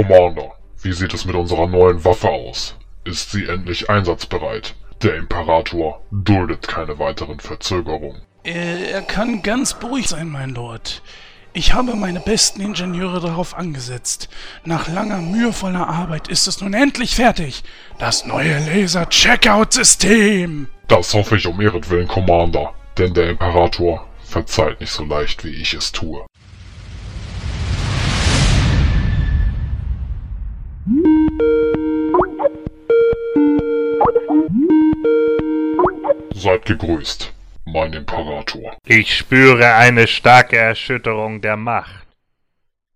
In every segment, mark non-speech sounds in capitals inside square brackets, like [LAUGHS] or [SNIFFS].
Commander, wie sieht es mit unserer neuen Waffe aus? Ist sie endlich einsatzbereit? Der Imperator duldet keine weiteren Verzögerungen. Er kann ganz beruhigt sein, mein Lord. Ich habe meine besten Ingenieure darauf angesetzt. Nach langer, mühevoller Arbeit ist es nun endlich fertig. Das neue Laser-Checkout-System. Das hoffe ich um ihretwillen, Commander. Denn der Imperator verzeiht nicht so leicht, wie ich es tue. Seid gegrüßt, mein Imperator. Ich spüre eine starke Erschütterung der Macht.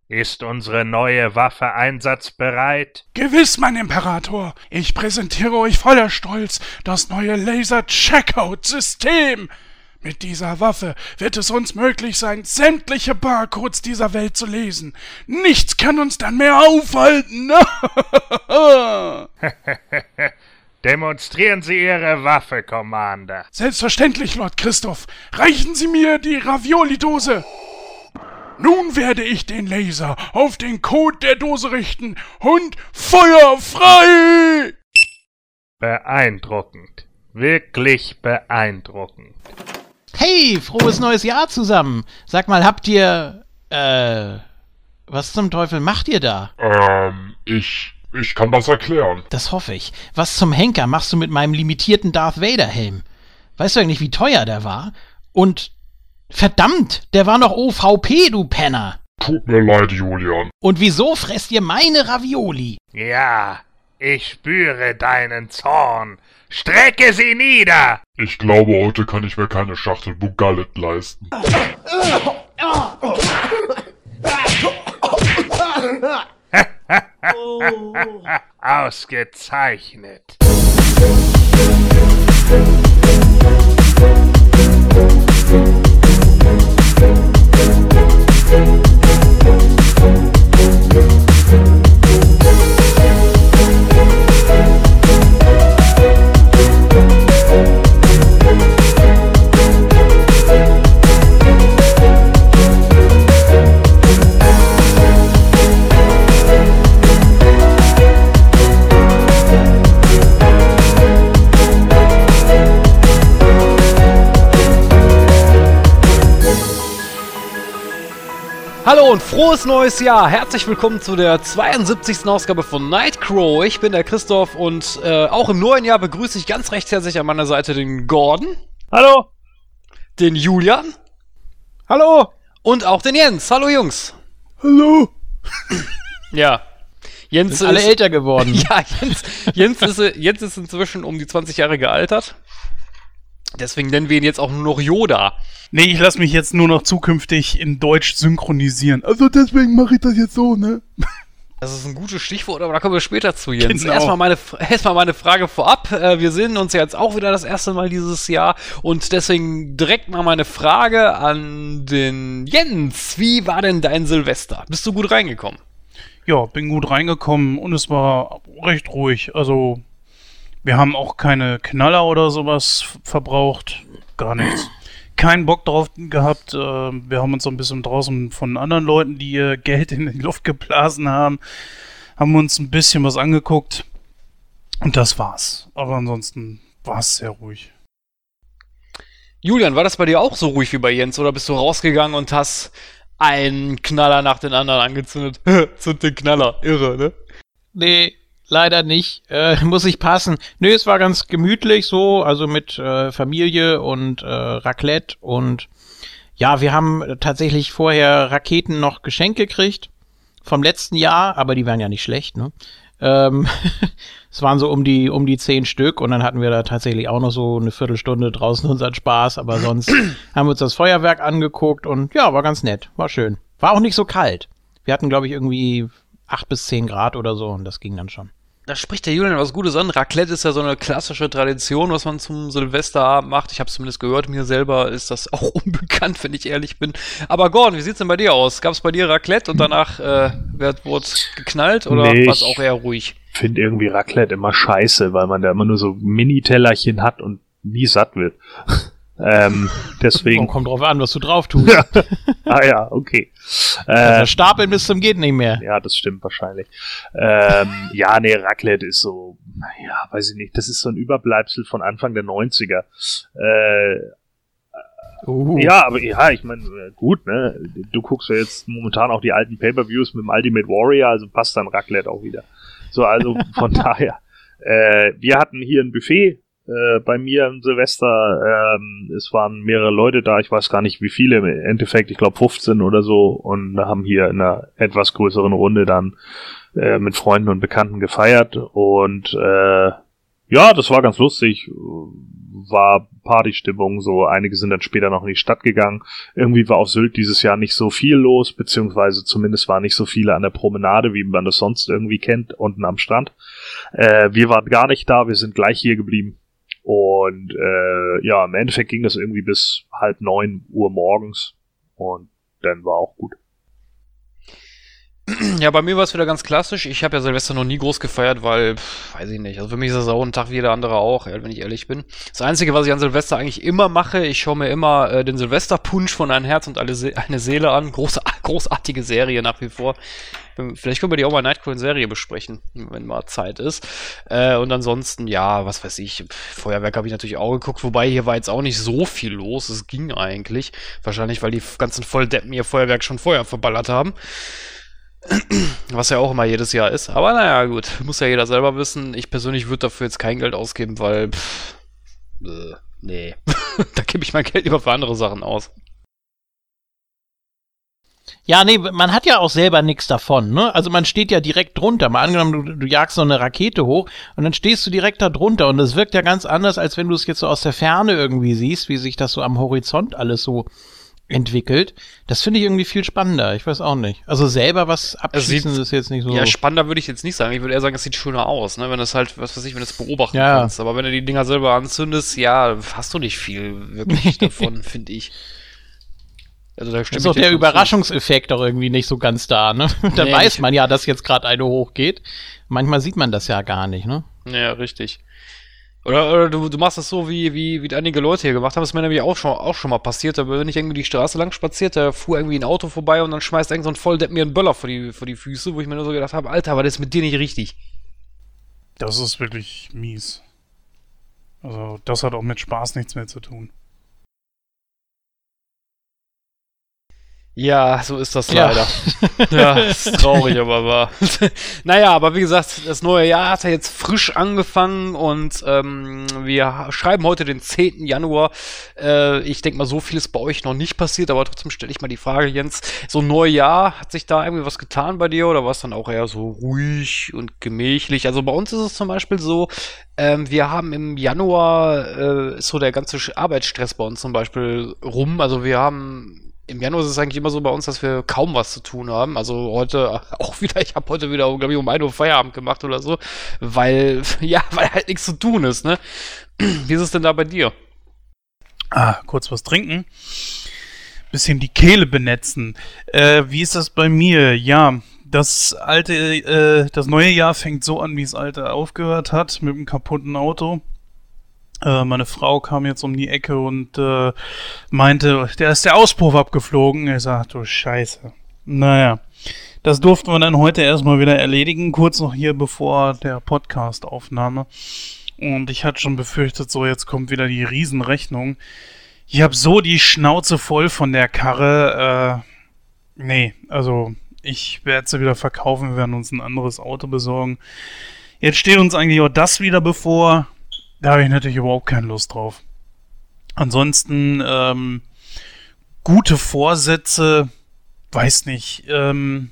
Ist unsere neue Waffe einsatzbereit? Gewiss, mein Imperator. Ich präsentiere euch voller Stolz das neue Laser-Checkout-System. Mit dieser Waffe wird es uns möglich sein, sämtliche Barcodes dieser Welt zu lesen. Nichts kann uns dann mehr aufhalten. [LAUGHS] [LAUGHS] Demonstrieren Sie Ihre Waffe, Commander. Selbstverständlich, Lord Christoph. Reichen Sie mir die Ravioli-Dose. Nun werde ich den Laser auf den Code der Dose richten und Feuer frei! Beeindruckend. Wirklich beeindruckend. Hey, frohes neues Jahr zusammen. Sag mal, habt ihr, äh, was zum Teufel macht ihr da? Ähm, ich, ich kann das erklären. Das hoffe ich. Was zum Henker machst du mit meinem limitierten Darth Vader Helm? Weißt du eigentlich, wie teuer der war? Und verdammt, der war noch OVP, du Penner. Tut mir leid, Julian. Und wieso fresst ihr meine Ravioli? Ja, ich spüre deinen Zorn. Strecke sie nieder! Ich glaube, heute kann ich mir keine Schachtel Bugallet leisten. [LAUGHS] [LAUGHS] Ausgezeichnet. Hallo und frohes neues Jahr! Herzlich willkommen zu der 72. Ausgabe von Nightcrow. Ich bin der Christoph und äh, auch im neuen Jahr begrüße ich ganz recht herzlich an meiner Seite den Gordon. Hallo! Den Julian. Hallo! Und auch den Jens. Hallo Jungs. Hallo? [CLEARS THROAT] Ja. Jens Sind alle ist, älter geworden. [LAUGHS] Ja, Jens, Jens, ist, Jens ist inzwischen um die 20 Jahre gealtert. Deswegen nennen wir ihn jetzt auch nur noch Yoda. Nee, ich lasse mich jetzt nur noch zukünftig in Deutsch synchronisieren. Also deswegen mache ich das jetzt so, ne? [LAUGHS] Das ist ein gutes Stichwort, aber da kommen wir später zu, Jens. Genau. Erstmal, meine, erstmal meine Frage vorab. Äh, wir sehen uns ja jetzt auch wieder das erste Mal dieses Jahr und deswegen direkt mal meine Frage an den Jens. Wie war denn dein Silvester? Bist du gut reingekommen? Ja, bin gut reingekommen und es war recht ruhig. Also, wir haben auch keine Knaller oder sowas verbraucht. Gar nichts. Keinen Bock drauf gehabt. Äh, wir haben uns so ein bisschen draußen von anderen Leuten, die ihr Geld in die Luft geblasen haben, haben uns ein bisschen was angeguckt. Und das war's. Aber ansonsten war es sehr ruhig. Julian, war das bei dir auch so ruhig wie bei Jens oder bist du rausgegangen und hast einen Knaller nach den anderen angezündet? [LAUGHS] Zünd den Knaller. Irre, ne? Nee, leider nicht. Äh, [LAUGHS] muss ich passen. Nö, es war ganz gemütlich so, also mit äh, Familie und äh, Raclette und ja, wir haben tatsächlich vorher Raketen noch geschenkt gekriegt vom letzten Jahr, aber die waren ja nicht schlecht, ne? Ähm, [LAUGHS] es waren so um die um die zehn Stück und dann hatten wir da tatsächlich auch noch so eine Viertelstunde draußen unseren Spaß, aber sonst [CLEARS THROAT] haben wir uns das Feuerwerk angeguckt und ja, war ganz nett, war schön. War auch nicht so kalt. Wir hatten, glaube ich, irgendwie acht bis zehn Grad oder so und das ging dann schon. Da spricht der Julian was Gutes an. Raclette ist ja so eine klassische Tradition, was man zum Silvesterabend macht. Ich habe es zumindest gehört, mir selber ist das [LAUGHS] auch unbekannt, wenn ich ehrlich bin. Aber Gordon, wie sieht's denn bei dir aus? Gab es bei dir Raclette und danach äh, wird, wurde geknallt oder Nee, war es ich- auch eher ruhig? finde irgendwie Raclette immer scheiße, weil man da immer nur so Mini-Tellerchen hat und nie satt wird. [LAUGHS] Ähm, [LAUGHS] deswegen. Oh, kommt drauf an, was du drauf tust. ah ja, okay. [LAUGHS] Also Äh, stapeln bis zum geht nicht mehr. ja, das stimmt wahrscheinlich. Ähm, ja, nee, Raclette ist so, ja, weiß ich nicht, das ist so ein Überbleibsel von Anfang der 90er. Äh, Uh. Ja, aber ja, ich meine, äh, gut, ne? Du guckst ja jetzt momentan auch die alten Pay-Per-Views mit dem Ultimate Warrior, also passt dann Raclette auch wieder. So, also von [LAUGHS] daher. Äh, wir hatten hier ein Buffet äh, bei mir im Silvester. Ähm, es waren mehrere Leute da, ich weiß gar nicht wie viele, im Endeffekt, ich glaube 15 oder so, und haben hier in einer etwas größeren Runde dann äh, mit Freunden und Bekannten gefeiert. Und äh, ja, das war ganz lustig. War Partystimmung, so einige sind dann später noch in die Stadt gegangen. Irgendwie war auf Sylt dieses Jahr nicht so viel los, beziehungsweise zumindest waren nicht so viele an der Promenade, wie man das sonst irgendwie kennt, unten am Strand. Äh, wir waren gar nicht da, wir sind gleich hier geblieben. Und äh, ja, im Endeffekt ging das irgendwie bis halb neun Uhr morgens und dann war auch gut. [CLEARS THROAT] Ja, bei mir war es wieder ganz klassisch. Ich habe ja Silvester noch nie groß gefeiert, weil, pff, weiß ich nicht. Also für mich ist das auch ein Tag wie jeder andere auch, wenn ich ehrlich bin. Das Einzige, was ich an Silvester eigentlich immer mache, ich schaue mir immer äh, den Silvesterpunsch von Ein Herz und alle Se eine Seele an. Groß [LAUGHS] großartige Serie nach wie vor. Ähm, Vielleicht können wir die auch mal Nightcrawler in Serie besprechen, wenn mal Zeit ist. Äh, und ansonsten, ja, was weiß ich, Feuerwerk habe ich natürlich auch geguckt, wobei hier war jetzt auch nicht so viel los. Es ging eigentlich. Wahrscheinlich, weil die ganzen Volldeppen ihr Feuerwerk schon vorher verballert haben. Was ja auch immer jedes Jahr ist. Aber naja, gut. Muss ja jeder selber wissen. Ich persönlich würde dafür jetzt kein Geld ausgeben, weil. Pff, äh, nee. [LAUGHS] da gebe ich mein Geld lieber für andere Sachen aus. Ja, nee, man hat ja auch selber nichts davon, ne? Also man steht ja direkt drunter. Mal angenommen, du, du jagst so eine Rakete hoch und dann stehst du direkt da drunter und das wirkt ja ganz anders, als wenn du es jetzt so aus der Ferne irgendwie siehst, wie sich das so am Horizont alles so entwickelt. Das finde ich irgendwie viel spannender. Ich weiß auch nicht. Also selber was abschießen sieht- ist jetzt nicht so. Ja, spannender würde ich jetzt nicht sagen. Ich würde eher sagen, es sieht schöner aus, ne? Wenn du es halt, was weiß ich, wenn du es beobachten Ja. kannst. Aber wenn du die Dinger selber anzündest, ja, hast du nicht viel wirklich [LAUGHS] davon, finde ich. Also da ist stimmt auch der Überraschungseffekt auch irgendwie nicht so ganz da, ne? [LAUGHS] Da Nee, weiß man ja, dass jetzt gerade eine hochgeht. Manchmal sieht man das ja gar nicht, ne? Ja, richtig. Oder, oder du, du machst das so, wie, wie, wie einige Leute hier gemacht haben. Das ist mir nämlich auch schon, auch schon mal passiert. Da bin ich irgendwie die Straße lang spaziert, da fuhr irgendwie ein Auto vorbei und dann schmeißt irgend so ein Volldepp mir einen Böller vor die, vor die Füße, wo ich mir nur so gedacht habe, Alter, aber das ist mit dir nicht richtig. Das ist wirklich mies. Also, das hat auch mit Spaß nichts mehr zu tun. Ja, so ist das Ja. leider. [LAUGHS] Ja, ist traurig, aber wahr. [LAUGHS] naja, aber wie gesagt, das neue Jahr hat ja jetzt frisch angefangen und ähm, wir schreiben heute den 10. Januar. Äh, ich denke mal, so viel ist bei euch noch nicht passiert, aber trotzdem stelle ich mal die Frage, Jens, so ein neues Jahr, hat sich da irgendwie was getan bei dir oder war es dann auch eher so ruhig und gemächlich? Also bei uns ist es zum Beispiel so, ähm, wir haben im Januar äh, so der ganze Arbeitsstress bei uns zum Beispiel rum. Also wir haben im Januar ist es eigentlich immer so bei uns, dass wir kaum was zu tun haben. Also heute auch wieder, ich habe heute wieder, glaube ich, um 1 Uhr Feierabend gemacht oder so, weil, [LAUGHS] ja, weil halt nichts zu tun ist, ne? [CLEARS THROAT] Wie ist es denn da bei dir? Ah, kurz was trinken. Bisschen die Kehle benetzen. Äh, wie ist das bei mir? Ja, das alte, äh, das neue Jahr fängt so an, wie das alte aufgehört hat, mit einem kaputten Auto. Äh, meine Frau kam jetzt um die Ecke und äh, meinte, der ist der Auspuff abgeflogen. Ich sag, du Scheiße. Naja, das durften wir dann heute erstmal wieder erledigen, kurz noch hier bevor der Podcast-Aufnahme. Und ich hatte schon befürchtet, so jetzt kommt wieder die Riesenrechnung. Ich habe so die Schnauze voll von der Karre. Äh, nee, also ich werde sie wieder verkaufen. Wir werden uns ein anderes Auto besorgen. Jetzt steht uns eigentlich auch das wieder bevor. Da habe ich natürlich überhaupt keine Lust drauf. Ansonsten ähm, gute Vorsätze, weiß nicht. Ähm,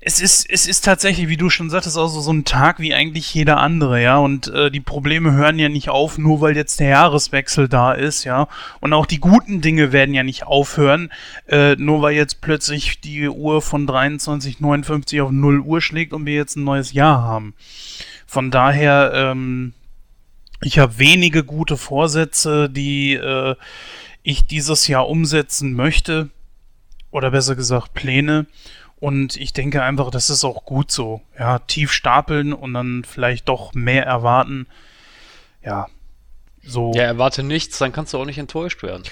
es ist, es ist tatsächlich, wie du schon sagtest, auch so, so ein Tag wie eigentlich jeder andere, ja. Und äh, die Probleme hören ja nicht auf, nur weil jetzt der Jahreswechsel da ist, ja. Und auch die guten Dinge werden ja nicht aufhören, äh, nur weil jetzt plötzlich die Uhr von 23.59 auf 0 Uhr schlägt und wir jetzt ein neues Jahr haben. Von daher, ähm, ich habe wenige gute Vorsätze, die äh, ich dieses Jahr umsetzen möchte. Oder besser gesagt, Pläne. Und ich denke einfach, das ist auch gut so. Ja, tief stapeln und dann vielleicht doch mehr erwarten. Ja, So. Ja, erwarte nichts, dann kannst du auch nicht enttäuscht werden.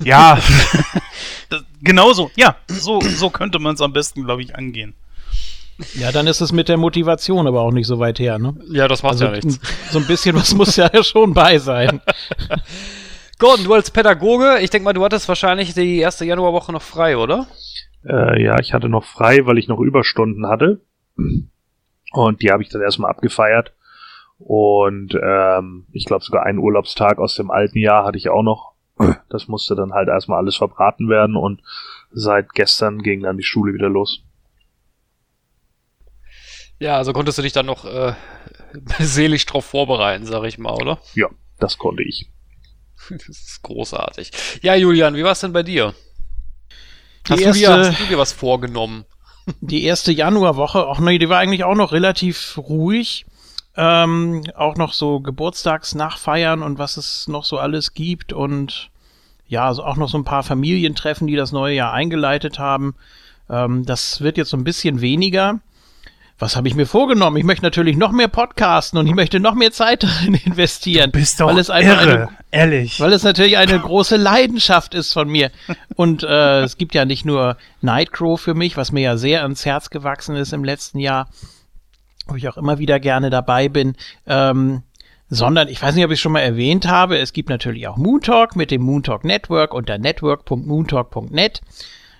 Ja, [LAUGHS] [LAUGHS] das, genau so. Ja, so, so könnte man es am besten, glaube ich, angehen. Ja, dann ist es mit der Motivation aber auch nicht so weit her, ne? Ja, das macht Also ja nichts. so ein bisschen was muss ja [LAUGHS] schon bei sein. [LAUGHS] Gordon, du als Pädagoge, ich denke mal, du hattest wahrscheinlich die erste Januarwoche noch frei, oder? Äh, ja, ich hatte noch frei, weil ich noch Überstunden hatte. Und die habe ich dann erstmal abgefeiert. Und ähm, ich glaube sogar einen Urlaubstag aus dem alten Jahr hatte ich auch noch. Das musste dann halt erstmal alles verbraten werden und seit gestern ging dann die Schule wieder los. Ja, also konntest du dich dann noch äh, [LAUGHS] seelisch drauf vorbereiten, sag ich mal, oder? Ja, das konnte ich. [LAUGHS] Das ist großartig. Ja, Julian, wie war es denn bei dir? Hast, du dir, erste- hast du dir was vorgenommen? [LAUGHS] Die erste Januarwoche, auch nee, die war eigentlich auch noch relativ ruhig. Ähm, auch noch so Geburtstagsnachfeiern und was es noch so alles gibt und ja, also auch noch so ein paar Familientreffen, die das neue Jahr eingeleitet haben. Ähm, das wird jetzt so ein bisschen weniger. Was habe ich mir vorgenommen? Ich möchte natürlich noch mehr podcasten und ich möchte noch mehr Zeit [LAUGHS] darin investieren. Bist doch weil es einfach irre, eine ehrlich. weil es natürlich eine große Leidenschaft ist von mir. Und äh, [LAUGHS] es gibt ja nicht nur Nightcrow für mich, was mir ja sehr ans Herz gewachsen ist im letzten Jahr, wo ich auch immer wieder gerne dabei bin, ähm, sondern ich weiß nicht, ob ich es schon mal erwähnt habe, es gibt natürlich auch Moon Talk mit dem Moon Talk Network unter network.moontalk.net,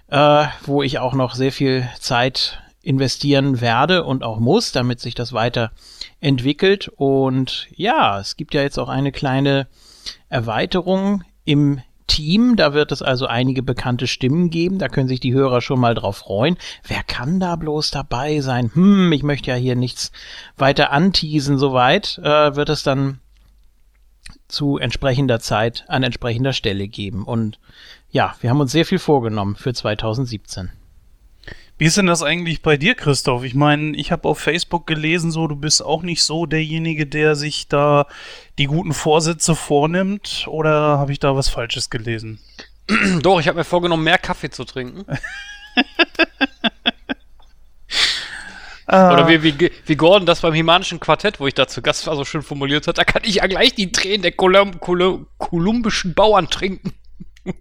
äh, wo ich auch noch sehr viel Zeit investieren werde und auch muss, damit sich das weiter entwickelt. Und ja, es gibt ja jetzt auch eine kleine Erweiterung im Team. Da wird es also einige bekannte Stimmen geben. Da können sich die Hörer schon mal drauf freuen. Wer kann da bloß dabei sein? Hm, ich möchte ja hier nichts weiter anteasen. Soweit äh, wird es dann zu entsprechender Zeit an entsprechender Stelle geben. Und ja, wir haben uns sehr viel vorgenommen für 2017. Wie ist denn das eigentlich bei dir, Christoph? Ich meine, ich habe auf Facebook gelesen, so du bist auch nicht so derjenige, der sich da die guten Vorsätze vornimmt, oder habe ich da was Falsches gelesen? [CLEARS THROAT] Doch, ich habe mir vorgenommen, mehr Kaffee zu trinken. [LAUGHS] Ah, Oder wie, wie, wie Gordon das beim Himanischen Quartett, wo ich da zu Gast war, so schön formuliert hat, da kann ich ja gleich die Tränen der Kolum Kolum kolumbischen Bauern trinken. [LAUGHS]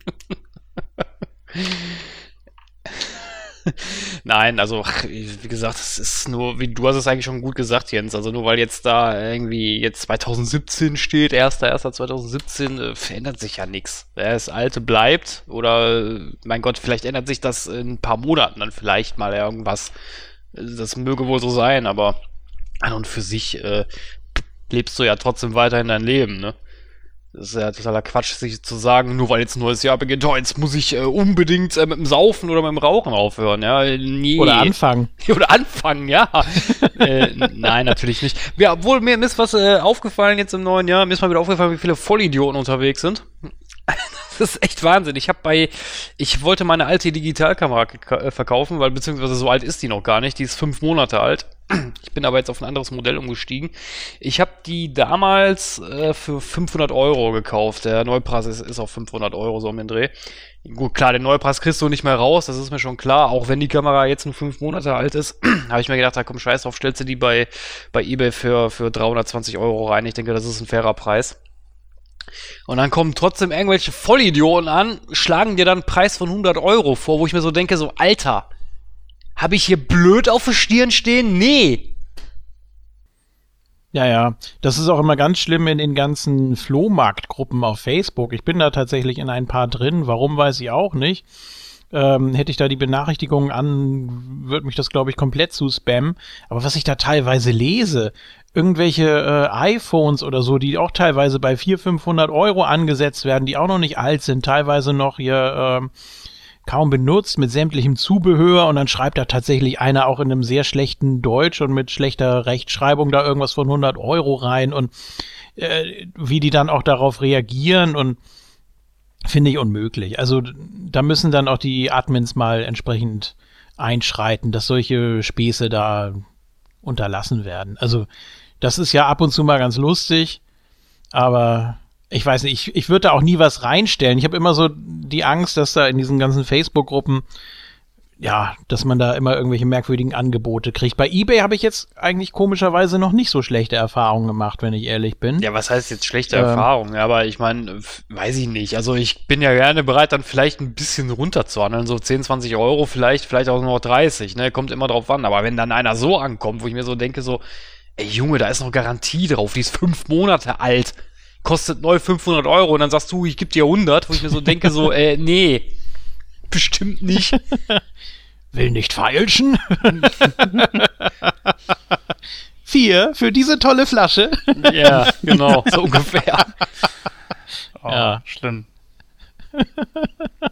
[LAUGHS] Nein, also wie gesagt, es ist nur, wie du hast es eigentlich schon gut gesagt, Jens. Also nur weil jetzt da irgendwie jetzt 2017 steht, 1.1.2017, äh, verändert sich ja nichts. Das Alte bleibt oder äh, mein Gott, vielleicht ändert sich das in ein paar Monaten dann vielleicht mal irgendwas. Das möge wohl so sein, aber an und für sich äh, lebst du ja trotzdem weiterhin dein Leben, ne? Das ist ja totaler Quatsch, sich zu sagen, nur weil jetzt ein neues Jahr beginnt, oh, jetzt muss ich äh, unbedingt äh, mit dem Saufen oder mit dem Rauchen aufhören, ja? Nee. Oder anfangen. [LAUGHS] Oder anfangen, ja. [LAUGHS] äh, nein, natürlich nicht. Ja, obwohl mir, mir ist was äh, aufgefallen jetzt im neuen Jahr. Mir ist mal wieder aufgefallen, wie viele Vollidioten unterwegs sind. Das ist echt Wahnsinn. Ich habe bei, ich wollte meine alte Digitalkamera äh, verkaufen, weil beziehungsweise so alt ist die noch gar nicht. Die ist fünf Monate alt. [CLEARS THROAT] Ich bin aber jetzt auf ein anderes Modell umgestiegen. Ich habe die damals äh, für 500 Euro gekauft. Der Neupreis ist, ist auf 500 Euro so um den Dreh. Gut, klar, den Neupreis kriegst du nicht mehr raus, das ist mir schon klar. Auch wenn die Kamera jetzt nur fünf Monate alt ist, [CLEARS THROAT] habe ich mir gedacht, da komm, scheiß drauf, stellst du die bei, bei eBay für, für 320 Euro rein. Ich denke, das ist ein fairer Preis. Und dann kommen trotzdem irgendwelche Vollidioten an, schlagen dir dann einen Preis von 100 Euro vor, wo ich mir so denke, so, Alter, habe ich hier blöd auf der Stirn stehen? Nee. Ja, ja. Das ist auch immer ganz schlimm in den ganzen Flohmarktgruppen auf Facebook. Ich bin da tatsächlich in ein paar drin. Warum weiß ich auch nicht. Ähm, hätte ich da die Benachrichtigungen an, würde mich das, glaube ich, komplett zu spammen. Aber was ich da teilweise lese, irgendwelche äh, iPhones oder so, die auch teilweise bei 400, 500 Euro angesetzt werden, die auch noch nicht alt sind, teilweise noch hier ähm, kaum benutzt mit sämtlichem Zubehör und dann schreibt da tatsächlich einer auch in einem sehr schlechten Deutsch und mit schlechter Rechtschreibung da irgendwas von 100 Euro rein und äh, wie die dann auch darauf reagieren und finde ich unmöglich. Also da müssen dann auch die Admins mal entsprechend einschreiten, dass solche Späße da unterlassen werden. Also das ist ja ab und zu mal ganz lustig, aber ich weiß nicht, ich, ich würde da auch nie was reinstellen. Ich habe immer so die Angst, dass da in diesen ganzen Facebook-Gruppen ja, dass man da immer irgendwelche merkwürdigen Angebote kriegt. Bei eBay habe ich jetzt eigentlich komischerweise noch nicht so schlechte Erfahrungen gemacht, wenn ich ehrlich bin. Ja, was heißt jetzt schlechte Ähm. Erfahrung? Ja, aber ich meine, weiß ich nicht. Also ich bin ja gerne bereit, dann vielleicht ein bisschen runterzuhandeln, so 10, 20 Euro, vielleicht, vielleicht auch nur noch 30, ne? Kommt immer drauf an. Aber wenn dann einer so ankommt, wo ich mir so denke, so, ey Junge, da ist noch Garantie drauf, die ist fünf Monate alt, kostet neu 500 Euro und dann sagst du, ich geb dir 100, wo ich mir so denke, so, [LAUGHS] äh, nee, bestimmt nicht. Will nicht feilschen. [LAUGHS] Vier für diese tolle Flasche. ja, genau, so [LAUGHS] ungefähr. Oh, Ja. Schlimm.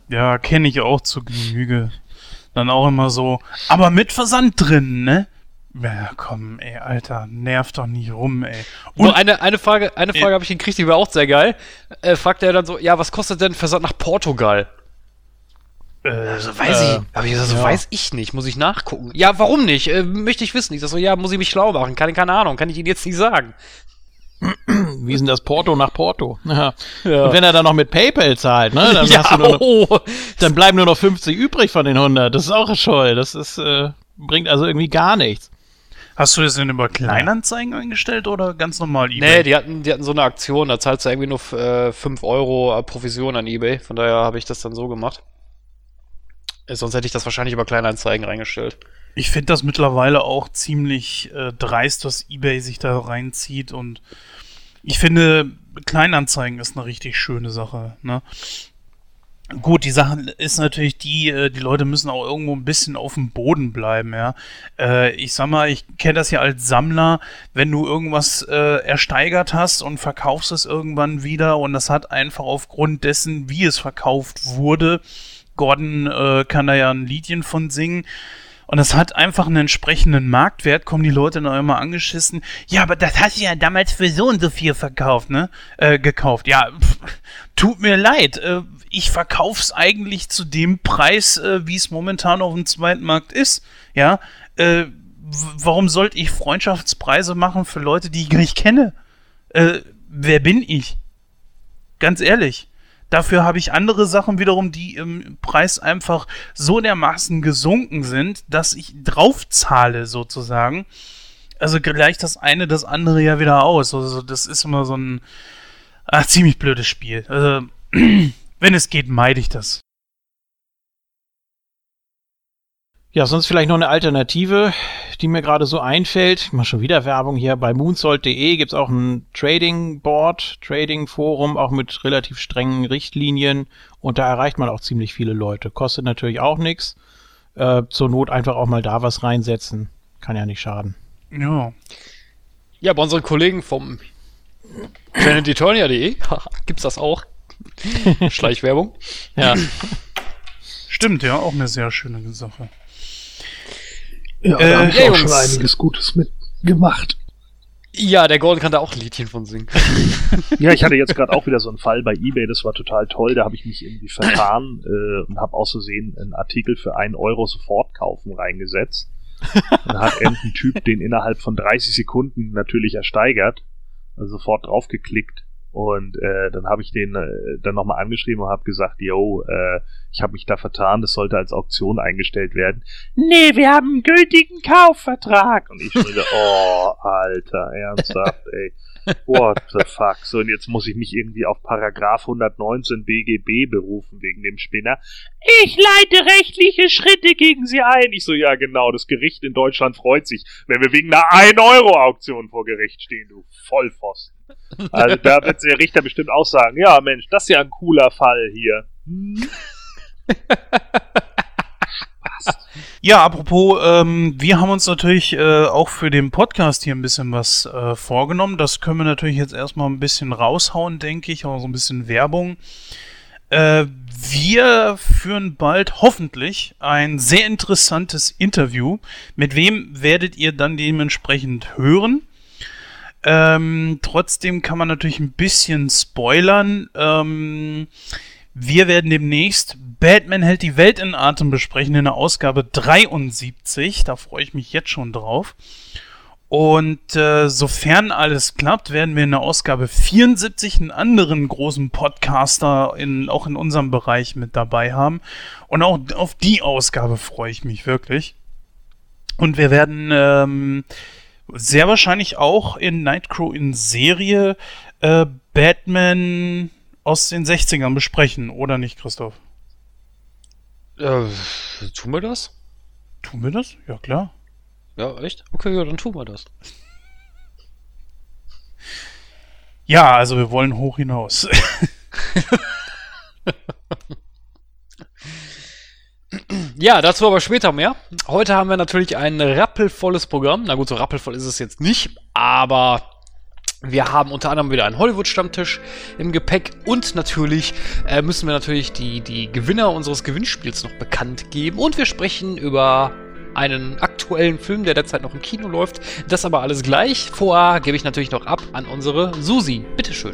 ja, kenne ich auch zu Genüge. Dann auch immer so, aber mit Versand drin, ne? Ja, komm, ey, Alter, nerv doch nicht rum, ey. Und eine, eine Frage, eine Frage Ja. habe ich gekriegt, die war auch sehr geil. Äh, fragt er dann so, ja, was kostet denn Versand nach Portugal? äh, Also weiß Äh, ich, aber ich so, ja. weiß ich nicht, muss ich nachgucken. Ja, warum nicht? Äh, möchte ich wissen. Ich sag so, ja, muss ich mich schlau machen? Keine, keine Ahnung, kann ich Ihnen jetzt nicht sagen. [CLEARS THROAT] Wie ist denn das Porto nach Porto? [LAUGHS] Ja. Ja. Und wenn er dann noch mit PayPal zahlt, ne, dann, [LAUGHS] hast du nur noch, oh, dann bleiben nur noch 50 übrig von den 100. Das ist auch scheu. Das ist, äh, bringt also irgendwie gar nichts. Hast du das denn über Kleinanzeigen eingestellt oder ganz normal Nee, eBay? die hatten, die hatten so eine Aktion, da zahlst du irgendwie nur äh, 5 Euro Provision an Ebay. Von daher habe ich das dann so gemacht. Äh, sonst hätte ich das wahrscheinlich über Kleinanzeigen reingestellt. Ich finde das mittlerweile auch ziemlich äh, dreist, was eBay sich da reinzieht und ich finde, Kleinanzeigen ist eine richtig schöne Sache. Ne? Gut, die Sache ist natürlich die, äh, die Leute müssen auch irgendwo ein bisschen auf dem Boden bleiben, ja. Äh, ich sag mal, ich kenne das ja als Sammler, wenn du irgendwas äh, ersteigert hast und verkaufst es irgendwann wieder und das hat einfach aufgrund dessen, wie es verkauft wurde, Gordon kann da ja ein Liedchen von singen, und das hat einfach einen entsprechenden Marktwert, kommen die Leute dann immer angeschissen. Ja, aber das hast du ja damals für so und so viel verkauft, ne? Äh, gekauft. Ja, pff, tut mir leid. Äh, ich verkauf's eigentlich zu dem Preis, äh, wie es momentan auf dem zweiten Markt ist. Ja. Äh, warum sollte ich Freundschaftspreise machen für Leute, die ich nicht kenne? Äh, wer bin ich? Ganz ehrlich. Dafür habe ich andere Sachen wiederum, die im Preis einfach so dermaßen gesunken sind, dass ich draufzahle sozusagen. Also gleicht das eine das andere ja wieder aus. Also das ist immer so ein ach, ziemlich blödes Spiel. Also, [CLEARS THROAT] wenn es geht, meide ich das. Ja, sonst vielleicht noch eine Alternative, die mir gerade so einfällt. Ich mache schon wieder Werbung hier. Bei moonsault.de gibt's auch ein Trading Board, Trading Forum, auch mit relativ strengen Richtlinien. Und da erreicht man auch ziemlich viele Leute. Kostet natürlich auch nichts. Äh, zur Not einfach auch mal da was reinsetzen. Kann ja nicht schaden. Ja. Ja, bei unseren Kollegen vom planetetonia.de [LAUGHS] gibt's das auch. Schleichwerbung. Ja. Stimmt, ja, auch eine sehr schöne Sache. Ja, Äh, da habe ich auch Jungs. schon einiges Gutes mitgemacht. Ja, der Gordon kann da auch ein Liedchen von singen. [LAUGHS] Ja, ich hatte jetzt gerade [LAUGHS] auch wieder so einen Fall bei eBay, das war total toll. Da habe ich mich irgendwie vertan äh, und habe aus Versehen einen Artikel für einen Euro sofort kaufen reingesetzt. Und da hat irgendein Typ den innerhalb von 30 Sekunden natürlich ersteigert, also sofort draufgeklickt. Und äh, dann habe ich den äh, dann nochmal angeschrieben und habe gesagt, yo, äh, ich habe mich da vertan, das sollte als Auktion eingestellt werden. Nee, wir haben einen gültigen Kaufvertrag. Und ich wieder, [LAUGHS] oh, Alter, ernsthaft, ey. What the fuck? So, und jetzt muss ich mich irgendwie auf Paragraph 119 BGB berufen wegen dem Spinner. Ich leite rechtliche Schritte gegen Sie ein. Ich so, ja genau, das Gericht in Deutschland freut sich, wenn wir wegen einer 1-Euro-Auktion vor Gericht stehen, du Vollpfosten. Also da wird der Richter bestimmt auch sagen, ja Mensch, das ist ja ein cooler Fall hier. Hm? [LAUGHS] Ja, apropos, ähm, wir haben uns natürlich äh, auch für den Podcast hier ein bisschen was äh, vorgenommen. Das können wir natürlich jetzt erstmal ein bisschen raushauen, denke ich, auch so ein bisschen Werbung. Äh, wir führen bald hoffentlich ein sehr interessantes Interview. Mit wem werdet ihr dann dementsprechend hören? Ähm, trotzdem kann man natürlich ein bisschen spoilern. Ähm, wir werden demnächst Batman hält die Welt in Atem besprechen in der Ausgabe 73. Da freue ich mich jetzt schon drauf. Und äh, sofern alles klappt, werden wir in der Ausgabe 74 einen anderen großen Podcaster in, auch in unserem Bereich mit dabei haben. Und auch auf die Ausgabe freue ich mich wirklich. Und wir werden ähm, sehr wahrscheinlich auch in Nightcrow in Serie äh, Batman aus den 60ern besprechen, oder nicht, Christoph? Äh, tun wir das? Tun wir das? Ja, klar. Ja, echt? Okay, ja, dann tun wir das. Ja, also wir wollen hoch hinaus. [LAUGHS] Ja, dazu aber später mehr. Heute haben wir natürlich ein rappelvolles Programm. Na gut, so rappelvoll ist es jetzt nicht, aber wir haben unter anderem wieder einen Hollywood-Stammtisch im Gepäck und natürlich äh, müssen wir natürlich die, die Gewinner unseres Gewinnspiels noch bekannt geben und wir sprechen über einen aktuellen Film, der derzeit noch im Kino läuft. Das aber alles gleich. Vorher gebe ich natürlich noch ab an unsere Susi. Bitteschön.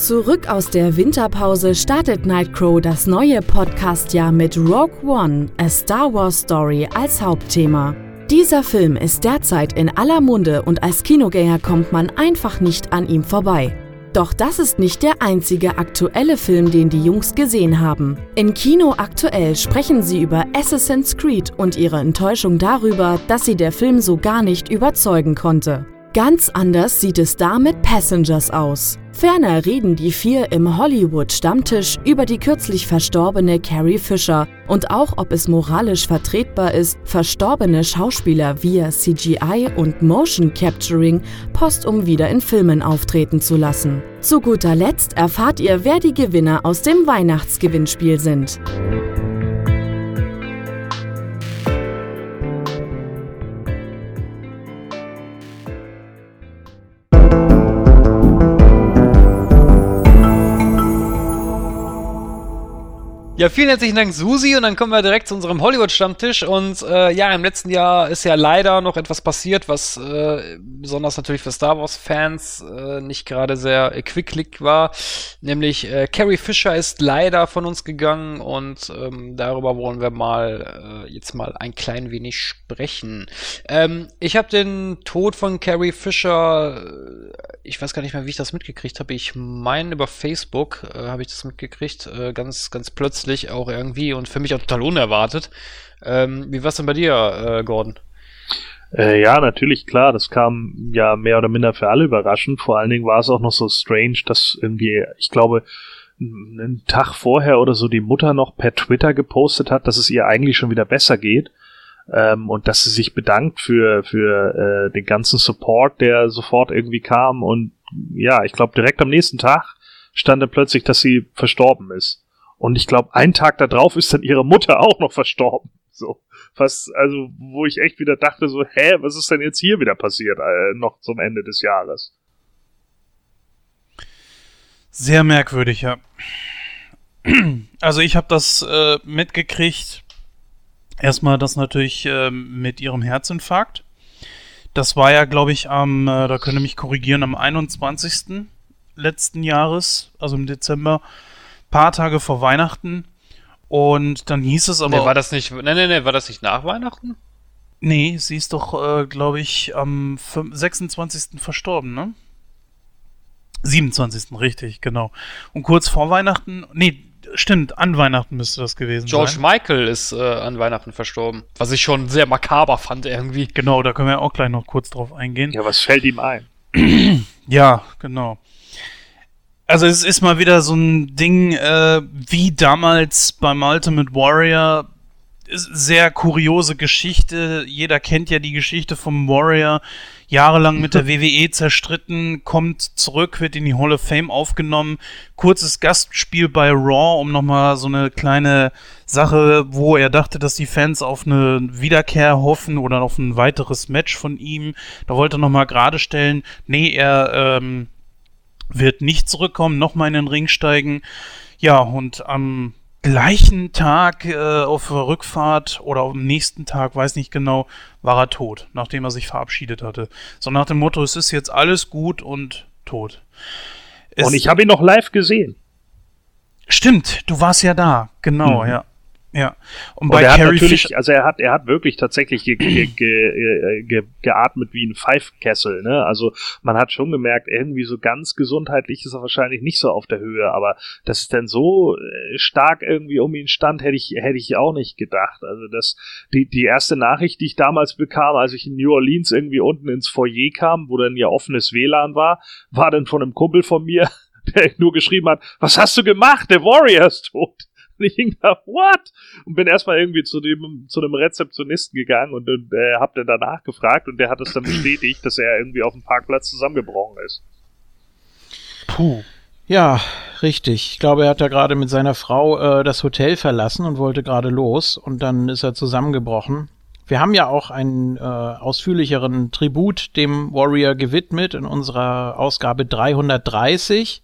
Zurück aus der Winterpause startet Nightcrow das neue Podcast-Jahr mit Rogue One, A Star Wars Story als Hauptthema. Dieser Film ist derzeit in aller Munde und als Kinogänger kommt man einfach nicht an ihm vorbei. Doch das ist nicht der einzige aktuelle Film, den die Jungs gesehen haben. In Kino aktuell sprechen sie über Assassin's Creed und ihre Enttäuschung darüber, dass sie der Film so gar nicht überzeugen konnte. Ganz anders sieht es da mit Passengers aus. Ferner reden die vier im Hollywood-Stammtisch über die kürzlich verstorbene Carrie Fisher und auch, ob es moralisch vertretbar ist, verstorbene Schauspieler via CGI und Motion Capturing postum wieder in Filmen auftreten zu lassen. Zu guter Letzt erfahrt ihr, wer die Gewinner aus dem Weihnachtsgewinnspiel sind. Ja, vielen herzlichen Dank, Susi. Und dann kommen wir direkt zu unserem Hollywood-Stammtisch. Und äh, ja, im letzten Jahr ist ja leider noch etwas passiert, was äh, besonders natürlich für Star Wars-Fans äh, nicht gerade sehr quicklick war. Nämlich äh, Carrie Fisher ist leider von uns gegangen und ähm, darüber wollen wir mal äh, jetzt mal ein klein wenig sprechen. Ähm, ich habe den Tod von Carrie Fisher, äh, ich weiß gar nicht mehr, wie ich das mitgekriegt habe. Ich meine, über Facebook habe ich das mitgekriegt, ganz, ganz plötzlich auch irgendwie und für mich auch total unerwartet. Ähm, wie war es denn bei dir, äh, Gordon? Äh, ja, natürlich, klar, das kam ja mehr oder minder für alle überraschend. Vor allen Dingen war es auch noch so strange, dass irgendwie, ich glaube, einen Tag vorher oder so die Mutter noch per Twitter gepostet hat, dass es ihr eigentlich schon wieder besser geht. Ähm, und dass sie sich bedankt für, für äh, den ganzen Support, der sofort irgendwie kam. Und ja, ich glaube, direkt am nächsten Tag stand dann plötzlich, dass sie verstorben ist. Und ich glaube, einen Tag darauf ist dann ihre Mutter auch noch verstorben. So. Fast, also, wo ich echt wieder dachte, so, hä, was ist denn jetzt hier wieder passiert, äh, noch zum Ende des Jahres? Sehr merkwürdig, ja. [CLEARS THROAT] Also ich habe das äh, mitgekriegt. Erstmal das natürlich äh, mit ihrem Herzinfarkt. Das war ja, glaube ich, am, äh, da könnt ihr mich korrigieren, am 21. letzten Jahres, also im Dezember paar Tage vor Weihnachten. Und dann hieß es aber. Nee, war das nicht. Nee, nee, nee, war das nicht nach Weihnachten? Nee, sie ist doch, äh, glaube ich, am 26. verstorben, ne? 27. richtig, genau. Und kurz vor Weihnachten, nee, stimmt, an Weihnachten müsste das gewesen George sein. George Michael ist äh, an Weihnachten verstorben. Was ich schon sehr makaber fand irgendwie. Genau, da können wir auch gleich noch kurz drauf eingehen. Ja, was fällt ihm ein? ja, genau. Also es ist mal wieder so ein Ding, äh, wie damals beim Ultimate Warrior. Sehr kuriose Geschichte. Jeder kennt ja die Geschichte vom Warrior. Jahrelang mit der [LAUGHS] WWE zerstritten, kommt zurück, wird in die Hall of Fame aufgenommen. Kurzes Gastspiel bei Raw, um nochmal so eine kleine Sache, wo er dachte, dass die Fans auf eine Wiederkehr hoffen oder auf ein weiteres Match von ihm. Da wollte er nochmal gerade stellen. Nee, er ähm, wird nicht zurückkommen, nochmal in den Ring steigen. Ja, und am gleichen Tag äh, auf Rückfahrt oder am nächsten Tag, weiß nicht genau, war er tot, nachdem er sich verabschiedet hatte. So nach dem Motto, es ist jetzt alles gut und tot. Es und ich habe ihn noch live gesehen. Stimmt, du warst ja da, genau, Mhm. ja. Ja. Und Und bei er hat Carrie natürlich, Fisher. also er hat, er hat wirklich tatsächlich ge, ge, ge, äh, ge, geatmet wie ein Pfeifkessel, ne? Also man hat schon gemerkt, irgendwie so ganz gesundheitlich ist er wahrscheinlich nicht so auf der Höhe, aber dass es dann so äh, stark irgendwie um ihn stand, hätte ich, hätte ich auch nicht gedacht. Also das, die, die erste Nachricht, die ich damals bekam, als ich in New Orleans irgendwie unten ins Foyer kam, wo dann ja offenes WLAN war, war dann von einem Kumpel von mir, [LAUGHS] der nur geschrieben hat, was hast du gemacht? Der Warrior ist tot. Und ich hing da, what? Und bin erstmal irgendwie zu dem, zu einem Rezeptionisten gegangen und, und äh, hab dann danach gefragt und der hat es dann bestätigt, dass er irgendwie auf dem Parkplatz zusammengebrochen ist. Puh. Ja, richtig. Ich glaube, er hat da gerade mit seiner Frau äh, das Hotel verlassen und wollte gerade los und dann ist er zusammengebrochen. Wir haben ja auch einen äh, ausführlicheren Tribut dem Warrior gewidmet in unserer Ausgabe 330.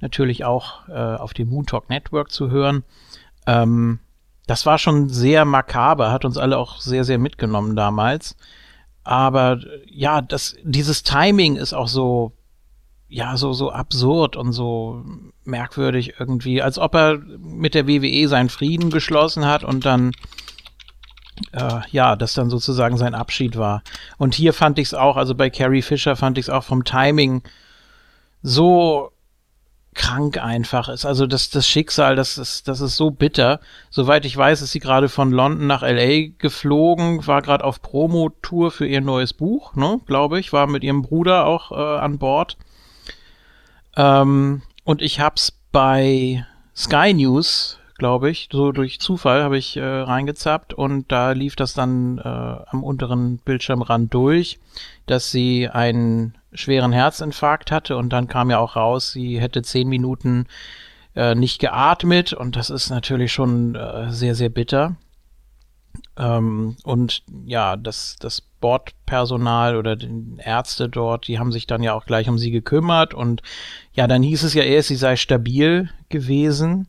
Natürlich auch äh, auf dem Moon Talk Network zu hören. Ähm, das war schon sehr makaber, hat uns alle auch sehr, sehr mitgenommen damals. Aber ja, das, dieses Timing ist auch so, ja, so, so absurd und so merkwürdig irgendwie, als ob er mit der WWE seinen Frieden geschlossen hat und dann, äh, ja, das dann sozusagen sein Abschied war. Und hier fand ich es auch, also bei Carrie Fisher fand ich es auch vom Timing so krank einfach ist. Also das, das Schicksal, das ist, das ist so bitter. Soweit ich weiß, ist sie gerade von London nach LA geflogen, war gerade auf Promotour für ihr neues Buch, ne, glaube ich, war mit ihrem Bruder auch äh, an Bord. Ähm, und ich hab's bei Sky News, glaube ich, so durch Zufall habe ich äh, reingezappt und da lief das dann äh, am unteren Bildschirmrand durch, dass sie einen schweren Herzinfarkt hatte und dann kam ja auch raus, sie hätte zehn Minuten äh, nicht geatmet und das ist natürlich schon äh, sehr, sehr bitter. Ähm, und ja, das, das Bordpersonal oder die Ärzte dort, die haben sich dann ja auch gleich um sie gekümmert und ja, dann hieß es ja erst, sie sei stabil gewesen.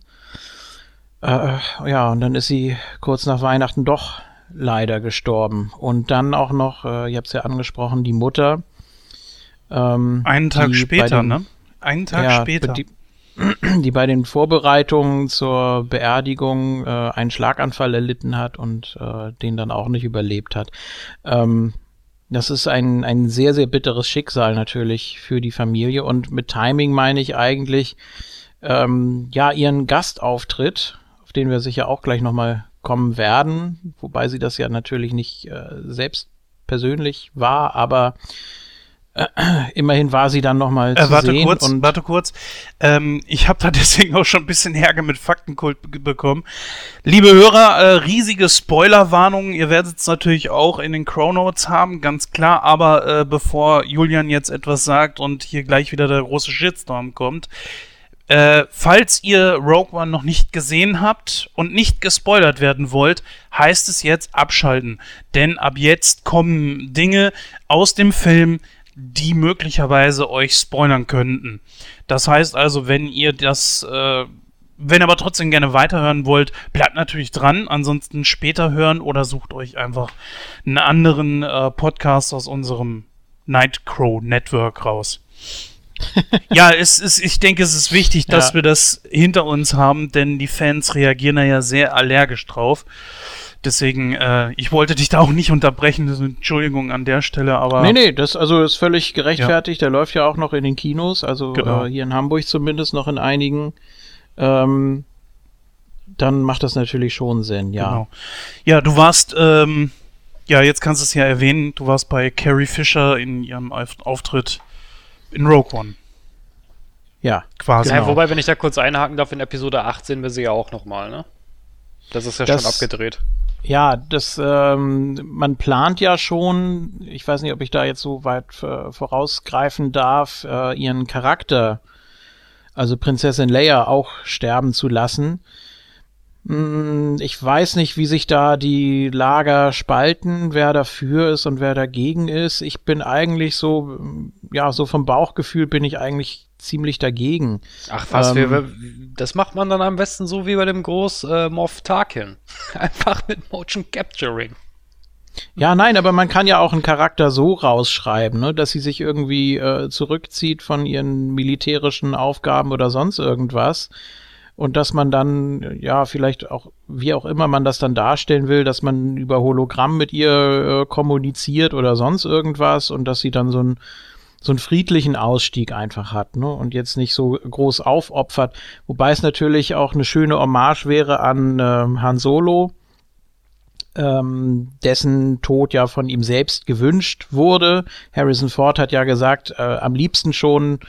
Äh, ja, und dann ist sie kurz nach Weihnachten doch leider gestorben. Und dann auch noch, äh, ich habe es ja angesprochen, die Mutter. Ähm, Einen Tag später, den- ne? Einen Tag ja, später. Die, [CLEARS THROAT] die bei den Vorbereitungen zur Beerdigung äh, einen Schlaganfall erlitten hat und äh, den dann auch nicht überlebt hat. Ähm, das ist ein, ein sehr, sehr bitteres Schicksal natürlich für die Familie und mit Timing meine ich eigentlich, ähm, ja, ihren Gastauftritt, den wir sicher auch gleich nochmal kommen werden, wobei sie das ja natürlich nicht äh, selbst persönlich war, aber äh, [CLEARS THROAT] immerhin war sie dann nochmal Äh, zu warte sehen kurz, und warte kurz. Ähm, ich habe da [LAUGHS] deswegen auch schon ein bisschen Ärger mit Faktenkult be- bekommen. Liebe Hörer, äh, riesige Spoilerwarnungen. Ihr werdet es natürlich auch in den Chronotes haben, ganz klar. Aber äh, bevor Julian jetzt etwas sagt und hier gleich wieder der große Shitstorm kommt, äh, falls ihr Rogue One noch nicht gesehen habt und nicht gespoilert werden wollt, heißt es jetzt abschalten. Denn ab jetzt kommen Dinge aus dem Film, die möglicherweise euch spoilern könnten. Das heißt also, wenn ihr das, äh, wenn aber trotzdem gerne weiterhören wollt, bleibt natürlich dran. Ansonsten später hören oder sucht euch einfach einen anderen äh, Podcast aus unserem Nightcrow Network raus. Ja, es ist, ich denke, es ist wichtig, dass Ja. wir das hinter uns haben, denn die Fans reagieren da ja sehr allergisch drauf. Deswegen, äh, ich wollte dich da auch nicht unterbrechen, Entschuldigung an der Stelle, aber Nee, nee, das also ist völlig gerechtfertigt. Der läuft ja auch noch in den Kinos, also Genau. äh, hier in Hamburg zumindest noch in einigen. Ähm, dann macht das natürlich schon Sinn, ja. Genau. Ja, du warst, ähm, ja, jetzt kannst du es ja erwähnen, du warst bei Carrie Fisher in ihrem Auf Auftritt in Rogue One, Ja, quasi. Ja, wobei, wenn ich da kurz einhaken darf, in Episode 8 sehen wir sie ja auch nochmal, ne? Das ist ja Das- schon abgedreht. Ja, das, ähm, man plant ja schon, ich weiß nicht, ob ich da jetzt so weit vorausgreifen darf, äh, ihren Charakter, also Prinzessin Leia, auch sterben zu lassen. Mm, Ich weiß nicht, wie sich da die Lager spalten, wer dafür ist und wer dagegen ist. Ich bin eigentlich so, ja, so vom Bauchgefühl bin ich eigentlich ziemlich dagegen. Ach was, Ähm, wir, wir, das macht man dann am besten so wie bei dem Groß äh, Moff Tarkin. [LAUGHS] Einfach mit Motion Capturing. Ja, nein, aber man kann ja auch einen Charakter so rausschreiben, ne, dass sie sich irgendwie äh, zurückzieht von ihren militärischen Aufgaben oder sonst irgendwas und dass man dann, ja, vielleicht auch, wie auch immer man das dann darstellen will, dass man über Hologramm mit ihr äh, kommuniziert oder sonst irgendwas und dass sie dann so ein so einen friedlichen Ausstieg einfach hat, ne? Und jetzt nicht so groß aufopfert. Wobei es natürlich auch eine schöne Hommage wäre an ähm, Han Solo, ähm, dessen Tod ja von ihm selbst gewünscht wurde. Harrison Ford hat ja gesagt, äh, am liebsten schon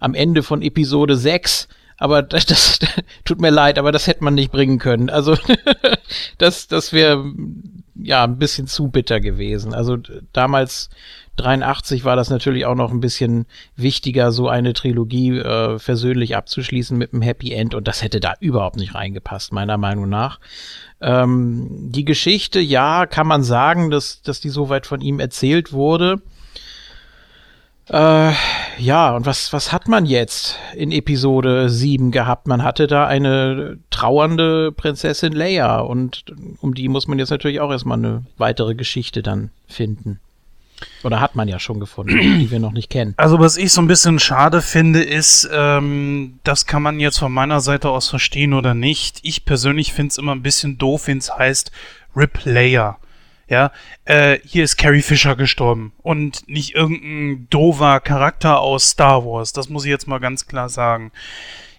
am Ende von Episode 6 aber [LAUGHS] das, das, tut mir leid, aber das hätte man nicht bringen können. Also [LAUGHS] das, das wäre ja ein bisschen zu bitter gewesen. Also damals 83 war das natürlich auch noch ein bisschen wichtiger, so eine Trilogie äh, versöhnlich abzuschließen mit einem Happy End und das hätte da überhaupt nicht reingepasst, meiner Meinung nach. Ähm, die Geschichte, ja, kann man sagen, dass, dass die soweit von ihm erzählt wurde. Äh, ja, und was, was hat man jetzt in Episode 7 gehabt? Man hatte da eine trauernde Prinzessin Leia und um die muss man jetzt natürlich auch erstmal eine weitere Geschichte dann finden. Oder hat man ja schon gefunden, [CLEARS THROAT] die wir noch nicht kennen. Also was ich so ein bisschen schade finde, ist, ähm, das kann man jetzt von meiner Seite aus verstehen oder nicht. Ich persönlich finde es immer ein bisschen doof, wenn es heißt Rip Leia. Ja, äh, hier ist Carrie Fisher gestorben und nicht irgendein dover Charakter aus Star Wars. Das muss ich jetzt mal ganz klar sagen.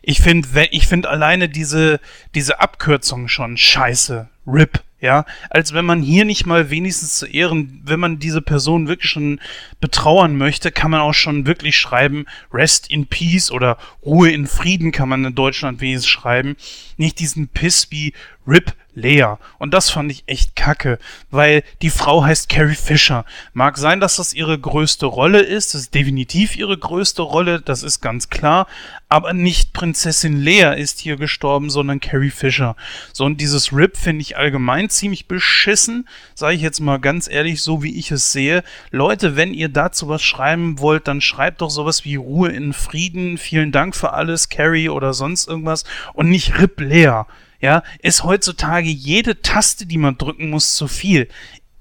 Ich finde, ich finde alleine diese, diese Abkürzung schon scheiße. RIP, ja. Als wenn man hier nicht mal wenigstens zu Ehren, wenn man diese Person wirklich schon betrauern möchte, kann man auch schon wirklich schreiben, Rest in Peace oder Ruhe in Frieden kann man in Deutschland wenigstens schreiben. Nicht diesen Piss wie RIP Lea. Und das fand ich echt kacke, weil die Frau heißt Carrie Fisher. Mag sein, dass das ihre größte Rolle ist, das ist definitiv ihre größte Rolle, das ist ganz klar, aber nicht Prinzessin Lea ist hier gestorben, sondern Carrie Fisher. So, und dieses RIP finde ich allgemein ziemlich beschissen, sage ich jetzt mal ganz ehrlich, so wie ich es sehe. Leute, wenn ihr dazu was schreiben wollt, dann schreibt doch sowas wie Ruhe in Frieden, vielen Dank für alles, Carrie oder sonst irgendwas und nicht RIP Lea ja, ist heutzutage jede Taste, die man drücken muss, zu viel.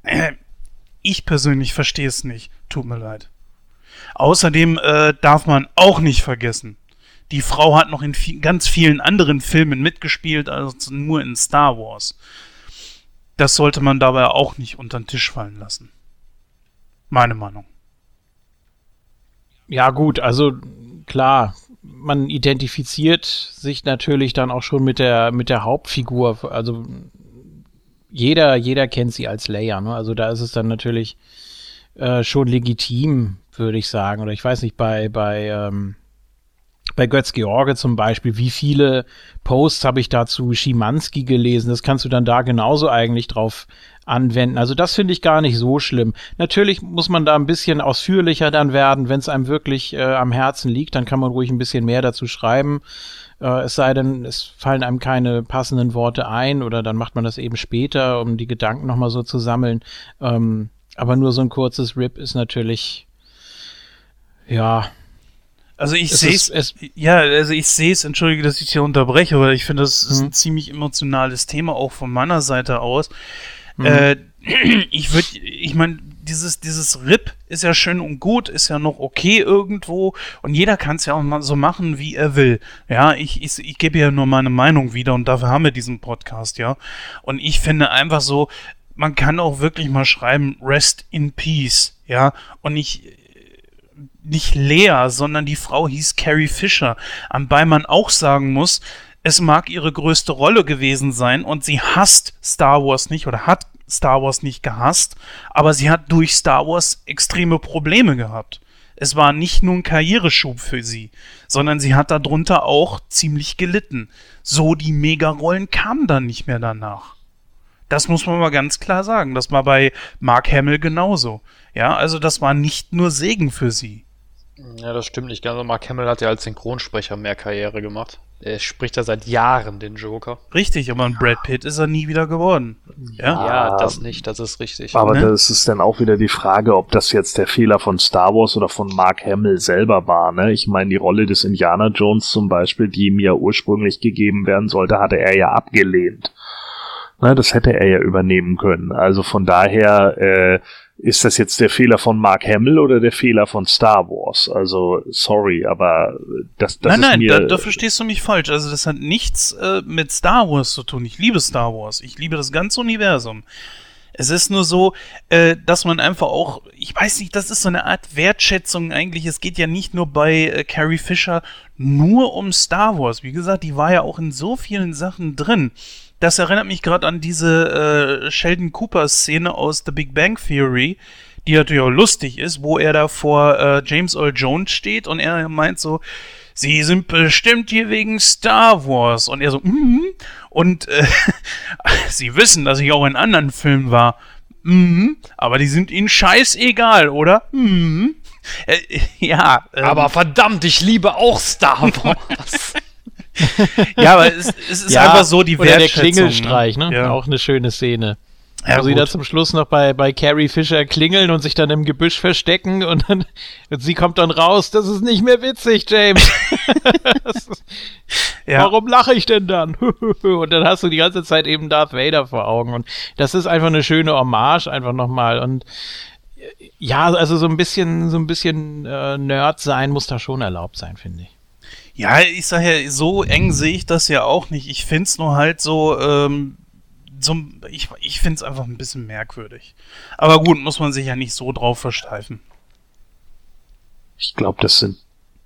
Äh, ich persönlich verstehe es nicht. Tut mir leid. Außerdem äh, darf man auch nicht vergessen, die Frau hat noch in viel, ganz vielen anderen Filmen mitgespielt, also nur in Star Wars. Das sollte man dabei auch nicht unter den Tisch fallen lassen. Meine Meinung. Ja, gut, also klar, man identifiziert sich natürlich dann auch schon mit der, mit der Hauptfigur. Also jeder, jeder kennt sie als Leia, ne? Also da ist es dann natürlich äh, schon legitim, würde ich sagen. Oder ich weiß nicht, bei, bei, ähm, bei Götz George zum Beispiel, wie viele Posts habe ich dazu Schimanski gelesen? Das kannst du dann da genauso eigentlich drauf anwenden. Also das finde ich gar nicht so schlimm. Natürlich muss man da ein bisschen ausführlicher dann werden, wenn es einem wirklich äh, am Herzen liegt, dann kann man ruhig ein bisschen mehr dazu schreiben. Äh, es sei denn, es fallen einem keine passenden Worte ein oder dann macht man das eben später, um die Gedanken nochmal so zu sammeln. Ähm, aber nur so ein kurzes Rip ist natürlich, ja, also ich sehe es, ja, also ich sehe es, entschuldige, dass ich hier unterbreche, aber ich finde, das ist ein mhm. ziemlich emotionales Thema auch von meiner Seite aus. Mhm. Äh, [CLEARS THROAT] ich würde, ich meine, dieses, dieses RIP ist ja schön und gut, ist ja noch okay irgendwo und jeder kann es ja auch mal so machen, wie er will. Ja, ich, ich, ich gebe ja nur meine Meinung wieder und dafür haben wir diesen Podcast, ja. Und ich finde einfach so, man kann auch wirklich mal schreiben, Rest in Peace, ja, und nicht nicht Lea, sondern die Frau hieß Carrie Fisher, anbei man auch sagen muss, es mag ihre größte Rolle gewesen sein und sie hasst Star Wars nicht oder hat Star Wars nicht gehasst, aber sie hat durch Star Wars extreme Probleme gehabt. Es war nicht nur ein Karriereschub für sie, sondern sie hat darunter auch ziemlich gelitten. So die Megarollen kamen dann nicht mehr danach. Das muss man mal ganz klar sagen. Das war bei Mark Hamill genauso. Ja, also das war nicht nur Segen für sie. Ja, das stimmt nicht ganz. Mark Hamill hat ja als Synchronsprecher mehr Karriere gemacht. Er spricht ja seit Jahren den Joker. Richtig, aber ein Brad Pitt ist er nie wieder geworden. Ja, ja das nicht, das ist richtig. Aber ne? das ist dann auch wieder die Frage, ob das jetzt der Fehler von Star Wars oder von Mark Hamill selber war. Ne? Ich meine, die Rolle des Indiana Jones zum Beispiel, die ihm ja ursprünglich gegeben werden sollte, hatte er ja abgelehnt. Ne, das hätte er ja übernehmen können. Also von daher, äh, ist das jetzt der Fehler von Mark Hamill oder der Fehler von Star Wars? Also, sorry, aber das, das nein, ist nein, mir... da, da verstehst du mich falsch. Also das hat nichts äh, mit Star Wars zu tun. Ich liebe Star Wars. Ich liebe das ganze Universum. Es ist nur so, äh, dass man einfach auch, ich weiß nicht, das ist so eine Art Wertschätzung eigentlich. Es geht ja nicht nur bei äh, Carrie Fisher nur um Star Wars. Wie gesagt, die war ja auch in so vielen Sachen drin. Das erinnert mich gerade an diese äh, Sheldon Cooper-Szene aus The Big Bang Theory, die natürlich auch lustig ist, wo er da vor äh, James Earl Jones steht und er meint so, Sie sind bestimmt hier wegen Star Wars. Und er so, mhm. Und äh, [LAUGHS] Sie wissen, dass ich auch in anderen Filmen war. Mhm. Aber die sind Ihnen scheißegal, oder? Mhm. Äh, [LAUGHS] ja. Ähm, Aber verdammt, ich liebe auch Star Wars. [LAUGHS] [LAUGHS] ja, aber es, es ist Ja, einfach so die Oder der Wertschätzung. Klingelstreich, ne? Ja. Auch eine schöne Szene. Ja, wo sie da zum Schluss noch bei, bei Carrie Fisher klingeln und sich dann im Gebüsch verstecken und dann und sie kommt dann raus, das ist nicht mehr witzig, James. [LAUGHS] Ist- Ja. Warum lache ich denn dann? [LAUGHS] und dann hast du die ganze Zeit eben Darth Vader vor Augen und das ist einfach eine schöne Hommage einfach nochmal und ja, also so ein bisschen, so ein bisschen äh, Nerd sein muss da schon erlaubt sein, finde ich. Ja, ich sag ja, so eng sehe ich das ja auch nicht. Ich find's nur halt so, ähm, so ich, ich find's einfach ein bisschen merkwürdig. Aber gut, muss man sich ja nicht so drauf versteifen. Ich glaube, das sind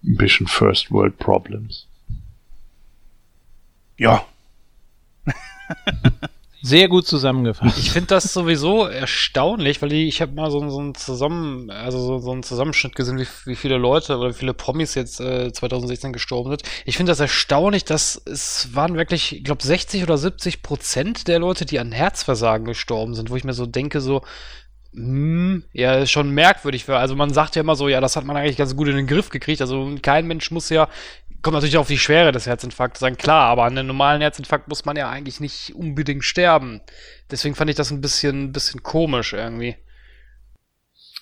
ein bisschen First World Problems. Ja. [LAUGHS] Sehr gut zusammengefasst. Ich finde das sowieso erstaunlich, weil ich habe mal so, so einen Zusammen, also so, so einen Zusammenschnitt gesehen, wie, wie viele Leute oder wie viele Promis jetzt äh, 2016 gestorben sind. Ich finde das erstaunlich, dass es waren wirklich, ich glaube, 60 oder 70 Prozent der Leute, die an Herzversagen gestorben sind, wo ich mir so denke, so, hm, ja, ist schon merkwürdig. Also man sagt ja immer so, ja, das hat man eigentlich ganz gut in den Griff gekriegt. Also kein Mensch muss ja, kommt natürlich auf die Schwere des Herzinfarkts sein, klar, aber an einem normalen Herzinfarkt muss man ja eigentlich nicht unbedingt sterben. Deswegen fand ich das ein bisschen, bisschen komisch irgendwie.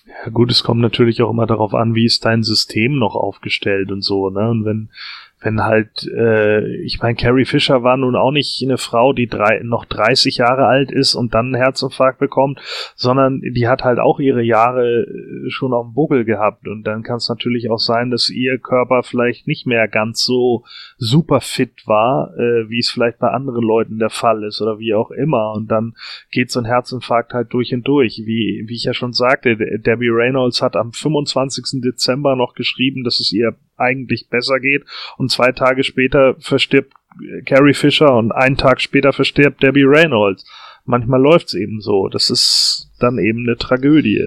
Ja gut, es kommt natürlich auch immer darauf an, wie ist dein System noch aufgestellt und so, ne? Und wenn, wenn halt, äh, ich meine, Carrie Fisher war nun auch nicht eine Frau, die drei, noch 30 Jahre alt ist und dann einen Herzinfarkt bekommt, sondern die hat halt auch ihre Jahre äh, schon auf dem Buckel gehabt. Und dann kann es natürlich auch sein, dass ihr Körper vielleicht nicht mehr ganz so super fit war, äh, wie es vielleicht bei anderen Leuten der Fall ist oder wie auch immer. Und dann geht so ein Herzinfarkt halt durch und durch. Wie, wie ich ja schon sagte, De- Debbie Reynolds hat am 25. Dezember noch geschrieben, dass es ihr eigentlich besser geht und zwei Tage später verstirbt Carrie Fisher und einen Tag später verstirbt Debbie Reynolds. Manchmal läuft's eben so. Das ist dann eben eine Tragödie.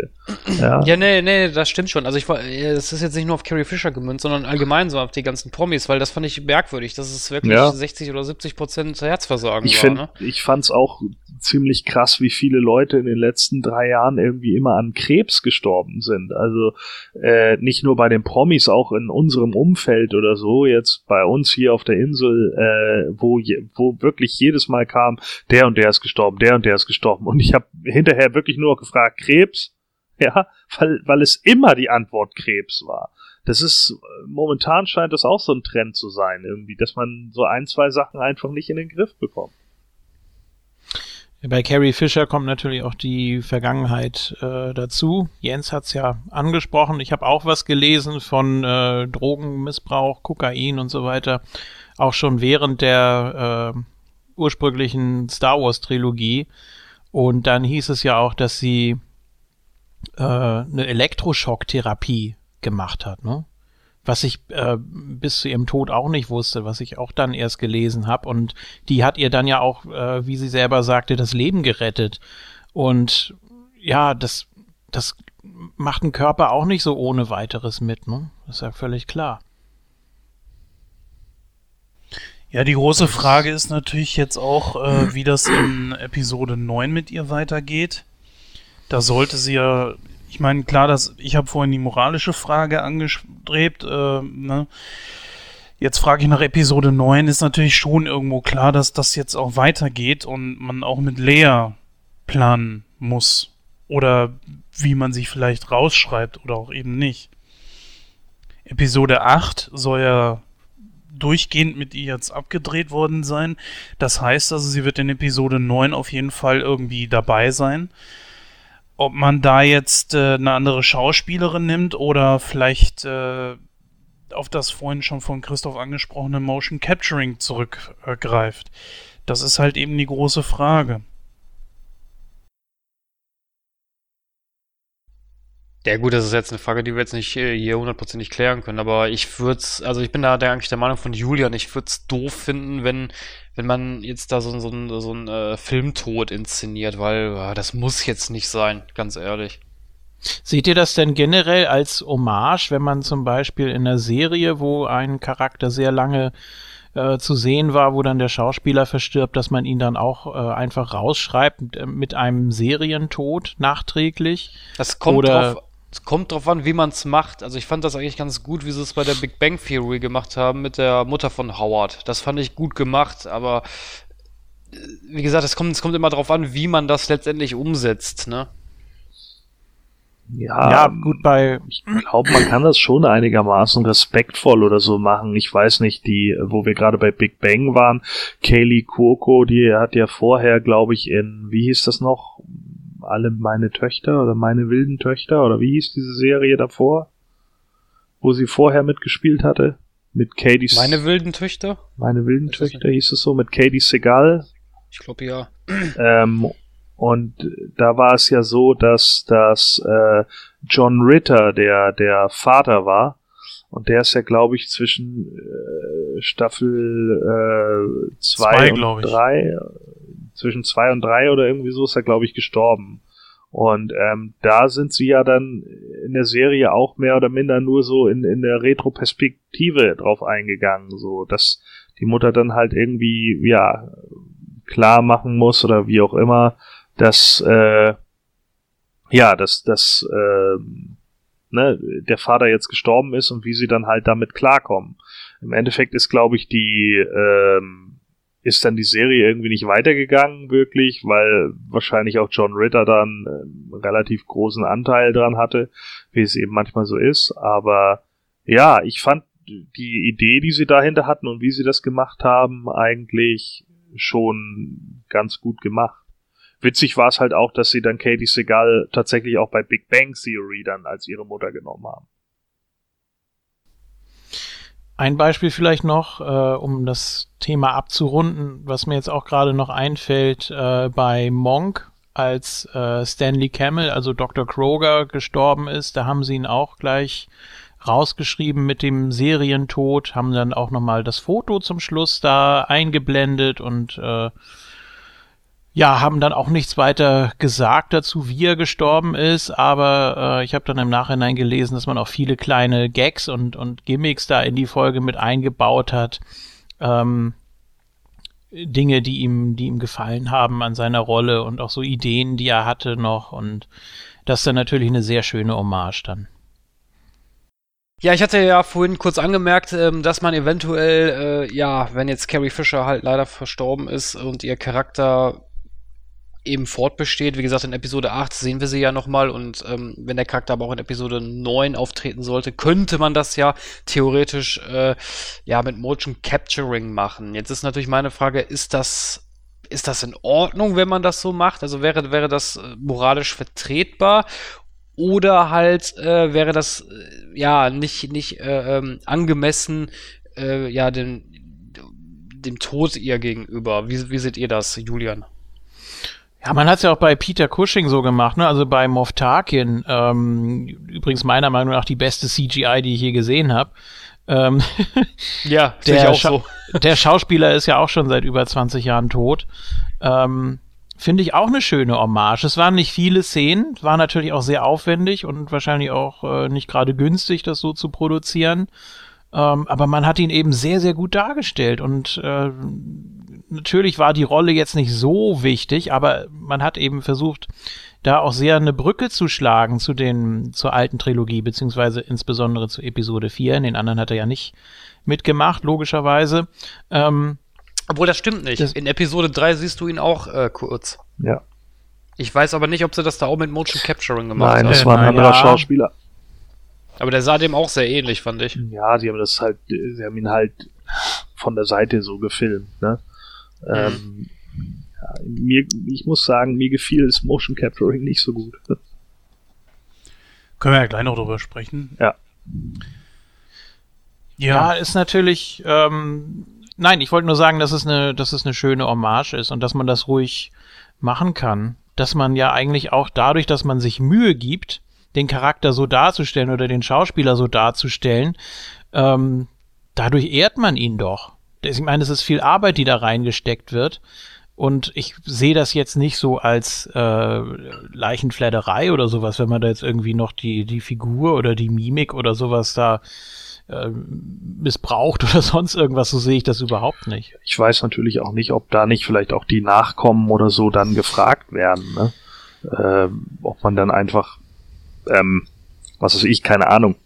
Ja. Ja, nee, nee, das stimmt schon. Also ich war, das ist jetzt nicht nur auf Carrie Fisher gemünzt, sondern allgemein so auf die ganzen Promis, weil das fand ich merkwürdig, dass es wirklich Ja. 60 oder 70 Prozent Herzversagen Ich war. finde, ne? ich fand's auch ziemlich krass, wie viele Leute in den letzten drei Jahren irgendwie immer an Krebs gestorben sind. Also äh, nicht nur bei den Promis, auch in unserem Umfeld oder so. Jetzt bei uns hier auf der Insel, äh, wo je, wo wirklich jedes Mal kam, der und der ist gestorben, der und der ist gestorben. Und ich habe hinterher wirklich nur gefragt, Krebs? Ja, weil, weil es immer die Antwort Krebs war. Das ist, äh, momentan scheint das auch so ein Trend zu sein, irgendwie, dass man so ein, zwei Sachen einfach nicht in den Griff bekommt. Bei Carrie Fisher kommt natürlich auch die Vergangenheit äh, dazu. Jens hat's ja angesprochen. Ich habe auch was gelesen von äh, Drogenmissbrauch, Kokain und so weiter. Auch schon während der äh, ursprünglichen Star Wars Trilogie. Und dann hieß es ja auch, dass sie äh, eine Elektroschocktherapie gemacht hat, ne? Was ich äh, bis zu ihrem Tod auch nicht wusste, was ich auch dann erst gelesen habe. Und die hat ihr dann ja auch, äh, wie sie selber sagte, das Leben gerettet. Und ja, das, das macht ein Körper auch nicht so ohne weiteres mit, ne? Das ist ja völlig klar. Ja, die große Frage ist natürlich jetzt auch, äh, wie das in Episode 9 mit ihr weitergeht. Da sollte sie ja, ich meine, klar, dass ich habe vorhin die moralische Frage angestrebt, äh, ne? Jetzt frage ich nach Episode 9, ist natürlich schon irgendwo klar, dass das jetzt auch weitergeht und man auch mit Lea planen muss. Oder wie man sich vielleicht rausschreibt oder auch eben nicht. Episode 8 soll ja durchgehend mit ihr jetzt abgedreht worden sein. Das heißt also, sie wird in Episode 9 auf jeden Fall irgendwie dabei sein. Ob man da jetzt äh, eine andere Schauspielerin nimmt oder vielleicht äh, auf das vorhin schon von Christoph angesprochene Motion Capturing zurückgreift. das ist halt eben die große Frage. Ja gut, das ist jetzt eine Frage, die wir jetzt nicht äh, hier hundertprozentig klären können, aber ich würde also ich bin da der, eigentlich der Meinung von Julian, ich würde es doof finden, wenn, wenn man jetzt da so, so, so, so einen äh, Filmtod inszeniert, weil äh, das muss jetzt nicht sein, ganz ehrlich. Seht ihr das denn generell als Hommage, wenn man zum Beispiel in einer Serie, wo ein Charakter sehr lange äh, zu sehen war, wo dann der Schauspieler verstirbt, dass man ihn dann auch äh, einfach rausschreibt äh, mit einem Serientod nachträglich? Das kommt Oder drauf es kommt drauf an, wie man es macht. Also ich fand das eigentlich ganz gut, wie sie es bei der Big Bang Theory gemacht haben mit der Mutter von Howard. Das fand ich gut gemacht, aber äh, wie gesagt, es kommt, es kommt immer drauf an, wie man das letztendlich umsetzt, ne? Ja, ja, gut, bei ich glaube, man kann das schon einigermaßen respektvoll oder so machen. Ich weiß nicht, die, wo wir gerade bei Big Bang waren, Kaylee Kurko, die hat ja vorher, glaube ich, in, wie hieß das noch? Alle meine Töchter oder meine wilden Töchter oder wie hieß diese Serie davor? Wo sie vorher mitgespielt hatte? Mit Katie Meine wilden Töchter? Meine wilden das Töchter hieß es so, mit Katie Segal. Ich glaube ja. Ähm, und da war es ja so, dass dass äh, John Ritter der der Vater war und der ist ja glaube ich zwischen äh, Staffel äh, zwei, Zwei, und glaub ich. drei äh, zwischen zwei und drei oder irgendwie so ist er glaube ich gestorben und ähm, da sind sie ja dann in der Serie auch mehr oder minder nur so in, in der Retroperspektive drauf eingegangen, so dass die Mutter dann halt irgendwie ja klar machen muss oder wie auch immer, dass äh, ja, dass dass äh, ne, der Vater jetzt gestorben ist und wie sie dann halt damit klarkommen. Im Endeffekt ist, glaube ich, die ähm, ist dann die Serie irgendwie nicht weitergegangen, wirklich, weil wahrscheinlich auch John Ritter dann einen relativ großen Anteil dran hatte, wie es eben manchmal so ist. Aber ja, ich fand die Idee, die sie dahinter hatten und wie sie das gemacht haben, eigentlich schon ganz gut gemacht. Witzig war es halt auch, dass sie dann Katie Segal tatsächlich auch bei Big Bang Theory dann als ihre Mutter genommen haben. Ein Beispiel vielleicht noch, äh, um das Thema abzurunden, was mir jetzt auch gerade noch einfällt, äh, bei Monk, als äh, Stanley Camel, also Dr. Kroger, gestorben ist, da haben sie ihn auch gleich rausgeschrieben mit dem Serientod, haben dann auch nochmal das Foto zum Schluss da eingeblendet und äh, ja, haben dann auch nichts weiter gesagt dazu, wie er gestorben ist, aber äh, ich habe dann im Nachhinein gelesen, dass man auch viele kleine Gags und, und Gimmicks da in die Folge mit eingebaut hat. Ähm, Dinge, die ihm, die ihm gefallen haben an seiner Rolle und auch so Ideen, die er hatte noch und das ist dann natürlich eine sehr schöne Hommage dann. Ja, ich hatte ja vorhin kurz angemerkt, ähm, dass man eventuell, äh, ja, wenn jetzt Carrie Fisher halt leider verstorben ist und ihr Charakter eben fortbesteht. Wie gesagt, in Episode 8 sehen wir sie ja nochmal und ähm, wenn der Charakter aber auch in Episode 9 auftreten sollte, könnte man das ja theoretisch äh, ja mit Motion Capturing machen. Jetzt ist natürlich meine Frage, ist das ist das in Ordnung, wenn man das so macht? Also wäre wäre das äh, moralisch vertretbar oder halt äh, wäre das äh, ja nicht nicht äh, ähm, angemessen äh, ja dem dem Tod ihr gegenüber? Wie, wie seht ihr das, Julian? Ja, man hat es ja auch bei Peter Cushing so gemacht, ne? Also bei Moff Tarkin, ähm, übrigens meiner Meinung nach die beste CGI, die ich je gesehen habe. Ähm, [LAUGHS] Ja, der, auch Scha so. der Schauspieler ist ja auch schon seit über 20 Jahren tot. Ähm, Finde ich auch eine schöne Hommage. Es waren nicht viele Szenen, war natürlich auch sehr aufwendig und wahrscheinlich auch äh, nicht gerade günstig, das so zu produzieren. Ähm, aber man hat ihn eben sehr, sehr gut dargestellt und äh, natürlich war die Rolle jetzt nicht so wichtig, aber man hat eben versucht, da auch sehr eine Brücke zu schlagen zu den, zur alten Trilogie, beziehungsweise insbesondere zu Episode 4. In den anderen hat er ja nicht mitgemacht, logischerweise. Ähm, Obwohl, das stimmt nicht. Das- in Episode 3 siehst du ihn auch äh, kurz. Ja. Ich weiß aber nicht, ob sie das da auch mit Motion Capturing gemacht Nein, haben. das war ein Nein, anderer ja. Schauspieler. Aber der sah dem auch sehr ähnlich, fand ich. Ja, sie haben das halt, sie haben ihn halt von der Seite so gefilmt, ne? Ähm, ja, mir, ich muss sagen, mir gefiel das Motion Capturing nicht so gut. Können wir ja gleich noch drüber sprechen. Ja. Ja, ist natürlich. Ähm, nein, ich wollte nur sagen, dass es eine, dass es eine schöne Hommage ist und dass man das ruhig machen kann. Dass man ja eigentlich auch dadurch, dass man sich Mühe gibt, den Charakter so darzustellen oder den Schauspieler so darzustellen, ähm, dadurch ehrt man ihn doch. Ich meine, es ist viel Arbeit, die da reingesteckt wird. Und ich sehe das jetzt nicht so als äh, Leichenfledderei oder sowas, wenn man da jetzt irgendwie noch die, die Figur oder die Mimik oder sowas da äh, missbraucht [LAUGHS] oder sonst irgendwas, so sehe ich das überhaupt nicht. Ich weiß natürlich auch nicht, ob da nicht vielleicht auch die Nachkommen oder so dann gefragt werden, ne? Ähm, ob man dann einfach, ähm, was weiß ich, keine Ahnung.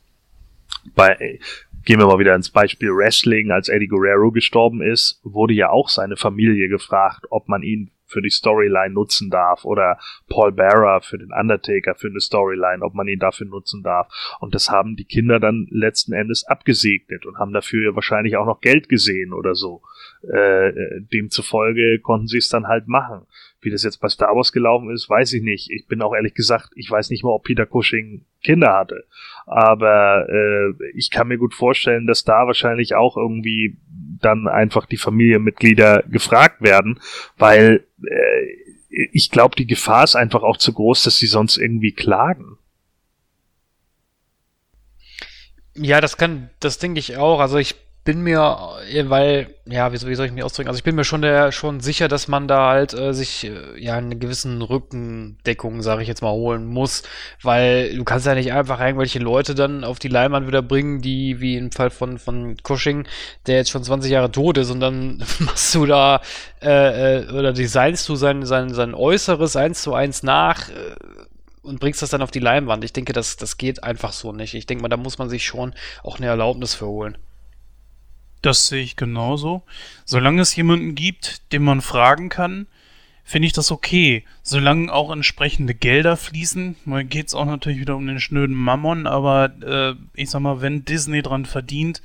Bei, gehen wir mal wieder ins Beispiel Wrestling, als Eddie Guerrero gestorben ist, wurde ja auch seine Familie gefragt, ob man ihn für die Storyline nutzen darf oder Paul Bearer für den Undertaker für eine Storyline, ob man ihn dafür nutzen darf. Und das haben die Kinder dann letzten Endes abgesegnet und haben dafür wahrscheinlich auch noch Geld gesehen oder so. Äh, demzufolge konnten sie es dann halt machen. Wie das jetzt bei Star Wars gelaufen ist, weiß ich nicht. Ich bin auch ehrlich gesagt, ich weiß nicht mal, ob Peter Cushing Kinder hatte. Aber äh, ich kann mir gut vorstellen, dass da wahrscheinlich auch irgendwie dann einfach die Familienmitglieder gefragt werden, weil äh, ich glaube, die Gefahr ist einfach auch zu groß, dass sie sonst irgendwie klagen. Ja, das kann, das denke ich auch. Also ich bin mir, äh, weil, ja, wie, soll ich mich ausdrücken? Also ich bin mir schon der, schon sicher, dass man da halt äh, sich äh, ja eine gewissen Rückendeckung, sage ich jetzt mal, holen muss, weil du kannst ja nicht einfach irgendwelche Leute dann auf die Leinwand wieder bringen, die wie im Fall von von Cushing, der jetzt schon 20 Jahre tot ist, und dann [LAUGHS] machst du da äh, äh, oder designst du sein sein sein Äußeres eins zu eins nach. Äh, und bringst das dann auf die Leinwand. Ich denke, das, das geht einfach so nicht. Ich denke mal, da muss man sich schon auch eine Erlaubnis für holen. Das sehe ich genauso. Solange es jemanden gibt, den man fragen kann, finde ich das okay. Solange auch entsprechende Gelder fließen, geht es auch natürlich wieder um den schnöden Mammon, aber äh, ich sag mal, wenn Disney dran verdient,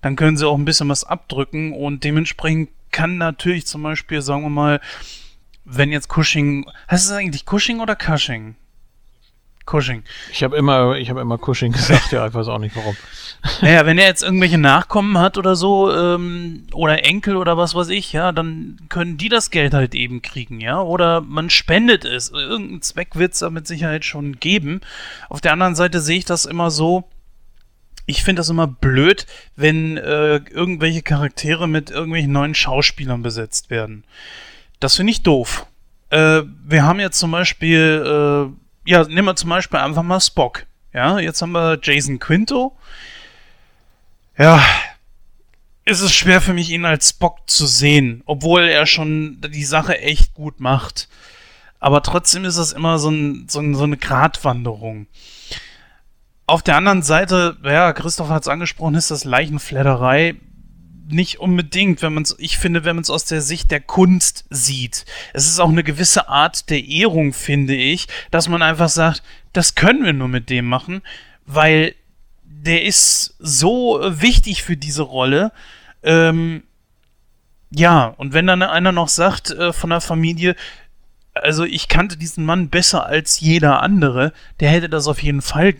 dann können sie auch ein bisschen was abdrücken und dementsprechend kann natürlich zum Beispiel, sagen wir mal, wenn jetzt Cushing, heißt es eigentlich Cushing oder Cushing? Cushing. Ich habe immer, ich habe immer Cushing gesagt, ja, ich weiß auch nicht warum. [LAUGHS] Naja, wenn er jetzt irgendwelche Nachkommen hat oder so, ähm, oder Enkel oder was weiß ich, ja, dann können die das Geld halt eben kriegen, ja, oder man spendet es. Irgendeinen Zweck wird es da mit Sicherheit schon geben. Auf der anderen Seite sehe ich das immer so, ich finde das immer blöd, wenn äh, irgendwelche Charaktere mit irgendwelchen neuen Schauspielern besetzt werden. Das finde ich doof. Äh, wir haben jetzt zum Beispiel äh, ja, nehmen wir zum Beispiel einfach mal Spock. Ja, jetzt haben wir Jason Quinto. Ja, ist es schwer für mich, ihn als Spock zu sehen, obwohl er schon die Sache echt gut macht. Aber trotzdem ist es immer so, ein, so, ein, so eine Gratwanderung. Auf der anderen Seite, ja, Christoph hat es angesprochen, ist das Leichenfledderei nicht unbedingt, wenn man es, ich finde, wenn man es aus der Sicht der Kunst sieht. Es ist auch eine gewisse Art der Ehrung, finde ich, dass man einfach sagt, das können wir nur mit dem machen, weil der ist so wichtig für diese Rolle. Ähm, ja, und wenn dann einer noch sagt äh, von der Familie, also ich kannte diesen Mann besser als jeder andere, der hätte das auf jeden Fall,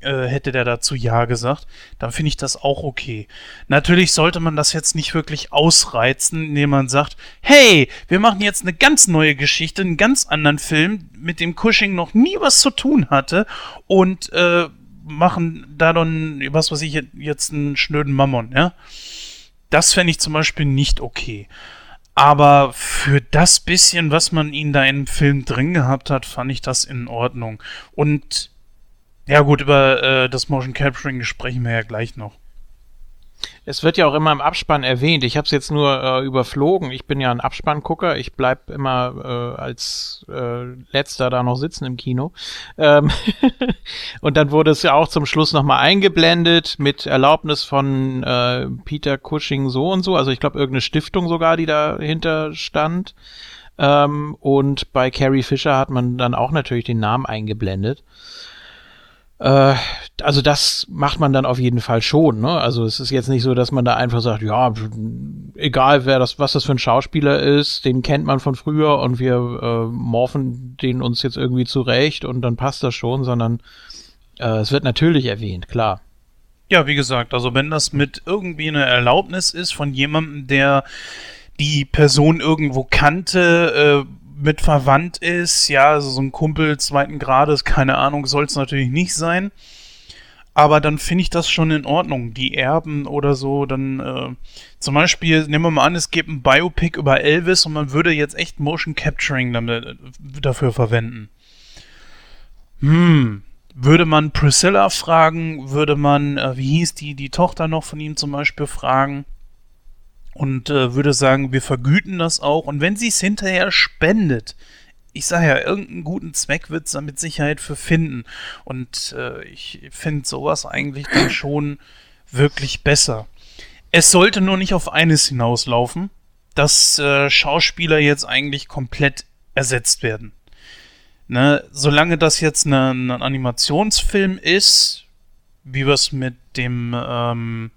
äh, hätte der dazu Ja gesagt, dann finde ich das auch okay. Natürlich sollte man das jetzt nicht wirklich ausreizen, indem man sagt, hey, wir machen jetzt eine ganz neue Geschichte, einen ganz anderen Film, mit dem Cushing noch nie was zu tun hatte und äh, machen da dann, was weiß ich, jetzt einen schnöden Mammon, ja. Das fände ich zum Beispiel nicht okay. Aber für das bisschen, was man ihn da im Film drin gehabt hat, fand ich das in Ordnung. Und ja gut, über äh, das Motion Capturing sprechen wir ja gleich noch. Es wird ja auch immer im Abspann erwähnt. Ich habe es jetzt nur äh, überflogen. Ich bin ja ein Abspanngucker. Ich bleib immer äh, als äh, letzter da noch sitzen im Kino. Ähm [LAUGHS] und dann wurde es ja auch zum Schluss nochmal eingeblendet mit Erlaubnis von äh, Peter Cushing so und so. Also ich glaube irgendeine Stiftung sogar, die dahinter stand. Ähm, und bei Carrie Fisher hat man dann auch natürlich den Namen eingeblendet. Äh, also das macht man dann auf jeden Fall schon. Ne? Also es ist jetzt nicht so, dass man da einfach sagt, ja, egal wer das, was das für ein Schauspieler ist, den kennt man von früher und wir äh, morphen den uns jetzt irgendwie zurecht und dann passt das schon, sondern Äh, es wird natürlich erwähnt, klar. Ja, wie gesagt, also wenn das mit irgendwie einer Erlaubnis ist von jemandem, der die Person irgendwo kannte, äh, mit verwandt ist, ja, also so ein Kumpel zweiten Grades, keine Ahnung, soll es natürlich nicht sein. Aber dann finde ich das schon in Ordnung. Die Erben oder so, dann äh, zum Beispiel, nehmen wir mal an, es gibt ein Biopic über Elvis und man würde jetzt echt Motion Capturing damit, äh, dafür verwenden. Hm, würde man Priscilla fragen, würde man, äh, wie hieß die, die Tochter noch von ihm zum Beispiel fragen und äh, würde sagen, wir vergüten das auch und wenn sie es hinterher spendet, ich sage ja, irgendeinen guten Zweck wird es da mit Sicherheit für finden und äh, ich finde sowas eigentlich dann [CLEARS THROAT] schon wirklich besser. Es sollte nur nicht auf eines hinauslaufen, dass äh, Schauspieler jetzt eigentlich komplett ersetzt werden. Ne, solange das jetzt ein ne, Animationsfilm ist, wie wir es mit dem, ähm,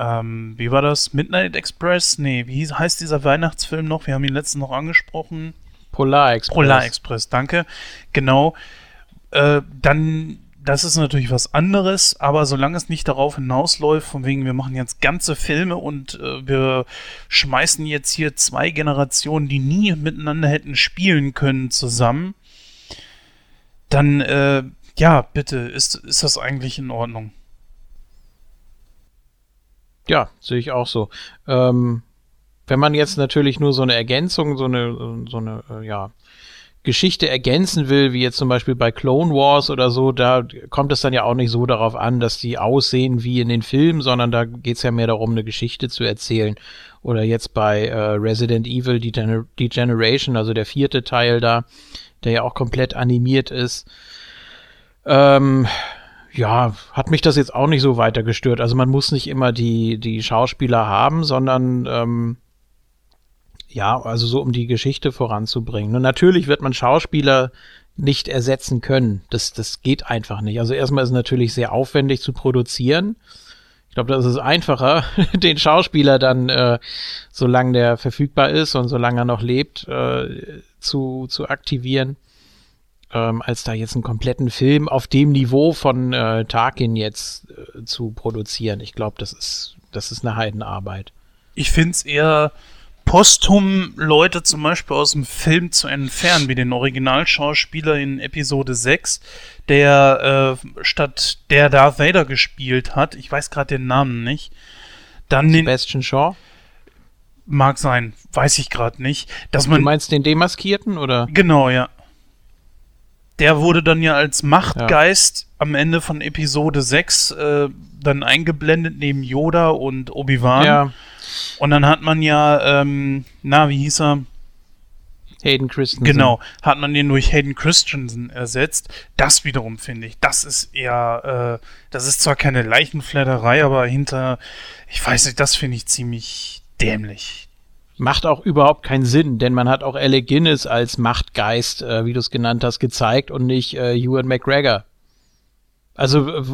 ähm, wie war das? Midnight Express? Nee, wie heißt dieser Weihnachtsfilm noch? Wir haben ihn letztens noch angesprochen. Polar Express. Polar Express, danke. Genau. Äh, dann, das ist natürlich was anderes, aber solange es nicht darauf hinausläuft, von wegen, wir machen jetzt ganze Filme und äh, wir schmeißen jetzt hier zwei Generationen, die nie miteinander hätten spielen können, zusammen, dann, äh, ja, bitte, ist, ist das eigentlich in Ordnung? Ja, sehe ich auch so. Ähm, wenn man jetzt natürlich nur so eine Ergänzung, so eine, so eine, äh, ja, Geschichte ergänzen will, wie jetzt zum Beispiel bei Clone Wars oder so, da kommt es dann ja auch nicht so darauf an, dass die aussehen wie in den Filmen, sondern da geht es ja mehr darum, eine Geschichte zu erzählen. Oder jetzt bei äh, Resident Evil Degeneration, also der vierte Teil da, der ja auch komplett animiert ist. Ähm, ja, hat mich das jetzt auch nicht so weiter gestört. Also man muss nicht immer die, die Schauspieler haben, sondern ähm, ja, also so um die Geschichte voranzubringen. Und natürlich wird man Schauspieler nicht ersetzen können. Das, das geht einfach nicht. Also erstmal ist es natürlich sehr aufwendig zu produzieren. Ich glaube, das ist einfacher, [LAUGHS] den Schauspieler dann, äh, solange der verfügbar ist und solange er noch lebt, äh, zu, zu aktivieren, ähm, als da jetzt einen kompletten Film auf dem Niveau von äh, Tarkin jetzt äh, zu produzieren. Ich glaube, das ist, das ist eine Heidenarbeit. Ich finde es eher posthum Leute zum Beispiel aus dem Film zu entfernen, wie den Originalschauspieler in Episode 6, der äh, statt der Darth Vader gespielt hat, ich weiß gerade den Namen nicht, dann Sebastian Shaw? Mag sein, weiß ich gerade nicht. Dass man, du meinst den Demaskierten, oder? Genau, ja. Der wurde dann ja als Machtgeist ja. am Ende von Episode 6 äh, dann eingeblendet neben Yoda und Obi-Wan. Ja. Und dann hat man ja, ähm, na, wie hieß er? Hayden Christensen. Genau, hat man den durch Hayden Christensen ersetzt. Das wiederum finde ich, das ist eher, äh, das ist zwar keine Leichenfledderei, aber hinter, ich weiß nicht, das finde ich ziemlich dämlich. Macht auch überhaupt keinen Sinn, denn man hat auch Alec Guinness als Machtgeist, äh, wie du es genannt hast, gezeigt und nicht äh, Ewan McGregor. Also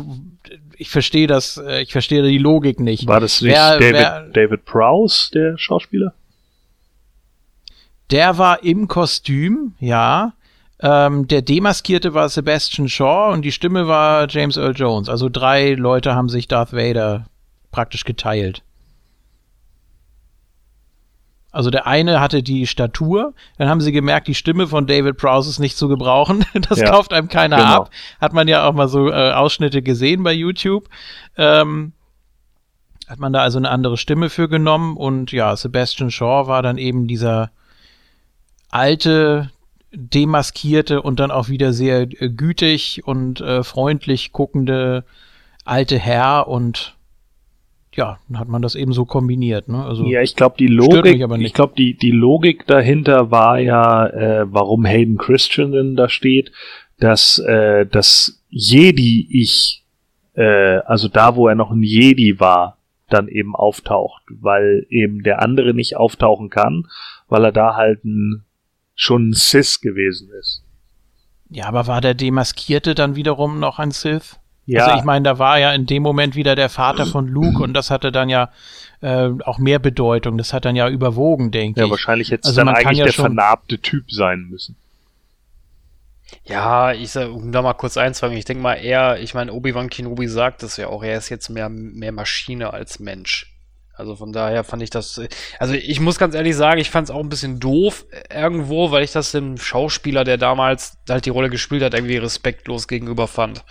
ich verstehe das, äh, ich verstehe die Logik nicht. War das nicht wer, David, wer, David Prowse, der Schauspieler? Der war im Kostüm, ja. Ähm, der Demaskierte war Sebastian Shaw und die Stimme war James Earl Jones. Also drei Leute haben sich Darth Vader praktisch geteilt. Also der eine hatte die Statur, dann haben sie gemerkt, die Stimme von David Prowse ist nicht zu gebrauchen. [LAUGHS] Das ja, kauft einem keiner genau. ab. Hat man ja auch mal so äh, Ausschnitte gesehen bei YouTube. Ähm, hat man da also eine andere Stimme für genommen und ja, Sebastian Shaw war dann eben dieser alte, demaskierte und dann auch wieder sehr äh, gütig und äh, freundlich guckende alte Herr und ja, dann hat man das eben so kombiniert. Ne? Also, ja, ich glaube, die Logik, ich glaube, die, die Logik dahinter war ja, äh, warum Hayden Christensen da steht, dass äh, das Jedi-Ich, äh, also da, wo er noch ein Jedi war, dann eben auftaucht, weil eben der andere nicht auftauchen kann, weil er da halt ein, schon ein Sith gewesen ist. Ja, aber war der Demaskierte dann wiederum noch ein Sith? Ja. Also ich meine, da war ja in dem Moment wieder der Vater von Luke und das hatte dann ja äh, auch mehr Bedeutung. Das hat dann ja überwogen, denke ja, ich. Ja, wahrscheinlich hätte es also dann eigentlich ja der vernarbte Typ sein müssen. Ja, ich sag, um da mal kurz einzufangen, ich denke mal eher, ich meine, Obi-Wan Kenobi sagt es ja auch, er ist jetzt mehr, mehr Maschine als Mensch. Also von daher fand ich das, also ich muss ganz ehrlich sagen, ich fand es auch ein bisschen doof irgendwo, weil ich das dem Schauspieler, der damals halt die Rolle gespielt hat, irgendwie respektlos gegenüber fand.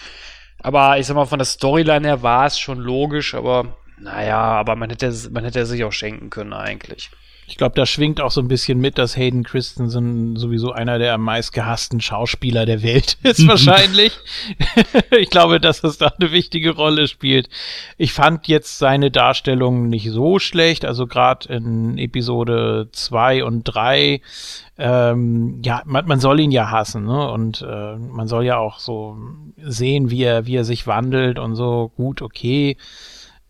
Aber ich sag mal, von der Storyline her war es schon logisch, aber naja, aber man hätte, man hätte sich auch schenken können eigentlich. Ich glaube, da schwingt auch so ein bisschen mit, dass Hayden Christensen sowieso einer der am meist gehassten Schauspieler der Welt [LAUGHS] ist, wahrscheinlich. [LAUGHS] ich glaube, dass das da eine wichtige Rolle spielt. Ich fand jetzt seine Darstellung nicht so schlecht, also gerade in Episode zwei und drei ähm, ja, man, man soll ihn ja hassen, ne? Und äh, man soll ja auch so sehen, wie er, wie er sich wandelt und so, gut, okay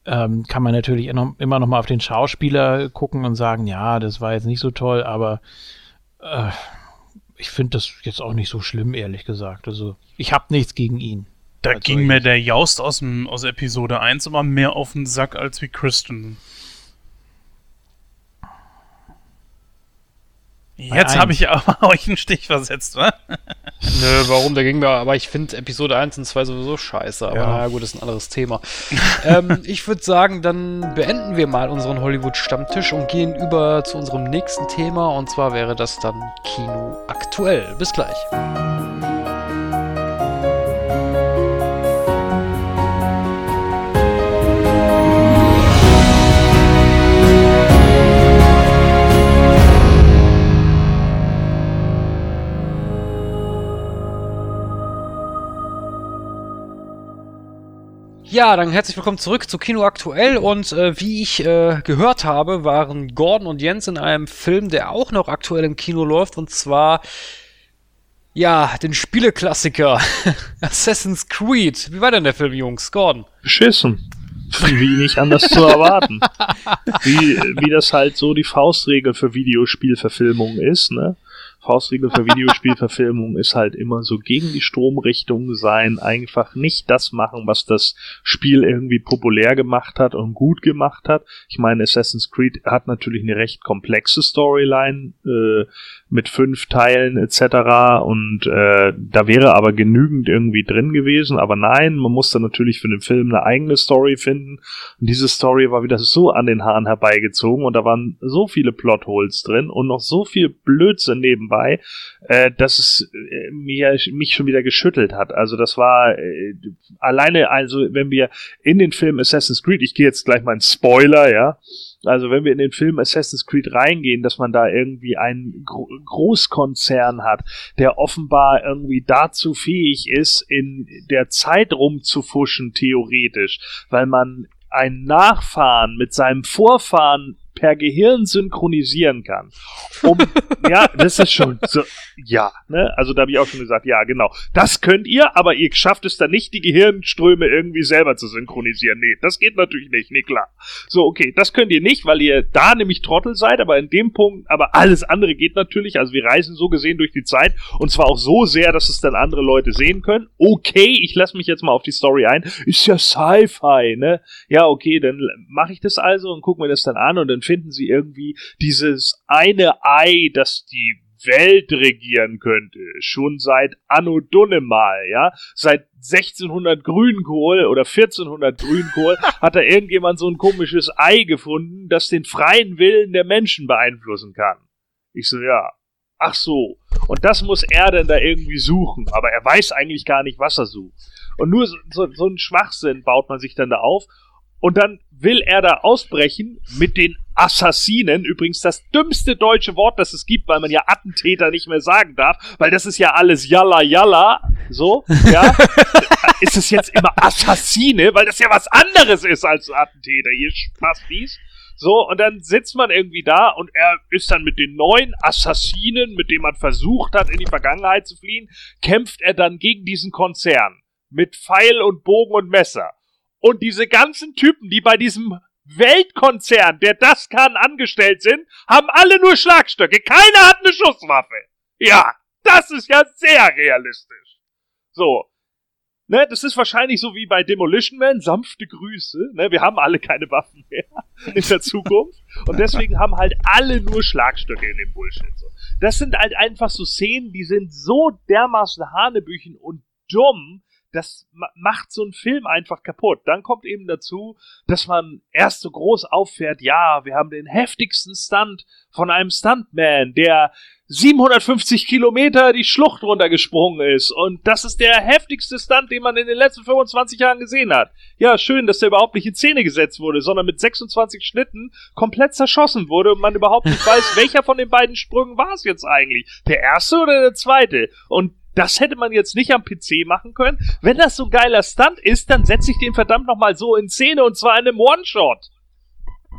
ähm, kann man natürlich immer noch mal auf den Schauspieler gucken und sagen, ja, das war jetzt nicht so toll, aber äh, ich finde das jetzt auch nicht so schlimm, ehrlich gesagt. Also ich habe nichts gegen ihn. Da ging mir der Jaust aus, dem, aus Episode 1 immer mehr auf den Sack als wie Kristen. Jetzt habe ich aber [LAUGHS] euch einen Stich versetzt, wa? Nö, warum? Der ging mir, aber ich finde Episode 1 und 2 sowieso scheiße. Aber ja. naja, gut, das ist ein anderes Thema. [LAUGHS] ähm, ich würde sagen, dann beenden wir mal unseren Hollywood-Stammtisch und gehen über zu unserem nächsten Thema. Und zwar wäre das dann Kino aktuell. Bis gleich. Ja, dann herzlich willkommen zurück zu Kino Aktuell und äh, wie ich äh, gehört habe, waren Gordon und Jens in einem Film, der auch noch aktuell im Kino läuft und zwar ja, den Spieleklassiker [LAUGHS] Assassin's Creed. Wie war denn der Film, Jungs? Gordon? Beschissen. Wie nicht anders zu erwarten. [LAUGHS] Wie, wie das halt so die Faustregel für Videospielverfilmungen ist, ne? Faustregel für Videospielverfilmung ist halt immer so gegen die Stromrichtung sein, einfach nicht das machen, was das Spiel irgendwie populär gemacht hat und gut gemacht hat. Ich meine, Assassin's Creed hat natürlich eine recht komplexe Storyline äh, mit fünf Teilen etc. Und äh, da wäre aber genügend irgendwie drin gewesen. Aber nein, man musste natürlich für den Film eine eigene Story finden. Und diese Story war wieder so an den Haaren herbeigezogen und da waren so viele Plotholes drin und noch so viel Blödsinn nebenbei äh, dass es äh, mir, mich schon wieder geschüttelt hat. Also das war äh, alleine, also wenn wir in den Film Assassin's Creed, ich gehe jetzt gleich mal in Spoiler, ja, also wenn wir in den Film Assassin's Creed reingehen, dass man da irgendwie einen Gro Großkonzern hat, der offenbar irgendwie dazu fähig ist, in der Zeit rumzufuschen, theoretisch, weil man einen Nachfahren mit seinem Vorfahren per Gehirn synchronisieren kann. Um, [LAUGHS] ja, das ist schon so, ja, ne? Also da habe ich auch schon gesagt, ja, genau. Das könnt ihr, aber ihr schafft es dann nicht, die Gehirnströme irgendwie selber zu synchronisieren. Nee, das geht natürlich nicht, nee, klar. So, okay, das könnt ihr nicht, weil ihr da nämlich Trottel seid, aber in dem Punkt, aber alles andere geht natürlich. Also wir reisen so gesehen durch die Zeit und zwar auch so sehr, dass es dann andere Leute sehen können. Okay, ich lasse mich jetzt mal auf die Story ein. Ist ja Sci-Fi, ne? Ja, okay, dann mache ich das also und gucke mir das dann an und dann finden sie irgendwie dieses eine Ei, das die Welt regieren könnte, schon seit Anno Dunnemal, ja, seit 1600 Grünkohl oder 1400 Grünkohl [LAUGHS] hat da irgendjemand so ein komisches Ei gefunden, das den freien Willen der Menschen beeinflussen kann. Ich so, ja, ach so. Und das muss er denn da irgendwie suchen, aber er weiß eigentlich gar nicht, was er sucht. Und nur so, so, so einen Schwachsinn baut man sich dann da auf und dann will er da ausbrechen mit den Assassinen. Übrigens das dümmste deutsche Wort, das es gibt, weil man ja Attentäter nicht mehr sagen darf, weil das ist ja alles Yalla Yalla. So, [LAUGHS] ja. ist es jetzt immer Assassine, weil das ja was anderes ist als Attentäter. Hier dies. So, und dann sitzt man irgendwie da und er ist dann mit den neuen Assassinen, mit denen man versucht hat, in die Vergangenheit zu fliehen, kämpft er dann gegen diesen Konzern. Mit Pfeil und Bogen und Messer. Und diese ganzen Typen, die bei diesem Weltkonzern, der das kann, angestellt sind, haben alle nur Schlagstöcke. Keiner hat eine Schusswaffe. Ja, das ist ja sehr realistisch. So. Ne, das ist wahrscheinlich so wie bei Demolition Man, sanfte Grüße. Ne, wir haben alle keine Waffen mehr [LAUGHS] in der Zukunft. Und deswegen haben halt alle nur Schlagstöcke in dem Bullshit. Das sind halt einfach so Szenen, die sind so dermaßen Hanebüchen und dumm, das ma macht so einen Film einfach kaputt. Dann kommt eben dazu, dass man erst so groß auffährt, ja, wir haben den heftigsten Stunt von einem Stuntman, der 750 Kilometer die Schlucht runtergesprungen ist. Und das ist der heftigste Stunt, den man in den letzten 25 Jahren gesehen hat. Ja, schön, dass der überhaupt nicht in Szene gesetzt wurde, sondern mit 26 Schnitten komplett zerschossen wurde und man überhaupt nicht weiß, [LAUGHS] welcher von den beiden Sprüngen war es jetzt eigentlich. Der erste oder der zweite? Und das hätte man jetzt nicht am PC machen können. Wenn das so ein geiler Stunt ist, dann setze ich den verdammt nochmal so in Szene und zwar in einem One-Shot.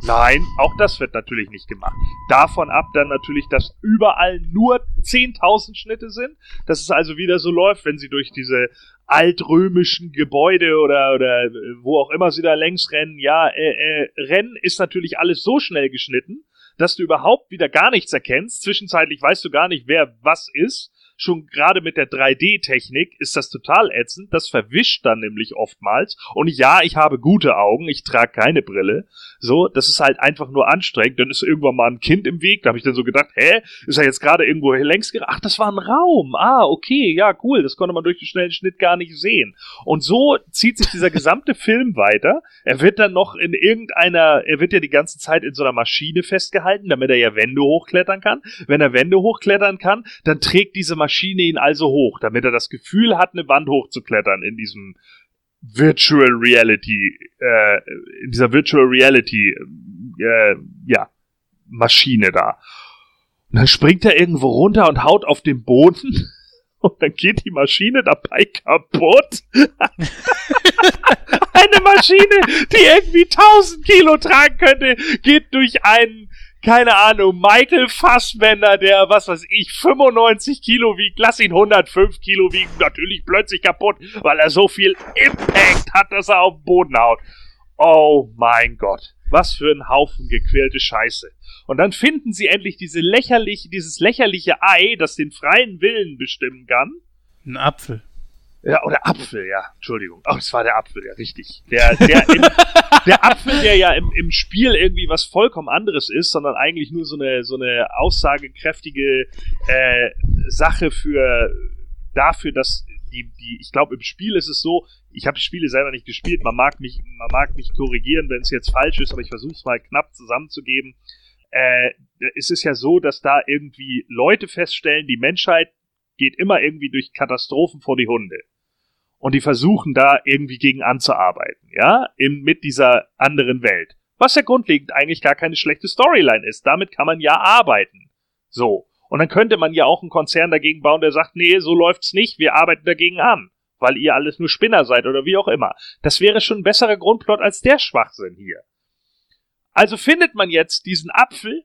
Nein, auch das wird natürlich nicht gemacht. Davon ab dann natürlich, dass überall nur 10.000 Schnitte sind. Dass es also wieder so läuft, wenn sie durch diese altrömischen Gebäude oder, oder äh, wo auch immer sie da längs rennen. Ja, äh, äh, Rennen ist natürlich alles so schnell geschnitten, dass du überhaupt wieder gar nichts erkennst. Zwischenzeitlich weißt du gar nicht, wer was ist schon gerade mit der 3D-Technik ist das total ätzend. Das verwischt dann nämlich oftmals. Und ja, ich habe gute Augen, ich trage keine Brille. So, das ist halt einfach nur anstrengend. Dann ist irgendwann mal ein Kind im Weg. Da habe ich dann so gedacht, hä, ist er jetzt gerade irgendwo längs gerannt? Ach, das war ein Raum. Ah, okay, ja, cool. Das konnte man durch den schnellen Schnitt gar nicht sehen. Und so zieht sich dieser gesamte [LAUGHS] Film weiter. Er wird dann noch in irgendeiner, er wird ja die ganze Zeit in so einer Maschine festgehalten, damit er ja Wände hochklettern kann. Wenn er Wände hochklettern kann, dann trägt diese Maschine Maschine ihn also hoch, damit er das Gefühl hat, eine Wand hochzuklettern in diesem Virtual Reality, äh, in dieser Virtual Reality, äh, ja, Maschine da. Und dann springt er irgendwo runter und haut auf den Boden. [LAUGHS] Und dann geht die Maschine dabei kaputt. [LAUGHS] Eine Maschine, die irgendwie 1000 Kilo tragen könnte, geht durch einen keine Ahnung, Michael Fassbender, der, was weiß ich, 95 Kilo wiegt, lass ihn 105 Kilo wiegen, natürlich plötzlich kaputt, weil er so viel Impact hat, dass er auf den Boden haut. Oh mein Gott. Was für ein Haufen gequälte Scheiße. Und dann finden sie endlich diese lächerliche, dieses lächerliche Ei, das den freien Willen bestimmen kann. Ein Apfel. Ja, oder Apfel, ja. Entschuldigung. Oh, es war der Apfel, ja, richtig. Der, der, im, der Apfel, der ja im, im Spiel irgendwie was vollkommen anderes ist, sondern eigentlich nur so eine, so eine aussagekräftige äh, Sache für dafür, dass die, die, ich glaube, im Spiel ist es so, ich habe die Spiele selber nicht gespielt, man mag mich, man mag mich korrigieren, wenn es jetzt falsch ist, aber ich versuche es mal knapp zusammenzugeben. Äh, es ist ja so, dass da irgendwie Leute feststellen, die Menschheit geht immer irgendwie durch Katastrophen vor die Hunde und die versuchen da irgendwie gegen anzuarbeiten, ja, in, mit dieser anderen Welt. Was ja grundlegend eigentlich gar keine schlechte Storyline ist. Damit kann man ja arbeiten. So. Und dann könnte man ja auch einen Konzern dagegen bauen, der sagt, nee, so läuft's nicht, wir arbeiten dagegen an, weil ihr alles nur Spinner seid oder wie auch immer. Das wäre schon ein besserer Grundplot als der Schwachsinn hier. Also findet man jetzt diesen Apfel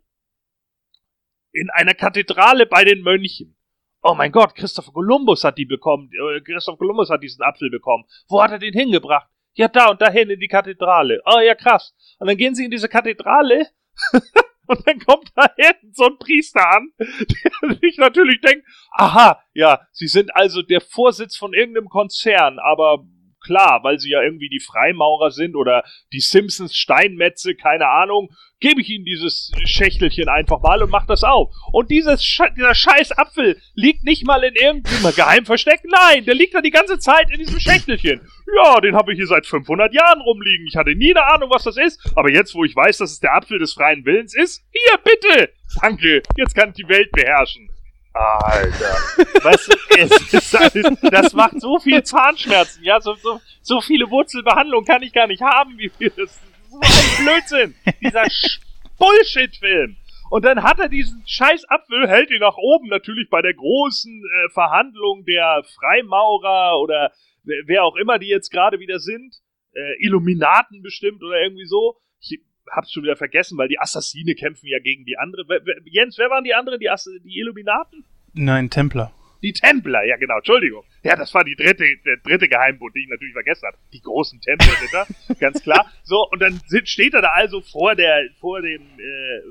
in einer Kathedrale bei den Mönchen oh mein Gott, Christopher Columbus hat die bekommen, äh, Christopher Columbus hat diesen Apfel bekommen. Wo hat er den hingebracht? Ja, da und dahin in die Kathedrale. Oh ja, krass. Und dann gehen sie in diese Kathedrale [LAUGHS] und dann kommt da hinten so ein Priester an, der sich natürlich denkt, aha, ja, sie sind also der Vorsitz von irgendeinem Konzern, aber klar, weil sie ja irgendwie die Freimaurer sind oder die Simpsons Steinmetze, keine Ahnung, gebe ich ihnen dieses Schächtelchen einfach mal und mach das auf. Und dieses dieser scheiß Apfel liegt nicht mal in irgendeinem Geheimversteck. Nein, der liegt da die ganze Zeit in diesem Schächtelchen. Ja, den habe ich hier seit 500 Jahren rumliegen. Ich hatte nie eine Ahnung, was das ist. Aber jetzt, wo ich weiß, dass es der Apfel des freien Willens ist, hier, bitte. Danke, jetzt kann ich die Welt beherrschen. Alter. Weißt du, es ist alles, das macht so viel Zahnschmerzen, ja, so, so, so viele Wurzelbehandlungen kann ich gar nicht haben, wie viel das so ein Blödsinn. Dieser Bullshit-Film. Und dann hat er diesen scheiß Apfel, hält ihn nach oben, natürlich bei der großen äh, Verhandlung der Freimaurer oder wer auch immer die jetzt gerade wieder sind. Äh, Illuminaten bestimmt oder irgendwie so. Ich hab's schon wieder vergessen, weil die Assassine kämpfen ja gegen die andere. Jens, wer waren die anderen? Die, Ass die Illuminaten? Nein, Templer. Die Templer, ja genau, Entschuldigung. Ja, das war die dritte, der dritte Geheimbund, den ich natürlich vergessen habe. Die großen Tempelritter, [LAUGHS] ganz klar. So, und dann steht er da also vor der, vor dem äh,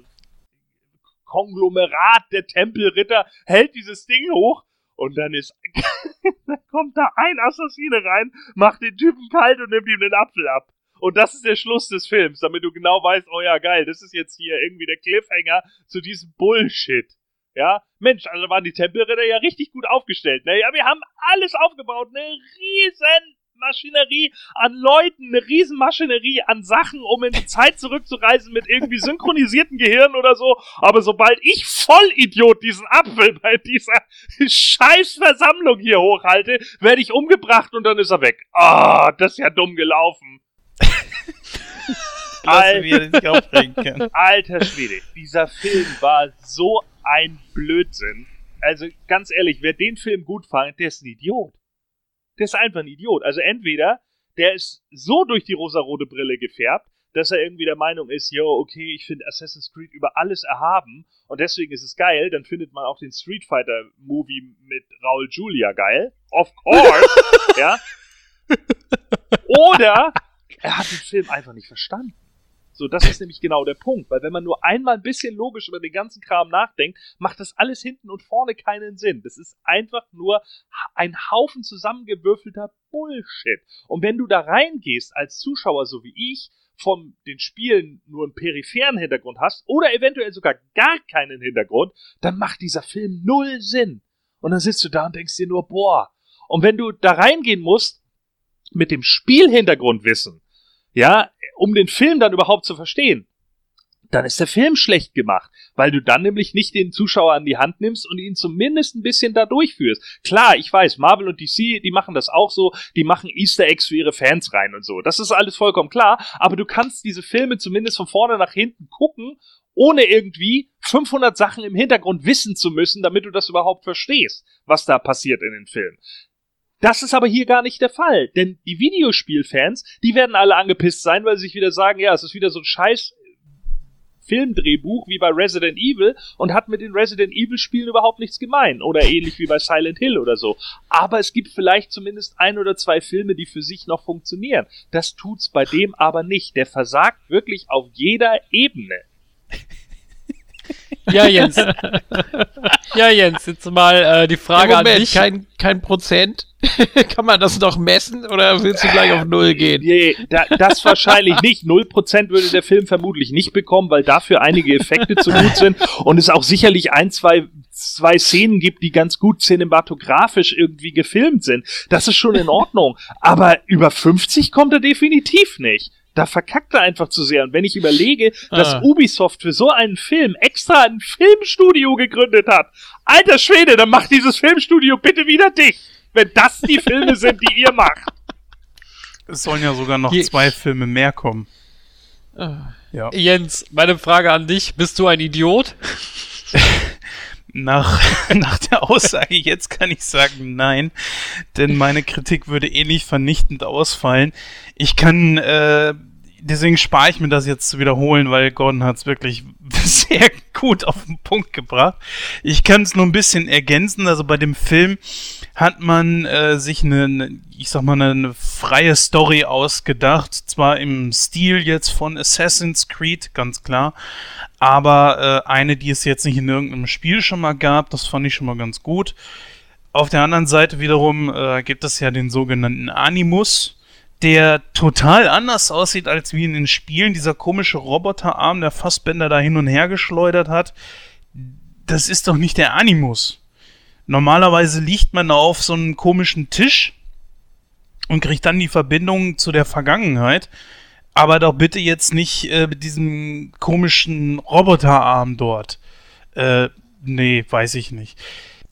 Konglomerat der Tempelritter, hält dieses Ding hoch Und dann ist, [LAUGHS] dann kommt da ein Assassine rein, macht den Typen kalt und nimmt ihm den Apfel ab. Und das ist der Schluss des Films, damit du genau weißt, oh ja, geil, das ist jetzt hier irgendwie der Cliffhanger zu diesem Bullshit. Ja, Mensch, also waren die Tempelritter ja richtig gut aufgestellt. Ne? Ja, wir haben alles aufgebaut, eine riesen Maschinerie an Leuten, eine Riesenmaschinerie an Sachen, um in die Zeit zurückzureisen mit irgendwie synchronisierten Gehirn oder so. Aber sobald ich Vollidiot diesen Apfel bei dieser scheiß Versammlung hier hochhalte, werde ich umgebracht und dann ist er weg. Ah, oh, das ist ja dumm gelaufen. Klasse, wie er sich aufregen kann. Alter Schwede, dieser Film war so ein Blödsinn. Also ganz ehrlich, wer den Film gut fand, der ist ein Idiot. Der ist einfach ein Idiot. Also entweder der ist so durch die rosarote Brille gefärbt, dass er irgendwie der Meinung ist, yo, okay, ich finde Assassin's Creed über alles erhaben und deswegen ist es geil, dann findet man auch den Street Fighter Movie mit Raul Julia geil. Of course, [LAUGHS] ja. Oder er hat den Film einfach nicht verstanden. So, das ist nämlich genau der Punkt, weil wenn man nur einmal ein bisschen logisch über den ganzen Kram nachdenkt, macht das alles hinten und vorne keinen Sinn. Das ist einfach nur ein Haufen zusammengewürfelter Bullshit. Und wenn du da reingehst als Zuschauer, so wie ich, von den Spielen nur einen peripheren Hintergrund hast oder eventuell sogar gar keinen Hintergrund, dann macht dieser Film null Sinn. Und dann sitzt du da und denkst dir nur, boah. Und wenn du da reingehen musst mit dem Spielhintergrundwissen, ja, um den Film dann überhaupt zu verstehen, dann ist der Film schlecht gemacht, weil du dann nämlich nicht den Zuschauer an die Hand nimmst und ihn zumindest ein bisschen da durchführst. Klar, ich weiß, Marvel und DC, die machen das auch so, die machen Easter Eggs für ihre Fans rein und so. Das ist alles vollkommen klar, aber du kannst diese Filme zumindest von vorne nach hinten gucken, ohne irgendwie 500 Sachen im Hintergrund wissen zu müssen, damit du das überhaupt verstehst, was da passiert in den Filmen. Das ist aber hier gar nicht der Fall, denn die Videospielfans, die werden alle angepisst sein, weil sie sich wieder sagen, ja, es ist wieder so ein scheiß Filmdrehbuch wie bei Resident Evil und hat mit den Resident Evil Spielen überhaupt nichts gemein oder ähnlich wie bei Silent Hill oder so. Aber es gibt vielleicht zumindest ein oder zwei Filme, die für sich noch funktionieren. Das tut's bei dem aber nicht. Der versagt wirklich auf jeder Ebene. Ja, Jens. ja, Jens, jetzt mal äh, die Frage Moment, an dich. kein, kein Prozent. [LAUGHS] Kann man das noch messen oder willst du gleich auf Null gehen? Nee, da, das wahrscheinlich nicht. Null Prozent würde der Film vermutlich nicht bekommen, weil dafür einige Effekte zu gut sind und es auch sicherlich ein, zwei, zwei Szenen gibt, die ganz gut cinematografisch irgendwie gefilmt sind. Das ist schon in Ordnung. Aber über 50 kommt er definitiv nicht. Da verkackt er einfach zu sehr. Und wenn ich überlege, dass Ah. Ubisoft für so einen Film extra ein Filmstudio gegründet hat, alter Schwede, dann macht dieses Filmstudio bitte wieder dich. Wenn das die Filme sind, die ihr macht. Es sollen ja sogar noch Je- zwei Filme mehr kommen. Ah. Ja. Jens, meine Frage an dich. Bist du ein Idiot? [LAUGHS] Nach, [LAUGHS] nach der Aussage jetzt kann ich sagen nein, denn meine Kritik würde ähnlich vernichtend ausfallen. Ich kann, äh, deswegen spare ich mir das jetzt zu wiederholen, weil Gordon hat es wirklich [LAUGHS] sehr gut auf den Punkt gebracht. Ich kann es nur ein bisschen ergänzen. Also bei dem Film hat man äh, sich eine, eine, ich sag mal, eine, eine freie Story ausgedacht. Zwar im Stil jetzt von Assassin's Creed, ganz klar, aber äh, eine, die es jetzt nicht in irgendeinem Spiel schon mal gab, das fand ich schon mal ganz gut. Auf der anderen Seite wiederum äh, gibt es ja den sogenannten Animus, der total anders aussieht als wie in den Spielen. Dieser komische Roboterarm, der Fassbänder da hin und her geschleudert hat. Das ist doch nicht der Animus. Normalerweise liegt man auf so einem komischen Tisch und kriegt dann die Verbindung zu der Vergangenheit. Aber doch bitte jetzt nicht äh, mit diesem komischen Roboterarm dort. Äh, nee, weiß ich nicht.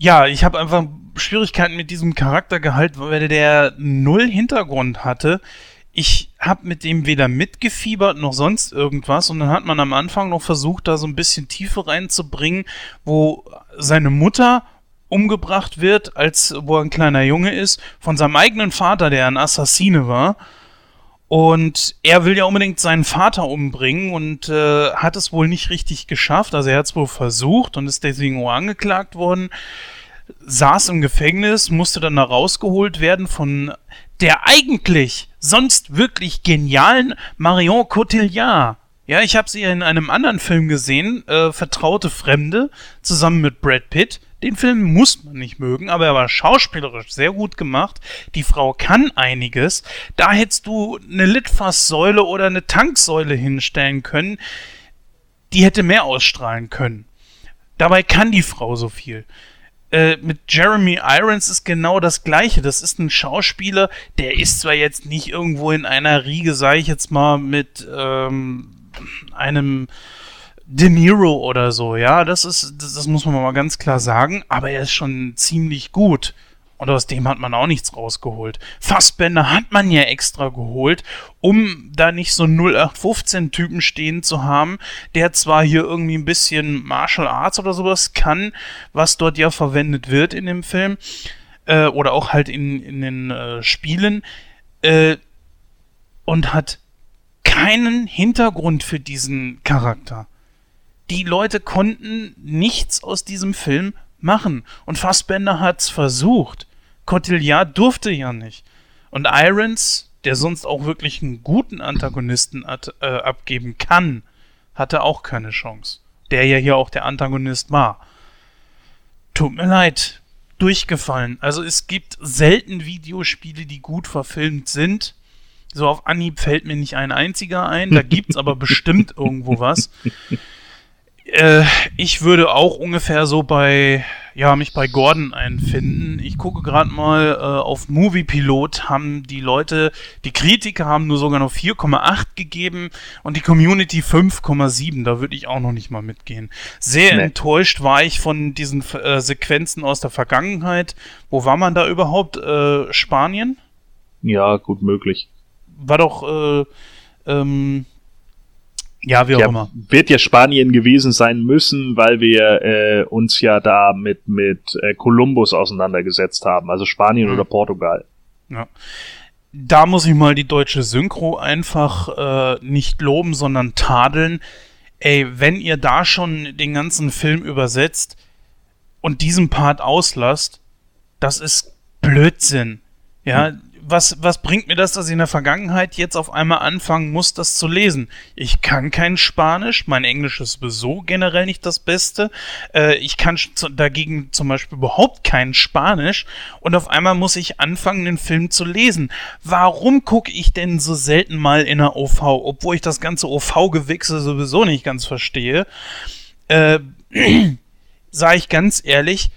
Ja, ich habe einfach Schwierigkeiten mit diesem Charaktergehalt, weil der null Hintergrund hatte. Ich habe mit dem weder mitgefiebert noch sonst irgendwas und dann hat man am Anfang noch versucht, da so ein bisschen Tiefe reinzubringen, wo seine Mutter umgebracht wird, als wo er ein kleiner Junge ist, von seinem eigenen Vater, der ein Assassine war. Und er will ja unbedingt seinen Vater umbringen und äh, hat es wohl nicht richtig geschafft. Also er hat es wohl versucht und ist deswegen auch angeklagt worden. Saß im Gefängnis, musste dann da rausgeholt werden von der eigentlich sonst wirklich genialen Marion Cotillard. Ja, ich habe sie in einem anderen Film gesehen, äh, Vertraute Fremde, zusammen mit Brad Pitt. Den Film muss man nicht mögen, aber er war schauspielerisch sehr gut gemacht. Die Frau kann einiges. Da hättest du eine Litfaßsäule oder eine Tanksäule hinstellen können. Die hätte mehr ausstrahlen können. Dabei kann die Frau so viel. Äh, mit Jeremy Irons ist genau das gleiche. Das ist ein Schauspieler, der ist zwar jetzt nicht irgendwo in einer Riege, sage ich jetzt mal, mit ähm, einem De Niro oder so, ja, das ist, das, das muss man mal ganz klar sagen, aber er ist schon ziemlich gut. Und aus dem hat man auch nichts rausgeholt. Fassbender hat man ja extra geholt, um da nicht so 0815-Typen stehen zu haben, der zwar hier irgendwie ein bisschen Martial Arts oder sowas kann, was dort ja verwendet wird in dem Film, äh, oder auch halt in, in den äh, Spielen, äh, und hat keinen Hintergrund für diesen Charakter. Die Leute konnten nichts aus diesem Film machen. Und Fassbender hat's versucht. Cotillard durfte ja nicht. Und Irons, der sonst auch wirklich einen guten Antagonisten hat, äh, abgeben kann, hatte auch keine Chance. Der ja hier auch der Antagonist war. Tut mir leid. Durchgefallen. Also es gibt selten Videospiele, die gut verfilmt sind. So auf Anhieb fällt mir nicht ein einziger ein. Da gibt's aber bestimmt [LAUGHS] irgendwo was. Äh, ich würde auch ungefähr so bei, ja, mich bei Gordon einfinden. Ich gucke gerade mal äh, auf Movie Pilot, haben die Leute, die Kritiker haben nur sogar noch 4,8 gegeben und die Community 5,7. Da würde ich auch noch nicht mal mitgehen. Sehr nee. enttäuscht war ich von diesen äh, Sequenzen aus der Vergangenheit. Wo war man da überhaupt? Äh, Spanien? Ja, gut möglich. War doch, äh, ähm, ja, wie auch ja, immer. Wird ja Spanien gewesen sein müssen, weil wir äh, uns ja da mit, mit äh, Kolumbus auseinandergesetzt haben, also Spanien mhm. oder Portugal. Ja. Da muss ich mal die deutsche Synchro einfach äh, nicht loben, sondern tadeln. Ey, wenn ihr da schon den ganzen Film übersetzt und diesen Part auslasst, das ist Blödsinn. Ja, mhm was, was bringt mir das, dass ich in der Vergangenheit jetzt auf einmal anfangen muss, das zu lesen? Ich kann kein Spanisch, mein Englisch ist sowieso generell nicht das Beste. Äh, ich kann dagegen zum Beispiel überhaupt kein Spanisch und auf einmal muss ich anfangen, den Film zu lesen. Warum gucke ich denn so selten mal in der OV, obwohl ich das ganze OV-Gewichse sowieso nicht ganz verstehe? Äh, [CLEARS THROAT] sage ich ganz ehrlich,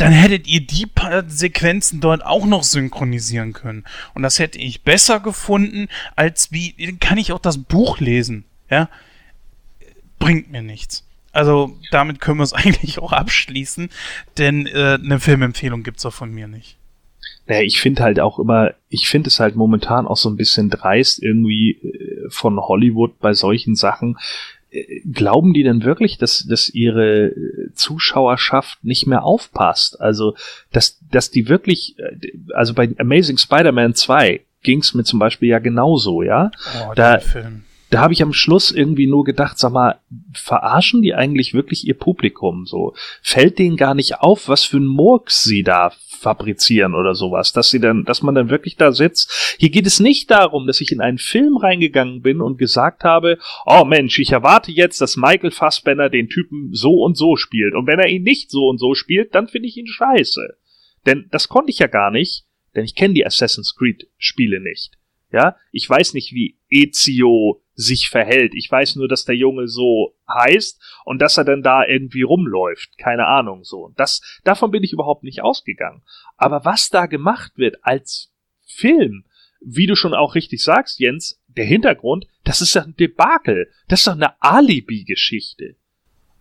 dann hättet ihr die paar Sequenzen dort auch noch synchronisieren können. Und das hätte ich besser gefunden, als wie, kann ich auch das Buch lesen, ja? Bringt mir nichts. Also damit können wir es [LAUGHS] eigentlich auch abschließen, denn äh, eine Filmempfehlung gibt's auch von mir nicht. Naja, ich finde halt auch immer, ich finde es halt momentan auch so ein bisschen dreist irgendwie äh, von Hollywood bei solchen Sachen, glauben die denn wirklich, dass, dass ihre Zuschauerschaft nicht mehr aufpasst? Also, dass, dass die wirklich, äh, also bei Amazing Spider-Man 2 ging es mir zum Beispiel ja genauso, ja? Oh, da, Film da habe ich am Schluss irgendwie nur gedacht, sag mal, verarschen die eigentlich wirklich ihr Publikum so? Fällt denen gar nicht auf, was für ein Murks sie da fabrizieren oder sowas, dass sie dann, dass man dann wirklich da sitzt. Hier geht es nicht darum, dass ich in einen Film reingegangen bin und gesagt habe, oh Mensch, ich erwarte jetzt, dass Michael Fassbender den Typen so und so spielt. Und wenn er ihn nicht so und so spielt, dann finde ich ihn scheiße. Denn das konnte ich ja gar nicht, denn ich kenne die Assassin's Creed Spiele nicht. Ja, ich weiß nicht, wie Ezio sich verhält. Ich weiß nur, dass der Junge so heißt und dass er dann da irgendwie rumläuft. Keine Ahnung so. Das, davon bin ich überhaupt nicht ausgegangen. Aber was da gemacht wird als Film, wie du schon auch richtig sagst, Jens, der Hintergrund, das ist ja ein Debakel. Das ist doch eine Alibi-Geschichte.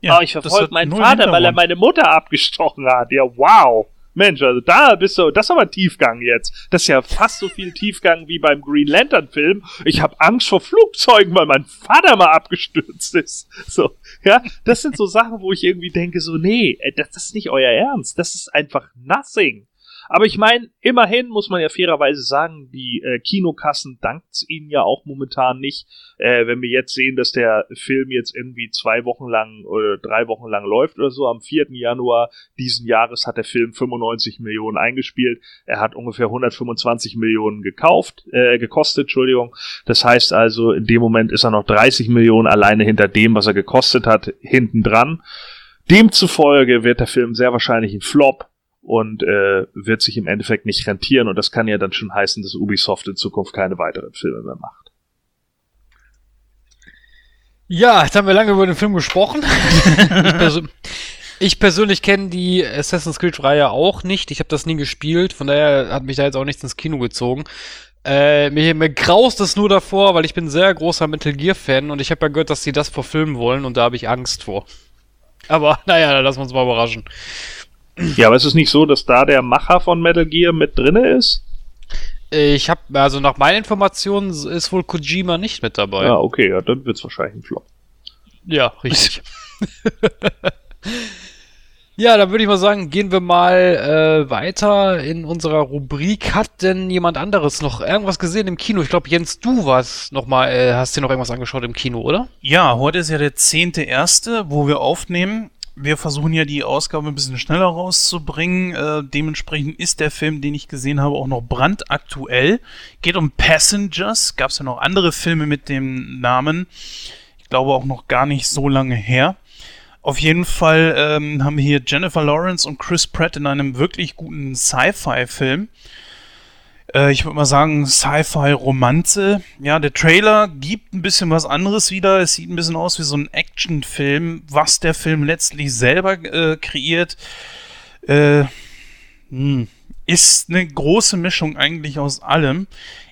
Ja, oh, ich verfolge meinen Vater, weil er meine Mutter abgestochen hat. Ja, wow. Mensch, also da bist du, das ist aber Tiefgang jetzt. Das ist ja fast so viel Tiefgang wie beim Green Lantern Film. Ich habe Angst vor Flugzeugen, weil mein Vater mal abgestürzt ist. So, ja, das sind so Sachen, wo ich irgendwie denke so, nee, das ist nicht euer Ernst. Das ist einfach nothing. Aber ich meine, immerhin muss man ja fairerweise sagen, die äh, Kinokassen dankt's ihnen ja auch momentan nicht. Äh, wenn wir jetzt sehen, dass der Film jetzt irgendwie zwei Wochen lang oder drei Wochen lang läuft oder so, am 4. Januar diesen Jahres hat der Film 95 Millionen eingespielt. Er hat ungefähr 125 Millionen gekauft, äh, gekostet, Entschuldigung. Das heißt also, in dem Moment ist er noch 30 Millionen alleine hinter dem, was er gekostet hat, hinten dran Demzufolge wird der Film sehr wahrscheinlich ein Flop und äh, wird sich im Endeffekt nicht rentieren. Und das kann ja dann schon heißen, dass Ubisoft in Zukunft keine weiteren Filme mehr macht. Ja, jetzt haben wir lange über den Film gesprochen. [LAUGHS] ich, perso ich persönlich kenne die Assassin's Creed-Reihe auch nicht. Ich habe das nie gespielt, von daher hat mich da jetzt auch nichts ins Kino gezogen. Äh, mir, mir graust es nur davor, weil ich bin sehr großer Metal Gear-Fan und ich habe ja gehört, dass sie das verfilmen wollen und da habe ich Angst vor. Aber [LAUGHS] naja, dann lassen wir uns mal überraschen. Ja, aber ist es nicht so, dass da der Macher von Metal Gear mit drinne ist? Ich habe, also nach meinen Informationen ist wohl Kojima nicht mit dabei. Ja, okay, ja, dann wird's wahrscheinlich ein Flop. Ja, richtig. [LAUGHS] ja, dann würde ich mal sagen, gehen wir mal äh, weiter in unserer Rubrik. Hat denn jemand anderes noch irgendwas gesehen im Kino? Ich glaube, Jens, du warst noch mal, äh, hast dir noch irgendwas angeschaut im Kino, oder? Ja, heute ist ja der 10.1., wo wir aufnehmen wir versuchen ja die Ausgabe ein bisschen schneller rauszubringen. Äh, dementsprechend ist der Film, den ich gesehen habe, auch noch brandaktuell. Geht um Passengers. Gab es ja noch andere Filme mit dem Namen. Ich glaube auch noch gar nicht so lange her. Auf jeden Fall ähm, haben wir hier Jennifer Lawrence und Chris Pratt in einem wirklich guten Sci-Fi-Film äh, ich würde mal sagen, Sci-Fi-Romanze. Ja, der Trailer gibt ein bisschen was anderes wieder. Es sieht ein bisschen aus wie so ein Actionfilm, was der Film letztlich selber äh, kreiert. Äh, hm, ist eine große Mischung eigentlich aus allem.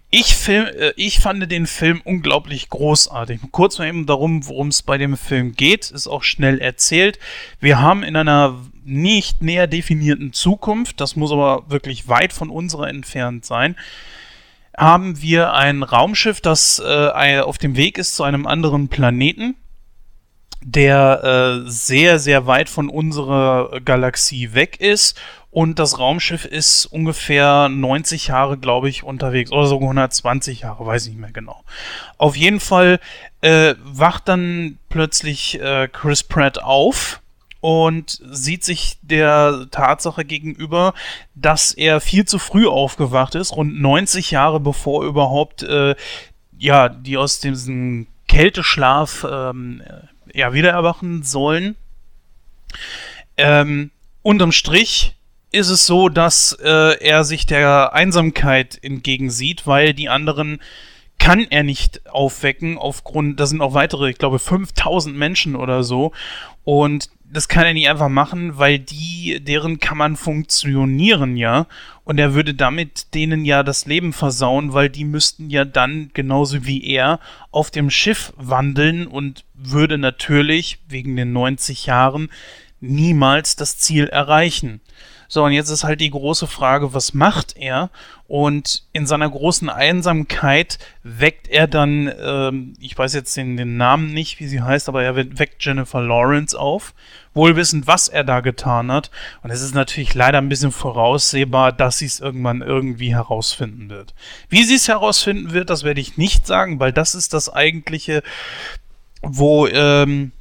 Ich, film, äh, ich fand den Film unglaublich großartig. Kurz mal eben darum, worum es bei dem Film geht, ist auch schnell erzählt. Wir haben in einer nicht näher definierten Zukunft, das muss aber wirklich weit von unserer entfernt sein, haben wir ein Raumschiff, das äh, auf dem Weg ist zu einem anderen Planeten, der äh, sehr, sehr weit von unserer Galaxie weg ist und das Raumschiff ist ungefähr 90 Jahre, glaube ich, unterwegs. Oder sogar 120 Jahre, weiß ich nicht mehr genau. Auf jeden Fall äh, wacht dann plötzlich äh, Chris Pratt auf und sieht sich der Tatsache gegenüber, dass er viel zu früh aufgewacht ist, rund 90 Jahre bevor überhaupt äh, ja die aus diesem Kälteschlaf ähm, ja wieder erwachen sollen. Ähm, unterm Strich ist es so, dass äh, er sich der Einsamkeit entgegensieht, weil die anderen kann er nicht aufwecken aufgrund, da sind auch weitere, ich glaube 5000 Menschen oder so und das kann er nicht einfach machen, weil die, deren kann man funktionieren ja und er würde damit denen ja das Leben versauen, weil die müssten ja dann genauso wie er auf dem Schiff wandeln und würde natürlich wegen den 90 Jahren niemals das Ziel erreichen. So, und jetzt ist halt die große Frage, was macht er? Und in seiner großen Einsamkeit weckt er dann, ähm, ich weiß jetzt den, den Namen nicht, wie sie heißt, aber er weckt Jennifer Lawrence auf, wohlwissend, was er da getan hat. Und es ist natürlich leider ein bisschen voraussehbar, dass sie es irgendwann irgendwie herausfinden wird. Wie sie es herausfinden wird, das werde ich nicht sagen, weil das ist das eigentliche, wo ähm,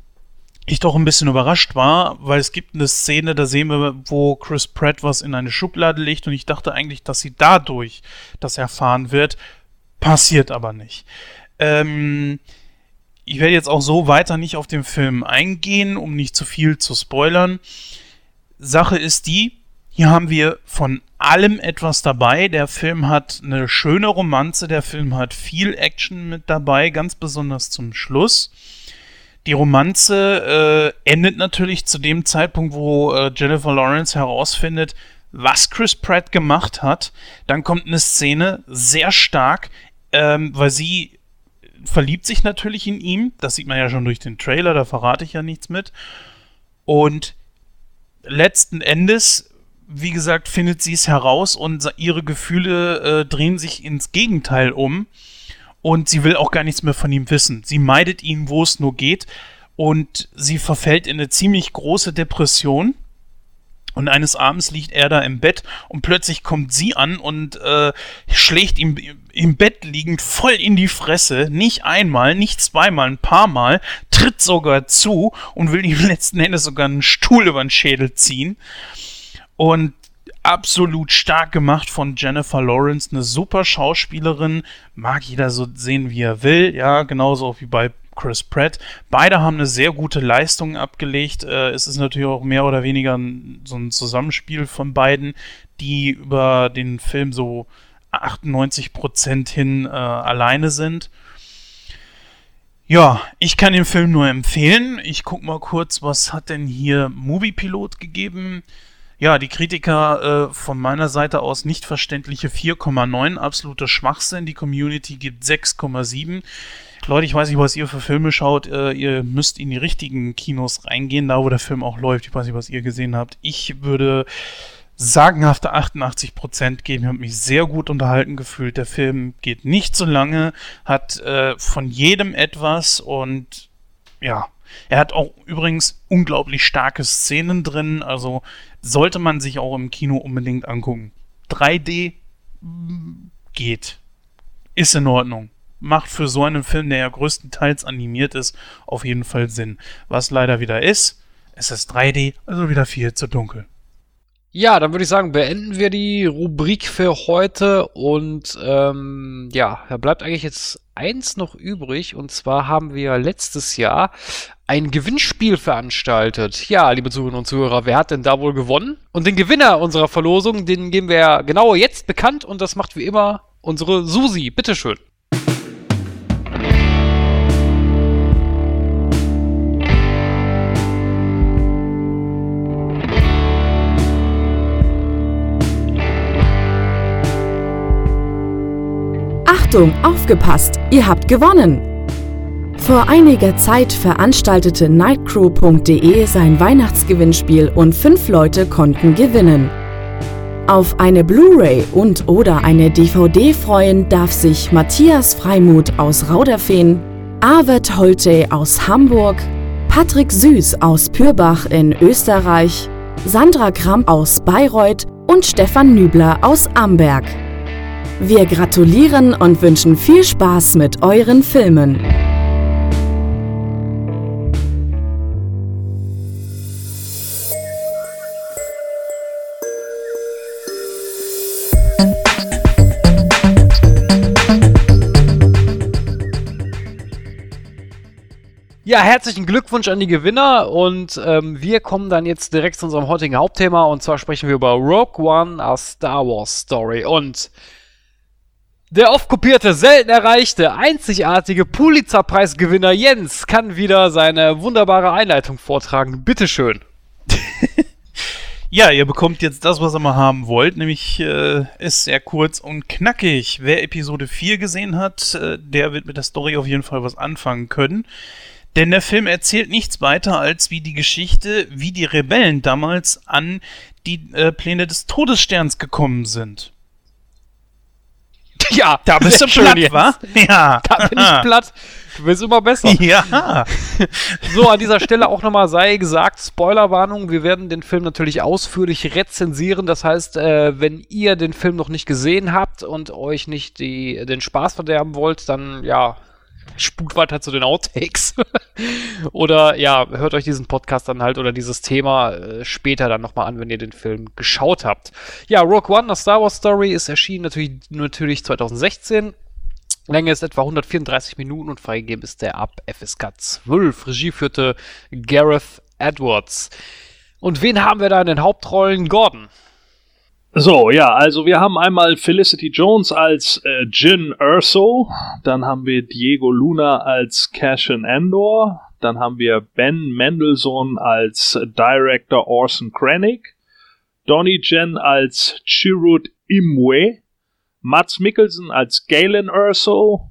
ich doch ein bisschen überrascht war, weil es gibt eine Szene, da sehen wir, wo Chris Pratt was in eine Schublade legt und ich dachte eigentlich, dass sie dadurch das erfahren wird. Passiert aber nicht. Ähm, ich werde jetzt auch so weiter nicht auf den Film eingehen, um nicht zu viel zu spoilern. Sache ist die, hier haben wir von allem etwas dabei. Der Film hat eine schöne Romanze, der Film hat viel Action mit dabei, ganz besonders zum Schluss. Die Romanze äh, endet natürlich zu dem Zeitpunkt, wo äh, Jennifer Lawrence herausfindet, was Chris Pratt gemacht hat. Dann kommt eine Szene sehr stark, ähm, weil sie verliebt sich natürlich in ihm. Das sieht man ja schon durch den Trailer, da verrate ich ja nichts mit. Und letzten Endes, wie gesagt, findet sie es heraus und ihre Gefühle äh, drehen sich ins Gegenteil um und sie will auch gar nichts mehr von ihm wissen. Sie meidet ihn, wo es nur geht und sie verfällt in eine ziemlich große Depression. Und eines Abends liegt er da im Bett und plötzlich kommt sie an und äh, schlägt ihm im Bett liegend voll in die Fresse. Nicht einmal, nicht zweimal, ein paar Mal. Tritt sogar zu und will ihm [LAUGHS] letzten Endes sogar einen Stuhl über den Schädel ziehen. Und absolut stark gemacht von Jennifer Lawrence, eine super Schauspielerin, mag jeder so sehen, wie er will, ja, genauso wie bei Chris Pratt. Beide haben eine sehr gute Leistung abgelegt. Äh, es ist natürlich auch mehr oder weniger so ein Zusammenspiel von beiden, die über den Film so 98 Prozent hin äh, alleine sind. Ja, ich kann den Film nur empfehlen. Ich guck mal kurz, was hat denn hier Moviepilot gegeben? Ja, die Kritiker äh, von meiner Seite aus nicht verständliche 4,9, absoluter Schwachsinn. Die Community gibt 6,7. Leute, ich weiß nicht, was ihr für Filme schaut. Äh, ihr müsst in die richtigen Kinos reingehen, da wo der Film auch läuft. Ich weiß nicht, was ihr gesehen habt. Ich würde sagenhafte 88% geben. Ich habe mich sehr gut unterhalten gefühlt. Der Film geht nicht so lange, hat äh, von jedem etwas und ja, er hat auch übrigens unglaublich starke Szenen drin, also sollte man sich auch im Kino unbedingt angucken. 3D mm, geht. Ist in Ordnung. Macht für so einen Film, der ja größtenteils animiert ist, auf jeden Fall Sinn. Was leider wieder ist, es ist 3D, also wieder viel zu dunkel. Ja, dann würde ich sagen, beenden wir die Rubrik für heute und ähm, ja, da bleibt eigentlich jetzt eins noch übrig und zwar haben wir letztes Jahr ein Gewinnspiel veranstaltet. Ja, liebe Zuhörerinnen und Zuhörer, wer hat denn da wohl gewonnen? Und den Gewinner unserer Verlosung, den geben wir genau jetzt bekannt und das macht wie immer unsere Susi. Bitteschön. Achtung, aufgepasst, ihr habt gewonnen! Vor einiger Zeit veranstaltete nightcrew.de sein Weihnachtsgewinnspiel und fünf Leute konnten gewinnen. Auf eine Blu-ray und oder eine DVD freuen darf sich Matthias Freimuth aus Rauderfehn, Arvid Holte aus Hamburg, Patrick Süß aus Pürbach in Österreich, Sandra Kramp aus Bayreuth und Stefan Nübler aus Amberg. Wir gratulieren und wünschen viel Spaß mit euren Filmen. Ja, herzlichen Glückwunsch an die Gewinner und ähm, wir kommen dann jetzt direkt zu unserem heutigen Hauptthema und zwar sprechen wir über Rogue One, a Star Wars Story und der oft kopierte, selten erreichte, einzigartige Pulitzerpreisgewinner Jens kann wieder seine wunderbare Einleitung vortragen. Bitteschön. [LAUGHS] Ja, ihr bekommt jetzt das, was ihr mal haben wollt, nämlich äh, ist sehr kurz und knackig. Wer Episode 4 gesehen hat, äh, der wird mit der Story auf jeden Fall was anfangen können. Denn der Film erzählt nichts weiter als wie die Geschichte, wie die Rebellen damals an die äh, Pläne des Todessterns gekommen sind. [LAUGHS] Ja, Da bist du platt, Jens. wa? Ja. Da bin ich platt. Du wirst immer besser. Ja. [LAUGHS] So, an dieser Stelle auch nochmal sei gesagt, Spoilerwarnung, wir werden den Film natürlich ausführlich rezensieren. Das heißt, äh, wenn ihr den Film noch nicht gesehen habt und euch nicht die, den Spaß verderben wollt, dann ja, spukt weiter zu den Outtakes. [LAUGHS] oder ja, hört euch diesen Podcast dann halt oder dieses Thema äh, später dann nochmal an, wenn ihr den Film geschaut habt. Ja, Rogue One, eine Star Wars Story, ist erschienen natürlich, natürlich 2016. Länge ist etwa 134 Minuten und freigegeben ist der ab FSK 12. Regie führte Gareth Edwards. Und wen haben wir da in den Hauptrollen? Gordon. So, ja, also wir haben einmal Felicity Jones als äh, Jin Erso, dann haben wir Diego Luna als Cassian Endor, dann haben wir Ben Mendelssohn als Director Orson Krennic, Donnie Jen als Chirrut Imwe, Mats Mikkelsen als Galen Erso,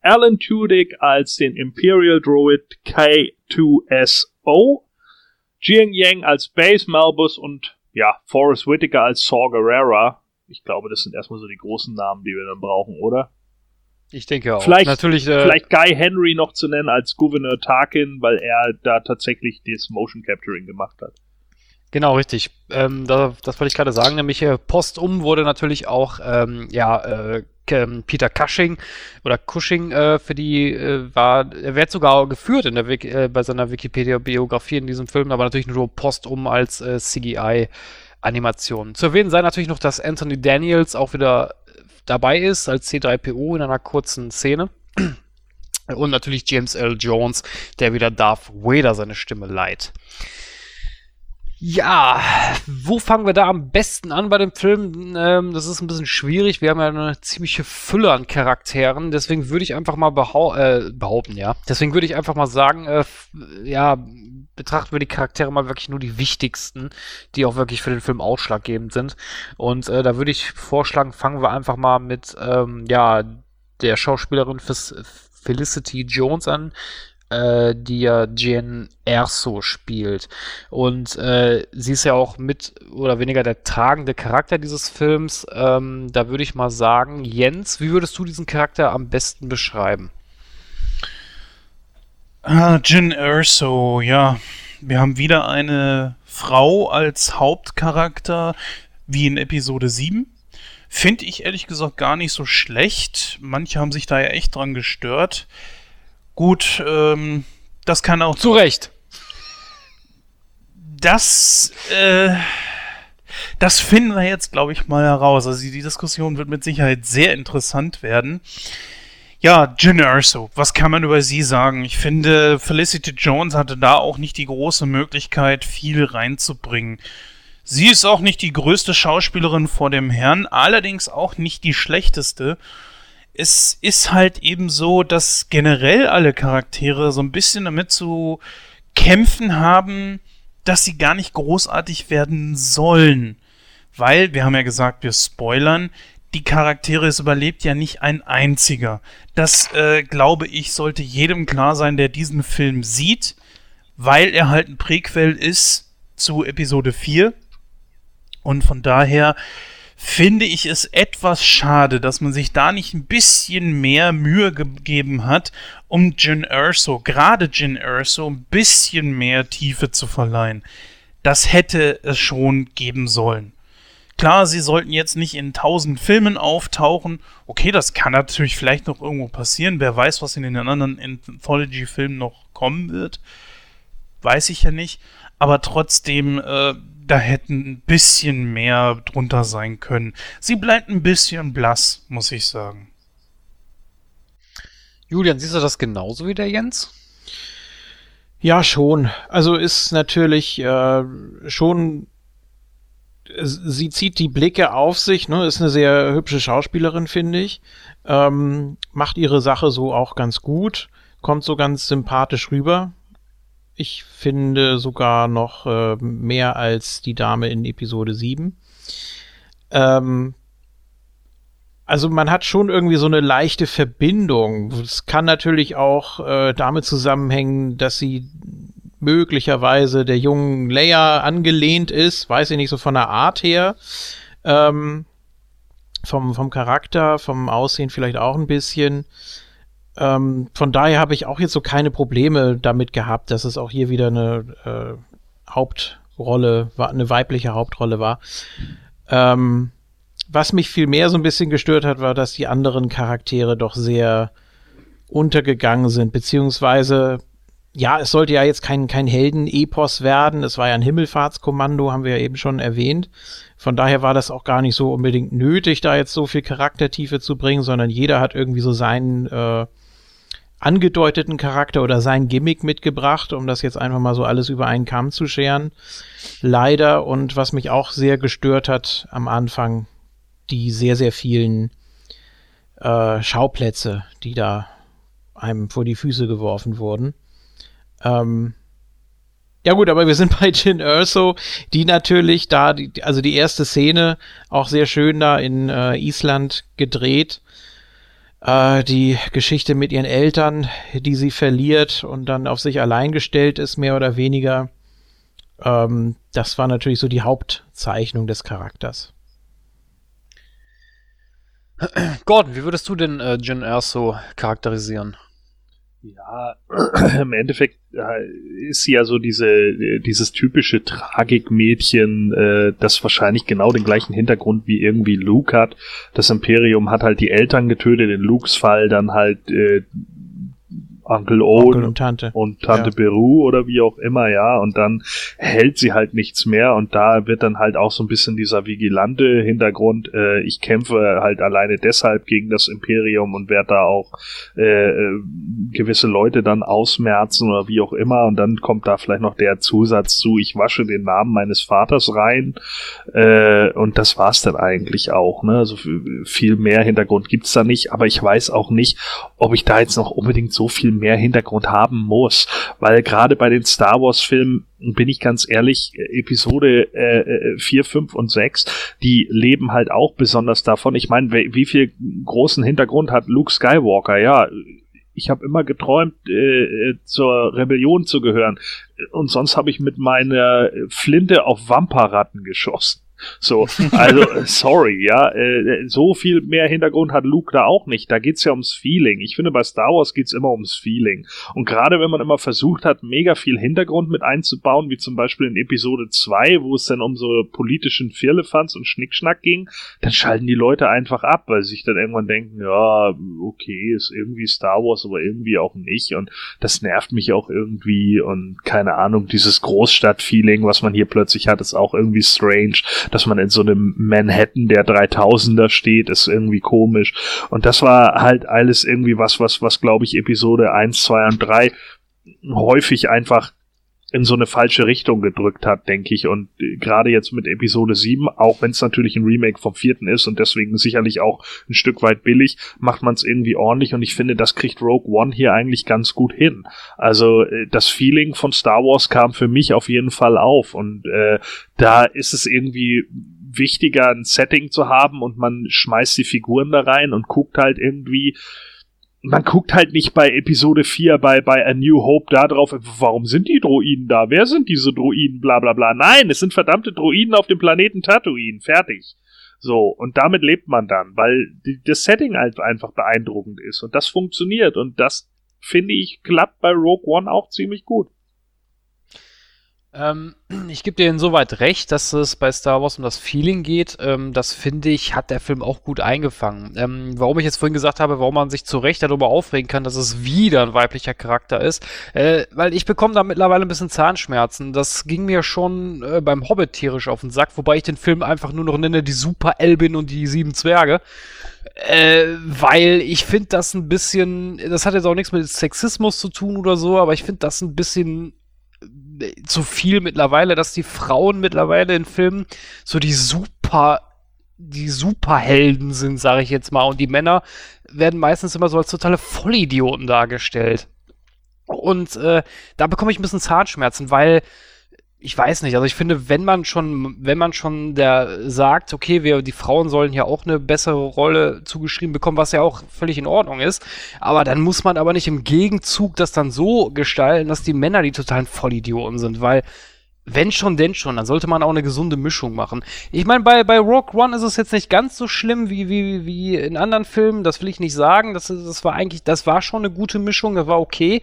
Alan Tudyk als den Imperial Droid K2SO, Jiang Yang als Base Malbus und ja, Forrest Whitaker als Saw Gerrera. Ich glaube, das sind erstmal so die großen Namen, die wir dann brauchen, oder? Ich denke auch. Vielleicht, natürlich. Äh, vielleicht Guy Henry noch zu nennen als Gouverneur Tarkin, weil er da tatsächlich das Motion Capturing gemacht hat. Genau, richtig. Ähm, da, das wollte ich gerade sagen, nämlich äh, postum wurde natürlich auch ähm, ja, äh, Peter Cushing oder Cushing äh, für die äh, war, er wird sogar geführt in der Wik äh, bei seiner Wikipedia-Biografie in diesem Film, aber natürlich nur postum als äh, CGI-Animation. Zu erwähnen sei natürlich noch, dass Anthony Daniels auch wieder dabei ist als C3PO in einer kurzen Szene. Und natürlich James L. Jones, der wieder Darth Vader seine Stimme leiht. Ja, wo fangen wir da am besten an bei dem Film? Ähm, das ist ein bisschen schwierig. Wir haben ja eine ziemliche Fülle an Charakteren. Deswegen würde ich einfach mal behau äh, behaupten, ja. Deswegen würde ich einfach mal sagen, äh, ja, betrachten wir die Charaktere mal wirklich nur die wichtigsten, die auch wirklich für den Film ausschlaggebend sind. Und äh, da würde ich vorschlagen, fangen wir einfach mal mit, ähm, ja, der Schauspielerin Felicity Jones an äh, die ja Jen Erso spielt. Und äh, sie ist ja auch mit oder weniger der tragende Charakter dieses Films. Ähm, da würde ich mal sagen, Jens, wie würdest du diesen Charakter am besten beschreiben? Ah, Jin Erso, ja. Wir haben wieder eine Frau als Hauptcharakter, wie in Episode 7. Finde ich ehrlich gesagt gar nicht so schlecht. Manche haben sich da ja echt dran gestört. Gut, ähm, das kann auch. Zu Recht. Das, äh, das finden wir jetzt, glaube ich, mal heraus. Also die Diskussion wird mit Sicherheit sehr interessant werden. Ja, Jyn Erso, was kann man über sie sagen? Ich finde, Felicity Jones hatte da auch nicht die große Möglichkeit, viel reinzubringen. Sie ist auch nicht die größte Schauspielerin vor dem Herrn, allerdings auch nicht die schlechteste es ist halt eben so, dass generell alle Charaktere so ein bisschen damit zu kämpfen haben, dass sie gar nicht großartig werden sollen. Weil, wir haben ja gesagt, wir spoilern, die Charaktere, es überlebt ja nicht ein einziger. Das, äh, glaube ich, sollte jedem klar sein, der diesen Film sieht, weil er halt ein Präquel ist zu Episode 4. Und von daher finde ich es etwas schade, dass man sich da nicht ein bisschen mehr Mühe gegeben hat, um Jin Erso, gerade Jin Erso, ein bisschen mehr Tiefe zu verleihen. Das hätte es schon geben sollen. Klar, sie sollten jetzt nicht in tausend Filmen auftauchen. Okay, das kann natürlich vielleicht noch irgendwo passieren. Wer weiß, was in den anderen Anthology-Filmen noch kommen wird. Weiß ich ja nicht. Aber trotzdem, äh, da hätten ein bisschen mehr drunter sein können. Sie bleibt ein bisschen blass, muss ich sagen. Julian, siehst du das genauso wie der Jens? Ja, schon. Also ist natürlich äh, schon. Sie zieht die Blicke auf sich, ne? Ist eine sehr hübsche Schauspielerin, finde ich. Ähm, macht ihre Sache so auch ganz gut. Kommt so ganz sympathisch rüber. Ich finde sogar noch äh, mehr als die Dame in Episode 7. Ähm, also man hat schon irgendwie so eine leichte Verbindung. Es kann natürlich auch äh, damit zusammenhängen, dass sie möglicherweise der jungen Leia angelehnt ist, weiß ich nicht, so von der Art her. Ähm, vom, vom Charakter, vom Aussehen vielleicht auch ein bisschen. Ähm, von daher habe ich auch jetzt so keine Probleme damit gehabt, dass es auch hier wieder eine äh, Hauptrolle war, eine weibliche Hauptrolle war. Ähm, was mich viel mehr so ein bisschen gestört hat, war, dass die anderen Charaktere doch sehr untergegangen sind, beziehungsweise ja, es sollte ja jetzt kein, kein Helden-Epos werden. Es war ja ein Himmelfahrtskommando, haben wir ja eben schon erwähnt. Von daher war das auch gar nicht so unbedingt nötig, da jetzt so viel Charaktertiefe zu bringen, sondern jeder hat irgendwie so seinen äh, angedeuteten Charakter oder sein Gimmick mitgebracht, um das jetzt einfach mal so alles über einen Kamm zu scheren. Leider und was mich auch sehr gestört hat am Anfang, die sehr, sehr vielen äh, Schauplätze, die da einem vor die Füße geworfen wurden. Ähm, ja gut, aber wir sind [LAUGHS] bei Jin Erso, die natürlich da, die, also die erste Szene auch sehr schön da in äh, Island gedreht äh, die Geschichte mit ihren Eltern, die sie verliert und dann auf sich allein gestellt ist, mehr oder weniger. Ähm, das war natürlich so die Hauptzeichnung des Charakters. Gordon, wie würdest du denn äh, Jin Erso charakterisieren? Ja, [CLEARS THROAT] im Endeffekt äh, ist sie ja so diese, dieses typische Tragikmädchen, äh, das wahrscheinlich genau den gleichen Hintergrund wie irgendwie Luke hat. Das Imperium hat halt die Eltern getötet, in Lukes Fall dann halt äh, Uncle Owen Onkel und Tante. und Tante Ja. Beru oder wie auch immer, ja, und dann hält sie halt nichts mehr und da wird dann halt auch so ein bisschen dieser vigilante Hintergrund, äh, ich kämpfe halt alleine deshalb gegen das Imperium und werde da auch äh, äh, gewisse Leute dann ausmerzen oder wie auch immer. Und dann kommt da vielleicht noch der Zusatz zu, ich wasche den Namen meines Vaters rein. Äh, und das war's dann eigentlich auch, ne, also viel mehr Hintergrund gibt's da nicht, aber ich weiß auch nicht, ob ich da jetzt noch unbedingt so viel mehr Hintergrund haben muss, weil gerade bei den Star Wars Filmen bin ich ganz ehrlich, äh, Episode äh, 4, 5 und 6, die leben halt auch besonders davon. Ich meine, wie wie viel großen Hintergrund hat Luke Skywalker? Ja, ich habe immer geträumt, äh, äh, zur Rebellion zu gehören. Und sonst habe ich mit meiner Flinte auf Wamperratten geschossen. So, also äh, sorry, ja, äh, so viel mehr Hintergrund hat Luke da auch nicht. Da geht's ja ums Feeling. Ich finde, bei Star Wars geht's immer ums Feeling. Und gerade wenn man immer versucht hat, mega viel Hintergrund mit einzubauen, wie zum Beispiel in Episode 2, wo es dann um so politischen Firlefanz und Schnickschnack ging, dann schalten die Leute einfach ab, weil sie sich dann irgendwann denken, ja, okay, ist irgendwie Star Wars, aber irgendwie auch nicht. Und das nervt mich auch irgendwie und keine Ahnung, dieses Großstadt-Feeling, was man hier plötzlich hat, ist auch irgendwie strange, dass man in so einem Manhattan der 3000er steht, ist irgendwie komisch. Und das war halt alles irgendwie was, was, was glaube ich Episode 1, 2 und 3 häufig einfach in so eine falsche Richtung gedrückt hat, denke ich. Und äh, gerade jetzt mit Episode 7, auch wenn es natürlich ein Remake vom vierten ist und deswegen sicherlich auch ein Stück weit billig, macht man es irgendwie ordentlich und ich finde, das kriegt Rogue One hier eigentlich ganz gut hin. Also äh, das Feeling von Star Wars kam für mich auf jeden Fall auf und äh, da ist es irgendwie wichtiger, ein Setting zu haben und man schmeißt die Figuren da rein und guckt halt irgendwie, man guckt halt nicht bei Episode 4 bei, bei A New Hope da drauf, warum sind die Droiden da? Wer sind diese Droiden? Bla bla bla. Nein, es sind verdammte Droiden auf dem Planeten Tatooine. Fertig. So, und damit lebt man dann, weil die, das Setting halt einfach beeindruckend ist und das funktioniert und das finde ich klappt bei Rogue One auch ziemlich gut. Ähm, [CLEARS THROAT] ich gebe dir insoweit recht, dass es bei Star Wars um das Feeling geht. Ähm, das finde ich, hat der Film auch gut eingefangen. Ähm, warum ich jetzt vorhin gesagt habe, warum man sich zu Recht darüber aufregen kann, dass es wieder ein weiblicher Charakter ist, äh, weil ich bekomme da mittlerweile ein bisschen Zahnschmerzen. Das ging mir schon äh, beim Hobbit tierisch auf den Sack, wobei ich den Film einfach nur noch nenne, die Super Elbin und die sieben Zwerge. Äh, weil ich finde das ein bisschen, das hat jetzt auch nichts mit Sexismus zu tun oder so, aber ich finde das ein bisschen zu viel mittlerweile, dass die Frauen mittlerweile in Filmen so die super die Superhelden sind, sage ich jetzt mal, und die Männer werden meistens immer so als totale Vollidioten dargestellt. Und äh, da bekomme ich ein bisschen Zahnschmerzen, weil ich weiß nicht, also ich finde, wenn man schon, wenn man schon der sagt, okay, wir, die Frauen sollen hier auch eine bessere Rolle zugeschrieben bekommen, was ja auch völlig in Ordnung ist, aber dann muss man aber nicht im Gegenzug das dann so gestalten, dass die Männer die totalen Vollidioten sind, weil wenn schon, denn schon, dann sollte man auch eine gesunde Mischung machen. Ich meine, bei, bei Rock One ist es jetzt nicht ganz so schlimm wie, wie, wie in anderen Filmen, das will ich nicht sagen. Das, das war eigentlich, das war schon eine gute Mischung, das war okay.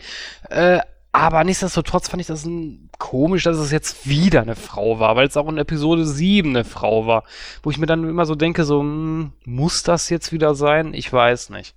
Äh, aber nichtsdestotrotz fand ich das ein, komisch, dass es jetzt wieder eine Frau war, weil es auch in Episode 7 eine Frau war. Wo ich mir dann immer so denke, so, hm, muss das jetzt wieder sein? Ich weiß nicht.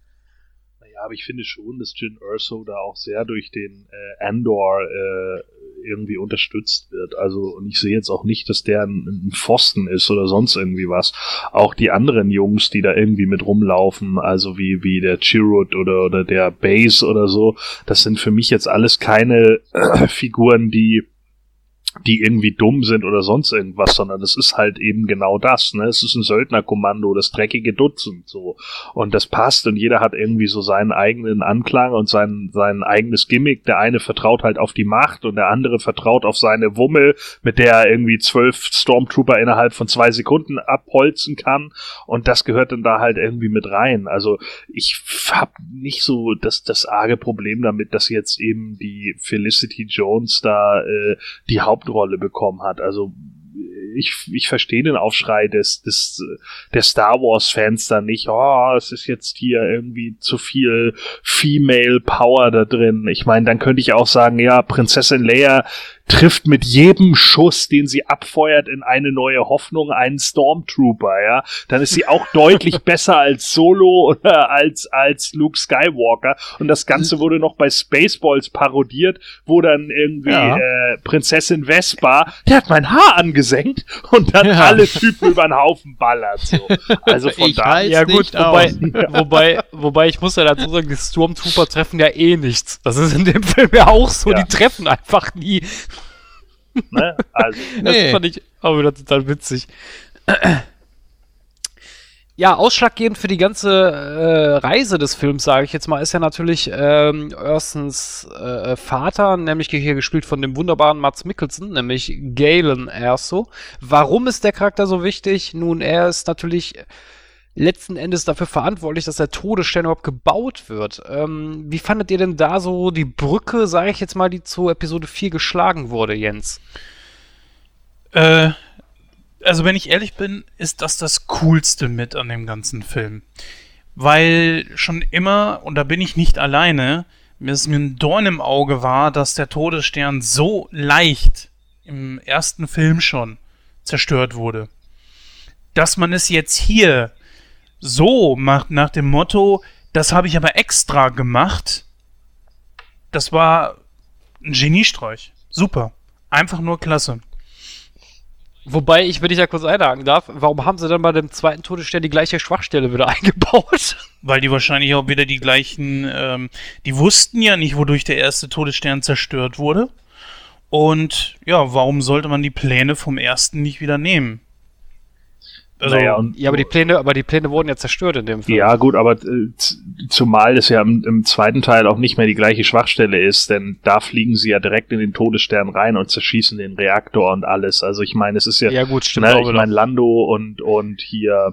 Naja, aber ich finde schon, dass Jin Urso da auch sehr durch den äh, Andor äh, irgendwie unterstützt wird. Also, und ich sehe jetzt auch nicht, dass der ein, ein Pfosten ist oder sonst irgendwie was. Auch die anderen Jungs, die da irgendwie mit rumlaufen, also wie, wie der Chirrut oder, oder der Base oder so, das sind für mich jetzt alles keine [CLEARS THROAT] Figuren, die die irgendwie dumm sind oder sonst irgendwas, sondern es ist halt eben genau das, ne? Es ist ein Söldnerkommando, das dreckige Dutzend, so. Und das passt und jeder hat irgendwie so seinen eigenen Anklang und sein, sein eigenes Gimmick. Der eine vertraut halt auf die Macht und der andere vertraut auf seine Wummel, mit der er irgendwie zwölf Stormtrooper innerhalb von zwei Sekunden abholzen kann. Und das gehört dann da halt irgendwie mit rein. Also ich hab nicht so das, das arge Problem damit, dass jetzt eben die Felicity Jones da äh, die Hauptrolle bekommen hat. Also ich, ich verstehe den Aufschrei des, des der Star Wars Fans da nicht. Oh, es ist jetzt hier irgendwie zu viel Female Power da drin. Ich meine, dann könnte ich auch sagen, ja, Prinzessin Leia, trifft mit jedem Schuss, den sie abfeuert, in eine neue Hoffnung einen Stormtrooper, ja, dann ist sie auch [LAUGHS] deutlich besser als Solo oder als, als Luke Skywalker. Und das Ganze wurde noch bei Spaceballs parodiert, wo dann irgendwie Ja. äh, Prinzessin Vespa, der hat mein Haar angesenkt und dann Ja. alle Typen über den Haufen ballert. So. Also von Ich da. halte Ja gut, nicht wobei, [LAUGHS] wobei, wobei ich muss ja dazu sagen, die Stormtrooper treffen ja eh nichts. Das ist in dem Film ja auch so, Ja. die treffen einfach nie. Ne? Also, [LAUGHS] Das Nee. fand ich auch wieder total witzig. Ja, ausschlaggebend für die ganze äh, Reise des Films, sage ich jetzt mal, ist ja natürlich ähm, Erstens äh, Vater, nämlich hier gespielt von dem wunderbaren Mats Mikkelsen, nämlich Galen Erso. Warum ist der Charakter so wichtig? Nun, er ist natürlich letzten Endes dafür verantwortlich, dass der Todesstern überhaupt gebaut wird. Ähm, wie fandet ihr denn da so die Brücke, sage ich jetzt mal, die zu Episode 4 geschlagen wurde, Jens? Äh, also wenn ich ehrlich bin, ist das das Coolste mit an dem ganzen Film. Weil schon immer, und da bin ich nicht alleine, mir es mir ein Dorn im Auge war, dass der Todesstern so leicht im ersten Film schon zerstört wurde. Dass man es jetzt hier so macht nach dem Motto, das habe ich aber extra gemacht, das war ein Geniestreich. Super. Einfach nur klasse. Wobei, ich, wenn ich da kurz einhaken darf, warum haben sie dann bei dem zweiten Todesstern die gleiche Schwachstelle wieder [LAUGHS] eingebaut? Weil die wahrscheinlich auch wieder die gleichen, ähm, die wussten ja nicht, wodurch der erste Todesstern zerstört wurde. Und ja, warum sollte man die Pläne vom ersten nicht wieder nehmen? Also, naja, und Ja, aber die Pläne, aber die Pläne wurden ja zerstört in dem Film. Ja, gut, aber äh, zumal es ja im, im zweiten Teil auch nicht mehr die gleiche Schwachstelle ist, denn da fliegen sie ja direkt in den Todesstern rein und zerschießen den Reaktor und alles. Also ich meine, es ist ja, Ja, gut, stimmt ne, auch ich meine Lando und und hier,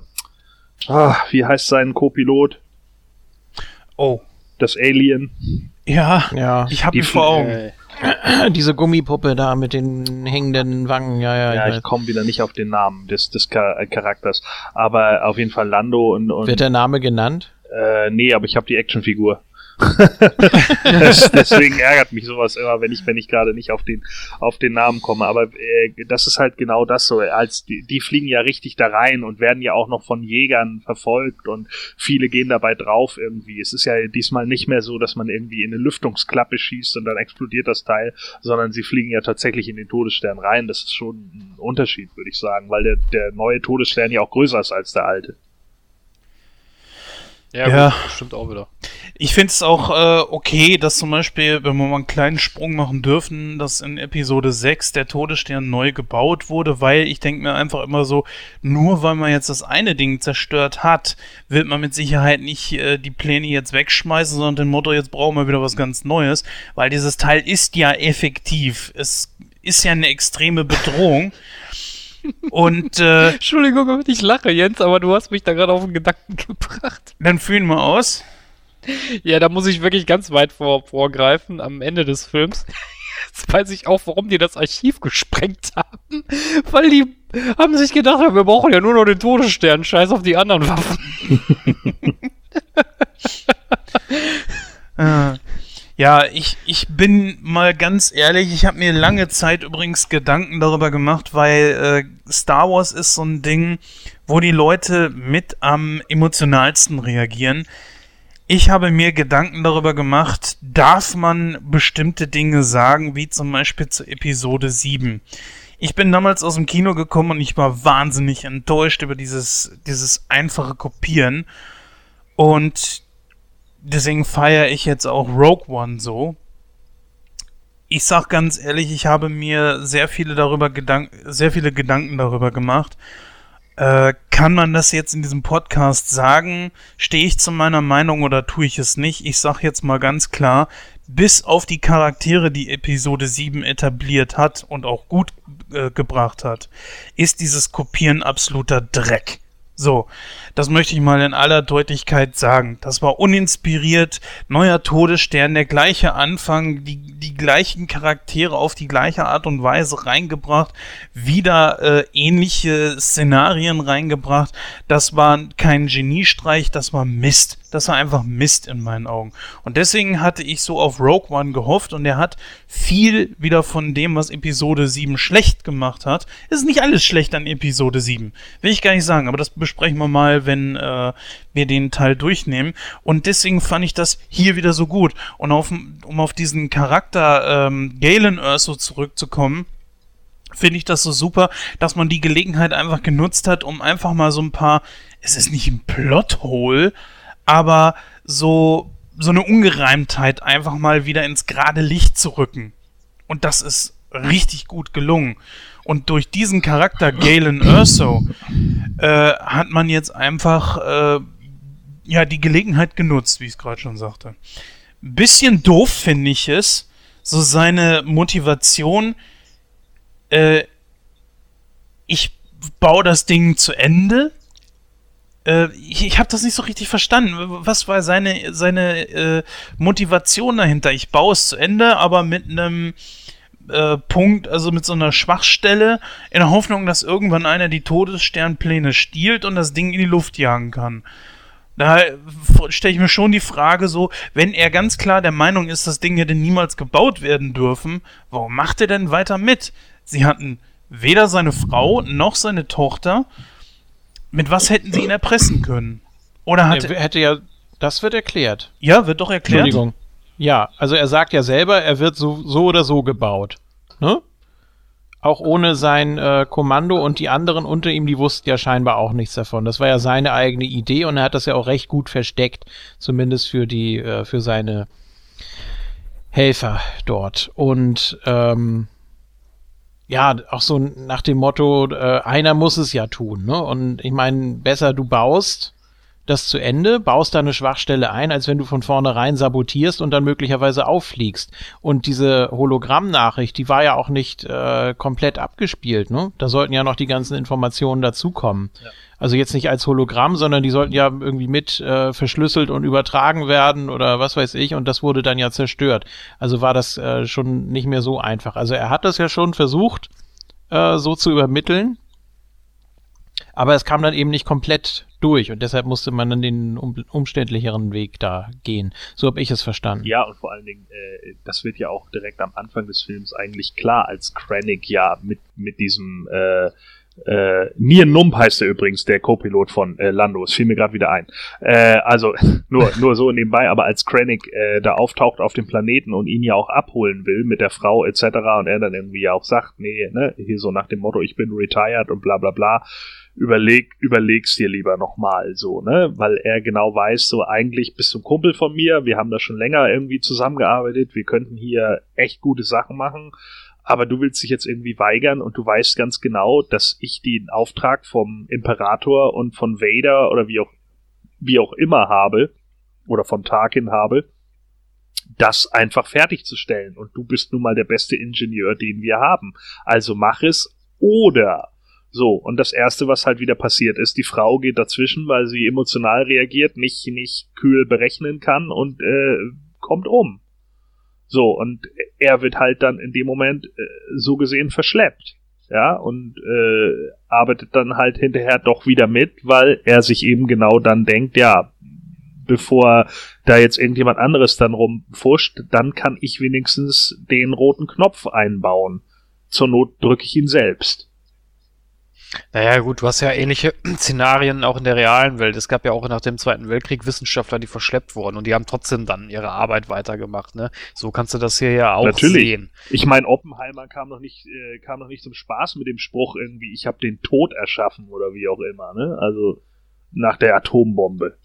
ah, wie heißt sein Co-Pilot? oh, Das Alien. ja, Ja, ich habe Die ihn vor Augen. Äh, [CLEARS THROAT] diese Gummipuppe da mit den hängenden Wangen, ja, ja. Ja, ich ich komme wieder nicht auf den Namen des des äh, Charakters, aber auf jeden Fall Lando und, und Wird der Name genannt? Äh, nee, aber ich habe die Actionfigur. [LAUGHS] das, deswegen [LAUGHS] ärgert mich sowas immer, wenn ich, wenn ich gerade nicht auf den, auf den Namen komme. Aber äh, das ist halt genau das so. Als die, die fliegen ja richtig da rein und werden ja auch noch von Jägern verfolgt und viele gehen dabei drauf irgendwie. Es ist ja diesmal nicht mehr so, dass man irgendwie in eine Lüftungsklappe schießt und dann explodiert das Teil, sondern sie fliegen ja tatsächlich in den Todesstern rein. Das ist schon ein Unterschied, würde ich sagen, weil der, der neue Todesstern ja auch größer ist als der alte. Ja, Ja. Gut, das stimmt auch wieder. Ich finde es auch äh, okay, dass zum Beispiel, wenn wir mal einen kleinen Sprung machen dürfen, dass in Episode 6 der Todesstern neu gebaut wurde, weil ich denke mir einfach immer so, nur weil man jetzt das eine Ding zerstört hat, wird man mit Sicherheit nicht äh, die Pläne jetzt wegschmeißen, sondern den Motto, jetzt brauchen wir wieder was ganz Neues, weil dieses Teil ist ja effektiv. Es ist ja eine extreme Bedrohung. Und äh, Entschuldigung, wenn ich lache, Jens, aber du hast mich da gerade auf den Gedanken [LAUGHS] gebracht. dann fühlen wir aus. Ja, da muss ich wirklich ganz weit vor, vorgreifen am Ende des Films. Jetzt weiß ich auch, warum die das Archiv gesprengt haben. Weil die haben sich gedacht, wir brauchen ja nur noch den Todesstern. Scheiß auf die anderen Waffen. Äh, [LAUGHS] [LAUGHS] ja, ich, ich bin mal ganz ehrlich, ich habe mir lange Zeit übrigens Gedanken darüber gemacht, weil äh, Star Wars ist so ein Ding, wo die Leute mit am emotionalsten reagieren. Ich habe mir Gedanken darüber gemacht, darf man bestimmte Dinge sagen, wie zum Beispiel zu Episode 7. Ich bin damals aus dem Kino gekommen und ich war wahnsinnig enttäuscht über dieses, dieses einfache Kopieren. Und deswegen feiere ich jetzt auch Rogue One so. Ich sag ganz ehrlich, ich habe mir sehr viele darüber Gedank sehr viele Gedanken darüber gemacht. Äh, kann man das jetzt in diesem Podcast sagen? Stehe ich zu meiner Meinung oder tue ich es nicht? Ich sag jetzt mal ganz klar, bis auf die Charaktere, die Episode 7 etabliert hat und auch gut äh, gebracht hat, ist dieses Kopieren absoluter Dreck. So, das möchte ich mal in aller Deutlichkeit sagen. Das war uninspiriert, neuer Todesstern, der gleiche Anfang, die, die gleichen Charaktere auf die gleiche Art und Weise reingebracht, wieder äh, ähnliche Szenarien reingebracht. Das war kein Geniestreich, das war Mist. Dass er einfach misst in meinen Augen. Und deswegen hatte ich so auf Rogue One gehofft und er hat viel wieder von dem, was Episode 7 schlecht gemacht hat. Ist nicht alles schlecht an Episode 7. Will ich gar nicht sagen, aber das besprechen wir mal, wenn äh, wir den Teil durchnehmen. Und deswegen fand ich das hier wieder so gut. Und auf, um auf diesen Charakter ähm, Galen Erso zurückzukommen, finde ich das so super, dass man die Gelegenheit einfach genutzt hat, um einfach mal so ein paar, es ist nicht ein Plothole, aber so, so eine Ungereimtheit einfach mal wieder ins gerade Licht zu rücken. Und das ist richtig gut gelungen. Und durch diesen Charakter Galen Urso äh, hat man jetzt einfach äh, ja die Gelegenheit genutzt, wie ich es gerade schon sagte. Bisschen doof finde ich es, so seine Motivation, äh, ich baue das Ding zu Ende. Äh, ich ich habe das nicht so richtig verstanden. Was war seine, seine äh, Motivation dahinter? Ich baue es zu Ende, aber mit einem äh, Punkt, also mit so einer Schwachstelle, in der Hoffnung, dass irgendwann einer die Todessternpläne stiehlt und das Ding in die Luft jagen kann. Da stelle ich mir schon die Frage so, wenn er ganz klar der Meinung ist, das Ding hätte niemals gebaut werden dürfen, warum macht er denn weiter mit? Sie hatten weder seine Frau noch seine Tochter. Mit was hätten sie ihn erpressen können? Oder hat er hätte ja, das wird erklärt. Ja, wird doch erklärt. Entschuldigung. Ja, also er sagt ja selber, er wird so, so oder so gebaut. Ne? Auch ohne sein äh, Kommando und die anderen unter ihm, die wussten ja scheinbar auch nichts davon. Das war ja seine eigene Idee und er hat das ja auch recht gut versteckt, zumindest für die, äh, für seine Helfer dort. Und ähm, ja, auch so nach dem Motto, äh, einer muss es ja tun, ne? Und ich meine, besser du baust das zu Ende, baust da eine Schwachstelle ein, als wenn du von vornherein sabotierst und dann möglicherweise auffliegst. Und diese Hologrammnachricht, die war ja auch nicht äh, komplett abgespielt, ne? Da sollten ja noch die ganzen Informationen dazukommen. Ja. Also jetzt nicht als Hologramm, sondern die sollten ja irgendwie mit äh, verschlüsselt und übertragen werden oder was weiß ich und das wurde dann ja zerstört. Also war das äh, schon nicht mehr so einfach. Also er hat das ja schon versucht, äh, so zu übermitteln, aber es kam dann eben nicht komplett durch und deshalb musste man dann den um, umständlicheren Weg da gehen. So habe ich es verstanden. Ja, und vor allen Dingen, äh, das wird ja auch direkt am Anfang des Films eigentlich klar, als Krennic ja mit, mit diesem äh, äh, Nier Nump heißt er übrigens, der Co-Pilot von äh, Lando. Es fiel mir gerade wieder ein. Äh, also [LAUGHS] nur, nur so nebenbei, aber als Krennic äh, da auftaucht auf dem Planeten und ihn ja auch abholen will mit der Frau etc. und er dann irgendwie ja auch sagt, nee, ne, hier so nach dem Motto, ich bin retired und bla bla bla überleg, überleg's dir lieber nochmal so, ne? Weil er genau weiß, so eigentlich bist du ein Kumpel von mir, wir haben da schon länger irgendwie zusammengearbeitet, wir könnten hier echt gute Sachen machen, aber du willst dich jetzt irgendwie weigern und du weißt ganz genau, dass ich den Auftrag vom Imperator und von Vader oder wie auch, wie auch immer habe, oder von Tarkin habe, das einfach fertigzustellen. Und du bist nun mal der beste Ingenieur, den wir haben. Also mach es oder so, und das erste, was halt wieder passiert ist, die Frau geht dazwischen, weil sie emotional reagiert, nicht, nicht kühl berechnen kann und äh, kommt um. So, und er wird halt dann in dem Moment äh, so gesehen verschleppt. Ja, und äh, arbeitet dann halt hinterher doch wieder mit, weil er sich eben genau dann denkt, ja, bevor da jetzt irgendjemand anderes dann rumfuscht, dann kann ich wenigstens den roten Knopf einbauen. Zur Not drücke ich ihn selbst. Naja, gut, du hast ja ähnliche [CLEARS THROAT] Szenarien auch in der realen Welt. Es gab ja auch nach dem Zweiten Weltkrieg Wissenschaftler, die verschleppt wurden und die haben trotzdem dann ihre Arbeit weitergemacht. Ne? So kannst du das hier ja auch Natürlich. sehen. Ich meine, Oppenheimer kam noch nicht, äh, kam noch nicht zum Spaß mit dem Spruch irgendwie, ich habe den Tod erschaffen oder wie auch immer. Ne? Also nach der Atombombe.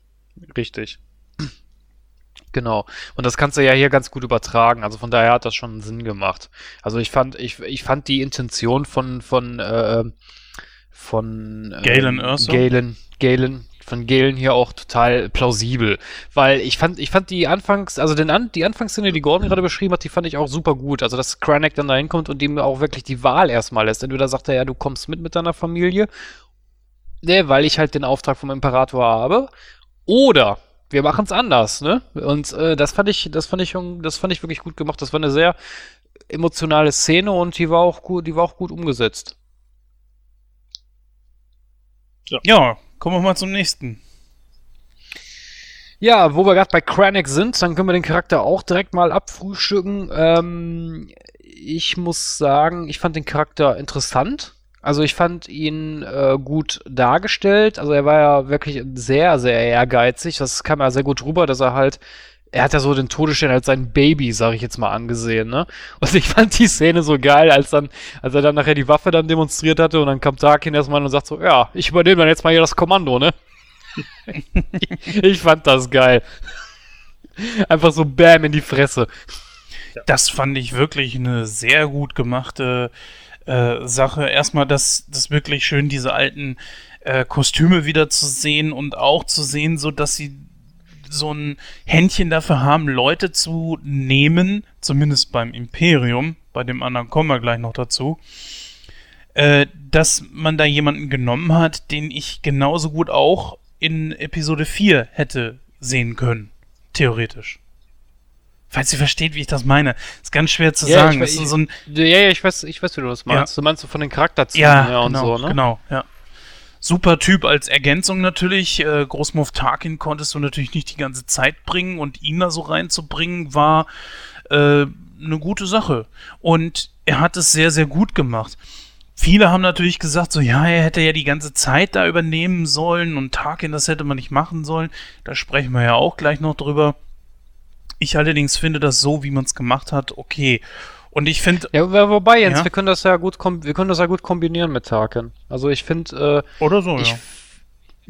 Richtig. [CLEARS THROAT] Genau. Und das kannst du ja hier ganz gut übertragen. Also von daher hat das schon Sinn gemacht. Also ich fand, ich, ich fand die Intention von, von äh, von ähm, Galen? Galen, Galen, von Galen hier auch total plausibel. Weil ich fand, ich fand die Anfangs, also den An die Anfangsszene, die Gordon gerade beschrieben hat, die fand ich auch super gut. Also, dass Krennic dann da hinkommt und ihm auch wirklich die Wahl erstmal lässt. Entweder sagt er, ja, du kommst mit mit deiner Familie, ne, weil ich halt den Auftrag vom Imperator habe, oder wir machen es anders, ne? Und äh, das fand ich, das fand ich, das fand ich wirklich gut gemacht. Das war eine sehr emotionale Szene und die war auch gut, die war auch gut umgesetzt. Ja. ja, kommen wir mal zum nächsten. Ja, wo wir gerade bei Kranich sind, dann können wir den Charakter auch direkt mal abfrühstücken. Ähm, ich muss sagen, ich fand den Charakter interessant. Also ich fand ihn äh, gut dargestellt. Also er war ja wirklich sehr, sehr ehrgeizig. Das kam ja sehr gut rüber, dass er halt, er hat ja so den Todesstern als sein Baby, sag ich jetzt mal, angesehen, ne? Und ich fand die Szene so geil, als dann, als er dann nachher die Waffe dann demonstriert hatte und dann kam Tarkin erstmal und sagt so, ja, ich übernehme dann jetzt mal hier das Kommando, ne? [LAUGHS] ich fand das geil. Einfach so Bam in die Fresse. Das fand ich wirklich eine sehr gut gemachte äh, Sache. Erstmal, das, das wirklich schön, diese alten äh, Kostüme wieder zu sehen und auch zu sehen, so dass sie so ein Händchen dafür haben, Leute zu nehmen, zumindest beim Imperium, bei dem anderen kommen wir gleich noch dazu, äh, dass man da jemanden genommen hat, den ich genauso gut auch in Episode 4 hätte sehen können. Theoretisch. Falls ihr versteht, wie ich das meine. Ist ganz schwer zu Ja, sagen. ich- ist so ein, Ja, ja, ich weiß, ich weiß, wie du das meinst. Du meinst so von den Charakterzügen ja, her und genau, so, ne? genau, ja. Super Typ als Ergänzung natürlich. Äh, Großmoff Tarkin konntest du natürlich nicht die ganze Zeit bringen und ihn da so reinzubringen war äh, eine gute Sache. Und er hat es sehr, sehr gut gemacht. Viele haben natürlich gesagt, so ja, er hätte ja die ganze Zeit da übernehmen sollen und Tarkin, das hätte man nicht machen sollen. Da sprechen wir ja auch gleich noch drüber. Ich allerdings finde das so, wie man es gemacht hat, okay. Und ich finde, Ja, wo- wobei, Jens, Ja. wir können das ja gut, wir können das ja gut kombinieren mit Tarkin. Also ich finde, oder so, äh, ich, ja.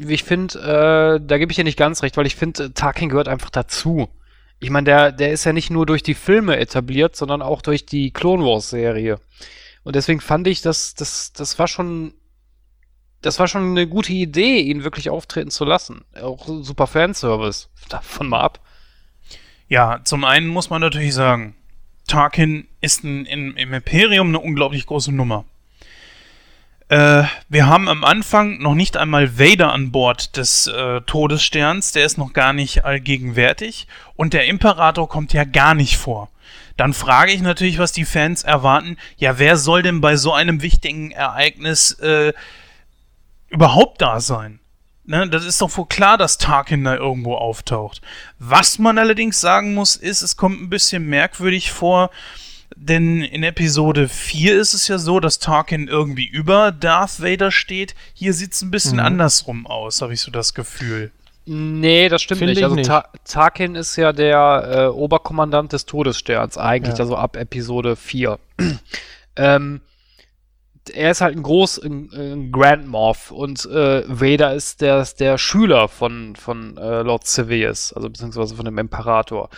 ich finde, äh, da gebe ich dir nicht ganz recht, weil ich finde, äh, Tarkin gehört einfach dazu. Ich meine, der, der ist ja nicht nur durch die Filme etabliert, sondern auch durch die Clone Wars Serie. Und deswegen fand ich, dass das, das war schon, das war schon eine gute Idee, ihn wirklich auftreten zu lassen. Auch super Fanservice. Davon mal ab. Ja, zum einen muss man natürlich sagen, Tarkin ist ein, in, im Imperium eine unglaublich große Nummer. Äh, wir haben am Anfang noch nicht einmal Vader an Bord des äh, Todessterns, der ist noch gar nicht allgegenwärtig und der Imperator kommt ja gar nicht vor. Dann frage ich natürlich, was die Fans erwarten. Ja, wer soll denn bei so einem wichtigen Ereignis äh, überhaupt da sein? Ne, das ist doch wohl klar, dass Tarkin da irgendwo auftaucht. Was man allerdings sagen muss, ist, es kommt ein bisschen merkwürdig vor, denn in Episode 4 ist es ja so, dass Tarkin irgendwie über Darth Vader steht. Hier sieht es ein bisschen Mhm. andersrum aus, habe ich so das Gefühl. Nee, das stimmt Finde nicht. ich Also nicht. Ta Tarkin ist ja der äh, Oberkommandant des Todessterns, eigentlich, Ja. also ab Episode 4. [CLEARS THROAT] ähm, er ist halt ein Groß, ein, ein Grand Moff und äh, Vader ist der, der Schüler von, von äh, Lord Sidious, also beziehungsweise von dem Imperator.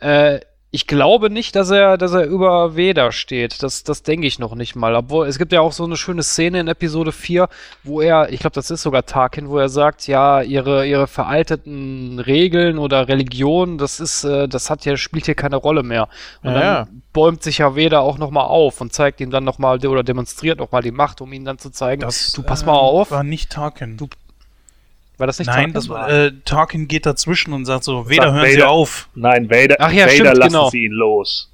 Äh, ich glaube nicht, dass er, dass er über Vader steht. Das, das denke ich noch nicht mal. Obwohl, es gibt ja auch so eine schöne Szene in Episode 4, wo er, ich glaube, das ist sogar Tarkin, wo er sagt, ja, ihre, ihre veralteten Regeln oder Religion, das ist, äh, das hat ja, spielt hier keine Rolle mehr. Und Ja, dann ja. bäumt sich ja Vader auch nochmal auf und zeigt ihm dann nochmal oder demonstriert nochmal die Macht, um ihn dann zu zeigen. du pass äh, mal auf. War nicht Tarkin. Du- war das nicht Nein, Tarkin? das äh, Tarkin geht dazwischen und sagt so, Vader, Sagt hören Sie Vader. auf. Nein, Vader, Ach ja, Vader stimmt, lassen genau. sie ihn los.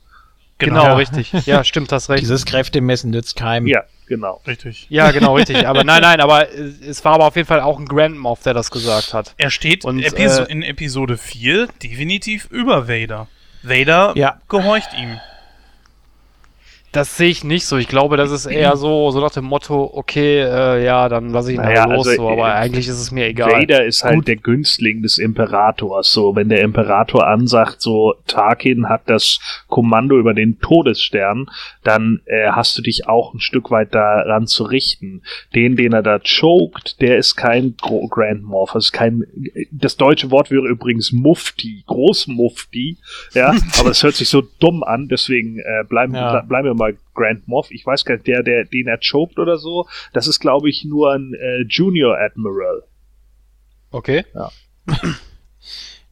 genau, Ja. richtig. Ja, stimmt, hast recht. Dieses Kräftemessen nützt keinem. Ja, genau. Richtig. Ja, genau, richtig. [LAUGHS] Aber nein, nein, aber es war aber auf jeden Fall auch ein Grand Moff, der das gesagt hat. Er steht Und, Episo äh, in Episode 4 definitiv über Vader. Vader Ja. gehorcht ihm. Das sehe ich nicht so. Ich glaube, das ist eher so, so nach dem Motto, okay, äh, ja, dann lasse ich ihn Naja, halt los, also, so, aber äh, eigentlich ist es mir egal. Vader ist halt Gut. der Günstling des Imperators. So, wenn der Imperator ansagt, so Tarkin hat das Kommando über den Todesstern, dann äh, hast du dich auch ein Stück weit daran zu richten. Den, den er da choked, der ist kein Gro Grand das ist kein. Das deutsche Wort wäre übrigens Mufti, Großmufti. Ja, [LAUGHS] aber es hört sich so dumm an, deswegen äh, bleiben, Ja. ble- bleiben wir mal Grand Moff. Ich weiß gar nicht, der, der, den er choked oder so, das ist, glaube ich, nur ein äh, Junior Admiral. Okay. [CLEARS THROAT]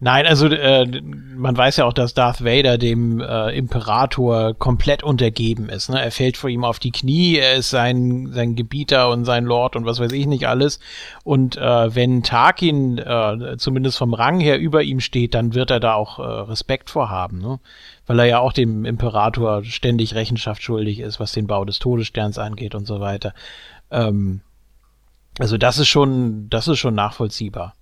Nein, also äh, man weiß ja auch, dass Darth Vader dem äh, Imperator komplett untergeben ist. Ne? Er fällt vor ihm auf die Knie, er ist sein, sein Gebieter und sein Lord und was weiß ich nicht alles. Und äh, wenn Tarkin äh, zumindest vom Rang her über ihm steht, dann wird er da auch äh, Respekt vorhaben, ne? weil er ja auch dem Imperator ständig Rechenschaft schuldig ist, was den Bau des Todessterns angeht und so weiter. Ähm, also das ist schon, das ist schon nachvollziehbar.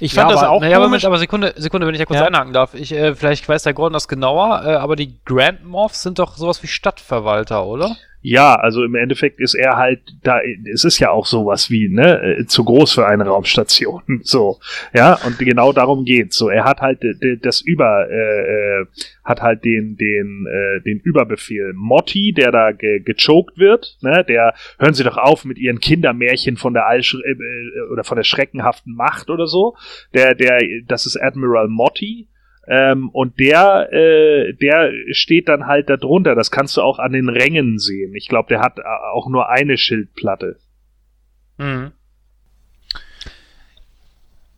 Ich fand das aber, auch naja, aber, komisch. Moment, aber Sekunde, Sekunde, wenn ich ja kurz Ja. einhaken darf. Ich, äh, vielleicht weiß der Gordon das genauer, äh, aber die Grand Moffs sind doch sowas wie Stadtverwalter, oder? Ja, also im Endeffekt ist er halt da, es ist ja auch sowas wie, ne, äh, zu groß für eine Raumstation, [LAUGHS] so, ja, und genau darum geht's, so, er hat halt äh, das Über, äh, äh, hat halt den, den, äh, den Überbefehl. Motti, der da ge gechoked wird, ne, der, hören Sie doch auf mit Ihren Kindermärchen von der Allsch äh, äh, oder von der schreckenhaften Macht oder so, der, der, das ist Admiral Motti, ähm, und der, äh, der steht dann halt da drunter. Das kannst du auch an den Rängen sehen. Ich glaube, der hat äh, auch nur eine Schildplatte. Mhm.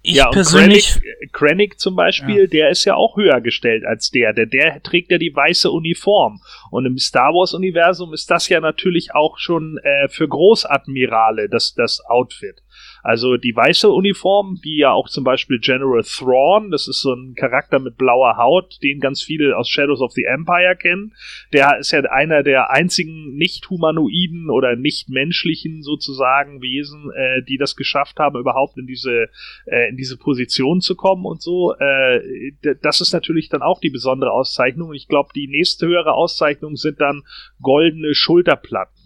Ich ja, und persönlich. Krennic, Krennic zum Beispiel, der ist ja auch höher gestellt als der. Der, der trägt ja die weiße Uniform. Und im Star Wars-Universum ist das ja natürlich auch schon äh, für Großadmirale das, das Outfit. Also die weiße Uniform, die ja auch zum Beispiel General Thrawn, das ist so ein Charakter mit blauer Haut, den ganz viele aus Shadows of the Empire kennen. Der ist ja einer der einzigen nicht-humanoiden oder nicht-menschlichen sozusagen Wesen, äh, die das geschafft haben, überhaupt in diese, äh, in diese Position zu kommen und so. Äh, das ist natürlich dann auch die besondere Auszeichnung. Ich glaube, die nächste höhere Auszeichnung sind dann goldene Schulterplatten.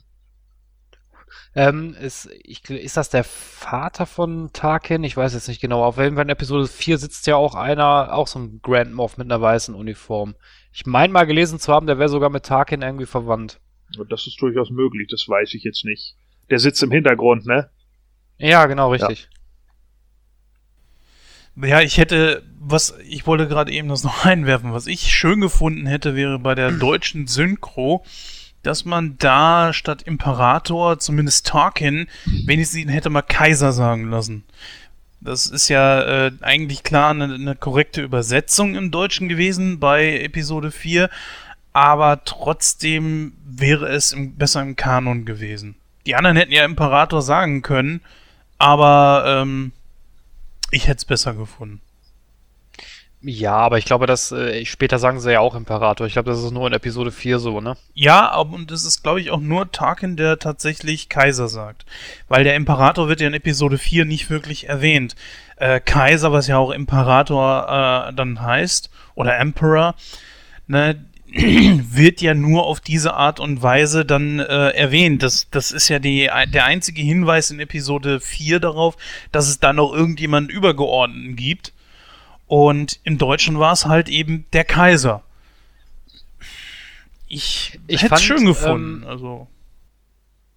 Ähm, ist, ich, ist das der Vater von Tarkin? Ich weiß jetzt nicht genau. Auf jeden Fall in Episode 4 sitzt ja auch einer, auch so ein Grand Moff mit einer weißen Uniform. Ich meine mal gelesen zu haben, der wäre sogar mit Tarkin irgendwie verwandt. Und das ist durchaus möglich, das weiß ich jetzt nicht. Der sitzt im Hintergrund, ne? Ja, genau, richtig. Ja, ich hätte, was, ich wollte gerade eben das noch [LAUGHS] einwerfen, was ich schön gefunden hätte, wäre bei der deutschen Synchro, dass man da statt Imperator, zumindest Tarkin, wenigstens ihn hätte mal Kaiser sagen lassen. Das ist ja äh, eigentlich klar eine, eine korrekte Übersetzung im Deutschen gewesen bei Episode 4, aber trotzdem wäre es im, besser im Kanon gewesen. Die anderen hätten ja Imperator sagen können, aber ähm, ich hätte es besser gefunden. Ja, aber ich glaube, dass äh, später sagen sie ja auch Imperator. Ich glaube, das ist nur in Episode 4 so, ne? Ja, und es ist, glaube ich, auch nur Tarkin, der tatsächlich Kaiser sagt. Weil der Imperator wird ja in Episode 4 nicht wirklich erwähnt. Äh, Kaiser, was ja auch Imperator äh, dann heißt, oder Emperor, ne, [CLEARS THROAT] wird ja nur auf diese Art und Weise dann äh, erwähnt. Das, das ist ja die, der einzige Hinweis in Episode 4 darauf, dass es da noch irgendjemanden Übergeordneten gibt. Und im Deutschen war es halt eben der Kaiser. Ich, Ich hätte es schön gefunden. ähm, also.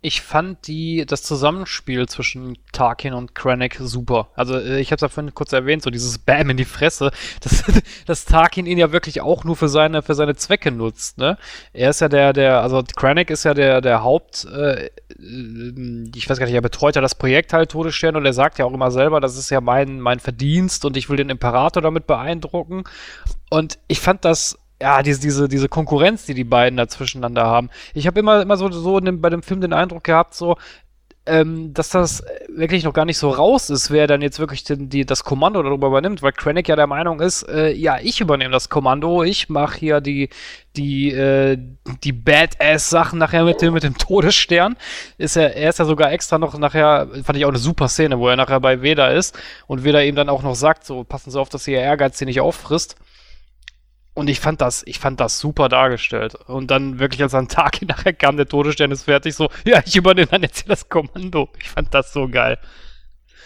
Ich fand die, das Zusammenspiel zwischen Tarkin und Krennic super. Also äh, ich habe es ja vorhin kurz erwähnt, so dieses Bam in die Fresse, [LAUGHS] dass, dass Tarkin ihn ja wirklich auch nur für seine, für seine Zwecke nutzt. Ne? Er ist ja der, der, also Krennic ist ja der, der Haupt, äh, äh, ich weiß gar nicht, er betreut ja das Projekt halt Todesstern und er sagt ja auch immer selber, das ist ja mein, mein Verdienst und ich will den Imperator damit beeindrucken. Und ich fand das ja, diese, diese, diese Konkurrenz, die die beiden da zwischeneinander haben. Ich habe immer, immer so, so dem, bei dem Film den Eindruck gehabt, so, ähm, dass das wirklich noch gar nicht so raus ist, wer dann jetzt wirklich den, die, das Kommando darüber übernimmt, weil Krennic ja der Meinung ist, äh, ja, ich übernehme das Kommando, ich mache hier die, die, äh, die Badass-Sachen nachher mit dem, mit dem Todesstern. Ist er, er ist ja sogar extra noch nachher, fand ich auch eine super Szene, wo er nachher bei Veda ist und Veda ihm dann auch noch sagt, so, passen Sie auf, dass ihr Ehrgeiz sie nicht auffrisst. Und ich fand das, ich fand das super dargestellt. Und dann wirklich, als an Tag [LAUGHS] nachher kam, der Todesstern ist fertig, so, ja, ich übernehme dann jetzt hier das Kommando. Ich fand das so geil.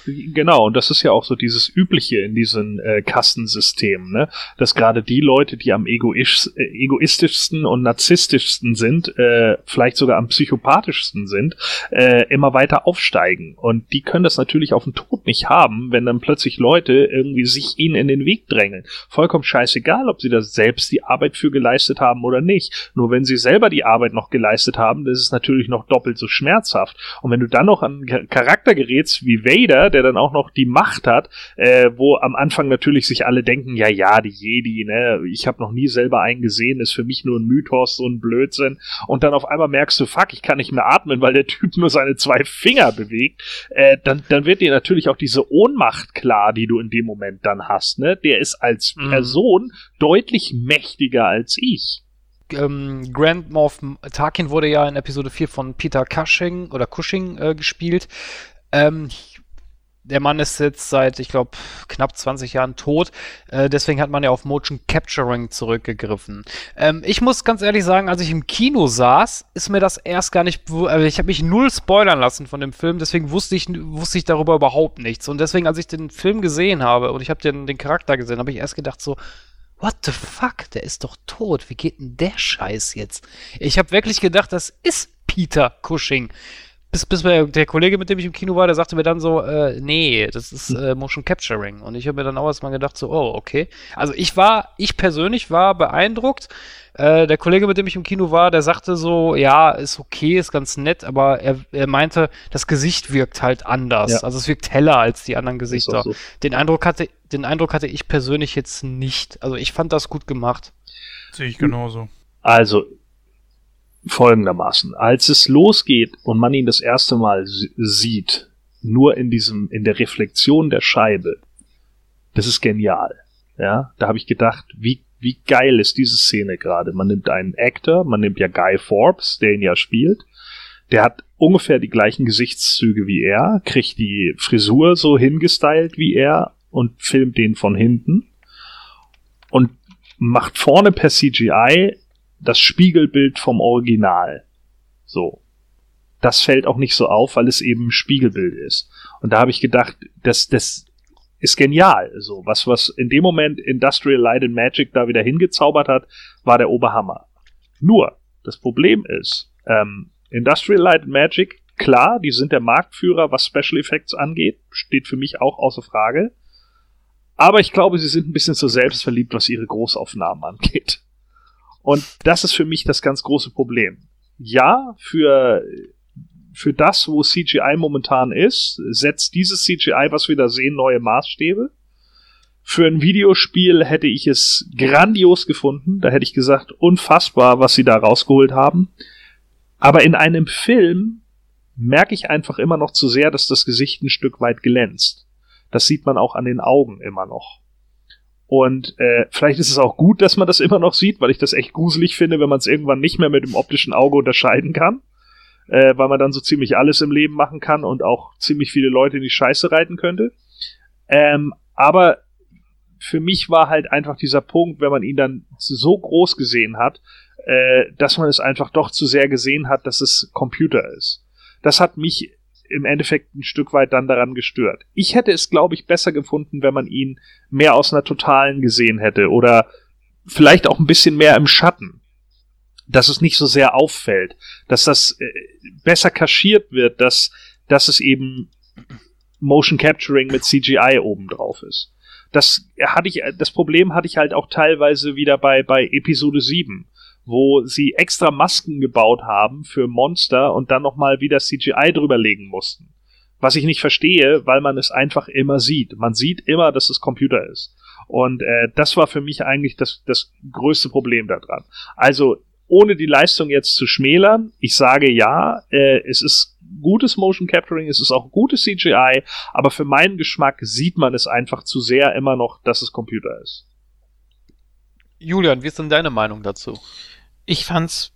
Genau, und das ist ja auch so dieses Übliche in diesen äh, Kastensystemen, ne? dass gerade die Leute, die am egoisch, äh, egoistischsten und narzisstischsten sind, äh, vielleicht sogar am psychopathischsten sind, äh, immer weiter aufsteigen. Und die können das natürlich auf den Tod nicht haben, wenn dann plötzlich Leute irgendwie sich ihnen in den Weg drängeln. Vollkommen scheißegal, ob sie da selbst die Arbeit für geleistet haben oder nicht. Nur wenn sie selber die Arbeit noch geleistet haben, das ist natürlich noch doppelt so schmerzhaft. Und wenn du dann noch an Charakter gerätst wie Vader, der dann auch noch die Macht hat, äh, wo am Anfang natürlich sich alle denken, ja, ja, die Jedi, ne, ich habe noch nie selber einen gesehen, ist für mich nur ein Mythos, so ein Blödsinn. Und dann auf einmal merkst du, fuck, ich kann nicht mehr atmen, weil der Typ nur seine zwei Finger bewegt. Äh, dann, dann wird dir natürlich auch diese Ohnmacht klar, die du in dem Moment dann hast, ne? Der ist als Mhm. Person deutlich mächtiger als ich. Ähm, Grand Moff Tarkin wurde ja in Episode 4 von Peter Cushing oder Cushing äh, gespielt. Ähm, der Mann ist jetzt seit, ich glaube, knapp 20 Jahren tot. Äh, deswegen hat man ja auf Motion Capturing zurückgegriffen. Ähm, ich muss ganz ehrlich sagen, als ich im Kino saß, ist mir das erst gar nicht, also ich habe mich null spoilern lassen von dem Film, deswegen wusste ich, wusste ich darüber überhaupt nichts. Und deswegen, als ich den Film gesehen habe und ich habe den, den Charakter gesehen, habe ich erst gedacht so, what the fuck, der ist doch tot. Wie geht denn der Scheiß jetzt? Ich habe wirklich gedacht, das ist Peter Cushing bis, bis der Kollege, mit dem ich im Kino war, der sagte mir dann so, äh, nee, das ist äh, Motion Capturing. Und ich habe mir dann auch erstmal gedacht, so, oh, okay. Also ich war, ich persönlich war beeindruckt. Äh, der Kollege, mit dem ich im Kino war, der sagte so, ja, ist okay, ist ganz nett, aber er, er meinte, das Gesicht wirkt halt anders. Ja. Also es wirkt heller als die anderen Gesichter. So. Den Eindruck hatte, den Eindruck hatte ich persönlich jetzt nicht. Also ich fand das gut gemacht. Sehe ich genauso. Also, folgendermaßen. Als es losgeht und man ihn das erste Mal sieht, nur in diesem, in der Reflexion der Scheibe, das ist genial. Ja, da habe ich gedacht, wie, wie geil ist diese Szene gerade. Man nimmt einen Actor, man nimmt ja Guy Forbes, der ihn ja spielt. Der hat ungefähr die gleichen Gesichtszüge wie er, kriegt die Frisur so hingestylt wie er und filmt den von hinten und macht vorne per CGI das Spiegelbild vom Original. So. Das fällt auch nicht so auf, weil es eben ein Spiegelbild ist. Und da habe ich gedacht, das, das ist genial. So, was, was in dem Moment Industrial Light and Magic da wieder hingezaubert hat, war der Oberhammer. Nur, das Problem ist, ähm, Industrial Light and Magic, klar, die sind der Marktführer, was Special Effects angeht, steht für mich auch außer Frage. Aber ich glaube, sie sind ein bisschen zu selbstverliebt, was ihre Großaufnahmen angeht. Und das ist für mich das ganz große Problem. Ja, für, für das, wo CGI momentan ist, setzt dieses CGI, was wir da sehen, neue Maßstäbe. Für ein Videospiel hätte ich es grandios gefunden. Da hätte ich gesagt, unfassbar, was sie da rausgeholt haben. Aber in einem Film merke ich einfach immer noch zu sehr, dass das Gesicht ein Stück weit glänzt. Das sieht man auch an den Augen immer noch. Und äh, vielleicht ist es auch gut, dass man das immer noch sieht, weil ich das echt gruselig finde, wenn man es irgendwann nicht mehr mit dem optischen Auge unterscheiden kann. Äh, weil man dann so ziemlich alles im Leben machen kann und auch ziemlich viele Leute in die Scheiße reiten könnte. Ähm, aber für mich war halt einfach dieser Punkt, wenn man ihn dann so groß gesehen hat, äh, dass man es einfach doch zu sehr gesehen hat, dass es Computer ist. Das hat mich im Endeffekt ein Stück weit dann daran gestört. Ich hätte es, glaube ich, besser gefunden, wenn man ihn mehr aus einer totalen gesehen hätte oder vielleicht auch ein bisschen mehr im Schatten. Dass es nicht so sehr auffällt, dass das äh, besser kaschiert wird, dass, dass es eben Motion Capturing mit CGI obendrauf ist. Das hatte ich, das Problem hatte ich halt auch teilweise wieder bei, bei Episode 7 wo sie extra Masken gebaut haben für Monster und dann nochmal wieder CGI drüberlegen mussten. Was ich nicht verstehe, weil man es einfach immer sieht. Man sieht immer, dass es Computer ist. Und äh, das war für mich eigentlich das, das größte Problem daran. Also, ohne die Leistung jetzt zu schmälern, ich sage ja, äh, es ist gutes Motion Capturing, es ist auch gutes CGI, aber für meinen Geschmack sieht man es einfach zu sehr immer noch, dass es Computer ist. Julian, wie ist denn deine Meinung dazu? Ich fand's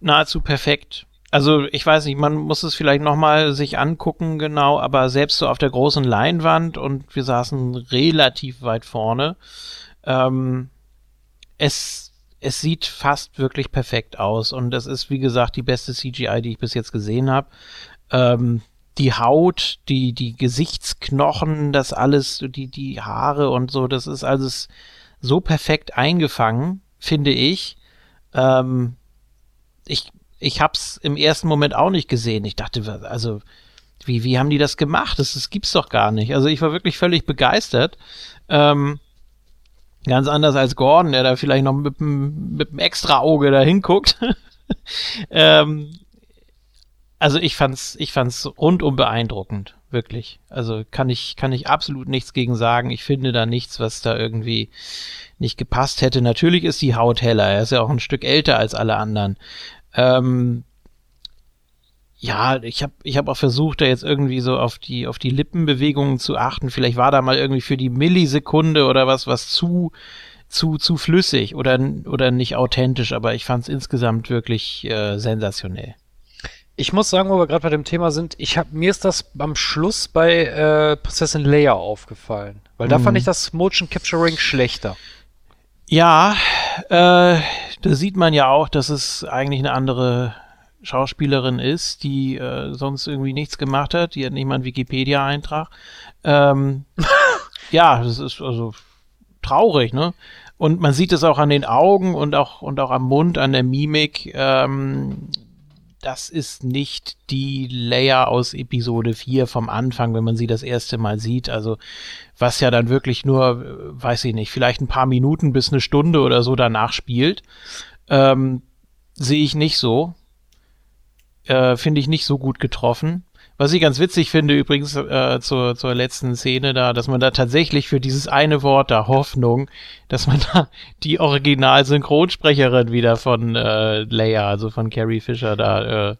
nahezu perfekt. Also ich weiß nicht, man muss es vielleicht nochmal sich angucken genau, aber selbst so auf der großen Leinwand und wir saßen relativ weit vorne. Ähm, es, es sieht fast wirklich perfekt aus und es ist wie gesagt die beste CGI, die ich bis jetzt gesehen habe. Ähm, die Haut, die, die Gesichtsknochen, das alles, die, die Haare und so, das ist alles so perfekt eingefangen, finde ich. Ähm, ich ich habe es im ersten Moment auch nicht gesehen. Ich dachte, also wie, wie haben die das gemacht? Das, das gibt's doch gar nicht. Also ich war wirklich völlig begeistert. Ähm, ganz anders als Gordon, der da vielleicht noch mit einem extra Auge da hinguckt. [LAUGHS] ähm, also ich fand's, ich fand's rundum beeindruckend, wirklich. Also kann ich, kann ich absolut nichts gegen sagen. Ich finde da nichts, was da irgendwie nicht gepasst hätte. Natürlich ist die Haut heller. Er ist ja auch ein Stück älter als alle anderen. Ähm, ja, ich habe ich hab auch versucht, da jetzt irgendwie so auf die, auf die Lippenbewegungen zu achten. Vielleicht war da mal irgendwie für die Millisekunde oder was, was zu, zu, zu flüssig oder, oder nicht authentisch, aber ich fand es insgesamt wirklich äh, sensationell. Ich muss sagen, wo wir gerade bei dem Thema sind, ich hab, mir ist das am Schluss bei äh, Prinzessin Leia aufgefallen. Weil da Mhm. fand ich das Motion Capturing schlechter. Ja, äh, da sieht man ja auch, dass es eigentlich eine andere Schauspielerin ist, die äh, sonst irgendwie nichts gemacht hat. Die hat nicht mal einen Wikipedia-Eintrag. Ähm, [LAUGHS] ja, das ist also traurig, ne? Und man sieht es auch an den Augen und auch, und auch am Mund, an der Mimik. Ähm, das ist nicht die Leia aus Episode 4 vom Anfang, wenn man sie das erste Mal sieht. Also, was ja dann wirklich nur, äh, weiß ich nicht, vielleicht ein paar Minuten bis eine Stunde oder so danach spielt. Ähm, Sehe ich nicht so. Äh, Finde ich nicht so gut getroffen. Was ich ganz witzig finde, übrigens äh, zur, zur letzten Szene da, dass man da tatsächlich für dieses eine Wort da Hoffnung, dass man da die Original-Synchronsprecherin wieder von äh, Leia, also von Carrie Fisher, da äh,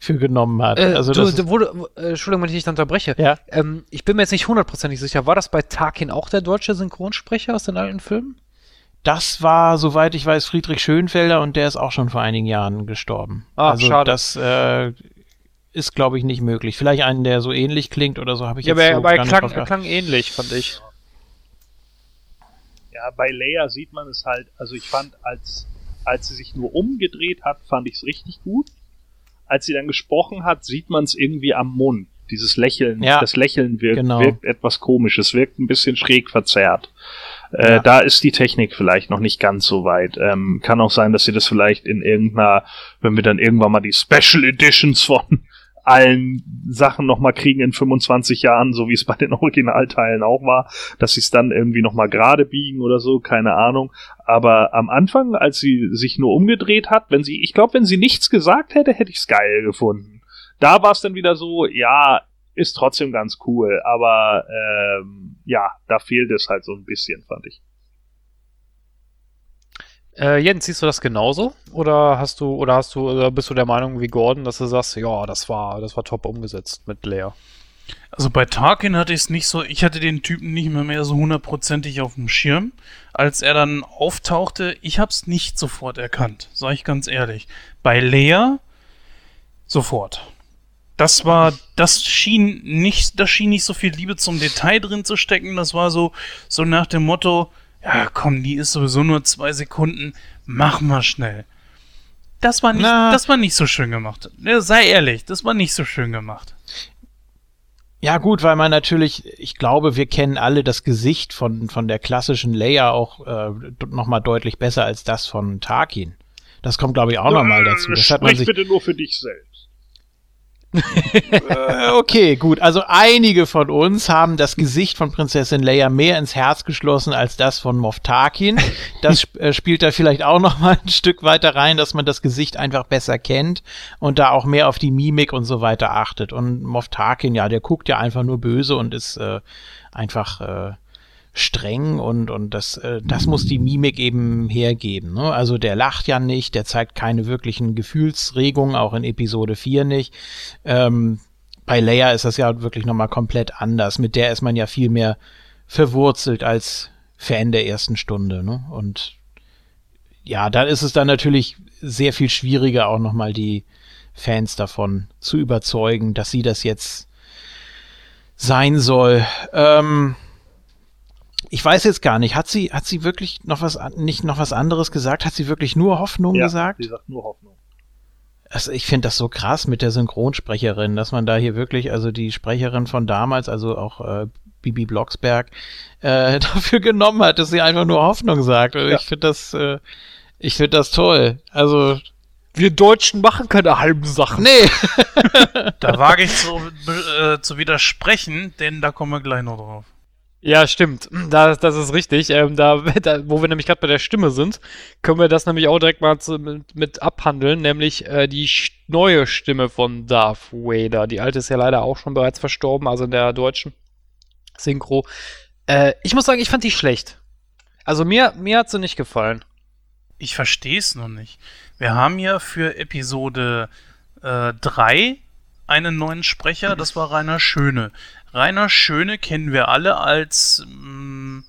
für genommen hat. Äh, also du, das, du, wo, äh, Entschuldigung, wenn ich dich unterbreche. ja. Ähm, ich bin mir jetzt nicht hundertprozentig sicher. War das bei Tarkin auch der deutsche Synchronsprecher aus den alten Filmen? Das war, soweit ich weiß, Friedrich Schönfelder und der ist auch schon vor einigen Jahren gestorben. Ah, also schade. das äh, ist, glaube ich, nicht möglich. Vielleicht einen, der so ähnlich klingt oder so, habe ich Ja, jetzt aber, so aber er gar nicht klang, er klang ähnlich, fand ich. Ja, bei Leia sieht man es halt, also ich fand, als, als sie sich nur umgedreht hat, fand ich es richtig gut. Als sie dann gesprochen hat, sieht man es irgendwie am Mund. Dieses Lächeln, Ja, das Lächeln wirkt, genau. wirkt etwas komisch, es wirkt ein bisschen schräg verzerrt. Äh, Ja. Da ist die Technik vielleicht noch nicht ganz so weit. Ähm, kann auch sein, dass sie das vielleicht in irgendeiner, wenn wir dann irgendwann mal die Special Editions von allen Sachen nochmal kriegen in 25 Jahren, so wie es bei den [LAUGHS] Originalteilen auch war, dass sie es dann irgendwie nochmal gerade biegen oder so, keine Ahnung. Aber am Anfang, als sie sich nur umgedreht hat, wenn sie, ich glaube, wenn sie nichts gesagt hätte, hätte ich es geil gefunden. Da war es dann wieder so, ja, ist trotzdem ganz cool, aber ähm, ja, da fehlt es halt so ein bisschen, fand ich. Äh, Jens, siehst du das genauso? Oder hast du, oder hast du, oder bist du der Meinung wie Gordon, dass du sagst, ja, das war, das war top umgesetzt mit Leia? Also bei Tarkin hatte ich es nicht so, ich hatte den Typen nicht mehr, mehr so hundertprozentig auf dem Schirm. Als er dann auftauchte, ich hab's nicht sofort erkannt, sag ich ganz ehrlich. Bei Leia sofort. Das war, das schien nicht, da schien nicht so viel Liebe zum Detail drin zu stecken. Das war so, so nach dem Motto, ja komm, die ist sowieso nur zwei Sekunden, mach mal schnell. Das war nicht, Na. das war nicht so schön gemacht. Sei ehrlich, das war nicht so schön gemacht. Ja, gut, weil man natürlich, ich glaube, wir kennen alle das Gesicht von, von der klassischen Leia auch äh, nochmal deutlich besser als das von Tarkin. Das kommt, glaube ich, auch nochmal dazu. Das hat man Sprich sich, bitte nur für dich selbst. Äh, okay, gut. Also einige von uns haben das Gesicht von Prinzessin Leia mehr ins Herz geschlossen als das von Moff Tarkin. Das äh, spielt da vielleicht auch noch mal ein Stück weiter rein, dass man das Gesicht einfach besser kennt und da auch mehr auf die Mimik und so weiter achtet. Und Moff Tarkin, ja, der guckt ja einfach nur böse und ist äh, einfach äh, streng und, und das, äh, das muss die Mimik eben hergeben. Ne? Also der lacht ja nicht, der zeigt keine wirklichen Gefühlsregungen, auch in Episode 4 nicht. Ähm, bei Leia ist das ja wirklich nochmal komplett anders. Mit der ist man ja viel mehr verwurzelt als Fan der ersten Stunde. Ne? Und ja, dann ist es dann natürlich sehr viel schwieriger, auch nochmal die Fans davon zu überzeugen, dass sie das jetzt sein soll. Ähm, ich weiß jetzt gar nicht, hat sie, hat sie wirklich noch was, nicht noch was anderes gesagt? Hat sie wirklich nur Hoffnung Ja, gesagt? Sie sagt nur Hoffnung. Also ich finde das so krass mit der Synchronsprecherin, dass man da hier wirklich, also die Sprecherin von damals, also auch äh, Bibi Blocksberg, äh, [LAUGHS] dafür genommen hat, dass sie einfach nur Hoffnung sagt. Und Ja. Ich finde das, äh, ich finde das toll. Also, Wir Deutschen machen keine halben Sachen. nee. [LAUGHS] Da wage ich zu, äh, zu widersprechen, denn da kommen wir gleich noch drauf. Ja, stimmt. Das, das ist richtig. Ähm, da, [LAUGHS] da, wo wir nämlich gerade bei der Stimme sind, können wir das nämlich auch direkt mal zu, mit, mit abhandeln, nämlich äh, die neue Stimme von Darth Vader. Die alte ist ja leider auch schon bereits verstorben, also in der deutschen Synchro. Äh, ich muss sagen, ich fand die schlecht. Also mir, mir hat sie nicht gefallen. Ich verstehe es noch nicht. Wir haben ja für Episode äh, 3 einen neuen Sprecher, das war Rainer Schöne. Rainer Schöne kennen wir alle als, mm,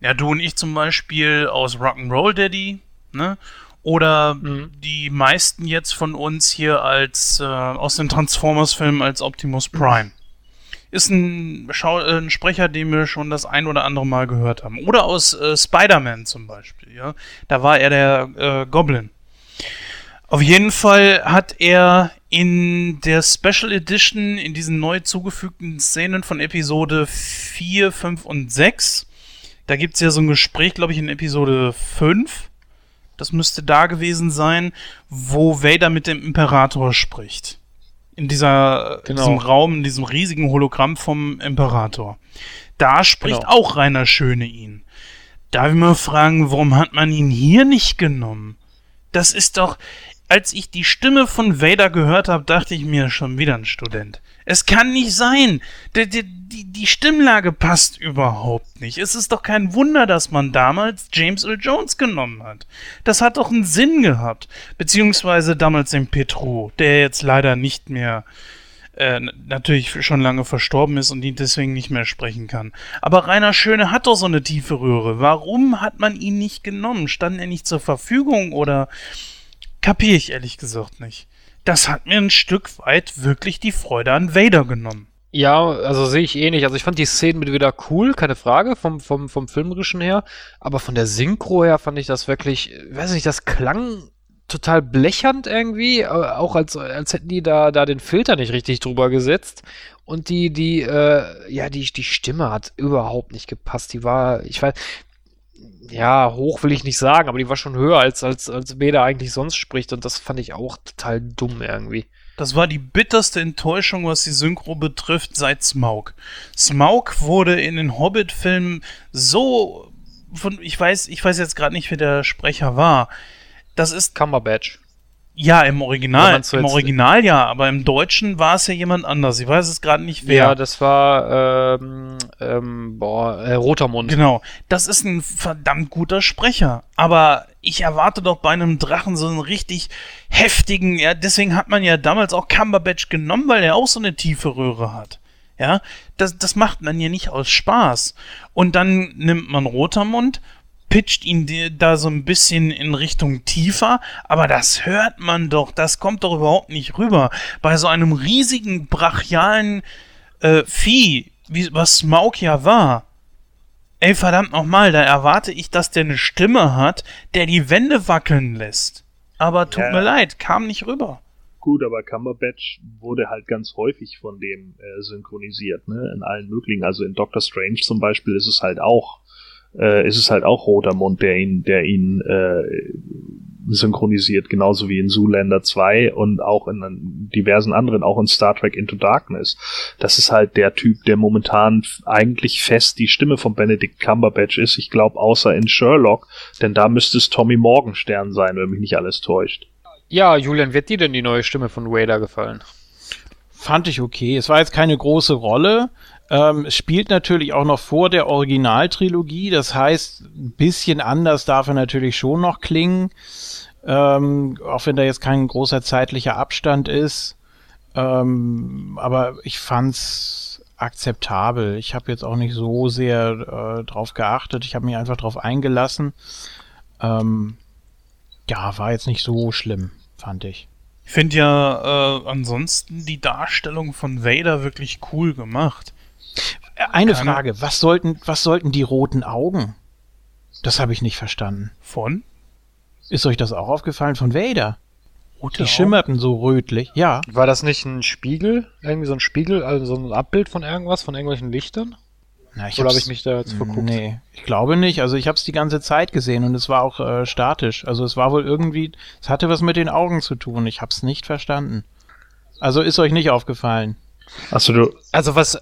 ja, du und ich zum Beispiel aus Rock'n'Roll Daddy, ne? Oder Mhm. die meisten jetzt von uns hier als äh, aus den Transformers-Filmen als Optimus Prime. Ist ein, Schau äh, ein Sprecher, den wir schon das ein oder andere Mal gehört haben. Oder aus äh, Spider-Man zum Beispiel, ja. Da war er der äh, Goblin. Auf jeden Fall hat er in der Special Edition, in diesen neu zugefügten Szenen von Episode 4, 5 und 6, da gibt es ja so ein Gespräch, glaube ich, in Episode 5. Das müsste da gewesen sein, wo Vader mit dem Imperator spricht. In dieser, Genau. diesem Raum, in diesem riesigen Hologramm vom Imperator. Da spricht Genau. auch Rainer Schöne ihn. Darf ich mal fragen, warum hat man ihn hier nicht genommen? Das ist doch, als ich die Stimme von Vader gehört habe, dachte ich mir schon wieder ein Student. Es kann nicht sein. Die, die, die, Stimmlage passt überhaupt nicht. Es ist doch kein Wunder, dass man damals James Earl Jones genommen hat. Das hat doch einen Sinn gehabt. Beziehungsweise damals den Petro, der jetzt leider nicht mehr äh, natürlich schon lange verstorben ist und ihn deswegen nicht mehr sprechen kann. Aber Rainer Schöne hat doch so eine tiefe Röhre. Warum hat man ihn nicht genommen? Stand er nicht zur Verfügung oder kapiere ich ehrlich gesagt nicht. Das hat mir ein Stück weit wirklich die Freude an Vader genommen. Ja, also sehe ich eh nicht. Also ich fand die Szenen mit wieder cool, keine Frage, vom, vom, vom Filmerischen her. Aber von der Synchro her fand ich das wirklich, weiß nicht, das klang total blechernd irgendwie. äh, Auch als, als hätten die da, da den Filter nicht richtig drüber gesetzt. Und die, die, äh, ja, die, die Stimme hat überhaupt nicht gepasst. Die war, ich weiß, ja, hoch will ich nicht sagen, aber die war schon höher als, als, als Beda eigentlich sonst spricht. Und das fand ich auch total dumm irgendwie. Das war die bitterste Enttäuschung, was die Synchro betrifft, seit Smaug. Smaug wurde in den Hobbit-Filmen so von, ich weiß, ich weiß jetzt gerade nicht, wer der Sprecher war. Das ist Cumberbatch. Ja im Original, im Original ja, aber im Deutschen war es ja jemand anders. Ich weiß es gerade nicht wer. Ja, das war, ähm, ähm, boah, äh, Rotermund. Genau, das ist ein verdammt guter Sprecher. Aber ich erwarte doch bei einem Drachen so einen richtig heftigen, ja, deswegen hat man ja damals auch Cumberbatch genommen, weil er auch so eine tiefe Röhre hat. Ja, das, das macht man ja nicht aus Spaß. Und dann nimmt man Rotermund, pitcht ihn da so ein bisschen in Richtung tiefer, aber das hört man doch, das kommt doch überhaupt nicht rüber. Bei so einem riesigen, brachialen äh, Vieh, wie, was Smaug ja war, Ey, verdammt nochmal, da erwarte ich, dass der eine Stimme hat, der die Wände wackeln lässt. Aber tut Ja. mir leid, kam nicht rüber. Gut, aber Cumberbatch wurde halt ganz häufig von dem äh, synchronisiert, ne? In allen möglichen. Also in Doctor Strange zum Beispiel ist es halt auch, äh, ist es halt auch Rotermund, der ihn, der ihn äh, synchronisiert, genauso wie in Zoolander 2 und auch in diversen anderen, auch in Star Trek Into Darkness. Das ist halt der Typ, der momentan eigentlich fest die Stimme von Benedict Cumberbatch ist. Ich glaube, außer in Sherlock, denn da müsste es Tommy Morgenstern sein, wenn mich nicht alles täuscht. Ja, Julian, wird dir denn die neue Stimme von Vader gefallen? Fand ich okay. Es war jetzt keine große Rolle. Ähm, spielt natürlich auch noch vor der Originaltrilogie. Das heißt, ein bisschen anders darf er natürlich schon noch klingen. Ähm, auch wenn da jetzt kein großer zeitlicher Abstand ist. Ähm, aber ich fand's akzeptabel. Ich habe jetzt auch nicht so sehr äh, drauf geachtet. Ich habe mich einfach drauf eingelassen. Ähm, ja, war jetzt nicht so schlimm, fand ich. Ich finde ja äh, ansonsten die Darstellung von Vader wirklich cool gemacht. Eine Keine- Frage, was sollten, was sollten die roten Augen? Das habe ich nicht verstanden. Von? Ist euch das auch aufgefallen von Vader? Rote Die Augen? schimmerten so rötlich. Ja, War das nicht ein Spiegel? Irgendwie so ein Spiegel, also so ein Abbild von irgendwas, von irgendwelchen Lichtern? Na, ich Oder habe ich mich da jetzt verguckt? Nee, ich glaube nicht. Also ich habe es die ganze Zeit gesehen und es war auch äh, statisch. Also es war wohl irgendwie, es hatte was mit den Augen zu tun. Ich habe es nicht verstanden. Also ist euch nicht aufgefallen. Achso, du, Also was.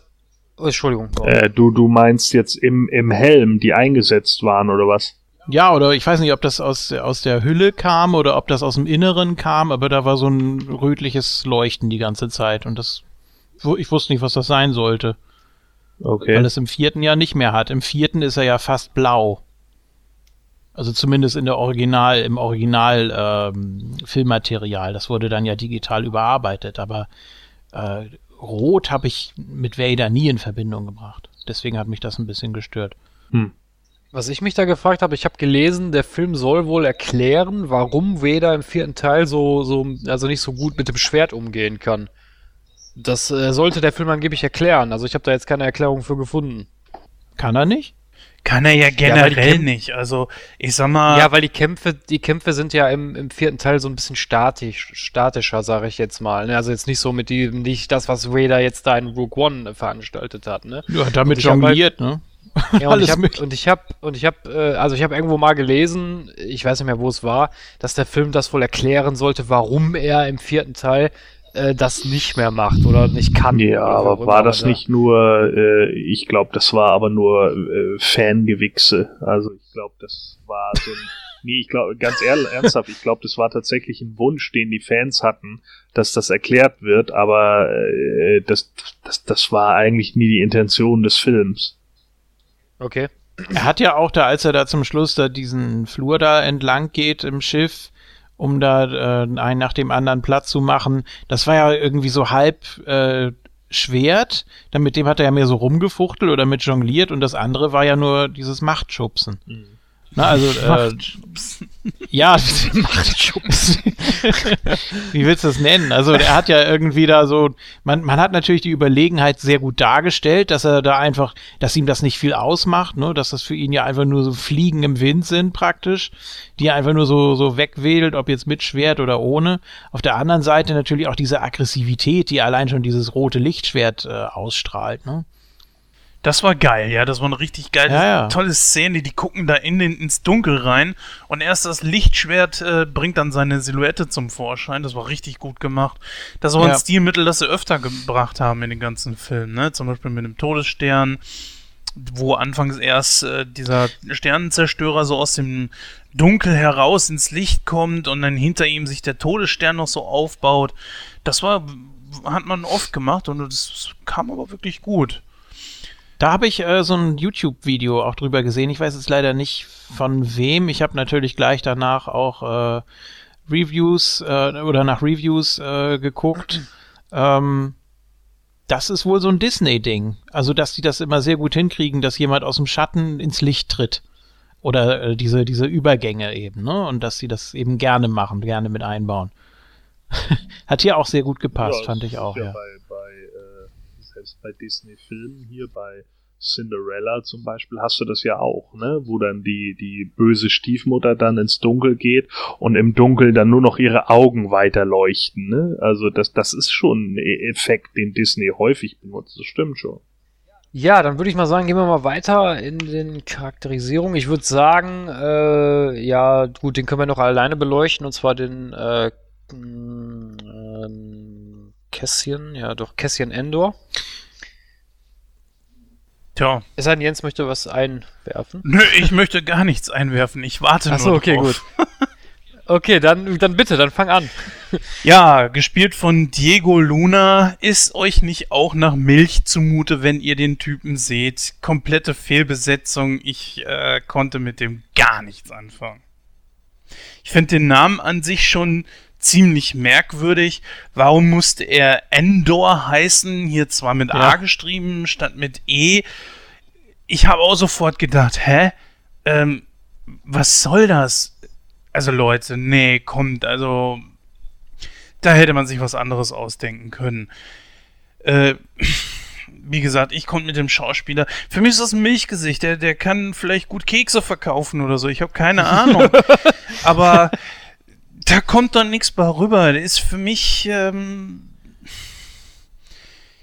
Oh, Entschuldigung. Äh, du, du meinst jetzt im, im Helm, die eingesetzt waren, oder was? Ja, oder ich weiß nicht, ob das aus, aus der Hülle kam oder ob das aus dem Inneren kam, aber da war so ein rötliches Leuchten die ganze Zeit und das, ich wusste nicht, was das sein sollte. Okay. weil es im vierten Jahr nicht mehr hat. Im vierten ist er ja fast blau. Also zumindest in der Original, im Original ähm, Filmmaterial. Das wurde dann ja digital überarbeitet, aber äh, Rot habe ich mit Vader nie in Verbindung gebracht. Deswegen hat mich das ein bisschen gestört. Hm. Was ich mich da gefragt habe, ich habe gelesen, der Film soll wohl erklären, warum Vader im vierten Teil so, so, also nicht so gut mit dem Schwert umgehen kann. Das äh, sollte der Film angeblich erklären. Also ich habe da jetzt keine Erklärung für gefunden. Kann er nicht? Kann er ja generell Kämp- nicht. Also, ich sag mal, Ja, weil die Kämpfe, die Kämpfe sind ja im, im vierten Teil so ein bisschen statisch, statischer, sage ich jetzt mal. Ne? Also jetzt nicht so mit die, nicht das, was Vader jetzt da in Rogue One äh, veranstaltet hat. Ne? Ja, damit hab halt- jongliert, ne? Ja, [LAUGHS] und ich hab, und ich habe und ich habe äh, also ich habe irgendwo mal gelesen, ich weiß nicht mehr, wo es war, dass der Film das wohl erklären sollte, warum er im vierten Teil äh, das nicht mehr macht oder nicht kann. Ja, aber war das da- nicht nur, äh, ich glaube, das war aber nur äh, Fangewichse. Also ich glaube, das war so ein, [LAUGHS] nee, ich glaube, ganz ehrlich, ernsthaft, ich glaube, das war tatsächlich ein Wunsch, den die Fans hatten, dass das erklärt wird, aber äh, das, das, das war eigentlich nie die Intention des Films. Okay. Er hat ja auch da, als er da zum Schluss da diesen Flur da entlang geht im Schiff, um da äh, einen nach dem anderen Platz zu machen, das war ja irgendwie so halb äh, Schwert, dann mit dem hat er ja mehr so rumgefuchtelt oder mit jongliert und das andere war ja nur dieses Machtschubsen. Na, also, äh, ja, [LAUGHS] Machtschubsen. Wie willst du das nennen? Also, er hat ja irgendwie da so, man, man hat natürlich die Überlegenheit sehr gut dargestellt, dass er da einfach, dass ihm das nicht viel ausmacht, ne, dass das für ihn ja einfach nur so Fliegen im Wind sind praktisch, die er einfach nur so, so wegwedelt, ob jetzt mit Schwert oder ohne. Auf der anderen Seite natürlich auch diese Aggressivität, die allein schon dieses rote Lichtschwert äh, ausstrahlt, ne? Das war geil, ja. Das war eine richtig geile, Ja, ja. tolle Szene. Die gucken da in den, ins Dunkel rein und erst das Lichtschwert äh, bringt dann seine Silhouette zum Vorschein. Das war richtig gut gemacht. Das war Ja. ein Stilmittel, das sie öfter gebracht haben in den ganzen Filmen. Ne? Zum Beispiel mit dem Todesstern, wo anfangs erst äh, dieser Sternenzerstörer so aus dem Dunkel heraus ins Licht kommt und dann hinter ihm sich der Todesstern noch so aufbaut. Das war, hat man oft gemacht und das kam aber wirklich gut. Da habe ich äh, so ein YouTube-Video auch drüber gesehen. Ich weiß jetzt leider nicht von wem. Ich habe natürlich gleich danach auch äh, Reviews äh, oder nach Reviews äh, geguckt. Ähm, das ist wohl so ein Disney-Ding. Also, dass die das immer sehr gut hinkriegen, dass jemand aus dem Schatten ins Licht tritt. Oder äh, diese, diese Übergänge eben, ne? Und dass sie das eben gerne machen, gerne mit einbauen. [LAUGHS] Hat hier auch sehr gut gepasst, Ja, fand ich auch, ja. ja. Bei, selbst bei Disney-Filmen hier, bei Cinderella zum Beispiel, hast du das ja auch, ne? Wo dann die, die böse Stiefmutter dann ins Dunkel geht und im Dunkel dann nur noch ihre Augen weiter leuchten, ne? Also das, das ist schon ein E- Effekt, den Disney häufig benutzt, das stimmt schon. Ja, dann würde ich mal sagen, gehen wir mal weiter in den Charakterisierungen. Ich würde sagen, äh, ja, gut, den können wir noch alleine beleuchten, und zwar den äh, ähm, Cassian, ja doch, Cassian Endor. Tja, Es sei denn, Jens möchte was einwerfen. Nö, ich möchte gar nichts einwerfen. Ich warte Achso, nur okay, drauf. gut. [LAUGHS] Okay, dann, dann bitte, dann fang an. Ja, gespielt von Diego Luna. Ist euch nicht auch nach Milch zumute, wenn ihr den Typen seht? Komplette Fehlbesetzung. Ich äh, konnte mit dem gar nichts anfangen. Ich finde den Namen an sich schon ziemlich merkwürdig. Warum musste er Endor heißen? Hier zwar mit A Ja. geschrieben statt mit E. Ich habe auch sofort gedacht, hä? Ähm, was soll das? Also Leute, nee, kommt, also da hätte man sich was anderes ausdenken können. Äh, [SNIFFS] wie gesagt, ich konnte mit dem Schauspieler. Für mich ist das ein Milchgesicht. Der, der kann vielleicht gut Kekse verkaufen oder so. Ich habe keine [LAUGHS] Ahnung. Aber da kommt doch nichts bei rüber. Der ist für mich. Ähm,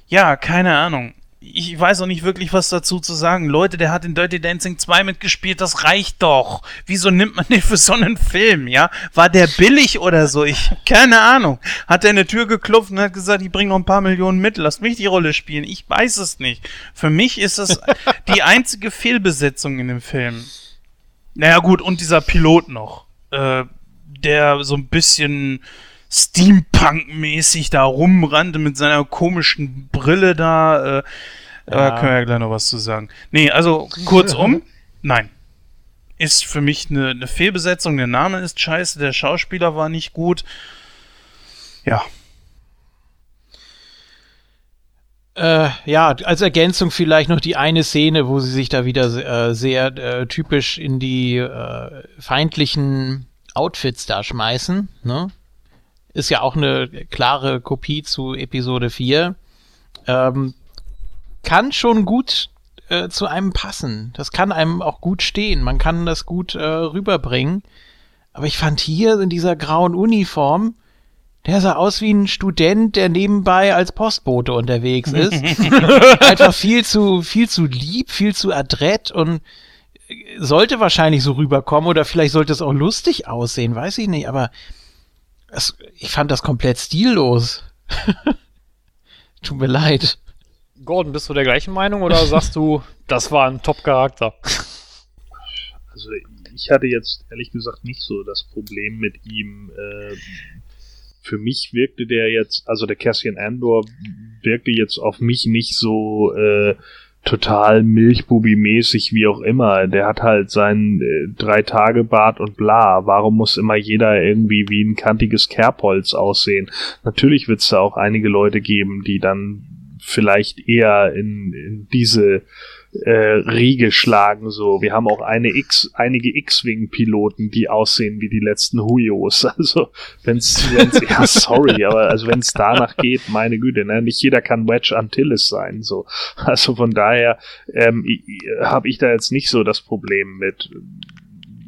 ja, keine Ahnung. Ich weiß auch nicht wirklich, was dazu zu sagen. Leute, der hat in Dirty Dancing 2 mitgespielt, das reicht doch. Wieso nimmt man den für so einen Film, ja? War der billig oder so? Ich, keine Ahnung. Hat er eine Tür geklopft und hat gesagt, ich bringe noch ein paar Millionen mit, lasst mich die Rolle spielen. Ich weiß es nicht. Für mich ist das [LAUGHS] die einzige Fehlbesetzung in dem Film. Naja, gut, und dieser Pilot noch. Äh, der so ein bisschen Steampunk-mäßig da rumrannte mit seiner komischen Brille da. Äh, Da Ja. können wir ja gleich noch was zu sagen. Nee, also kurzum, [LAUGHS] nein. Ist für mich eine, eine Fehlbesetzung. Der Name ist scheiße, der Schauspieler war nicht gut. Ja, Äh, ja, als Ergänzung vielleicht noch die eine Szene, wo sie sich da wieder äh, sehr äh, typisch in die äh, feindlichen Outfits da schmeißen. Ne? Ist ja auch eine klare Kopie zu Episode 4. Ähm, kann schon gut äh, zu einem passen. Das kann einem auch gut stehen. Man kann das gut äh, rüberbringen. Aber ich fand hier in dieser grauen Uniform, der sah aus wie ein Student, der nebenbei als Postbote unterwegs ist. [LAUGHS] Einfach viel zu, viel zu lieb, viel zu adrett und sollte wahrscheinlich so rüberkommen oder vielleicht sollte es auch lustig aussehen, weiß ich nicht, aber es, ich fand das komplett stillos. [LAUGHS] Tut mir leid. Gordon, bist du der gleichen Meinung oder [LAUGHS] sagst du, das war ein Top-Charakter? Also ich hatte jetzt ehrlich gesagt nicht so das Problem mit ihm. Äh, für mich wirkte der jetzt, also der Cassian Andor wirkte jetzt auf mich nicht so äh, total Milchbubi-mäßig, wie auch immer. Der hat halt seinen äh, Drei-Tage-Bart und bla. Warum muss immer jeder irgendwie wie ein kantiges Kerbholz aussehen? Natürlich wird es da auch einige Leute geben, die dann vielleicht eher in, in diese äh, Riege schlagen. So, wir haben auch eine X, einige X-Wing-Piloten, die aussehen wie die letzten Huyos. [LAUGHS] Also, wenn's, wenn's, ja, sorry, aber also wenn's danach geht, meine Güte, ne? nicht jeder kann Wedge Antilles sein. So, also von daher ähm, habe ich da jetzt nicht so das Problem mit.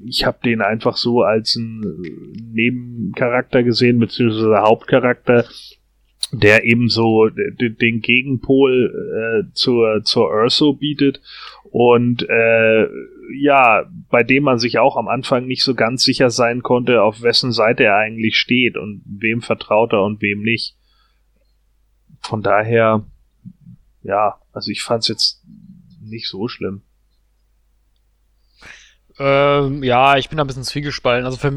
Ich habe den einfach so als einen Nebencharakter gesehen, beziehungsweise Hauptcharakter, der eben so den Gegenpol äh, zur, zur Urso bietet und äh, ja, bei dem man sich auch am Anfang nicht so ganz sicher sein konnte, auf wessen Seite er eigentlich steht und wem vertraut er und wem nicht. Von daher, ja, also ich fand es jetzt nicht so schlimm. Ähm, ja, ich bin da ein bisschen zwiegespalten. Also, für,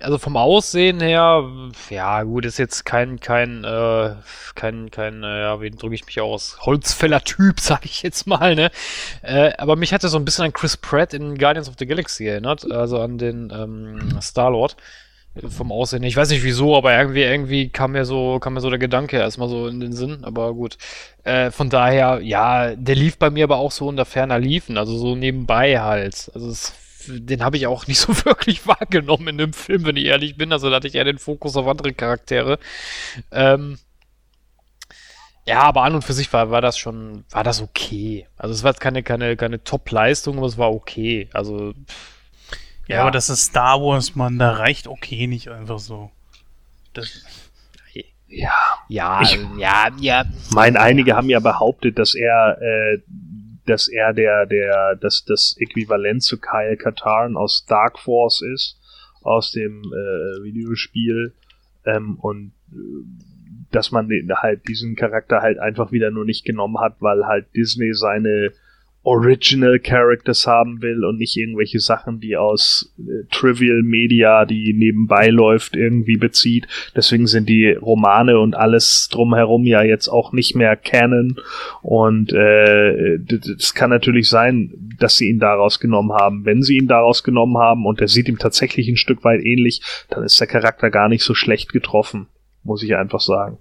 also vom Aussehen her, ja gut, ist jetzt kein, kein, äh, kein, kein, äh, ja, wie drücke ich mich aus? Holzfäller-Typ, [LAUGHS] sag ich jetzt mal, ne? Äh, aber mich hatte so ein bisschen an Chris Pratt in Guardians of the Galaxy erinnert, also an den ähm, Star-Lord vom Aussehen. Ich weiß nicht wieso, aber irgendwie, irgendwie kam mir so, kam mir so der Gedanke erstmal so in den Sinn. Aber gut. Äh, von daher, ja, der lief bei mir aber auch so unter ferner Liefen, also so nebenbei halt. Also es den habe ich auch nicht [LAUGHS] so wirklich wahrgenommen in dem Film, wenn ich ehrlich bin. Also da hatte ich eher den Fokus auf andere Charaktere. Ähm, ja, aber an und für sich war, war das schon, war das okay. Also es war jetzt keine, keine, keine Top-Leistung, aber es war okay. Also. Ja, ja, aber das ist Star Wars, man, da reicht okay nicht einfach so. Das ja. Ja, ich, ja, ja. Mein, einige haben ja behauptet, dass er äh, dass er der, der, das, das Äquivalent zu Kyle Katarn aus Dark Force ist, aus dem äh, Videospiel. Ähm, und äh, dass man den, halt diesen Charakter halt einfach wieder nur nicht genommen hat, weil halt Disney seine Original Characters haben will und nicht irgendwelche Sachen, die aus äh, Trivial Media, die nebenbei läuft, irgendwie bezieht. Deswegen sind die Romane und alles drumherum ja jetzt auch nicht mehr Canon. Und äh, es kann natürlich sein, dass sie ihn daraus genommen haben. Wenn sie ihn daraus genommen haben und er sieht ihm tatsächlich ein Stück weit ähnlich, dann ist der Charakter gar nicht so schlecht getroffen, muss ich einfach sagen.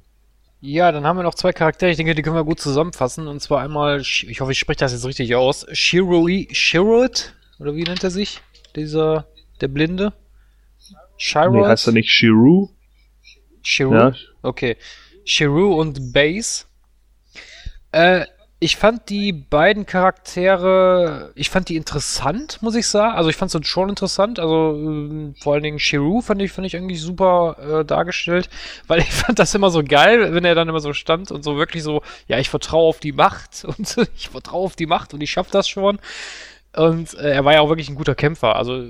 Ja, dann haben wir noch zwei Charaktere, ich denke, die können wir gut zusammenfassen. Und zwar einmal, ich hoffe, ich spreche das jetzt richtig aus, Shiroi, Shirot, oder wie nennt er sich? Dieser, der Blinde? Shirot? Nee, heißt er nicht Shiru? Shiru? Ja. Okay. Shiru und Base. Äh, ich fand die beiden Charaktere, ich fand die interessant, muss ich sagen. Also ich fand sie schon interessant. Also äh, vor allen Dingen Shiru fand ich, fand ich eigentlich super äh, dargestellt, [LAUGHS] weil ich fand das immer so geil, wenn er dann immer so stand und so wirklich so, ja, ich vertraue auf die Macht [LAUGHS] und ich vertraue auf die Macht und ich schaff das schon. Und äh, er war ja auch wirklich ein guter Kämpfer. Also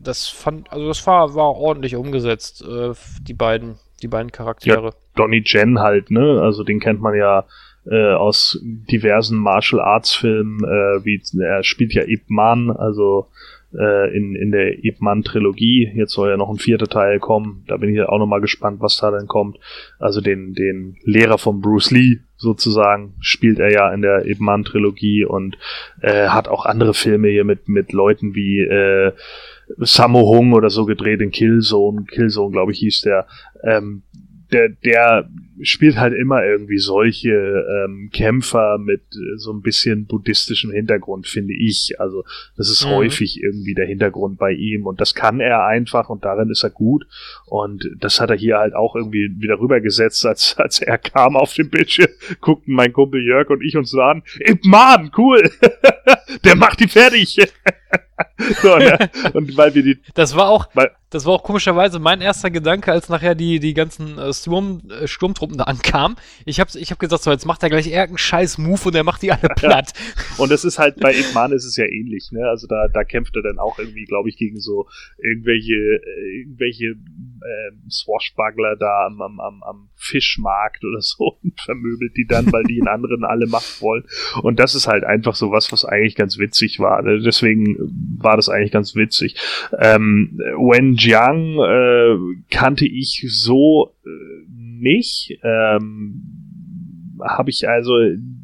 das fand, also das war, war ordentlich umgesetzt, äh, die beiden, die beiden Charaktere. Ja, Donnie Jen halt, ne? Also den kennt man ja äh, aus diversen Martial Arts Filmen, äh, wie er spielt ja Ip Man, also äh, in, in der Ip Man Trilogie. Jetzt soll ja noch ein vierter Teil kommen. Da bin ich auch nochmal gespannt, was da denn kommt. Also den, den Lehrer von Bruce Lee sozusagen spielt er ja in der Ip Man Trilogie und äh, hat auch andere Filme hier mit, mit Leuten wie äh, Sammo Hung oder so gedreht in Killzone. Killzone, glaube ich, hieß der. Ähm, der, der spielt halt immer irgendwie solche ähm, Kämpfer mit äh, so ein bisschen buddhistischem Hintergrund, finde ich. Also das ist Mhm. häufig irgendwie der Hintergrund bei ihm und das kann er einfach und darin ist er gut und das hat er hier halt auch irgendwie wieder rübergesetzt, [LAUGHS] als, als er kam auf dem Bildschirm, guckten mein Kumpel Jörg und ich uns so an, Ip Man, cool, [LAUGHS] der macht ihn fertig. [LAUGHS] [LAUGHS] so, ne? [LAUGHS] Und weil wir die Das war auch, Weil- das war auch komischerweise mein erster Gedanke, als nachher die, die ganzen äh, Sturm, äh, Sturmtruppen da ankamen. Ich hab, ich hab gesagt, so, jetzt macht er gleich irgendeinen scheiß Move und er macht die alle [LAUGHS] platt. Und das ist halt bei Ip Man ist es ja ähnlich, ne? Also da, da kämpft er dann auch irgendwie, glaube ich, gegen so irgendwelche, äh, irgendwelche ähm, Swashbuckler da am, am, am, am Fischmarkt oder so und vermöbelt die dann, weil die in anderen alle Macht wollen. Und das ist halt einfach so was, was eigentlich ganz witzig war. Ne? Deswegen war das eigentlich ganz witzig. Ähm, Wen Jiang äh, kannte ich so äh, nicht. Ähm, habe ich also,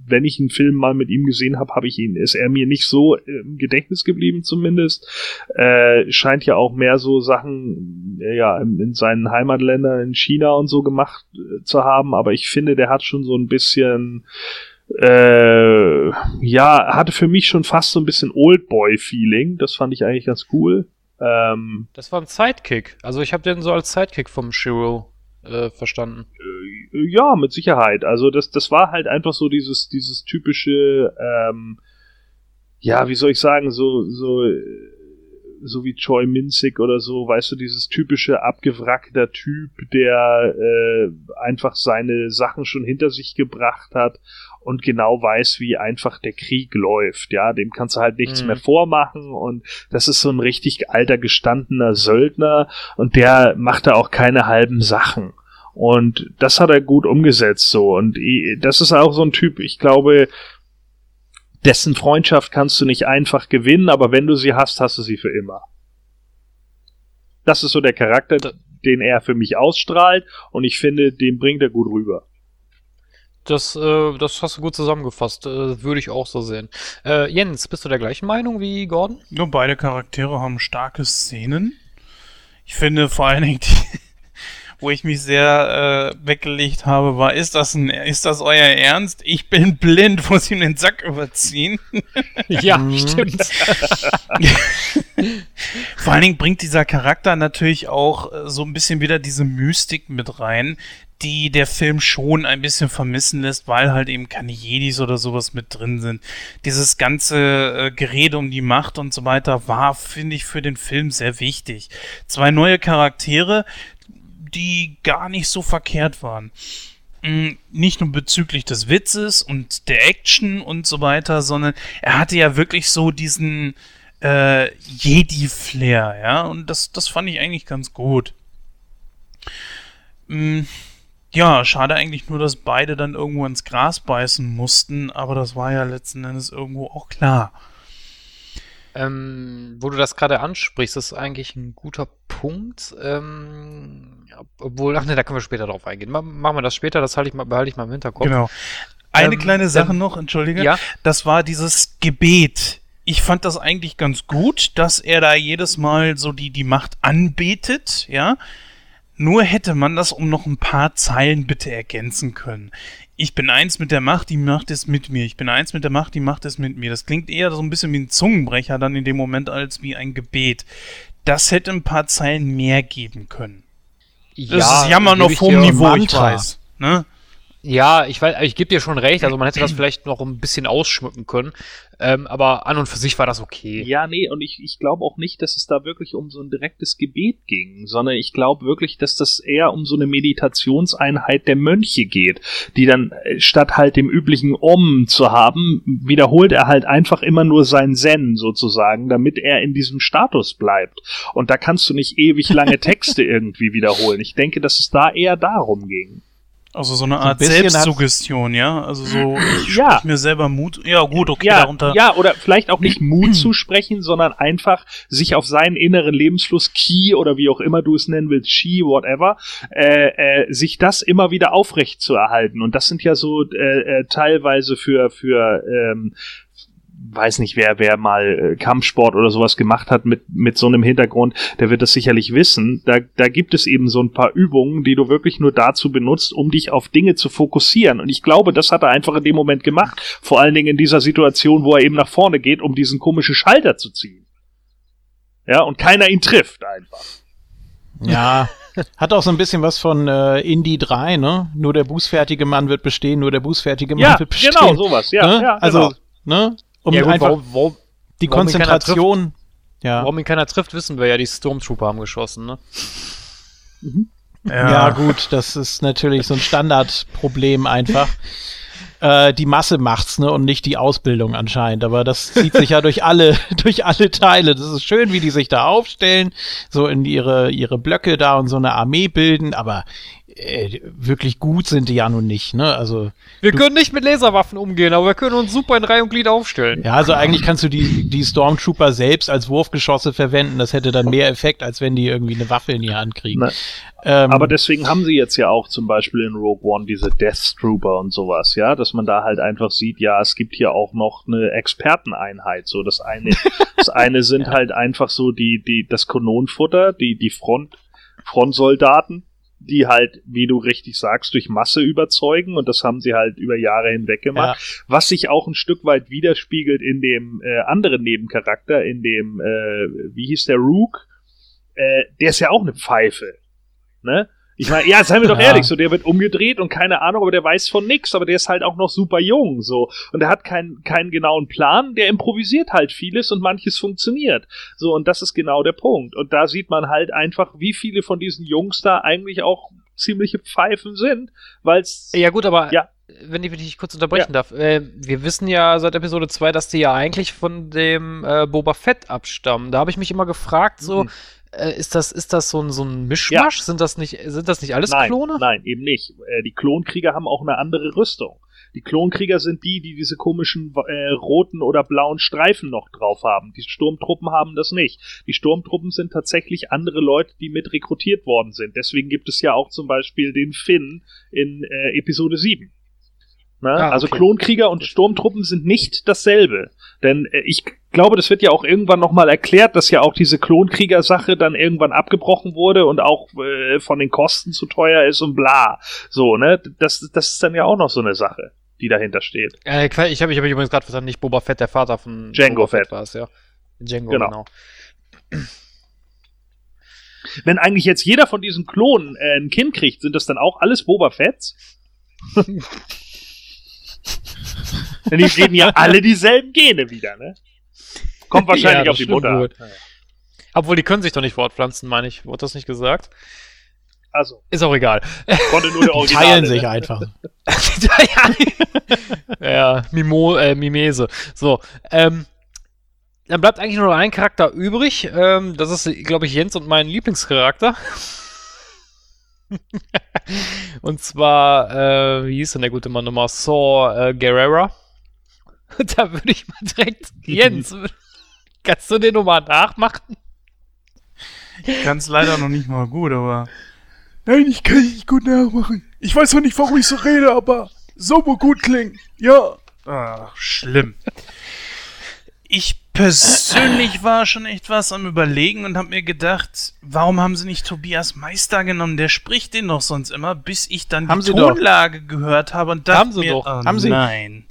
wenn ich einen Film mal mit ihm gesehen habe, habe ich ihn, ist er mir nicht so im Gedächtnis geblieben zumindest. Äh, scheint ja auch mehr so Sachen, äh, ja, in, in seinen Heimatländern in China und so gemacht äh, zu haben, aber ich finde, der hat schon so ein bisschen äh, ja, hatte für mich schon fast so ein bisschen Oldboy-Feeling. Das fand ich eigentlich ganz cool. Ähm, Das war ein Sidekick. Also ich habe den so als Sidekick vom Shiro äh, verstanden. äh, ja, mit Sicherheit. Also das, das war halt einfach so dieses, dieses typische, ähm, ja, wie soll ich sagen, so, so, äh, so wie Choi Minzig oder so, weißt du, dieses typische abgewrackter Typ, der äh, einfach seine Sachen schon hinter sich gebracht hat und genau weiß, wie einfach der Krieg läuft. Ja, dem kannst du halt nichts Mhm. mehr vormachen und das ist so ein richtig alter gestandener Söldner und der macht da auch keine halben Sachen. Und das hat er gut umgesetzt so. Und das ist auch so ein Typ, ich glaube, dessen Freundschaft kannst du nicht einfach gewinnen, aber wenn du sie hast, hast du sie für immer. Das ist so der Charakter, den er für mich ausstrahlt und ich finde, den bringt er gut rüber. Das, äh, das hast du gut zusammengefasst. Äh, würde ich auch so sehen. Äh, Jens, bist du der gleichen Meinung wie Gordon? Nur beide Charaktere haben starke Szenen. Ich finde vor allen Dingen, die, wo ich mich sehr äh, weggelegt habe, war, ist das ein, ist das euer Ernst? Ich bin blind, muss ihm den Sack überziehen. [LAUGHS] Ja, Mhm. stimmt. [LAUGHS] Vor allen Dingen bringt dieser Charakter natürlich auch äh, so ein bisschen wieder diese Mystik mit rein, die der Film schon ein bisschen vermissen lässt, weil halt eben keine Jedis oder sowas mit drin sind. Dieses ganze äh, Gerede um die Macht und so weiter war, finde ich, für den Film sehr wichtig. Zwei neue Charaktere, die gar nicht so verkehrt waren. Mm, Nicht nur bezüglich des Witzes und der Action und so weiter, sondern er hatte ja wirklich so diesen äh, Jedi-Flair, ja, und das, das fand ich eigentlich ganz gut. Mm, ja, schade eigentlich nur, dass beide dann irgendwo ins Gras beißen mussten, aber das war ja letzten Endes irgendwo auch klar. Ähm, wo du das gerade ansprichst, ist eigentlich ein guter Punkt. Ähm, ob- obwohl, ach ne, da können wir später drauf eingehen. Ma- Machen wir das später, das halte ich mal, behalte ich mal im Hinterkopf. Genau. Eine Ähm, kleine Sache noch, entschuldige. Ja, Das war dieses Gebet. Ich fand das eigentlich ganz gut, dass er da jedes Mal so die, die Macht anbetet, ja. Nur hätte man das um noch ein paar Zeilen bitte ergänzen können. Ich bin eins mit der Macht, die Macht ist mit mir. Ich bin eins mit der Macht, die Macht ist mit mir. Das klingt eher so ein bisschen wie ein Zungenbrecher dann in dem Moment als wie ein Gebet. Das hätte ein paar Zeilen mehr geben können. Das ist Jammern gebe auf ich hohem Niveau, ich Mantra. weiß. Ne? Ja, ich weiß, ich gebe dir schon recht, also man hätte das vielleicht noch ein bisschen ausschmücken können. Ähm, aber an und für sich war das okay. Ja, nee, und ich, ich glaube auch nicht, dass es da wirklich um so ein direktes Gebet ging, sondern ich glaube wirklich, dass das eher um so eine Meditationseinheit der Mönche geht, die dann äh, statt halt dem üblichen Om zu haben, wiederholt er halt einfach immer nur sein Zen sozusagen, damit er in diesem Status bleibt. Und da kannst du nicht ewig lange [LAUGHS] Texte irgendwie wiederholen. Ich denke, dass es da eher darum ging. Also so eine ein Art hat's- Selbstsuggestion, ja? Also so, [CLEARS THROAT] ich Ja. mir selber Mut. Ja, gut, okay, ja, darunter. ja, oder vielleicht auch nicht Mut [CLEARS THROAT] zu sprechen, sondern einfach sich auf seinen inneren Lebensfluss, Ki oder wie auch immer du es nennen willst, Chi, whatever, äh, äh, sich das immer wieder aufrecht zu erhalten. Und das sind ja so äh, äh, teilweise für, für ähm, weiß nicht, wer, wer mal äh, Kampfsport oder sowas gemacht hat mit, mit so einem Hintergrund, der wird das sicherlich wissen. Da, da gibt es eben so ein paar Übungen, die du wirklich nur dazu benutzt, um dich auf Dinge zu fokussieren. Und ich glaube, das hat er einfach in dem Moment gemacht. Vor allen Dingen in dieser Situation, wo er eben nach vorne geht, um diesen komischen Schalter zu ziehen. Ja, und keiner ihn trifft einfach. Ja, hat auch so ein bisschen was von äh, Indie 3, ne? Nur der bußfertige Mann wird bestehen, nur der bußfertige Mann Ja, wird bestehen. genau, sowas. Ja, ne? ja, also, genau. ne? Um ja, gut, einfach warum, warum, die warum ihn keiner Konzentration. Ja. warum ihn keiner trifft, wissen wir ja. Die Stormtrooper haben geschossen, ne? Ja. gut, das ist natürlich so ein Standardproblem einfach. [LAUGHS] Äh, die Masse macht's, ne, und nicht die Ausbildung anscheinend. Aber das zieht sich ja durch alle, [LAUGHS] durch alle Teile. Das ist schön, wie die sich da aufstellen, so in ihre, ihre Blöcke da und so eine Armee bilden, aber äh, wirklich gut sind die ja nun nicht, ne? Also, Wir können nicht mit Laserwaffen umgehen, aber wir können uns super in Reihe und Glied aufstellen. ja, also eigentlich kannst du die, die Stormtrooper selbst als Wurfgeschosse verwenden. Das hätte dann mehr Effekt, als wenn die irgendwie eine Waffe in die Hand kriegen. Ähm, Aber deswegen haben sie jetzt ja auch zum Beispiel in Rogue One diese Death Trooper und sowas, ja, dass man da halt einfach sieht, ja, es gibt hier auch noch eine Experteneinheit. So, das eine, [LAUGHS] das eine sind halt einfach so die, die, das Kanonenfutter, die, die Front, Frontsoldaten, die halt, wie du richtig sagst, durch Masse überzeugen und das haben sie halt über Jahre hinweg gemacht, was sich auch ein Stück weit widerspiegelt in dem äh, anderen Nebencharakter, in dem, äh, wie hieß der Rook? Äh, der ist ja auch eine Pfeife. Ne? Ich meine, ja, seien wir doch Ja. ehrlich, so der wird umgedreht und keine Ahnung, aber der weiß von nix, aber der ist halt auch noch super jung, so und der hat keinen keinen genauen Plan, der improvisiert halt vieles und manches funktioniert. So und das ist genau der Punkt und da sieht man halt einfach, wie viele von diesen Jungs da eigentlich auch ziemliche Pfeifen sind, weil's Ja gut, aber Ja. wenn ich dich kurz unterbrechen darf, äh, wir wissen ja seit Episode 2, dass die ja eigentlich von dem äh, Boba Fett abstammen. Da habe ich mich immer gefragt, so, Mhm. Äh, ist das, ist das so ein, so ein Mischmasch? Sind das nicht, sind das nicht alles nein, Klone? Nein, eben nicht. Äh, die Klonkrieger haben auch eine andere Rüstung. Die Klonkrieger sind die, die diese komischen äh, roten oder blauen Streifen noch drauf haben. Die Sturmtruppen haben das nicht. Die Sturmtruppen sind tatsächlich andere Leute, die mit rekrutiert worden sind. Deswegen gibt es ja auch zum Beispiel den Finn in äh, Episode 7. Na? Ah, Also okay. Klonkrieger und Sturmtruppen sind nicht dasselbe. Denn äh, ich glaube, das wird ja auch irgendwann nochmal erklärt, dass ja auch diese Klonkrieger-Sache dann irgendwann abgebrochen wurde und auch äh, von den Kosten zu teuer ist und bla. So, ne? Das, das ist dann ja auch noch so eine Sache, die dahinter steht. Äh, ich habe ich hab übrigens gerade verstanden, nicht Boba Fett, der Vater von Jango Boba Fett. war es, ja. Django, Genau. genau. Wenn eigentlich jetzt jeder von diesen Klonen äh, ein Kind kriegt, sind das dann auch alles Boba Fetts? [LAUGHS] Denn die reden ja [LAUGHS] alle dieselben Gene wieder, ne? Kommt wahrscheinlich Ja, auf die Mutter. wohl. Obwohl, die können sich doch nicht fortpflanzen, meine ich. Wurde das nicht gesagt? Also, Ist auch egal. konnte nur der [LAUGHS] die Original. teilen sich einfach. [LAUGHS] ja, Mimo, äh, Mimese. So, ähm, dann bleibt eigentlich nur noch ein Charakter übrig. Ähm, das ist, glaube ich, Jens und mein Lieblingscharakter. [LAUGHS] und zwar, äh, wie hieß denn der gute Mann nochmal? Saw äh, Guerrera. [LAUGHS] da würde ich mal direkt, [LAUGHS] Jens, kannst du den nochmal nachmachen? Ich kann es leider noch nicht mal gut, aber. Nein, ich kann nicht gut nachmachen. Ich weiß noch nicht, warum ich so rede, aber so gut klingen. Ja. Ach, schlimm. Ich persönlich war schon echt was am Überlegen und habe mir gedacht, warum haben sie nicht Tobias Meister genommen? Der spricht den doch sonst immer, bis ich dann Haben die sie doch. Tonlage gehört habe und dachte Haben sie mir, doch. oh, Haben sie. nein.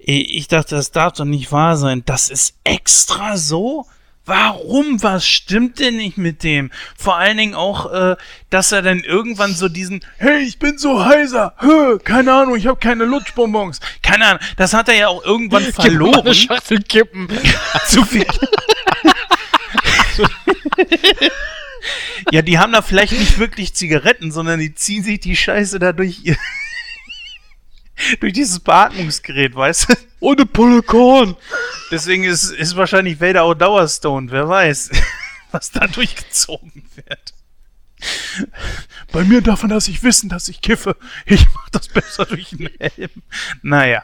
Ich dachte, das darf doch nicht wahr sein. Das ist extra so? Warum? Was stimmt denn nicht mit dem? Vor allen Dingen auch, äh, dass er dann irgendwann so diesen, hey, ich bin so heiser, hö, keine Ahnung, ich habe keine Lutschbonbons. Keine Ahnung, das hat er ja auch irgendwann verloren. Eine Schachtel kippen. [LAUGHS] Zu viel. ja, die haben da vielleicht nicht wirklich Zigaretten, sondern die ziehen sich die Scheiße da durch ihr. [LAUGHS] durch dieses Beatmungsgerät, weißt du? Ohne Pullkorn. Deswegen ist, ist wahrscheinlich Vader auch Dauerstone, wer weiß, [LAUGHS] was da durchgezogen wird. Bei mir darf man das nicht wissen, dass ich kiffe. Ich mach das besser durch den Helm. Naja.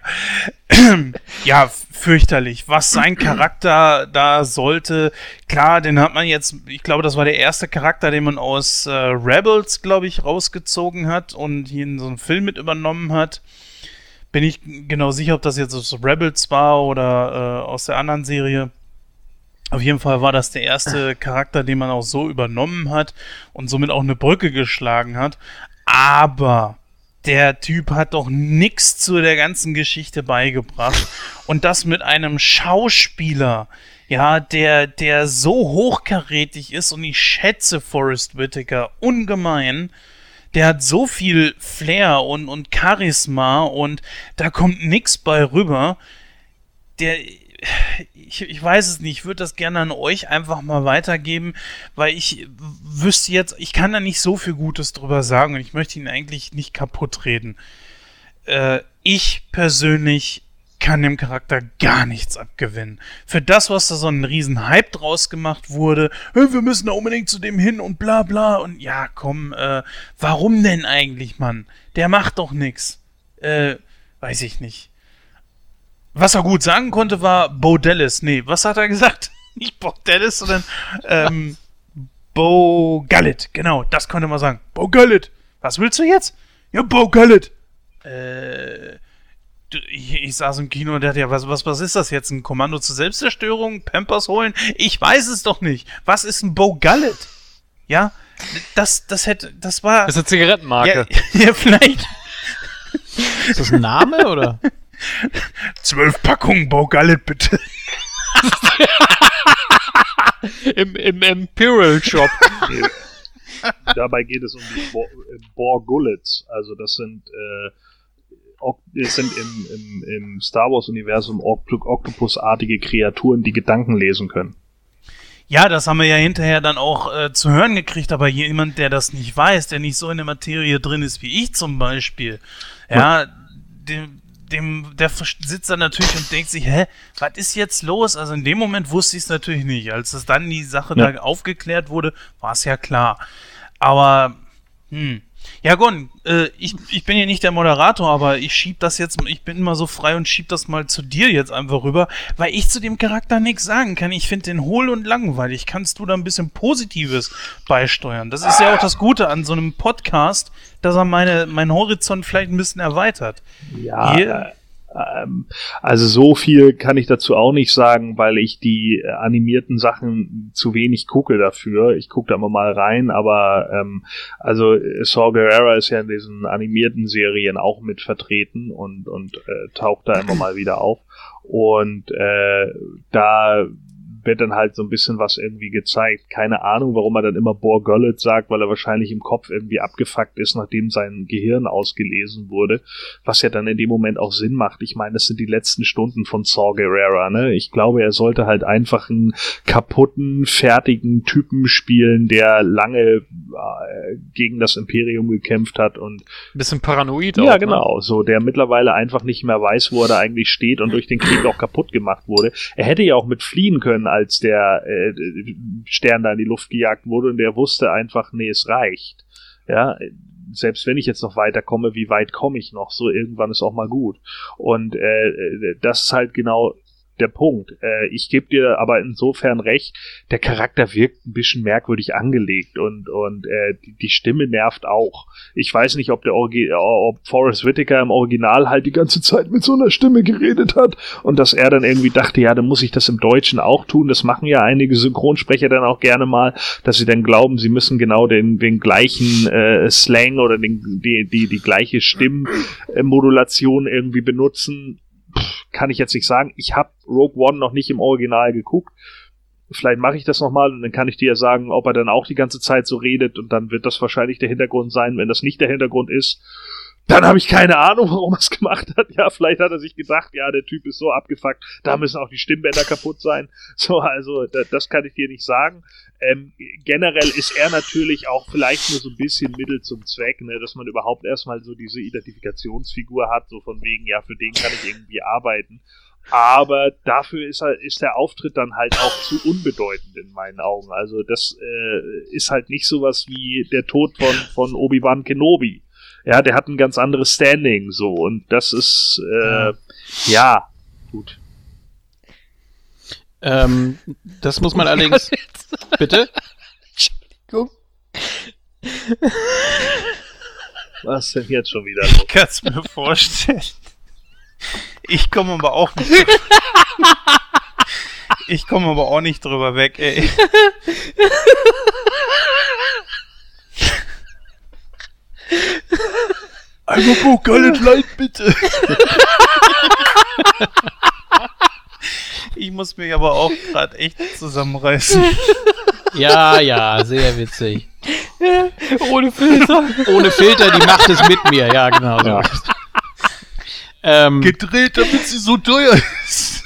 [CLEARS THROAT] ja, fürchterlich. Was sein Charakter da sollte, klar, den hat man jetzt, ich glaube, das war der erste Charakter, den man aus äh, Rebels, glaube ich, rausgezogen hat und hier in so einen Film mit übernommen hat. Bin ich genau sicher, ob das jetzt aus Rebels war oder äh, aus der anderen Serie. Auf jeden Fall war das der erste Charakter, den man auch so übernommen hat und somit auch eine Brücke geschlagen hat. Aber der Typ hat doch nichts zu der ganzen Geschichte beigebracht. Und das mit einem Schauspieler, ja, der, der so hochkarätig ist und ich schätze Forrest Whitaker ungemein. Der hat so viel Flair und, und Charisma und da kommt nichts bei rüber. Der, ich, ich weiß es nicht, ich würde das gerne an euch einfach mal weitergeben, weil ich wüsste jetzt, ich kann da nicht so viel Gutes drüber sagen und ich möchte ihn eigentlich nicht kaputt reden. Äh, ich persönlich kann dem Charakter gar nichts abgewinnen. Für das, was da so ein riesen Hype draus gemacht wurde, wir müssen da unbedingt zu dem hin und bla bla und ja, komm, äh, warum denn eigentlich, Mann? Der macht doch nix. Äh, weiß ich nicht. Was er gut sagen konnte, war Bo Dallas. Nee, was hat er gesagt? [LAUGHS] Nicht Bo Dallas, sondern ähm, Bo Gallet. Genau, das konnte man sagen. Bo Gallet. Was willst du jetzt? Ja, Bo Gallet. Äh, ich, ich, saß im Kino und dachte, ja, was, was, was ist das jetzt? Ein Kommando zur Selbstzerstörung? Pampers holen? Ich weiß es doch nicht. Was ist ein Bo Gallet? Ja, das, das hätte, das war. Das ist eine Zigarettenmarke. Ja, [LAUGHS] ja vielleicht. Ist das ein Name oder? [LAUGHS] Zwölf Packungen Bo Gallet, bitte. [LAUGHS] Im, Im Imperial Shop. Dabei geht es um die Bo äh, Borgullets. Also das sind, äh, das sind im, im, im Star Wars-Universum Octopus-artige Kreaturen, die Gedanken lesen können. Ja, das haben wir ja hinterher dann auch äh, zu hören gekriegt, aber jemand, der das nicht weiß, der nicht so in der Materie drin ist wie ich zum Beispiel, ja, dem, dem, der sitzt da natürlich und denkt sich, hä, was ist jetzt los? Also in dem Moment wusste ich es natürlich nicht. Als es dann die Sache ja. da aufgeklärt wurde, war es ja klar. Aber, hm. Ja, Gon, äh, ich, ich bin hier nicht der Moderator, aber ich schieb das jetzt, ich bin immer so frei und schieb das mal zu dir jetzt einfach rüber, weil ich zu dem Charakter nichts sagen kann. Ich finde den hohl und langweilig. Kannst du da ein bisschen Positives beisteuern? Das ist ja auch das Gute an so einem Podcast, dass er meine, meinen Horizont vielleicht ein bisschen erweitert. Ja. Hier, ähm, also so viel kann ich dazu auch nicht sagen, weil ich die äh, animierten Sachen zu wenig gucke dafür. Ich gucke da immer mal rein, aber ähm, also Saw Gerrera ist ja in diesen animierten Serien auch mit vertreten und, und äh, taucht da immer mal wieder auf. Und äh, da wird dann halt so ein bisschen was irgendwie gezeigt. Keine Ahnung, warum er dann immer Bor Gullet sagt, weil er wahrscheinlich im Kopf irgendwie abgefuckt ist, nachdem sein Gehirn ausgelesen wurde. Was ja dann in dem Moment auch Sinn macht. Ich meine, das sind die letzten Stunden von Saw Gerrera, ne? Ich glaube, er sollte halt einfach einen kaputten, fertigen Typen spielen, der lange äh, gegen das Imperium gekämpft hat und. Bisschen paranoid Ja, auch, ne? genau. Ne? So, der mittlerweile einfach nicht mehr weiß, wo er da eigentlich steht und durch den Krieg auch kaputt gemacht wurde. Er hätte ja auch mit fliehen können als der äh, Stern da in die Luft gejagt wurde und der wusste einfach, nee, es reicht. Ja, selbst wenn ich jetzt noch weiterkomme, wie weit komme ich noch? So irgendwann ist auch mal gut. Und äh, äh das ist halt genau der Punkt. Äh, ich gebe dir aber insofern recht, der Charakter wirkt ein bisschen merkwürdig angelegt und, und äh, die, die Stimme nervt auch. Ich weiß nicht, ob der ob Forrest Whitaker im Original halt die ganze Zeit mit so einer Stimme geredet hat und dass er dann irgendwie dachte, ja, dann muss ich das im Deutschen auch tun. Das machen ja einige Synchronsprecher dann auch gerne mal, dass sie dann glauben, sie müssen genau den, den gleichen äh, Slang oder den, die, die, die gleiche Stimmmodulation irgendwie benutzen kann ich jetzt nicht sagen. Ich habe Rogue One noch nicht im Original geguckt. Vielleicht mache ich das nochmal und dann kann ich dir sagen, ob er dann auch die ganze Zeit so redet und dann wird das wahrscheinlich der Hintergrund sein. Wenn das nicht der Hintergrund ist, dann habe ich keine Ahnung, warum er es gemacht hat. Ja, vielleicht hat er sich gedacht, ja, der Typ ist so abgefuckt, da müssen auch die Stimmbänder kaputt sein. [LAUGHS] So, also das kann ich dir nicht sagen. Ähm, generell ist er natürlich auch vielleicht nur so ein bisschen Mittel zum Zweck, ne, dass man überhaupt erstmal so diese Identifikationsfigur hat, so von wegen, ja, für den kann ich irgendwie arbeiten. Aber dafür ist, halt, ist der Auftritt dann halt auch zu unbedeutend in meinen Augen. Also das äh, ist halt nicht sowas wie der Tod von, von Obi-Wan Kenobi ja, der hat ein ganz anderes Standing so und das ist äh, ja gut. Ähm, das muss man allerdings. Bitte? Entschuldigung. Was denn jetzt schon wieder los? Ich kann es mir vorstellen. Ich komme aber auch nicht. [LAUGHS] ich komme aber auch nicht drüber weg, ey. [LAUGHS] Einmal Pokalet Light, bitte. ich muss mich aber auch gerade echt zusammenreißen. Ja, ja, sehr witzig. Ohne Filter. Ohne Filter, die macht es mit mir, ja, genau. Ja. Ähm, Gedreht, damit sie so teuer ist.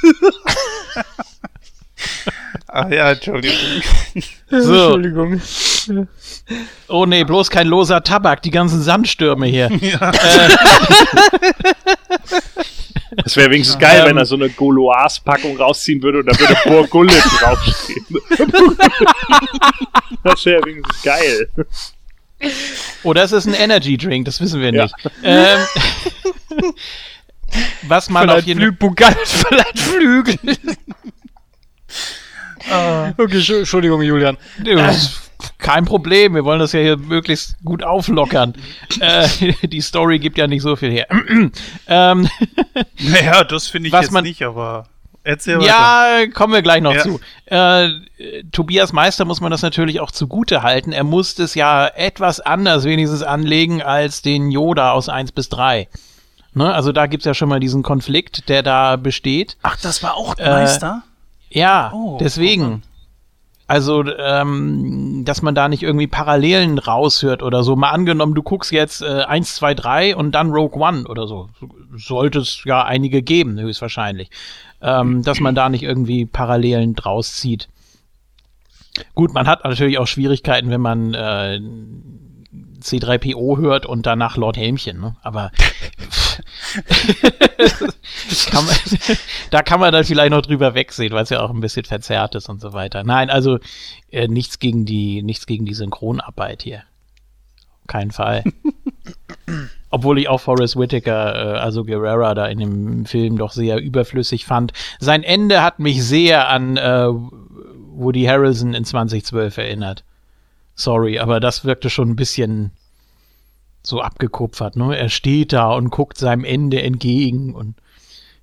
Ach ja, Entschuldigung. so. Entschuldigung. Oh nee, bloß kein loser Tabak, die ganzen Sandstürme hier. [LAUGHS] Ja. Das wäre wenigstens geil, Ähm. wenn er so eine Goloas-Packung rausziehen würde und da würde Burgullet [LAUGHS] draufstehen. [LAUGHS] das wäre wenigstens geil. Oh, das ist ein Energy Drink, das wissen wir nicht. Ähm, was man auf jeden Fall. Flügel, vielleicht Flügel. Okay, Entschu- Entschuldigung, Julian. Das ist Kein Problem, wir wollen das ja hier möglichst gut auflockern. [LAUGHS] äh, die Story gibt ja nicht so viel her. [CLEARS THROAT] ähm, [LAUGHS] Naja, das finde ich Was jetzt man- nicht, aber erzähl weiter. ja, kommen wir gleich noch Ja. zu. Äh, Tobias Meister muss man das natürlich auch zugute halten. Er musste es ja etwas anders wenigstens anlegen als den Yoda aus 1 bis 3. Ne? Also da gibt's ja schon mal diesen Konflikt, der da besteht. Ach, das war auch Äh, Meister? Ja, Oh, deswegen. Also, ähm, dass man da nicht irgendwie Parallelen raushört oder so. Mal angenommen, du guckst jetzt äh, 1, 2, 3 und dann Rogue One oder so. Sollte es ja einige geben, höchstwahrscheinlich. Ähm, dass man da nicht irgendwie Parallelen draus zieht. Gut, man hat natürlich auch Schwierigkeiten, wenn man äh, C3PO hört und danach Lord Helmchen, ne? Aber [LAUGHS] kann man, da kann man dann vielleicht noch drüber wegsehen, weil es ja auch ein bisschen verzerrt ist und so weiter. Nein, also äh, nichts gegen die, nichts gegen die Synchronarbeit hier. Kein Fall. [LAUGHS] Obwohl ich auch Forrest Whitaker, äh, also Guerrera, da in dem Film doch sehr überflüssig fand. Sein Ende hat mich sehr an äh, Woody Harrelson in 2012 erinnert. Sorry, aber das wirkte schon ein bisschen so abgekupfert, ne? Er steht da und guckt seinem Ende entgegen und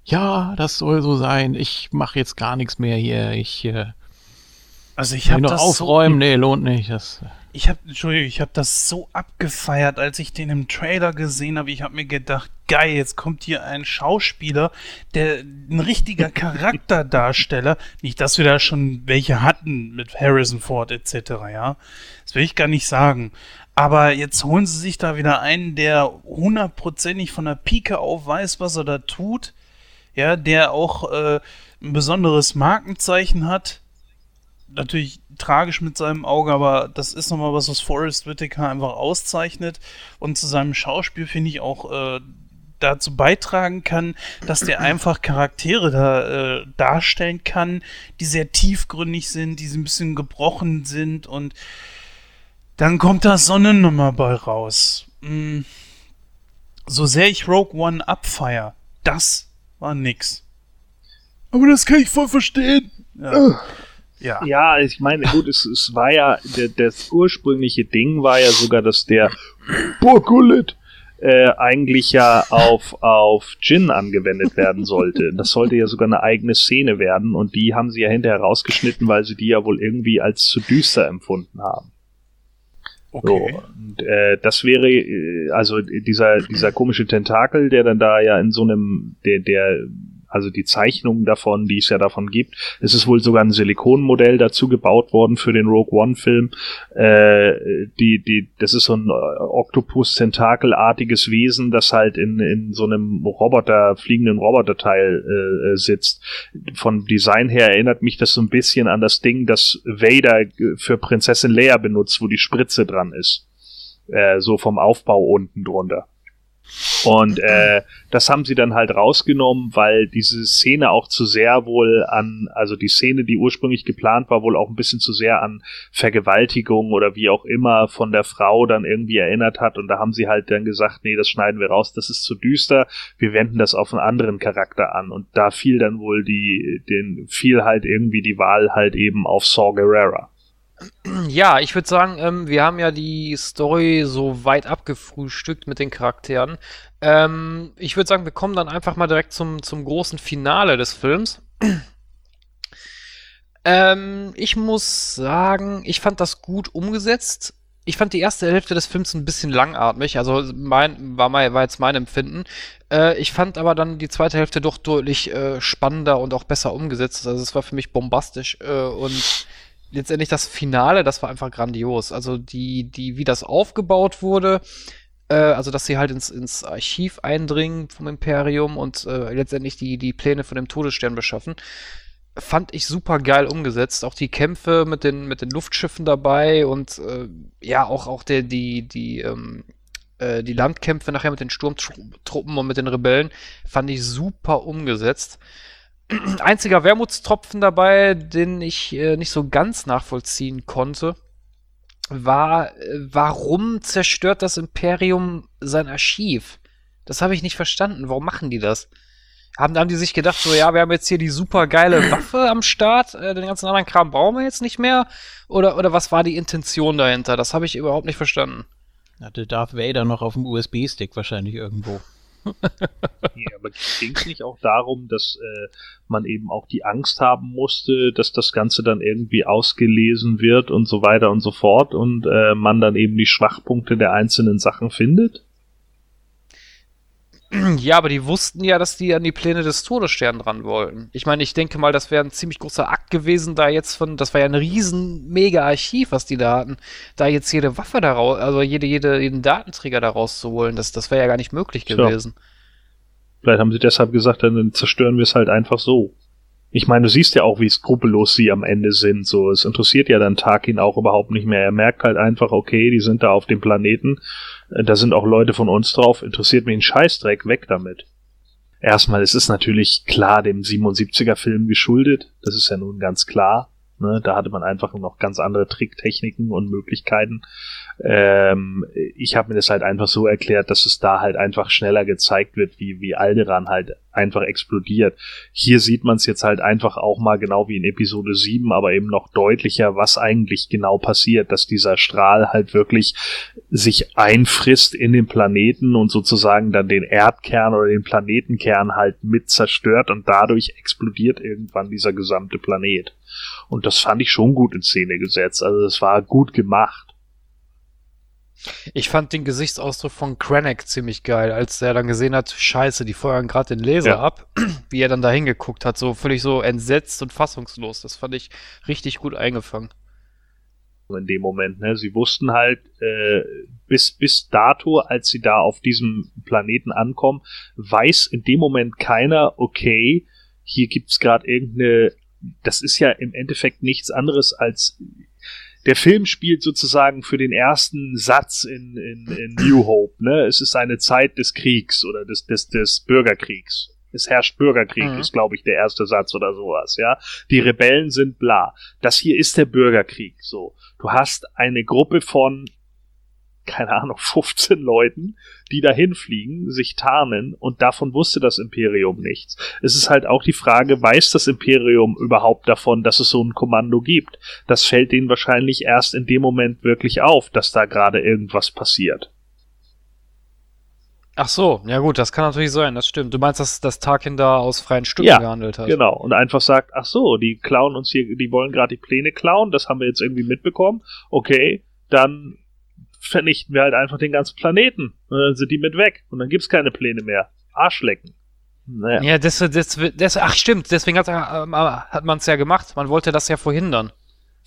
ja, das soll so sein. Ich mache jetzt gar nichts mehr hier. Ich äh, Also ich habe noch das aufräumen. Nee, lohnt nicht. Das, so, ich habe Entschuldigung, ich habe das so abgefeiert, als ich den im Trailer gesehen habe. Ich habe mir gedacht, geil, jetzt kommt hier ein Schauspieler, der ein richtiger [LAUGHS] Charakterdarsteller, nicht, dass wir da schon welche hatten mit Harrison Ford etc., ja. Das will ich gar nicht sagen. Aber jetzt holen sie sich da wieder einen, der hundertprozentig von der Pike auf weiß, was er da tut. Ja, der auch äh, ein besonderes Markenzeichen hat. Natürlich tragisch mit seinem Auge, aber das ist nochmal was, was Forrest Whitaker einfach auszeichnet. Und zu seinem Schauspiel finde ich auch äh, dazu beitragen kann, dass der einfach Charaktere da äh, darstellen kann, die sehr tiefgründig sind, die ein bisschen gebrochen sind und dann kommt da so eine Nummer bei raus. Mm. So sehr ich Rogue One abfeier, das war nix. Aber das kann ich voll verstehen. Ja. Ja. Ja, ich meine, gut, es, es war ja, der, das ursprüngliche Ding war ja sogar, dass der Burgullet äh, eigentlich ja auf, auf Jin angewendet werden sollte. Das sollte ja sogar eine eigene Szene werden und die haben sie ja hinterher rausgeschnitten, weil sie die ja wohl irgendwie als zu düster empfunden haben. Okay. So, und, äh, das wäre äh, also dieser dieser komische Tentakel, der dann da ja in so einem der der also die Zeichnungen davon, die es ja davon gibt. Es ist wohl sogar ein Silikonmodell dazu gebaut worden für den Rogue One Film. Äh, die die das ist so ein äh, Oktopus Tentakelartiges Wesen, das halt in in so einem Roboter fliegenden Roboterteil äh, äh, sitzt. Von Design her erinnert mich das so ein bisschen an das Ding, das Vader für Prinzessin Leia benutzt, wo die Spritze dran ist. Äh, so vom Aufbau unten drunter. Und äh, das haben sie dann halt rausgenommen, weil diese Szene auch zu sehr wohl an, also die Szene, die ursprünglich geplant war, wohl auch ein bisschen zu sehr an Vergewaltigung oder wie auch immer von der Frau dann irgendwie erinnert hat. Und da haben sie halt dann gesagt, nee, das schneiden wir raus, das ist zu düster, wir wenden das auf einen anderen Charakter an. Und da fiel dann wohl die, den, fiel halt irgendwie die Wahl halt eben auf Saw Gerrera. Ja, ich würde sagen, ähm, wir haben ja die Story so weit abgefrühstückt mit den Charakteren. Ähm, ich würde sagen, wir kommen dann einfach mal direkt zum, zum großen Finale des Films. ähm, ich muss sagen, ich fand das gut umgesetzt. Ich fand die erste Hälfte des Films ein bisschen langatmig, also mein, war, mein, war jetzt mein Empfinden. Äh, ich fand aber dann die zweite Hälfte doch deutlich äh, spannender und auch besser umgesetzt. Also es war für mich bombastisch äh, und letztendlich das Finale, das war einfach grandios. Also die, die, wie das aufgebaut wurde, äh, also dass sie halt ins, ins Archiv eindringen vom Imperium und äh, letztendlich die, die Pläne von dem Todesstern beschaffen, fand ich super geil umgesetzt. Auch die Kämpfe mit den, mit den Luftschiffen dabei und äh, ja, auch, auch der, die, die, ähm, äh, die Landkämpfe nachher mit den Sturmtruppen und mit den Rebellen fand ich super umgesetzt. [CLEARS THROAT] Einziger Wermutstropfen dabei, den ich äh, nicht so ganz nachvollziehen konnte, war, äh, warum zerstört das Imperium sein Archiv? Das habe ich nicht verstanden. Warum machen die das? Haben, haben die sich gedacht, so, ja, wir haben jetzt hier die super geile [CLEARS THROAT] Waffe am Start, äh, den ganzen anderen Kram brauchen wir jetzt nicht mehr? Oder, oder was war die Intention dahinter? Das habe ich überhaupt nicht verstanden. Hatte Darth Vader noch auf dem USB-Stick wahrscheinlich irgendwo. Ja, aber ging es nicht auch darum, dass äh, man eben auch die Angst haben musste, dass das Ganze dann irgendwie ausgelesen wird und so weiter und so fort und äh, man dann eben die Schwachpunkte der einzelnen Sachen findet? Ja, aber die wussten ja, dass die an die Pläne des Todessterns dran wollten. Ich meine, ich denke mal, das wäre ein ziemlich großer Akt gewesen, da jetzt von, das war ja ein riesen mega Archiv, was die da hatten, da jetzt jede Waffe daraus, also jede, jede, jeden Datenträger da rauszuholen, das, das wäre ja gar nicht möglich gewesen. Ja. Vielleicht haben sie deshalb gesagt, dann zerstören wir es halt einfach so. Ich meine, du siehst ja auch, wie skrupellos sie am Ende sind. So, es interessiert ja dann Tarkin auch überhaupt nicht mehr. Er merkt halt einfach, okay, die sind da auf dem Planeten, da sind auch Leute von uns drauf. Interessiert mich ein Scheißdreck, weg damit. Erstmal, es ist natürlich klar dem 77er Film geschuldet. Das ist ja nun ganz klar. Ne? Da hatte man einfach noch ganz andere Tricktechniken und Möglichkeiten. Ähm, ich habe mir das halt einfach so erklärt, dass es da halt einfach schneller gezeigt wird, wie, wie Alderan halt einfach explodiert. Hier sieht man es jetzt halt einfach auch mal genau wie in Episode 7, aber eben noch deutlicher, was eigentlich genau passiert, dass dieser Strahl halt wirklich sich einfrisst in den Planeten und sozusagen dann den Erdkern oder den Planetenkern halt mit zerstört und dadurch explodiert irgendwann dieser gesamte Planet. Und das fand ich schon gut in Szene gesetzt. Also es war gut gemacht. Ich fand den Gesichtsausdruck von Krennic ziemlich geil, als er dann gesehen hat, scheiße, die feuern gerade den Laser ja. ab, [CLEARS THROAT] wie er dann da hingeguckt hat, so völlig so entsetzt und fassungslos. Das fand ich richtig gut eingefangen. In dem Moment, ne? Sie wussten halt, äh, bis, bis dato, als sie da auf diesem Planeten ankommen, weiß in dem Moment keiner, okay, hier gibt's gerade irgendeine, das ist ja im Endeffekt nichts anderes als der Film spielt sozusagen für den ersten Satz in, in, in New Hope. Ne? Es ist eine Zeit des Kriegs oder des, des, des Bürgerkriegs. Es herrscht Bürgerkrieg, mhm. ist, glaube ich, der erste Satz oder sowas, ja. Die Rebellen sind bla. Das hier ist der Bürgerkrieg, so. Du hast eine Gruppe von keine Ahnung, [LAUGHS] 15 Leuten, die dahin fliegen, sich tarnen und davon wusste das Imperium nichts. Es ist halt auch die Frage, weiß das Imperium überhaupt davon, dass es so ein Kommando gibt? Das fällt denen wahrscheinlich erst in dem Moment wirklich auf, dass da gerade irgendwas passiert. Ach so, ja gut, das kann natürlich sein, das stimmt. Du meinst, dass, dass Tarkin da aus freien Stücken ja, gehandelt hat? genau. Und einfach sagt, ach so, die klauen uns hier, die wollen gerade die Pläne klauen, das haben wir jetzt irgendwie mitbekommen. Okay, dann vernichten wir halt einfach den ganzen Planeten. Und dann sind die mit weg. Und dann gibt's keine Pläne mehr. Arschlecken. Naja. Ja, das, das, das, ach stimmt, deswegen hat, ähm, hat man es ja gemacht. Man wollte das ja verhindern.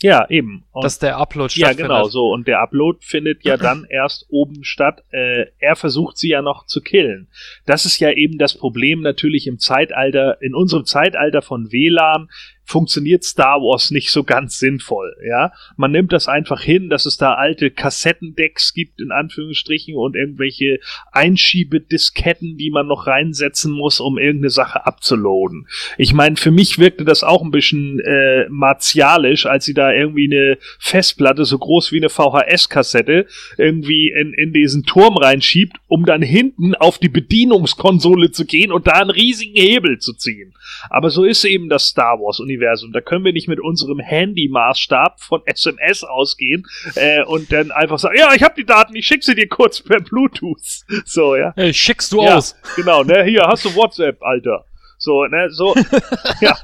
Ja, eben. Und dass der Upload stattfindet. Ja, genau, so. Und der Upload findet ja dann [CLEARS THROAT] erst oben statt. Äh, er versucht sie ja noch zu killen. Das ist ja eben das Problem natürlich im Zeitalter, in unserem Zeitalter von WLAN funktioniert Star Wars nicht so ganz sinnvoll, ja. Man nimmt das einfach hin, dass es da alte Kassettendecks gibt, in Anführungsstrichen, und irgendwelche Einschiebedisketten, die man noch reinsetzen muss, um irgendeine Sache abzuloaden. Ich meine, für mich wirkte das auch ein bisschen äh, martialisch, als sie da irgendwie eine Festplatte so groß wie eine VHS-Kassette irgendwie in, in diesen Turm reinschiebt, um dann hinten auf die Bedienungskonsole zu gehen und da einen riesigen Hebel zu ziehen. Aber so ist eben das Star Wars. Und Universum. Da können wir nicht mit unserem Handy-Maßstab von SMS ausgehen äh, und dann einfach sagen, ja, ich habe die Daten, ich schicke sie dir kurz per Bluetooth. [LAUGHS] So, ja. Hey, schickst du ja, aus. Genau, ne, hier hast du WhatsApp, Alter. So, ne, so, [LAUGHS] ja.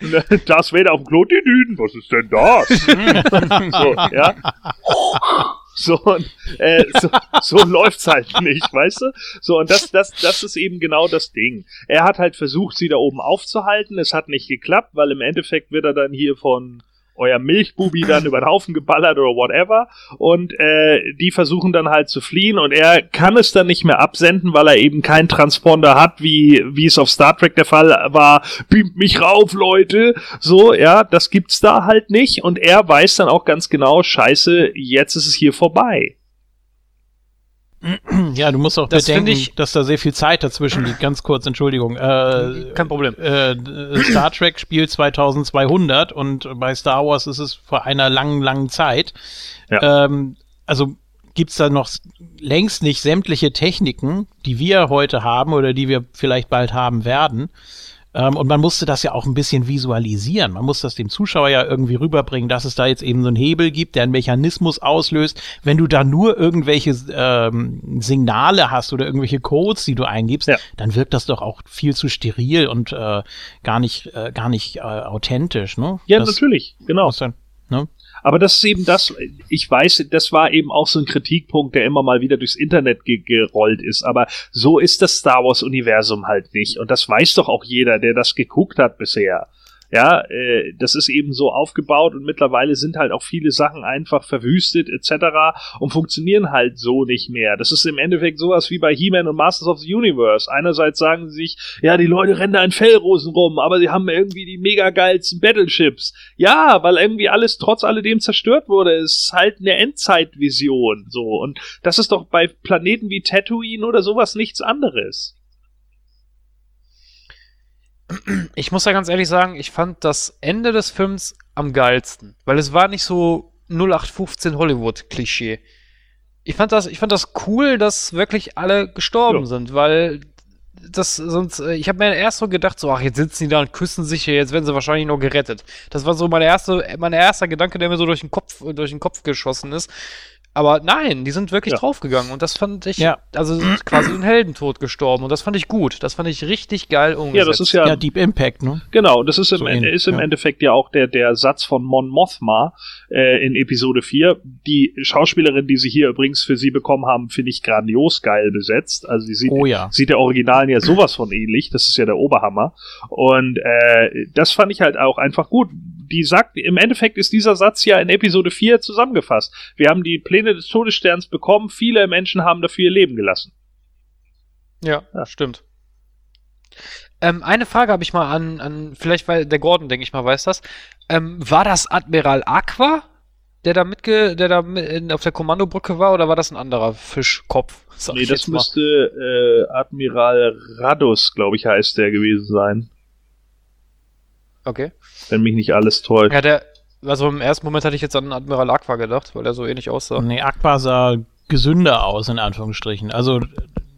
Ne, Das Vader auf dem Klo, die Düden, was ist denn das? [LAUGHS] so, ja. So, und, äh, so, so [LAUGHS] läuft's halt nicht, weißt du? So, und das, das, das ist eben genau das Ding. Er hat halt versucht, sie da oben aufzuhalten. Es hat nicht geklappt, weil im Endeffekt wird er dann hier von euer Milchbubi dann über den Haufen geballert oder whatever. Und äh, die versuchen dann halt zu fliehen und er kann es dann nicht mehr absenden, weil er eben keinen Transponder hat, wie, wie es auf Star Trek der Fall war. Beamt mich rauf, Leute. So, ja, das gibt's da halt nicht. Und er weiß dann auch ganz genau, scheiße, jetzt ist es hier vorbei. [CLEARS THROAT] Ja, du musst auch Das bedenken, ich- dass da sehr viel Zeit dazwischen liegt. Ganz kurz, Entschuldigung. Äh, Kein Problem. Äh, Star Trek spielt 2200 und bei Star Wars ist es vor einer langen, langen Zeit. Ja. Ähm, also gibt's da noch längst nicht sämtliche Techniken, die wir heute haben oder die wir vielleicht bald haben werden. Ähm, und man musste das ja auch ein bisschen visualisieren. Man muss das dem Zuschauer ja irgendwie rüberbringen, dass es da jetzt eben so einen Hebel gibt, der einen Mechanismus auslöst. Wenn du da nur irgendwelche ähm, Signale hast oder irgendwelche Codes, die du eingibst, Ja. dann wirkt das doch auch viel zu steril und äh, gar nicht, äh, gar nicht äh, authentisch. Ne? Ja, das, natürlich, genau. dann, ne? Aber das ist eben das, ich weiß, das war eben auch so ein Kritikpunkt, der immer mal wieder durchs Internet ge gerollt ist. Aber so ist das Star Wars-Universum halt nicht. Und das weiß doch auch jeder, der das geguckt hat bisher. Ja, äh, das ist eben so aufgebaut und mittlerweile sind halt auch viele Sachen einfach verwüstet etc. und funktionieren halt so nicht mehr. Das ist im Endeffekt sowas wie bei He-Man und Masters of the Universe. Einerseits sagen sie sich, ja, die Leute rennen da in Fellrosen rum, aber sie haben irgendwie die mega geilsten Battleships. Ja, weil irgendwie alles trotz alledem zerstört wurde. Es ist halt eine Endzeitvision so und das ist doch bei Planeten wie Tatooine oder sowas nichts anderes. Ich muss ja ganz ehrlich sagen, ich fand das Ende des Films am geilsten, weil es war nicht so 0815 Hollywood-Klischee. Ich fand das, ich fand das cool, dass wirklich alle gestorben Ja. sind, weil das sonst, äh, ich habe mir erst so gedacht, so, ach, jetzt sitzen die da und küssen sich hier, jetzt werden sie wahrscheinlich noch gerettet. Das war so meine erste, mein erster Gedanke, der mir so durch den Kopf, durch den Kopf geschossen ist. Aber nein, die sind wirklich Ja. draufgegangen und das fand ich, Ja. also sind quasi den Heldentod gestorben und das fand ich gut. Das fand ich richtig geil umgesetzt. Ja, das ist ja, Ja, Deep Impact, ne? Genau, das ist im, So ähnlich, ist im ja. Endeffekt ja auch der, der Satz von Mon Mothma äh, in Episode 4. Die Schauspielerin, die sie hier übrigens für sie bekommen haben, finde ich grandios geil besetzt. Also sie sieht, Oh ja. sieht der Originalen ja sowas von ähnlich. Das ist ja der Oberhammer. Und äh, das fand ich halt auch einfach gut. Die sagt, im Endeffekt ist dieser Satz ja in Episode 4 zusammengefasst. Wir haben die Pläne des Todessterns bekommen, viele Menschen haben dafür ihr Leben gelassen. Ja, Ja. stimmt. Ähm, eine Frage habe ich mal an, an, vielleicht weil der Gordon, denke ich mal, weiß das. Ähm, war das Admiral Aqua, der da mitge, der da mit in, auf der Kommandobrücke war, oder war das ein anderer Fischkopf? [LAUGHS] Sag Nee, das müsste äh, Admiral Radus, glaube ich, heißt der gewesen sein. Okay. Wenn mich nicht alles täuscht. Ja, der, also im ersten Moment hatte ich jetzt an Admiral Aqua gedacht, weil er so ähnlich aussah. Nee, Akbar sah gesünder aus, in Anführungsstrichen. Also,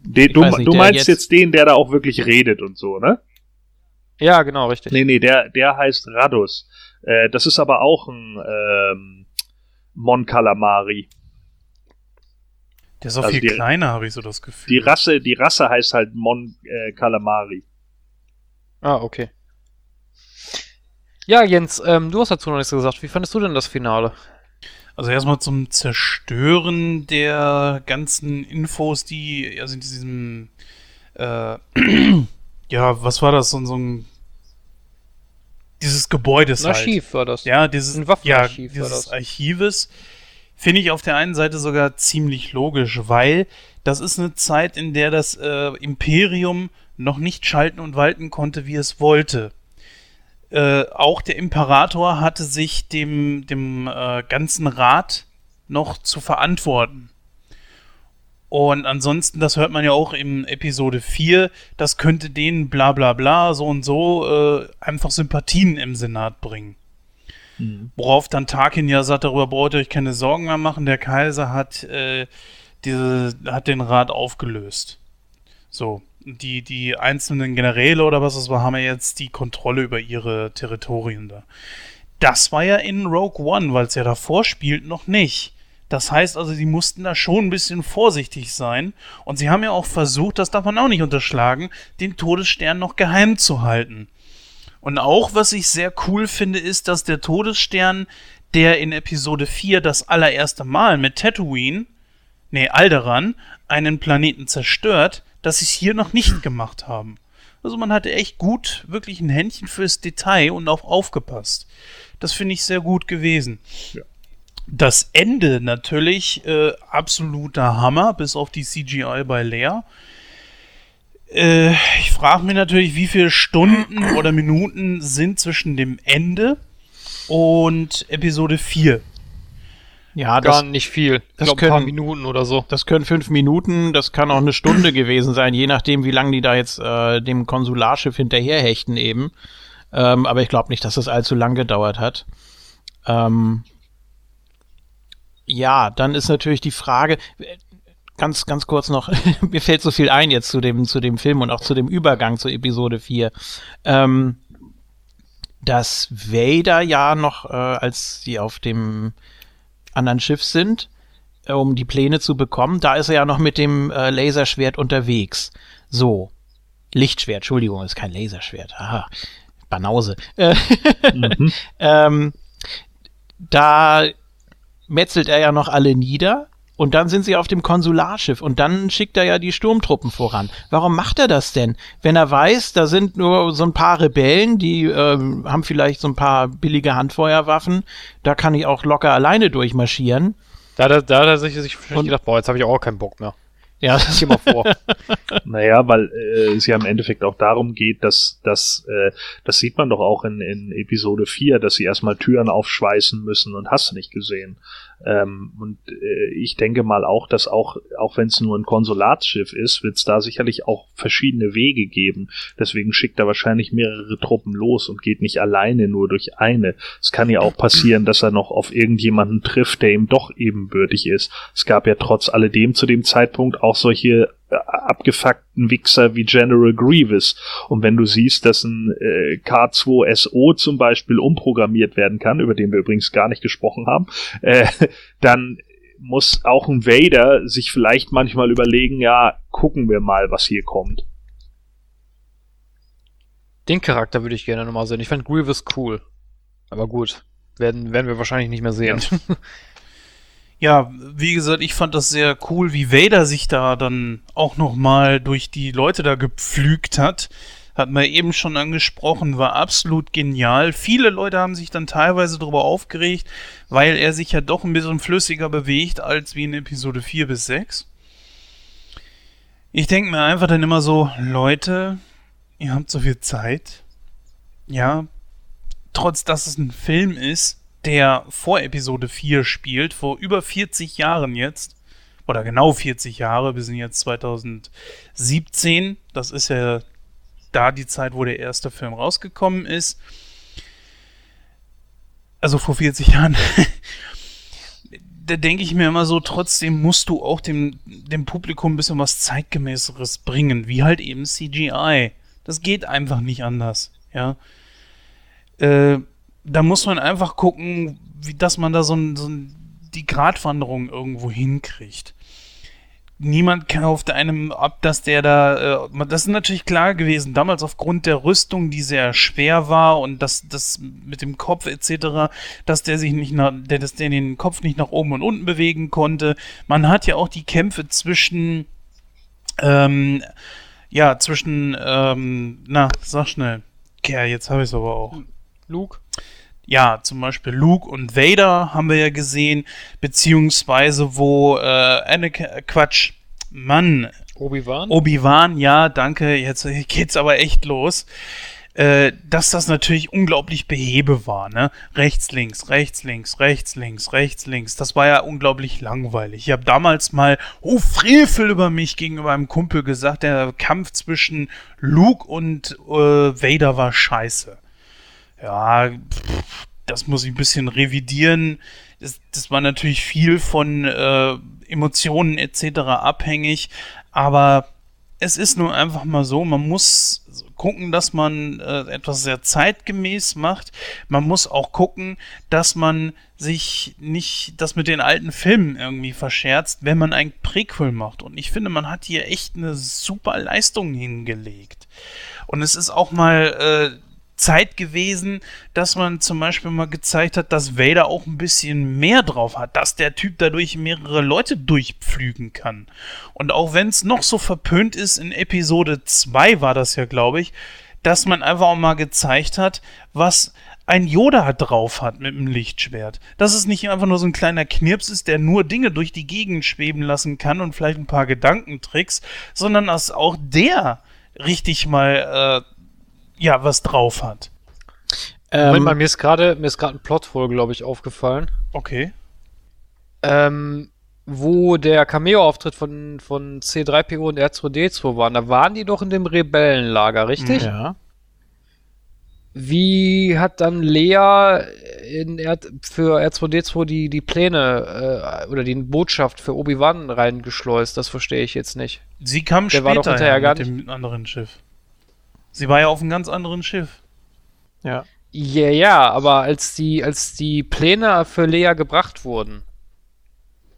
Den, du nicht, du meinst jetzt- jetzt, den, der da auch wirklich redet und so, ne? Ja, genau, richtig. Nee, nee, der, der heißt Radus. Äh, das ist aber auch ein ähm, Mon Calamari. Der ist auch Also viel die- kleiner, habe ich so das Gefühl. Die Rasse, die Rasse heißt halt Mon äh, Calamari. Ah, okay. Ja, Jens, ähm, du hast dazu noch nichts gesagt. Wie fandest du denn das Finale? Also erstmal zum Zerstören der ganzen Infos, die also in diesem äh, [CLEARS THROAT] ja, was war das? So, so ein dieses Gebäudes Ein halt. Archiv war das. Ja, dieses Ein Waffenarchiv ja, war dieses das. Archives finde ich auf der einen Seite sogar ziemlich logisch, weil das ist eine Zeit, in der das äh, Imperium noch nicht schalten und walten konnte, wie es wollte. Äh, auch der Imperator hatte sich dem, dem äh, ganzen Rat noch zu verantworten. Und ansonsten, das hört man ja auch in Episode 4, das könnte denen bla bla bla so und so äh, einfach Sympathien im Senat bringen. Worauf dann Tarkin ja sagt, darüber braucht ihr euch keine Sorgen mehr machen, der Kaiser hat, äh, diese, hat den Rat aufgelöst. So, die, die einzelnen Generäle oder was es war, haben ja jetzt die Kontrolle über ihre Territorien da. Das war ja in Rogue One, weil es ja davor spielt, noch nicht. Das heißt also, sie mussten da schon ein bisschen vorsichtig sein. Und sie haben ja auch versucht, das darf man auch nicht unterschlagen, den Todesstern noch geheim zu halten. Und auch, was ich sehr cool finde, ist, dass der Todesstern, der in Episode 4 das allererste Mal mit Tatooine, nee, Alderan, einen Planeten zerstört, dass sie es hier noch nicht gemacht haben. Also man hatte echt gut, wirklich ein Händchen fürs Detail und auch aufgepasst. Das finde ich sehr gut gewesen. Ja. Das Ende natürlich äh, absoluter Hammer, bis auf die CGI bei Leia. Äh, ich frage mich natürlich, wie viele Stunden oder Minuten sind zwischen dem Ende und Episode 4. Ja, Gar das, nicht viel. Ich das glaube, ein paar können- Minuten oder so. das können fünf Minuten, das kann auch eine Stunde gewesen sein, je nachdem, wie lange die da jetzt äh, dem Konsularschiff hinterherhechten eben. Ähm, aber ich glaube nicht, dass das allzu lang gedauert hat. Ähm, ja, dann ist natürlich die Frage, äh, ganz, ganz kurz noch, [LAUGHS] mir fällt so viel ein jetzt zu dem, zu dem Film und auch zu dem Übergang zu Episode 4. Ähm, dass Vader ja noch, äh, als sie auf dem anderen Schiff sind, äh, um die Pläne zu bekommen, da ist er ja noch mit dem äh, Laserschwert unterwegs. So. Lichtschwert, Entschuldigung, ist kein Laserschwert. Aha. Banause. [LAUGHS] Mhm. ähm, da metzelt er ja noch alle nieder und dann sind sie auf dem Konsularschiff und dann schickt er ja die Sturmtruppen voran. Warum macht er das denn? Wenn er weiß, da sind nur so ein paar Rebellen, die ähm, haben vielleicht so ein paar billige Handfeuerwaffen, da kann ich auch locker alleine durchmarschieren. Da hat er, da hat er sich, wahrscheinlich gedacht, boah, jetzt habe ich auch keinen Bock mehr. Ja, Zieh mal vor. [LAUGHS] Naja, weil äh, es ja im Endeffekt auch darum geht, dass, dass äh, das sieht man doch auch in, in Episode 4, dass sie erstmal Türen aufschweißen müssen und hast du nicht gesehen. Ähm, und äh, ich denke mal auch, dass auch, auch wenn es nur ein Konsulatsschiff ist, wird es da sicherlich auch verschiedene Wege geben. Deswegen schickt er wahrscheinlich mehrere Truppen los und geht nicht alleine nur durch eine. Es kann ja auch passieren, dass er noch auf irgendjemanden trifft, der ihm doch ebenbürtig ist. Es gab ja trotz alledem zu dem Zeitpunkt auch solche abgefuckten Wichser wie General Grievous. Und wenn du siehst, dass ein äh, K2SO zum Beispiel umprogrammiert werden kann, über den wir übrigens gar nicht gesprochen haben, äh, [LAUGHS] dann muss auch ein Vader sich vielleicht manchmal überlegen, ja, gucken wir mal, was hier kommt. Den Charakter würde ich gerne nochmal sehen. Ich fand Grievous cool. Aber gut. Werden, werden wir wahrscheinlich nicht mehr sehen. Ja, [LAUGHS] wie gesagt, ich fand das sehr cool, wie Vader sich da dann auch noch mal durch die Leute da gepflügt hat. Hat man eben schon angesprochen, war absolut genial. Viele Leute haben sich dann teilweise darüber aufgeregt, weil er sich ja doch ein bisschen flüssiger bewegt als wie in Episode 4 bis 6. Ich denke mir einfach dann immer so, Leute, ihr habt so viel Zeit. Ja, trotz dass es ein Film ist, der vor Episode 4 spielt, vor über 40 Jahren jetzt, oder genau 40 Jahre, wir sind jetzt 2017, das ist ja da die Zeit, wo der erste Film rausgekommen ist. Also vor 40 Jahren. [LAUGHS] da denke ich mir immer so, trotzdem musst du auch dem, dem Publikum ein bisschen was zeitgemäßeres bringen, wie halt eben CGI. Das geht einfach nicht anders, ja. Äh, da muss man einfach gucken, wie, dass man da so, ein, so ein, die Gratwanderung irgendwo hinkriegt. Niemand kauft einem ab, dass der da, äh, das ist natürlich klar gewesen, damals aufgrund der Rüstung, die sehr schwer war und das, das mit dem Kopf etc., dass der sich nicht nach, der, dass der den Kopf nicht nach oben und unten bewegen konnte. Man hat ja auch die Kämpfe zwischen, ähm, ja, zwischen, ähm, na, sag schnell. Ja, jetzt habe ich es aber auch. Luke? Ja, zum Beispiel Luke und Vader haben wir ja gesehen, beziehungsweise wo äh, Anakin, äh, Quatsch, Mann, Obi-Wan? Obi-Wan, ja, danke, jetzt geht's aber echt los. Äh, dass das natürlich unglaublich behebe war, ne? Rechts, links, rechts, links, rechts, links, rechts, links. Das war ja unglaublich langweilig. Ich habe damals mal, oh, Frevel über mich gegenüber einem Kumpel gesagt, der Kampf zwischen Luke und äh, Vader war scheiße. Ja, das muss ich ein bisschen revidieren. Das, das war natürlich viel von äh, Emotionen etc. abhängig, aber es ist nun einfach mal so, man muss gucken, dass man äh, etwas sehr zeitgemäß macht. Man muss auch gucken, dass man sich nicht das mit den alten Filmen irgendwie verscherzt, wenn man ein Prequel macht. Und ich finde, man hat hier echt eine super Leistung hingelegt. Und es ist auch mal äh, Zeit gewesen, dass man zum Beispiel mal gezeigt hat, dass Vader auch ein bisschen mehr drauf hat, dass der Typ dadurch mehrere Leute durchpflügen kann. Und auch wenn es noch so verpönt ist, in Episode 2 war das ja, glaube ich, dass man einfach auch mal gezeigt hat, was ein Yoda drauf hat mit dem Lichtschwert. Dass es nicht einfach nur so ein kleiner Knirps ist, der nur Dinge durch die Gegend schweben lassen kann und vielleicht ein paar Gedankentricks, sondern dass auch der richtig mal äh, ja, was drauf hat. Moment mal, Ähm, mir ist gerade mir ist gerade ein Plothole, glaube ich, aufgefallen. Okay. Ähm, wo der Cameo-Auftritt von, von C3PO und R2D2 waren, da waren die doch in dem Rebellenlager, richtig? ja. Wie hat dann Lea in R für R2D2 die, die Pläne äh, oder die Botschaft für Obi-Wan reingeschleust? Das verstehe ich jetzt nicht. Sie kam Der war später doch hinterher ja, gar mit dem anderen Schiff. Sie war ja auf einem ganz anderen Schiff. Ja. Ja, ja, aber als die, als die Pläne für Lea gebracht wurden,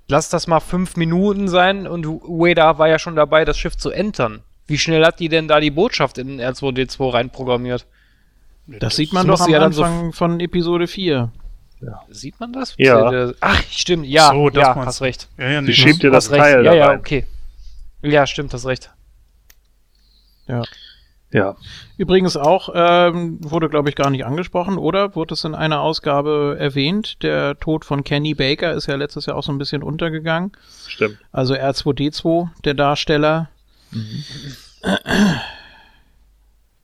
lass das mal fünf Minuten sein und Wada war ja schon dabei, das Schiff zu entern. Wie schnell hat die denn da die Botschaft in R2D2 reinprogrammiert? Das sieht man doch am ja dann so- Anfang von Episode 4. Sieht man das? Ja. Ach, stimmt, ja, So, das ja, hast du. recht. Ja, ja, Die nee, schiebt dir das Hast recht. Teil Ja, da ja, rein. okay. Ja, stimmt, hast recht. Ja. Übrigens auch, ähm, wurde glaube ich gar nicht angesprochen, oder? Wurde es in einer Ausgabe erwähnt? Der Tod von Kenny Baker ist ja letztes Jahr auch so ein bisschen untergegangen. Stimmt. Also R2D2, der Darsteller.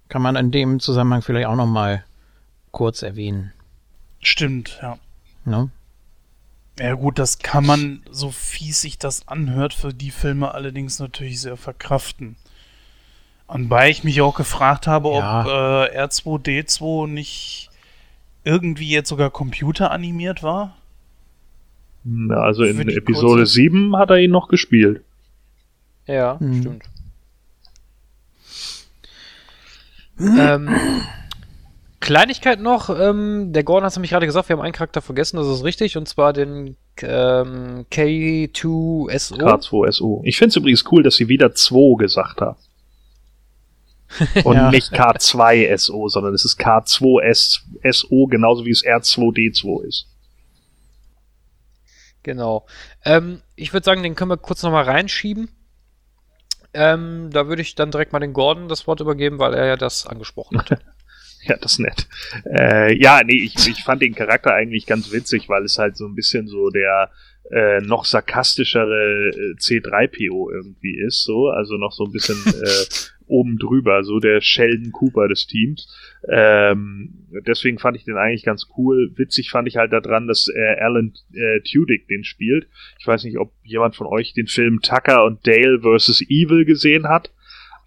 Kann man in dem Zusammenhang vielleicht auch noch mal kurz erwähnen. Stimmt, ja. Ne? Ja gut, das kann man, so fies sich das anhört, für die Filme allerdings natürlich sehr verkraften. Anbei ich mich auch gefragt habe, ob Ja. äh, R2D2 nicht irgendwie jetzt sogar computeranimiert war. Na, Also in Episode kurze- 7 hat er ihn noch gespielt. Ja, Mhm. stimmt. [CLEARS THROAT] ähm, Kleinigkeit noch, ähm, der Gordon hat es nämlich gerade gesagt, wir haben einen Charakter vergessen, das ist richtig, und zwar den ähm, K2SO. K2SO. Ich finde es übrigens cool, dass sie wieder 2 gesagt haben. [LAUGHS] Und Ja. nicht K2SO, sondern es ist K2SO, genauso wie es R2D2 ist. Genau. Ähm, ich würde sagen, den können wir kurz nochmal reinschieben. Ähm, da würde ich dann direkt mal den Gordon das Wort übergeben, weil er ja das angesprochen hat. [LAUGHS] Ja, das ist nett. Äh, ja, nee, ich, ich fand den Charakter eigentlich ganz witzig, weil es halt so ein bisschen so der äh, noch sarkastischere äh, C3PO irgendwie ist, so, also noch so ein bisschen [LAUGHS] äh, oben drüber, so der Sheldon Cooper des Teams. Ähm, deswegen fand ich den eigentlich ganz cool. Witzig fand ich halt daran, dass äh, Alan äh, Tudyk den spielt. Ich weiß nicht, ob jemand von euch den Film Tucker und Dale vs. Evil gesehen hat,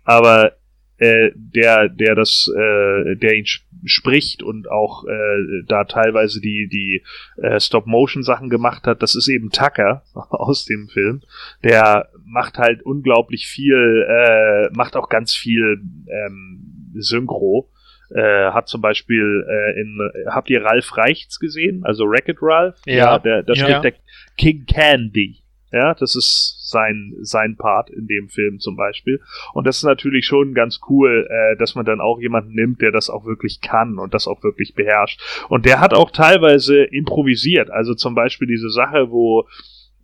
aber äh, der, der das, äh, der ihn sp spricht und auch äh, da teilweise die, die äh, Stop-Motion-Sachen gemacht hat, das ist eben Tucker [LAUGHS] aus dem Film. Der macht halt unglaublich viel, äh, macht auch ganz viel ähm, Synchro. Äh, hat zum Beispiel äh, in, habt ihr Ralf Reichts gesehen? Also Wreck-It Ralph? Ja. der, da Ja. spielt der King Candy. Ja, das ist sein, sein Part in dem Film zum Beispiel. Und das ist natürlich schon ganz cool, äh, dass man dann auch jemanden nimmt, der das auch wirklich kann und das auch wirklich beherrscht. Und der hat auch teilweise improvisiert. Also zum Beispiel diese Sache, wo,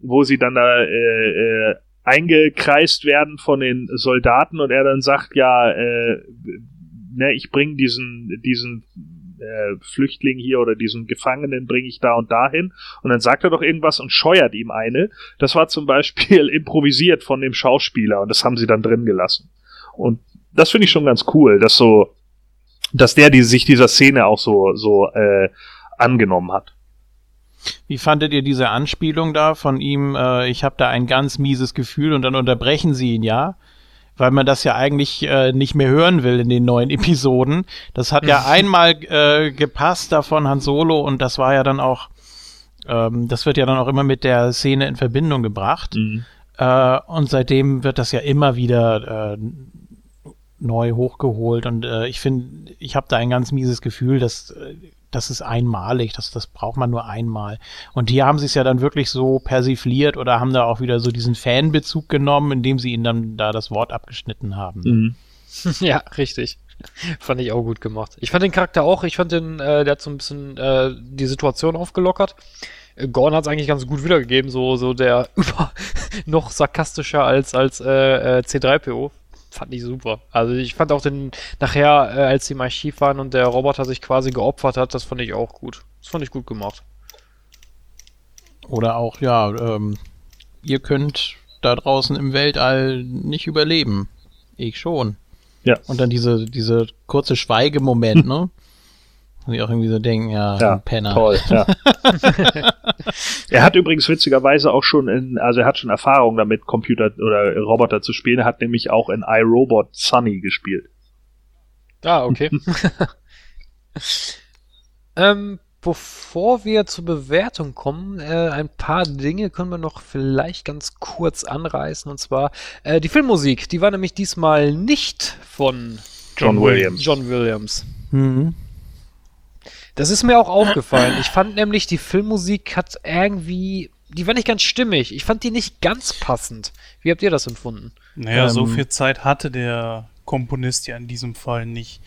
wo sie dann da äh, äh, eingekreist werden von den Soldaten und er dann sagt, ja, äh, ne, ich bringe diesen, diesen äh, Flüchtling hier oder diesen Gefangenen bringe ich da und dahin. Und dann sagt er doch irgendwas und scheuert ihm eine. Das war zum Beispiel [LAUGHS] improvisiert von dem Schauspieler und das haben sie dann drin gelassen. Und das finde ich schon ganz cool, dass so, dass der die, sich dieser Szene auch so, so äh, angenommen hat. Wie fandet ihr diese Anspielung da von ihm? Äh, ich habe da ein ganz mieses Gefühl und dann unterbrechen sie ihn ja, weil man das ja eigentlich äh, nicht mehr hören will in den neuen [LAUGHS] Episoden. Das hat ja einmal äh, gepasst da von Han Solo und das war ja dann auch, ähm, das wird ja dann auch immer mit der Szene in Verbindung gebracht. Mhm. Äh, und seitdem wird das ja immer wieder äh, neu hochgeholt. Und äh, ich finde, ich habe da ein ganz mieses Gefühl, dass äh, das ist einmalig, das, das braucht man nur einmal. Und hier haben sie es ja dann wirklich so persifliert oder haben da auch wieder so diesen Fanbezug genommen, indem sie ihnen dann da das Wort abgeschnitten haben. Mhm. [LAUGHS] ja, richtig. fand ich auch gut gemacht. Ich fand den Charakter auch, ich fand den, äh, der hat so ein bisschen äh, die Situation aufgelockert. Äh, Gorn hat es eigentlich ganz gut wiedergegeben, so, so der [LAUGHS] über noch sarkastischer als, als äh, äh, C3PO. Fand ich super. Also ich fand auch den nachher, äh, als sie im Archiv waren und der Roboter sich quasi geopfert hat, das fand ich auch gut. Das fand ich gut gemacht. Oder auch, ja, ähm, ihr könnt da draußen im Weltall nicht überleben. Ich schon. Ja. Und dann diese, diese kurze Schweigemoment, [LAUGHS] ne? Wo ich auch irgendwie so denken, ja, Ja, ein Penner. Toll, ja. [LAUGHS] er hat übrigens witzigerweise auch schon in, also er hat schon Erfahrung damit, Computer oder Roboter zu spielen. Er hat nämlich auch in iRobot Sunny gespielt. Ah, okay. [LAUGHS] [LAUGHS] ähm, bevor wir zur Bewertung kommen, äh, ein paar Dinge können wir noch vielleicht ganz kurz anreißen. Und zwar äh, die Filmmusik. Die war nämlich diesmal nicht von John Williams. John Williams. Mhm. Das ist mir auch aufgefallen. Ich fand nämlich, die Filmmusik hat irgendwie. Die war nicht ganz stimmig. Ich fand die nicht ganz passend. Wie habt ihr das empfunden? Naja, so Ähm. viel Zeit hatte der Komponist ja in diesem Fall nicht.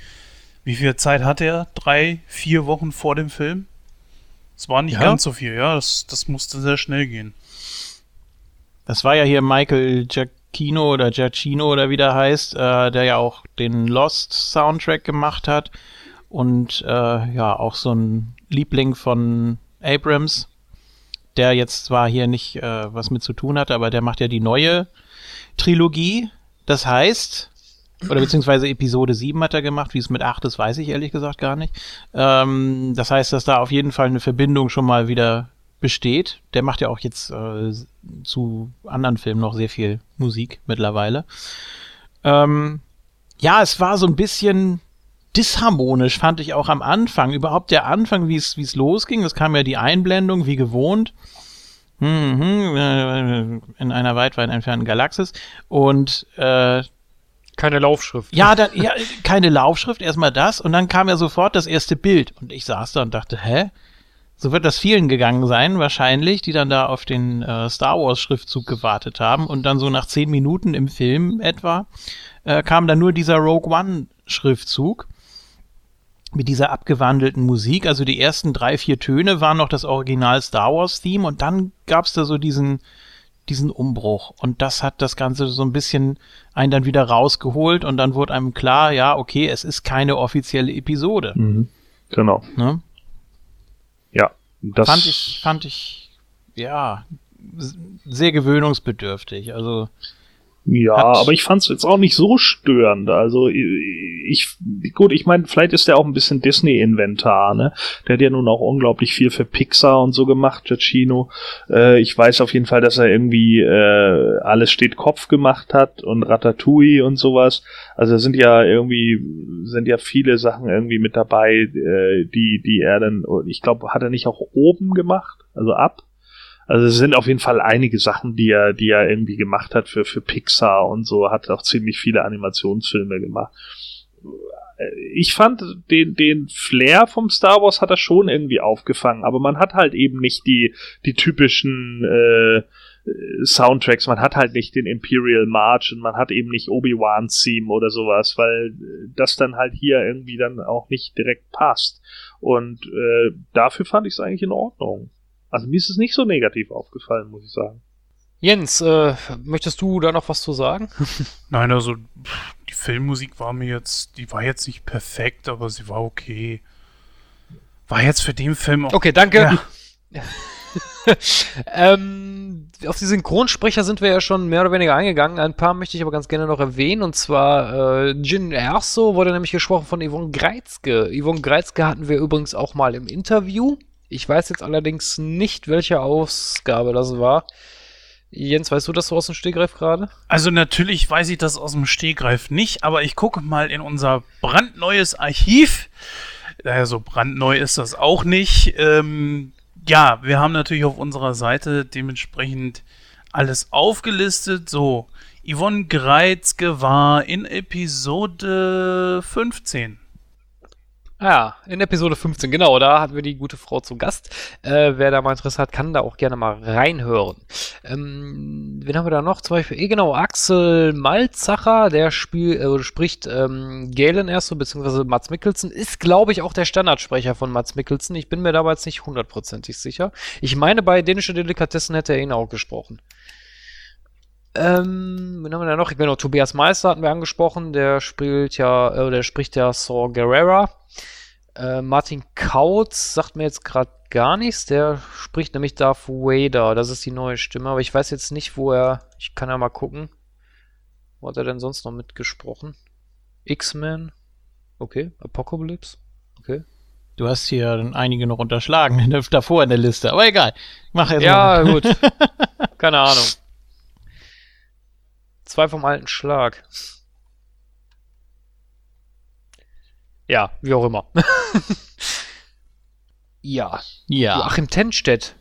Wie viel Zeit hatte er? Drei, vier Wochen vor dem Film? Es war nicht Ja. ganz so viel, ja. Das, das musste sehr schnell gehen. Das war ja hier Michael Giacchino oder Giacchino oder wie der heißt, äh, der ja auch den Lost Soundtrack gemacht hat und äh, ja auch so ein Liebling von Abrams, der jetzt zwar hier nicht äh, was mit zu tun hatte, aber der macht ja die neue Trilogie. Das heißt, oder beziehungsweise Episode 7 hat er gemacht, wie es mit 8 ist, weiß ich ehrlich gesagt gar nicht. Ähm, das heißt, dass da auf jeden Fall eine Verbindung schon mal wieder besteht. Der macht ja auch jetzt äh, zu anderen Filmen noch sehr viel Musik mittlerweile. Ähm, ja, es war so ein bisschen disharmonisch, fand ich auch am Anfang. Überhaupt der Anfang, wie es wie es losging. Es kam ja die Einblendung, wie gewohnt. Äh, in einer weit, weit entfernten Galaxis. Und äh, Keine Laufschrift. ja, dann, ja, keine Laufschrift, erstmal das. Und dann kam ja sofort das erste Bild. Und ich saß da und dachte, hä? So wird das vielen gegangen sein, wahrscheinlich, die dann da auf den äh, Star Wars Schriftzug gewartet haben. Und dann so nach zehn Minuten im Film etwa äh, kam dann nur dieser Rogue One Schriftzug mit dieser abgewandelten Musik. Also die ersten drei, vier Töne waren noch das Original Star Wars Theme und dann gab's da so diesen, diesen Umbruch. Und das hat das Ganze so ein bisschen einen dann wieder rausgeholt und dann wurde einem klar, ja, okay, es ist keine offizielle Episode. Mhm. Genau. Ne? Ja. Das Fand ich, fand ich, ja, sehr gewöhnungsbedürftig. Also, Ja, Hat- aber ich fand es jetzt auch nicht so störend. Also ich, gut, ich meine, vielleicht ist der auch ein bisschen Disney-Inventar, ne? Der hat ja nun auch unglaublich viel für Pixar und so gemacht, Giacchino. Äh, ich weiß auf jeden Fall, dass er irgendwie äh, alles steht Kopf gemacht hat und Ratatouille und sowas. Also da sind ja irgendwie sind ja viele Sachen irgendwie mit dabei, äh, die die er dann, ich glaube, hat er nicht auch oben gemacht, also ab. Also es sind auf jeden Fall einige Sachen, die er, die er irgendwie gemacht hat für, für Pixar und so, hat auch ziemlich viele Animationsfilme gemacht. Ich fand den, den Flair vom Star Wars hat er schon irgendwie aufgefangen, aber man hat halt eben nicht die, die typischen äh, Soundtracks, man hat halt nicht den Imperial March und man hat eben nicht Obi-Wan Theme oder sowas, weil das dann halt hier irgendwie dann auch nicht direkt passt. Und äh, dafür fand ich es eigentlich in Ordnung. Also mir ist es nicht so negativ aufgefallen, muss ich sagen. Jens, äh, möchtest du da noch was zu sagen? [LAUGHS] Nein, also die Filmmusik war mir jetzt, die war jetzt nicht perfekt, aber sie war okay. War jetzt für den Film auch. Okay, danke. Ja. [LAUGHS] ähm, auf die Synchronsprecher sind wir ja schon mehr oder weniger eingegangen. Ein paar möchte ich aber ganz gerne noch erwähnen. Und zwar äh, Jin Erso wurde nämlich gesprochen von Yvonne Greizke. Yvonne Greizke hatten wir übrigens auch mal im Interview. Ich weiß jetzt allerdings nicht, welche Ausgabe das war. Jens, weißt du das so aus dem Stegreif gerade? Also natürlich weiß ich das aus dem Stegreif nicht, aber ich gucke mal in unser brandneues Archiv. Naja, so brandneu ist das auch nicht. Ähm, ja, wir haben natürlich auf unserer Seite dementsprechend alles aufgelistet. So, Yvonne Greizke war in Episode 15. Ja, in Episode 15, genau, da hatten wir die gute Frau zu Gast. Äh, wer da mal Interesse hat, kann da auch gerne mal reinhören. Ähm, wen haben wir da noch? Zum Beispiel, eh genau, Axel Malzacher, der spiel, äh, spricht ähm, Galen erst so, beziehungsweise Mats Mikkelsen, ist, glaube ich, auch der Standardsprecher von Mats Mikkelsen. Ich bin mir jetzt nicht hundertprozentig sicher. Ich meine, bei dänische Delikatessen hätte er ihn auch gesprochen. Ähm, wen haben wir da noch? Genau, Tobias Meister hatten wir angesprochen, der spielt ja, äh, der spricht ja Saw Gerrera. Äh, Martin Kautz sagt mir jetzt gerade gar nichts. Der spricht nämlich Darth Vader. Das ist die neue Stimme. Aber ich weiß jetzt nicht, wo er. Ich kann ja mal gucken. Wo hat er denn sonst noch mitgesprochen? X-Men. Okay. Apocalypse. Okay. Du hast hier einige noch unterschlagen [LAUGHS] davor in der Liste, aber egal. Mach jetzt Ja, mal. [LAUGHS] gut. [LAUGHS] Keine Ahnung. Zwei vom alten Schlag. Ja, wie auch immer. Ja. Ja. Joachim Tenstedt.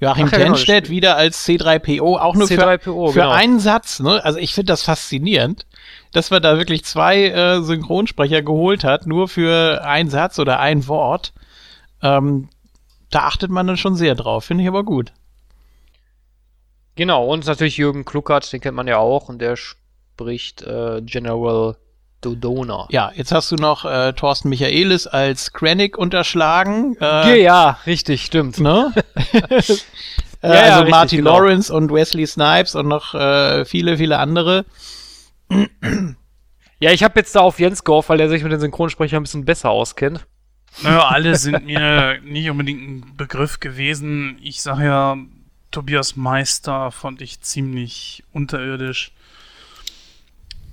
Joachim Ach ja, genau, Tenstedt wieder als C3PO, auch nur C3PO, für, für genau. einen Satz. Ne? Also ich finde das faszinierend, dass man da wirklich zwei äh, Synchronsprecher geholt hat, nur für einen Satz oder ein Wort. Ähm, da achtet man dann schon sehr drauf, finde ich aber gut. Genau, und natürlich Jürgen Kluckert, den kennt man ja auch, und der spricht äh, General Dodona. Ja, jetzt hast du noch äh, Thorsten Michaelis als Krennic unterschlagen. Ja, Äh, ja, richtig, stimmt. ne? [LAUGHS] äh, ja, also richtig, Martin genau. Lawrence und Wesley Snipes und noch äh, viele, viele andere. Ja, ich habe jetzt da auf Jens gehofft, weil der sich mit den Synchronsprechern ein bisschen besser auskennt. Naja, alle [LAUGHS] sind mir nicht unbedingt ein Begriff gewesen. Ich sag ja, Tobias Meister fand ich ziemlich unterirdisch.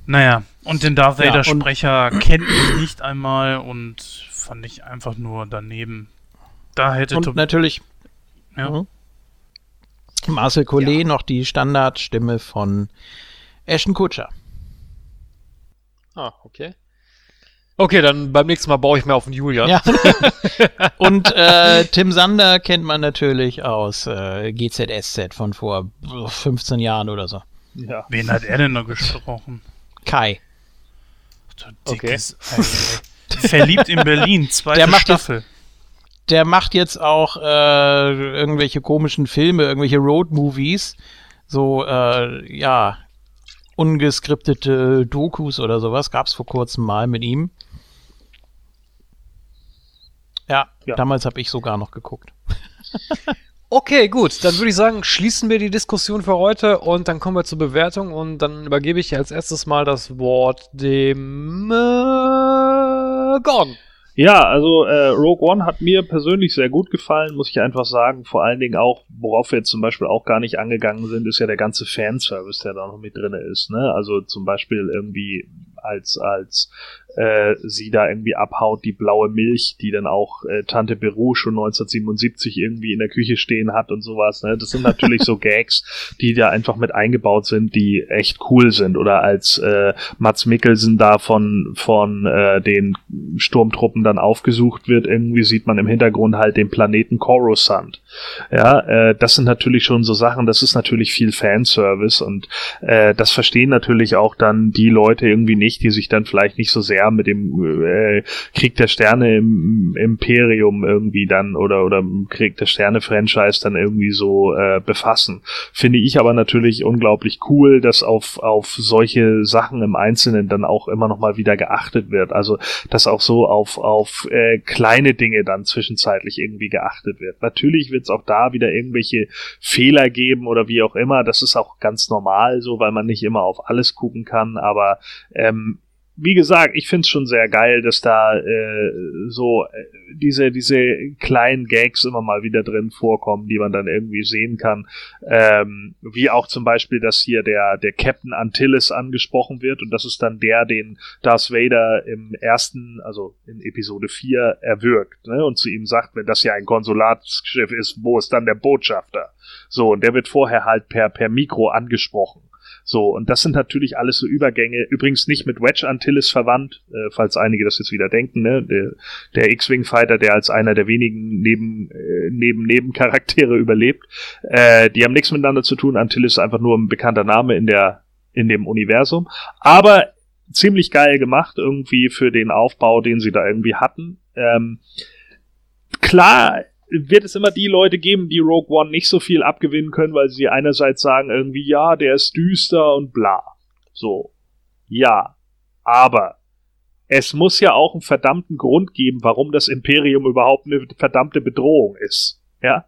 Naja, und den Darth Ja, Vader-Sprecher kennt ich nicht einmal und fand ich einfach nur daneben. Da hätte Und Tob- natürlich ja. Mhm. Marcel Collet noch die Standardstimme von Ashton Kutscher. Ah, okay. Okay, dann beim nächsten Mal baue ich mir auf den Julian. Ja. [LAUGHS] Und äh, Tim Sander kennt man natürlich aus äh, GZSZ von vor 15 Jahren oder so. Ja. Wen hat er denn noch gesprochen? Kai. Du dickes Ei, ey. Verliebt in Berlin, [LAUGHS] zweite Der macht Staffel. Der macht jetzt auch äh, irgendwelche komischen Filme, irgendwelche Road-Movies. So, äh, ja, ungeskriptete Dokus oder sowas. Gab's vor kurzem mal mit ihm. Ja, Ja. damals habe ich sogar noch geguckt. [LAUGHS] Okay, gut. Dann würde ich sagen, schließen wir die Diskussion für heute und dann kommen wir zur Bewertung und dann übergebe ich als erstes mal das Wort dem äh, Gordon. Ja, also äh, Rogue One hat mir persönlich sehr gut gefallen, muss ich einfach sagen. Vor allen Dingen auch, worauf wir jetzt zum Beispiel auch gar nicht angegangen sind, ist ja der ganze Fanservice, der da noch mit drin ist. Ne? Also zum Beispiel irgendwie als als äh, sie da irgendwie abhaut, die blaue Milch, die dann auch äh, Tante Beru schon 1977 irgendwie in der Küche stehen hat und sowas. Ne? Das sind natürlich so [LAUGHS] Gags, die da einfach mit eingebaut sind, die echt cool sind. Oder als äh, Mats Mikkelsen da von, von äh, den Sturmtruppen dann aufgesucht wird, irgendwie sieht man im Hintergrund halt den Planeten Coruscant. Ja, äh, das sind natürlich schon so Sachen, das ist natürlich viel Fanservice und äh, das verstehen natürlich auch dann die Leute irgendwie nicht, die sich dann vielleicht nicht so sehr mit dem äh, Krieg der Sterne im Imperium irgendwie dann oder oder Krieg der Sterne Franchise dann irgendwie so äh, befassen. Finde ich aber natürlich unglaublich cool, dass auf auf solche Sachen im Einzelnen dann auch immer noch mal wieder geachtet wird. Also dass auch so auf auf äh, kleine Dinge dann zwischenzeitlich irgendwie geachtet wird. Natürlich wird es auch da wieder irgendwelche Fehler geben oder wie auch immer. Das ist auch ganz normal so, weil man nicht immer auf alles gucken kann. Aber ähm, wie gesagt, ich find's schon sehr geil, dass da äh, so äh, diese diese kleinen Gags immer mal wieder drin vorkommen, die man dann irgendwie sehen kann. Ähm, wie auch zum Beispiel, dass hier der der Captain Antilles angesprochen wird und das ist dann der, den Darth Vader im ersten, also in Episode 4 erwürgt ne, und zu ihm sagt, wenn das ja ein Konsulatschiff ist, wo ist dann der Botschafter? So und der wird vorher halt per per Mikro angesprochen. So, und das sind natürlich alles so Übergänge. Übrigens nicht mit Wedge Antilles verwandt, äh, falls einige das jetzt wieder denken, ne? Der, der X-Wing-Fighter, der als einer der wenigen neben, äh, neben Nebencharaktere überlebt. Äh, die haben nichts miteinander zu tun. Antilles ist einfach nur ein bekannter Name in der, in dem Universum. Aber ziemlich geil gemacht, irgendwie für den Aufbau, den sie da irgendwie hatten. Ähm, klar wird es immer die Leute geben, die Rogue One nicht so viel abgewinnen können, weil sie einerseits sagen irgendwie, ja, der ist düster und bla. So. Ja. Aber es muss ja auch einen verdammten Grund geben, warum das Imperium überhaupt eine verdammte Bedrohung ist. Ja.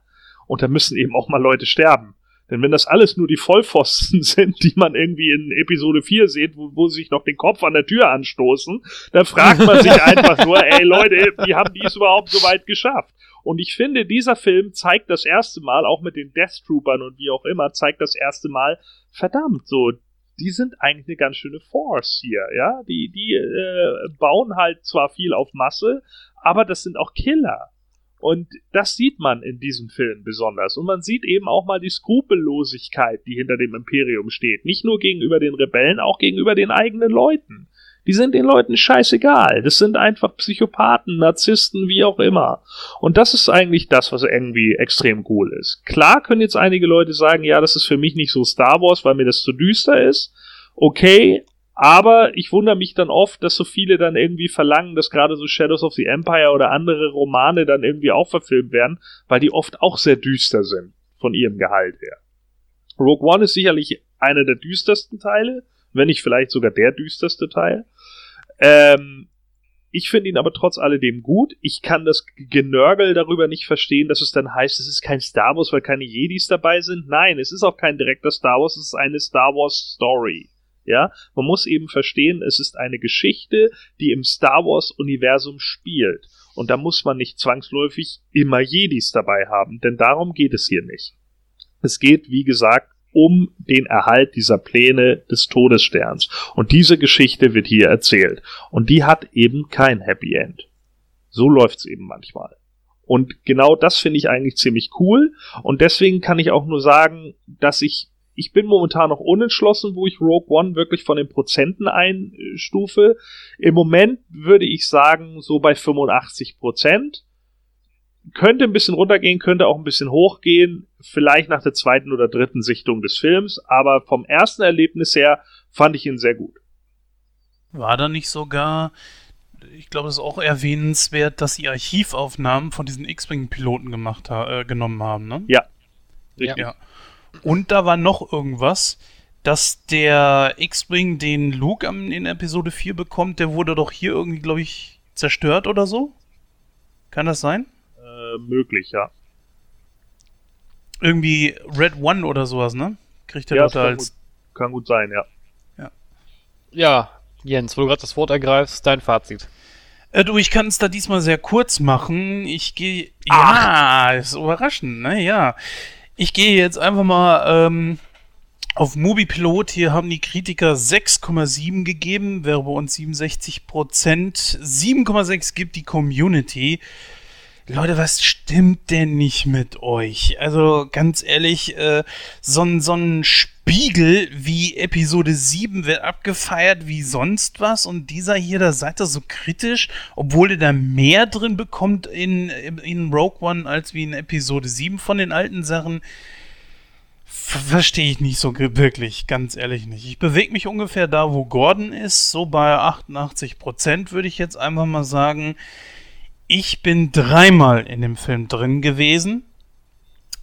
Und da müssen eben auch mal Leute sterben. Denn wenn das alles nur die Vollpfosten [LAUGHS] sind, die man irgendwie in Episode 4 sieht, wo, wo sie sich noch den Kopf an der Tür anstoßen, dann fragt man sich [LAUGHS] einfach nur, ey Leute, wie haben die es überhaupt so weit geschafft? Und ich finde, dieser Film zeigt das erste Mal, auch mit den Death Troopern und wie auch immer, zeigt das erste Mal, verdammt, so, die sind eigentlich eine ganz schöne Force hier, ja. Die, die äh, bauen halt zwar viel auf Masse, aber das sind auch Killer. Und das sieht man in diesem Film besonders. Und man sieht eben auch mal die Skrupellosigkeit, die hinter dem Imperium steht. Nicht nur gegenüber den Rebellen, auch gegenüber den eigenen Leuten. Die sind den Leuten scheißegal. Das sind einfach Psychopathen, Narzissten, wie auch immer. Und das ist eigentlich das, was irgendwie extrem cool ist. Klar können jetzt einige Leute sagen, ja, das ist für mich nicht so Star Wars, weil mir das zu düster ist. Okay, aber ich wundere mich dann oft, dass so viele dann irgendwie verlangen, dass gerade so Shadows of the Empire oder andere Romane dann irgendwie auch verfilmt werden, weil die oft auch sehr düster sind von ihrem Gehalt her. Rogue One ist sicherlich einer der düstersten Teile, wenn nicht vielleicht sogar der düsterste Teil. Ähm, ich finde ihn aber trotz alledem gut. Ich kann das Genörgel darüber nicht verstehen, dass es dann heißt, es ist kein Star Wars, weil keine Jedis dabei sind. Nein, es ist auch kein direkter Star Wars, es ist eine Star Wars Story. Ja, man muss eben verstehen, es ist eine Geschichte, die im Star Wars Universum spielt. Und da muss man nicht zwangsläufig immer Jedis dabei haben, denn darum geht es hier nicht. Es geht, wie gesagt, um den Erhalt dieser Pläne des Todessterns. Und diese Geschichte wird hier erzählt. Und die hat eben kein Happy End. So läuft's eben manchmal. Und genau das finde ich eigentlich ziemlich cool. Und deswegen kann ich auch nur sagen, dass ich ich bin momentan noch unentschlossen, wo ich Rogue One wirklich von den Prozenten einstufe. Im Moment würde ich sagen, so bei 85 Prozent. Könnte ein bisschen runtergehen, könnte auch ein bisschen hochgehen, vielleicht nach der zweiten oder dritten Sichtung des Films, aber vom ersten Erlebnis her fand ich ihn sehr gut. War da nicht sogar, ich glaube, es ist auch erwähnenswert, dass sie Archivaufnahmen von diesen X-Wing-Piloten gemacht ha äh, genommen haben, ne? Ja. Richtig. Ja. Und da war noch irgendwas, dass der X-Wing, den Luke in Episode 4 bekommt, der wurde doch hier irgendwie, glaube ich, zerstört oder so? Kann das sein? Äh, möglich, ja. Irgendwie Red One oder sowas, ne? Kriegt er ja, kann als. Gut, kann gut sein, ja. Ja, Jens, wo du gerade das Wort ergreifst, dein Fazit. Äh, du, ich kann es da diesmal sehr kurz machen. Ich gehe. Ja, ist überraschend, ne? Ja. Ich gehe jetzt einfach mal ähm, auf Mobipilot. Hier haben die Kritiker 6,7 gegeben, wäre bei uns 67 Prozent. 7,6 gibt die Community. Leute, was stimmt denn nicht mit euch? Also ganz ehrlich, äh, so, ein- so ein Spiegel wie Episode 7 wird abgefeiert wie sonst was und dieser hier, da seid ihr so kritisch, obwohl ihr da mehr drin bekommt in, in Rogue One als wie in Episode 7 von den alten Sachen. Ver- Verstehe ich nicht so wirklich, ganz ehrlich nicht. Ich bewege mich ungefähr da, wo Gordon ist, so bei 88 Prozent würde ich jetzt einfach mal sagen. Ich bin dreimal in dem Film drin gewesen.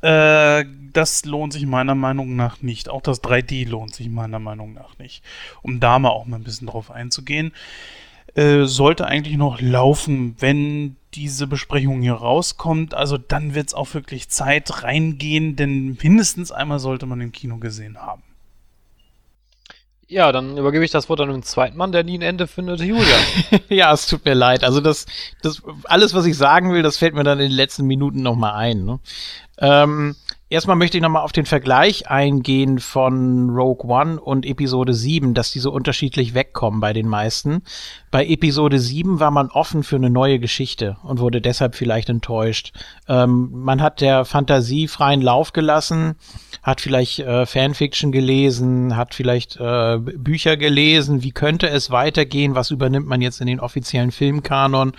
Äh, das lohnt sich meiner Meinung nach nicht. Auch das 3D lohnt sich meiner Meinung nach nicht. Um da mal auch mal ein bisschen drauf einzugehen. Äh, sollte eigentlich noch laufen, wenn diese Besprechung hier rauskommt. Also dann wird es auch wirklich Zeit reingehen, denn mindestens einmal sollte man im Kino gesehen haben. Ja, dann übergebe ich das Wort an den zweiten Mann, der nie ein Ende findet, Julian. [LAUGHS] ja, es tut mir leid. Also das, das, alles, was ich sagen will, das fällt mir dann in den letzten Minuten nochmal ein. Ne? Ähm, erstmal möchte ich nochmal auf den Vergleich eingehen von Rogue One und Episode 7, dass die so unterschiedlich wegkommen bei den meisten. Bei Episode 7 war man offen für eine neue Geschichte und wurde deshalb vielleicht enttäuscht. Ähm, man hat der Fantasie freien Lauf gelassen, hat vielleicht äh, Fanfiction gelesen, hat vielleicht äh, Bücher gelesen, wie könnte es weitergehen, was übernimmt man jetzt in den offiziellen Filmkanon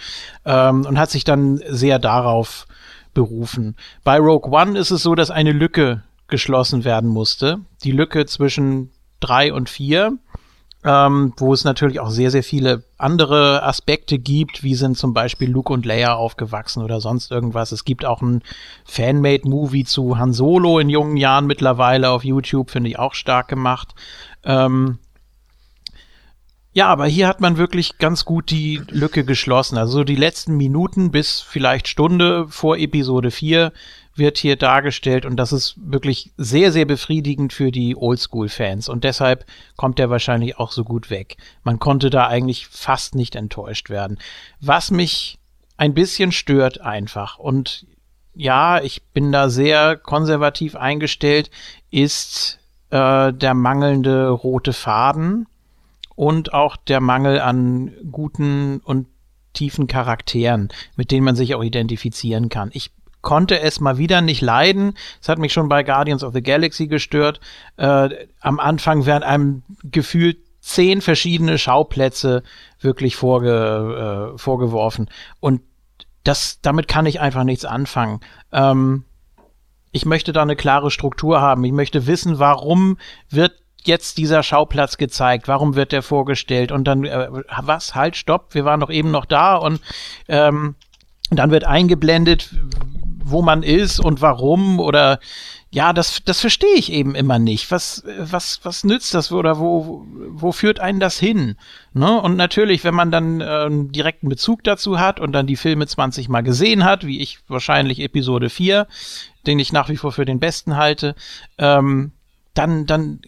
ähm, und hat sich dann sehr darauf berufen. Bei Rogue One ist es so, dass eine Lücke geschlossen werden musste. Die Lücke zwischen drei und vier, ähm, wo es natürlich auch sehr, sehr viele andere Aspekte gibt, wie sind zum Beispiel Luke und Leia aufgewachsen oder sonst irgendwas. Es gibt auch ein Fanmade-Movie zu Han Solo in jungen Jahren mittlerweile auf YouTube, finde ich auch stark gemacht. Ähm, ja, aber hier hat man wirklich ganz gut die Lücke geschlossen. Also die letzten Minuten bis vielleicht Stunde vor Episode 4 wird hier dargestellt und das ist wirklich sehr, sehr befriedigend für die Oldschool-Fans und deshalb kommt er wahrscheinlich auch so gut weg. Man konnte da eigentlich fast nicht enttäuscht werden. Was mich ein bisschen stört einfach und ja, ich bin da sehr konservativ eingestellt, ist äh, der mangelnde rote Faden und auch der Mangel an guten und tiefen Charakteren, mit denen man sich auch identifizieren kann. Ich konnte es mal wieder nicht leiden. Es hat mich schon bei Guardians of the Galaxy gestört. Äh, am Anfang werden einem gefühlt zehn verschiedene Schauplätze wirklich vorge, äh, vorgeworfen. Und das, damit kann ich einfach nichts anfangen. Ähm, ich möchte da eine klare Struktur haben. Ich möchte wissen, warum wird jetzt dieser Schauplatz gezeigt? Warum wird der vorgestellt? Und dann, äh, was? Halt, stopp, wir waren doch eben noch da und ähm, dann wird eingeblendet, wo man ist und warum oder ja, das, das verstehe ich eben immer nicht. Was, was, was nützt das oder wo, wo führt einen das hin? Ne? Und natürlich, wenn man dann ähm, direkten Bezug dazu hat und dann die Filme 20 Mal gesehen hat, wie ich wahrscheinlich Episode 4, den ich nach wie vor für den besten halte, ähm, dann, dann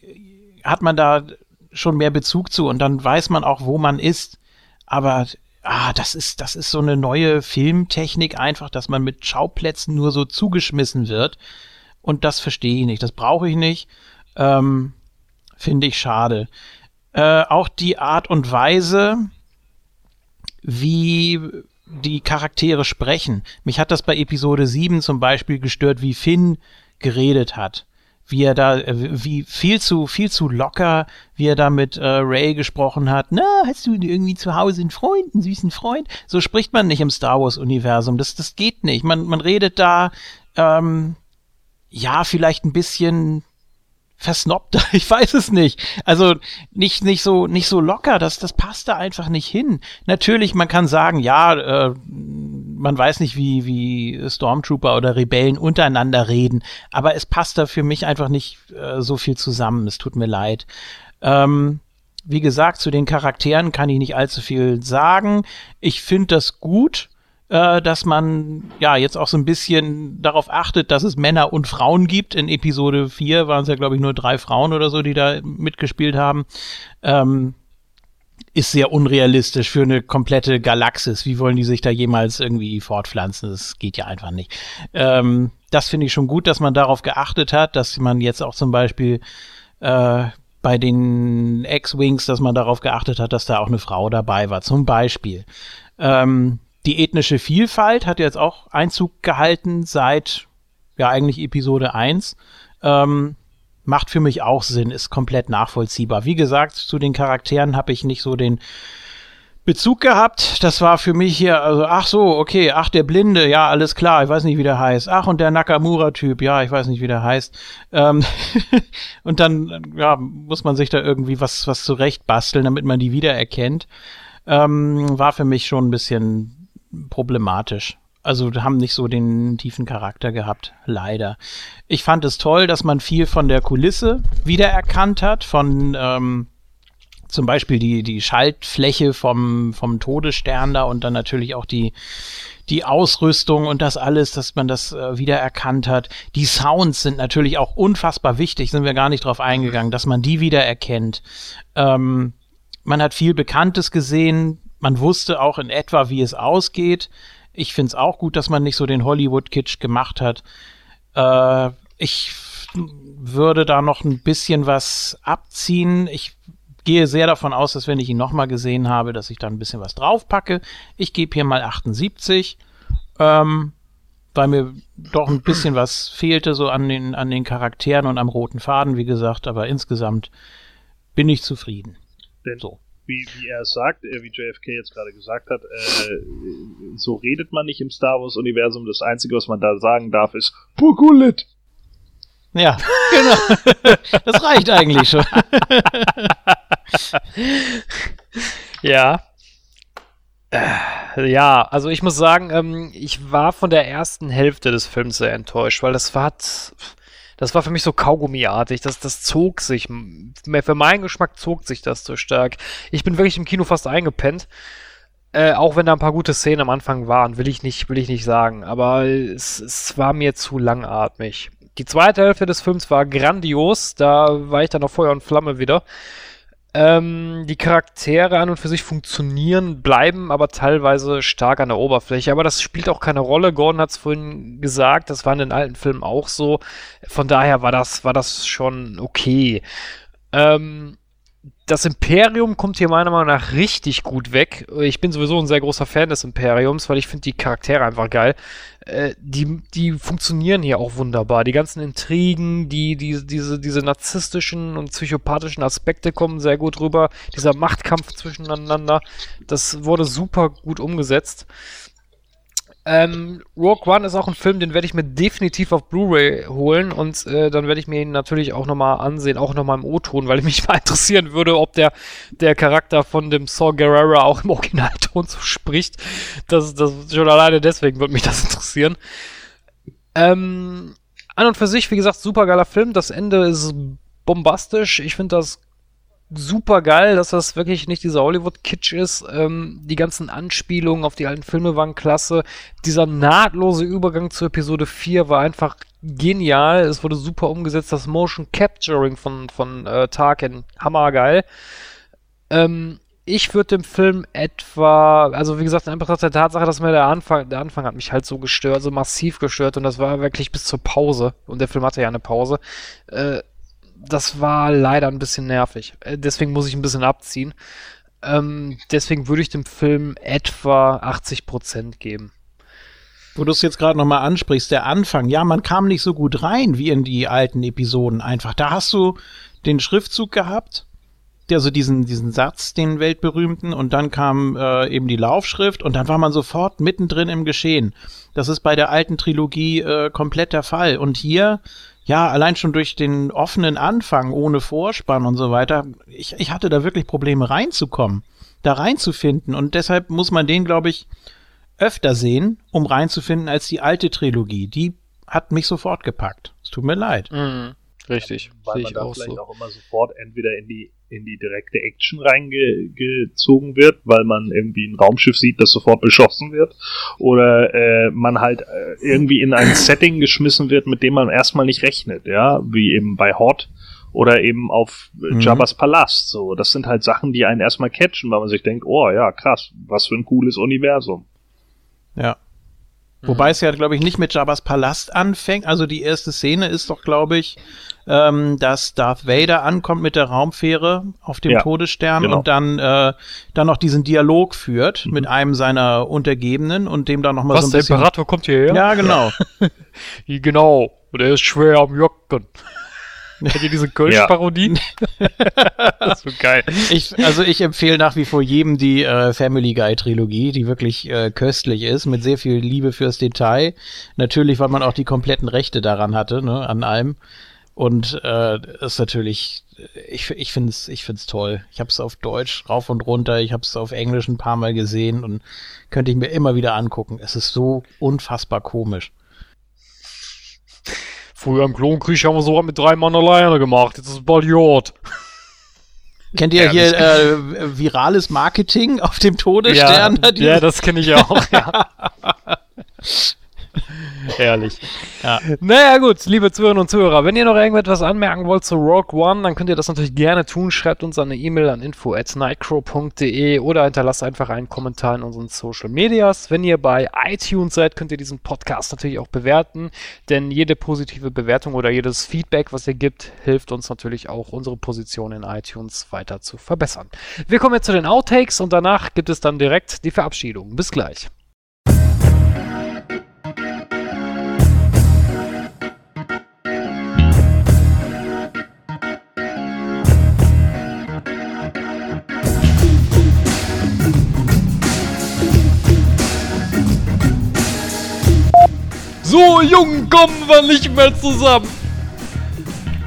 hat man da schon mehr Bezug zu und dann weiß man auch, wo man ist. Aber ah, das ist, das ist so eine neue Filmtechnik einfach, dass man mit Schauplätzen nur so zugeschmissen wird. Und das verstehe ich nicht. Das brauche ich nicht. Ähm, Finde ich schade. Äh, auch die Art und Weise, wie die Charaktere sprechen. Mich hat das bei Episode 7 zum Beispiel gestört, wie Finn geredet hat wie er da, äh, wie viel zu, viel zu locker, wie er da mit äh, Ray gesprochen hat. Na, hast du irgendwie zu Hause einen Freund, einen süßen Freund? So spricht man nicht im Star Wars-Universum. Das, das geht nicht. Man, man redet da, ähm, ja, vielleicht ein bisschen versnobter, [LAUGHS] ich weiß es nicht. Also nicht, nicht so, nicht so locker, das, das passt da einfach nicht hin. Natürlich, man kann sagen, ja, äh, man weiß nicht, wie, wie Stormtrooper oder Rebellen untereinander reden, aber es passt da für mich einfach nicht äh, so viel zusammen. Es tut mir leid. Ähm, wie gesagt, zu den Charakteren kann ich nicht allzu viel sagen. Ich finde das gut äh, dass man ja jetzt auch so ein bisschen darauf achtet, dass es Männer und Frauen gibt. In Episode 4 waren es ja, glaube ich, nur drei Frauen oder so, die da mitgespielt haben. Ähm, ist sehr unrealistisch für eine komplette Galaxis. Wie wollen die sich da jemals irgendwie fortpflanzen? Das geht ja einfach nicht. Ähm, das finde ich schon gut, dass man darauf geachtet hat, dass man jetzt auch zum Beispiel äh, bei den X-Wings, dass man darauf geachtet hat, dass da auch eine Frau dabei war, zum Beispiel. Ähm, die ethnische Vielfalt hat jetzt auch Einzug gehalten seit ja eigentlich Episode 1. Ähm, macht für mich auch Sinn, ist komplett nachvollziehbar. Wie gesagt, zu den Charakteren habe ich nicht so den Bezug gehabt. Das war für mich hier, also, ach so, okay, ach, der Blinde, ja, alles klar, ich weiß nicht, wie der heißt. Ach, und der Nakamura-Typ, ja, ich weiß nicht, wie der heißt. Ähm [LAUGHS] und dann, ja, muss man sich da irgendwie was, was zurecht basteln, damit man die wiedererkennt. Ähm, war für mich schon ein bisschen problematisch. Also haben nicht so den tiefen Charakter gehabt, leider. Ich fand es toll, dass man viel von der Kulisse wiedererkannt hat, von ähm, zum Beispiel die, die Schaltfläche vom, vom Todesstern da und dann natürlich auch die, die Ausrüstung und das alles, dass man das äh, wiedererkannt hat. Die Sounds sind natürlich auch unfassbar wichtig, sind wir gar nicht drauf eingegangen, dass man die wiedererkennt. Ähm, man hat viel Bekanntes gesehen, man wusste auch in etwa, wie es ausgeht. Ich finde es auch gut, dass man nicht so den Hollywood-Kitsch gemacht hat. Äh, ich würde da noch ein bisschen was abziehen. Ich gehe sehr davon aus, dass wenn ich ihn nochmal gesehen habe, dass ich da ein bisschen was draufpacke. Ich gebe hier mal 78, ähm, weil mir doch ein bisschen was fehlte so an den, an den Charakteren und am roten Faden, wie gesagt, aber insgesamt bin ich zufrieden. Denn so. Wie, wie er es sagt, äh, wie JFK jetzt gerade gesagt hat, äh, so redet man nicht im Star Wars-Universum. Das Einzige, was man da sagen darf, ist Pukulit. Ja, [LAUGHS] genau. das reicht eigentlich schon. [LAUGHS] Ja. Äh, ja, also ich muss sagen, ähm, ich war von der ersten Hälfte des Films sehr enttäuscht, weil das war, das war für mich so Kaugummiartig. Das, das zog sich. Für meinen Geschmack zog sich das so stark. Ich bin wirklich im Kino fast eingepennt. Äh, auch wenn da ein paar gute Szenen am Anfang waren, will ich nicht, will ich nicht sagen. Aber es, es war mir zu langatmig. Die zweite Hälfte des Films war grandios. Da war ich dann auf Feuer und Flamme wieder. Ähm, die Charaktere an und für sich funktionieren, bleiben aber teilweise stark an der Oberfläche. Aber das spielt auch keine Rolle. Gordon hat es vorhin gesagt, das war in den alten Filmen auch so. Von daher war das, war das schon okay. Ähm, das Imperium kommt hier meiner Meinung nach richtig gut weg. Ich bin sowieso ein sehr großer Fan des Imperiums, weil ich finde die Charaktere einfach geil. Äh, die, die funktionieren hier auch wunderbar. Die ganzen Intrigen, die, die, diese, diese narzisstischen und psychopathischen Aspekte kommen sehr gut rüber. Dieser Machtkampf zwischeneinander, das wurde super gut umgesetzt. Ähm, Rogue One ist auch ein Film, den werde ich mir definitiv auf Blu-ray holen und äh, dann werde ich mir ihn natürlich auch nochmal ansehen, auch nochmal im O-Ton, weil [LAUGHS] mich mal interessieren würde, ob der, der Charakter von dem Saw Gerrera auch im Originalton so spricht. Das, das schon alleine deswegen würde mich das interessieren. Ähm, an und für sich, wie gesagt, super geiler Film. Das Ende ist bombastisch. Ich finde das super geil, dass das wirklich nicht dieser Hollywood-Kitsch ist. Ähm, die ganzen Anspielungen auf die alten Filme waren klasse. Dieser nahtlose Übergang zu Episode 4 war einfach genial. Es wurde super umgesetzt. Das Motion Capturing von, von äh, Tarkin, hammergeil. Ähm, ich würde dem Film etwa, also wie gesagt, in Anbetracht der Tatsache, dass mir der Anfang, der Anfang hat mich halt so gestört, so massiv gestört und das war wirklich bis zur Pause und der Film hatte ja eine Pause. Äh, das war leider ein bisschen nervig. Äh, deswegen muss ich ein bisschen abziehen. Ähm, deswegen würde ich dem Film etwa 80% geben. Wo du es jetzt gerade nochmal ansprichst, der Anfang, ja, man kam nicht so gut rein wie in die alten Episoden einfach. Da hast du den Schriftzug gehabt, der so diesen, diesen Satz, den weltberühmten, und dann kam äh, eben die Laufschrift und dann war man sofort mittendrin im Geschehen. Das ist bei der alten Trilogie äh, komplett der Fall. Und hier ja, allein schon durch den offenen Anfang ohne Vorspann und so weiter, ich, ich hatte da wirklich Probleme reinzukommen, da reinzufinden. Und deshalb muss man den, glaube ich, öfter sehen, um reinzufinden, als die alte Trilogie. Die hat mich sofort gepackt. Es tut mir leid. Mhm. Richtig. Weil man da vielleicht so. auch immer sofort entweder in die, in die direkte Action reingezogen wird, weil man irgendwie ein Raumschiff sieht, das sofort beschossen wird, oder äh, man halt äh, irgendwie in ein Setting geschmissen wird, mit dem man erstmal nicht rechnet, ja, wie eben bei Hot oder eben auf mhm. Jabba's Palast. So, das sind halt Sachen, die einen erstmal catchen, weil man sich denkt, oh ja, krass, was für ein cooles Universum. Ja. Wobei mhm. es ja, glaube ich, nicht mit Jabba's Palast anfängt. Also die erste Szene ist doch, glaube ich, ähm, dass Darth Vader ankommt mit der Raumfähre auf dem ja, Todesstern genau. und dann, äh, dann noch diesen Dialog führt mhm. mit einem seiner Untergebenen und dem dann nochmal so ein bisschen... Was, der Imperator kommt hierher? Ja, genau. [LAUGHS] genau. Und er ist schwer am Jocken. [LAUGHS] Kennt ihr diese Kölsch-Parodie? [LAUGHS] das ist so geil. Ich, also ich empfehle nach wie vor jedem die äh, Family Guy Trilogie, die wirklich äh, köstlich ist, mit sehr viel Liebe fürs Detail. Natürlich, weil man auch die kompletten Rechte daran hatte, ne, an allem. Und äh, ist natürlich, ich, ich finde es ich find's toll. Ich habe es auf Deutsch rauf und runter, ich habe es auf Englisch ein paar Mal gesehen und könnte ich mir immer wieder angucken. Es ist so unfassbar komisch. Früher im Klonkrieg haben wir sowas mit drei Mann alleine gemacht. Jetzt ist es bald Jod. Kennt ihr ja, hier äh, virales Marketing auf dem Todesstern? Ja, [LAUGHS] ja das kenne ich auch. Ja. [LAUGHS] [LAUGHS] Herrlich. Ja. Naja, gut, liebe Zuhörerinnen und Zuhörer, wenn ihr noch irgendetwas anmerken wollt zu Rogue One, dann könnt ihr das natürlich gerne tun. Schreibt uns eine E-Mail an info.nightcrow.de oder hinterlasst einfach einen Kommentar in unseren Social Medias. Wenn ihr bei iTunes seid, könnt ihr diesen Podcast natürlich auch bewerten, denn jede positive Bewertung oder jedes Feedback, was ihr gibt, hilft uns natürlich auch, unsere Position in iTunes weiter zu verbessern. Wir kommen jetzt zu den Outtakes und danach gibt es dann direkt die Verabschiedung. Bis gleich. So, Jungen, kommen wir nicht mehr zusammen.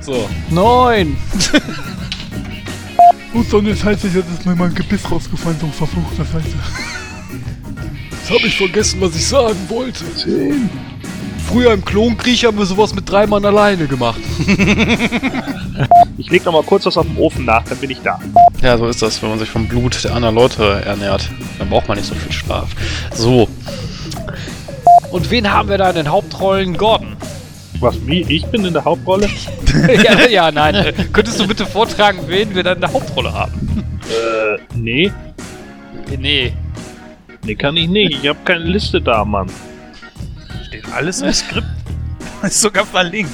So. Neun! [LAUGHS] Gut, so eine Scheiße, jetzt ist mir mein Gebiss rausgefallen, so verfluchter Scheiße. Jetzt habe ich vergessen, was ich sagen wollte. Früher im Klonkrieg haben wir sowas mit drei Mann alleine gemacht. [LAUGHS] Ich leg noch mal kurz was auf dem Ofen nach, dann bin ich da. Ja, so ist das, wenn man sich vom Blut der anderen Leute ernährt. Dann braucht man nicht so viel Schlaf. So. Und wen haben wir da in den Hauptrollen? Gordon. Was, wie? Ich bin in der Hauptrolle? [LAUGHS] ja, ja, nein. Könntest du bitte vortragen, wen wir da in der Hauptrolle haben? Äh, nee. Nee. Nee, kann ich nicht. Ich hab keine Liste da, Mann. Steht alles im Skript. [LAUGHS] Ist sogar verlinkt.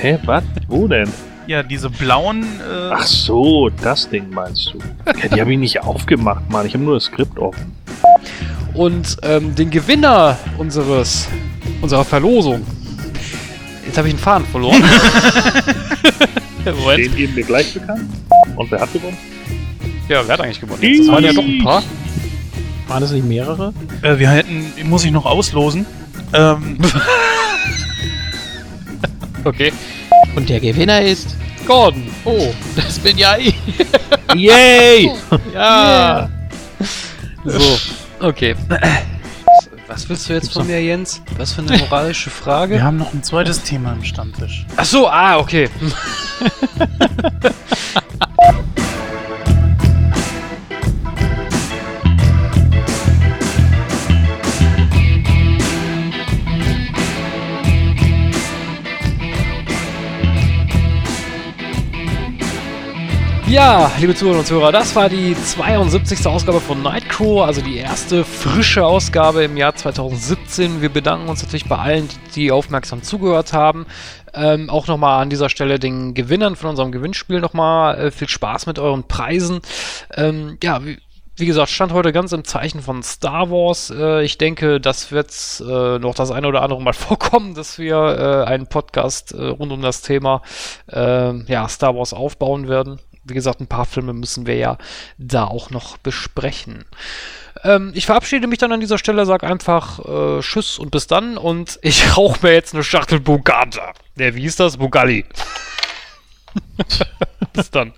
Hä, was? Wo denn? Ja, diese blauen. Äh, Ach so, das Ding meinst du. Ja, die habe ich nicht aufgemacht, Mann. Ich habe nur das Skript offen. Und ähm, den Gewinner unseres unserer Verlosung. Jetzt habe ich einen Faden verloren. Den geben wir gleich bekannt. Und wer hat gewonnen? Ja, wer hat eigentlich gewonnen? Jetzt? Das waren ja doch ein paar. Waren das nicht mehrere? äh, wir hätten. Muss ich noch auslosen. Ähm, [LAUGHS] Okay. Und der Gewinner ist. Gordon. Oh, das bin ja ich. [LAUGHS] Yay! [LAUGHS] Ja. So. Okay. [CLEARS THROAT] Was willst du jetzt von mir, Jens? Was für eine [LAUGHS] moralische Frage? wir haben noch ein zweites Thema im Stammtisch. Ach so, ah, okay. [LAUGHS] Ja, liebe Zuhörer und Zuhörer, das war die 72. Ausgabe von Nightcrow, also die erste frische Ausgabe im Jahr 2017. Wir bedanken uns natürlich bei allen, die aufmerksam zugehört haben. Ähm, auch nochmal an dieser Stelle den Gewinnern von unserem Gewinnspiel nochmal äh, viel Spaß mit euren Preisen. Ähm, ja, wie, wie gesagt, stand heute ganz im Zeichen von Star Wars. Äh, ich denke, das wird äh, noch das eine oder andere Mal [LAUGHS] vorkommen, dass wir äh, einen Podcast äh, rund um das Thema äh, ja, Star Wars aufbauen werden. Wie gesagt, ein paar Filme müssen wir ja da auch noch besprechen. Ähm, ich verabschiede mich dann an dieser Stelle, sag einfach äh, Tschüss und bis dann und ich [LAUGHS] rauche mir jetzt eine Schachtel Bugata. Der, wie hieß das? Bugalli. [LAUGHS] bis dann.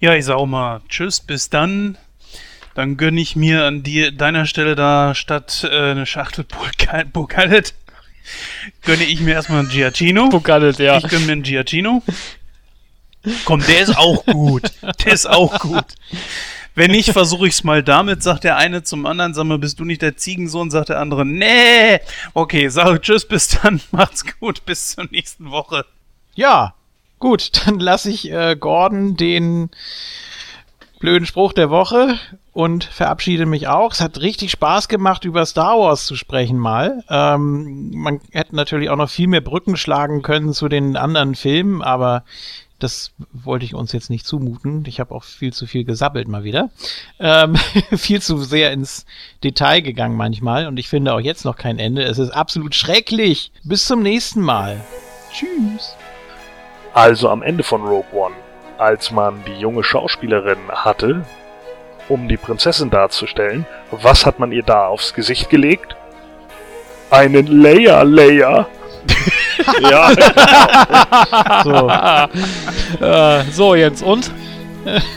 Ja, ich sag auch mal Tschüss, bis dann. Dann gönne ich mir an dir, deiner Stelle da statt äh, eine Schachtel Bukalet, gönne ich mir erstmal einen Giacchino. Bugallet, ja. Ich gönne mir einen Giacchino. Komm, der ist auch gut. Der ist auch gut. Wenn nicht, versuche ich es mal damit, sagt der eine zum anderen, sag mal, bist du nicht der Ziegensohn, sagt der andere, nee. Okay, sag tschüss, bis dann, [LAUGHS] macht's gut, bis zur nächsten Woche. Ja, gut, dann lasse ich äh, Gordon den blöden Spruch der Woche und verabschiede mich auch. Es hat richtig Spaß gemacht, über Star Wars zu sprechen mal. Ähm, man hätte natürlich auch noch viel mehr Brücken schlagen können zu den anderen Filmen, aber das wollte ich uns jetzt nicht zumuten. Ich habe auch viel zu viel gesabbelt mal wieder. Ähm, [LAUGHS] viel zu sehr ins Detail gegangen manchmal und ich finde auch jetzt noch kein Ende. Es ist absolut schrecklich. Bis zum nächsten Mal. Tschüss. Also am Ende von Rogue One, als man die junge Schauspielerin hatte, um die Prinzessin darzustellen, was hat man ihr da aufs Gesicht gelegt? Einen Layer-Layer. [LAUGHS] ja, [LAUGHS] So. Äh, so, Jens, und?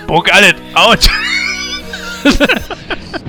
Bukalet, out! [LAUGHS]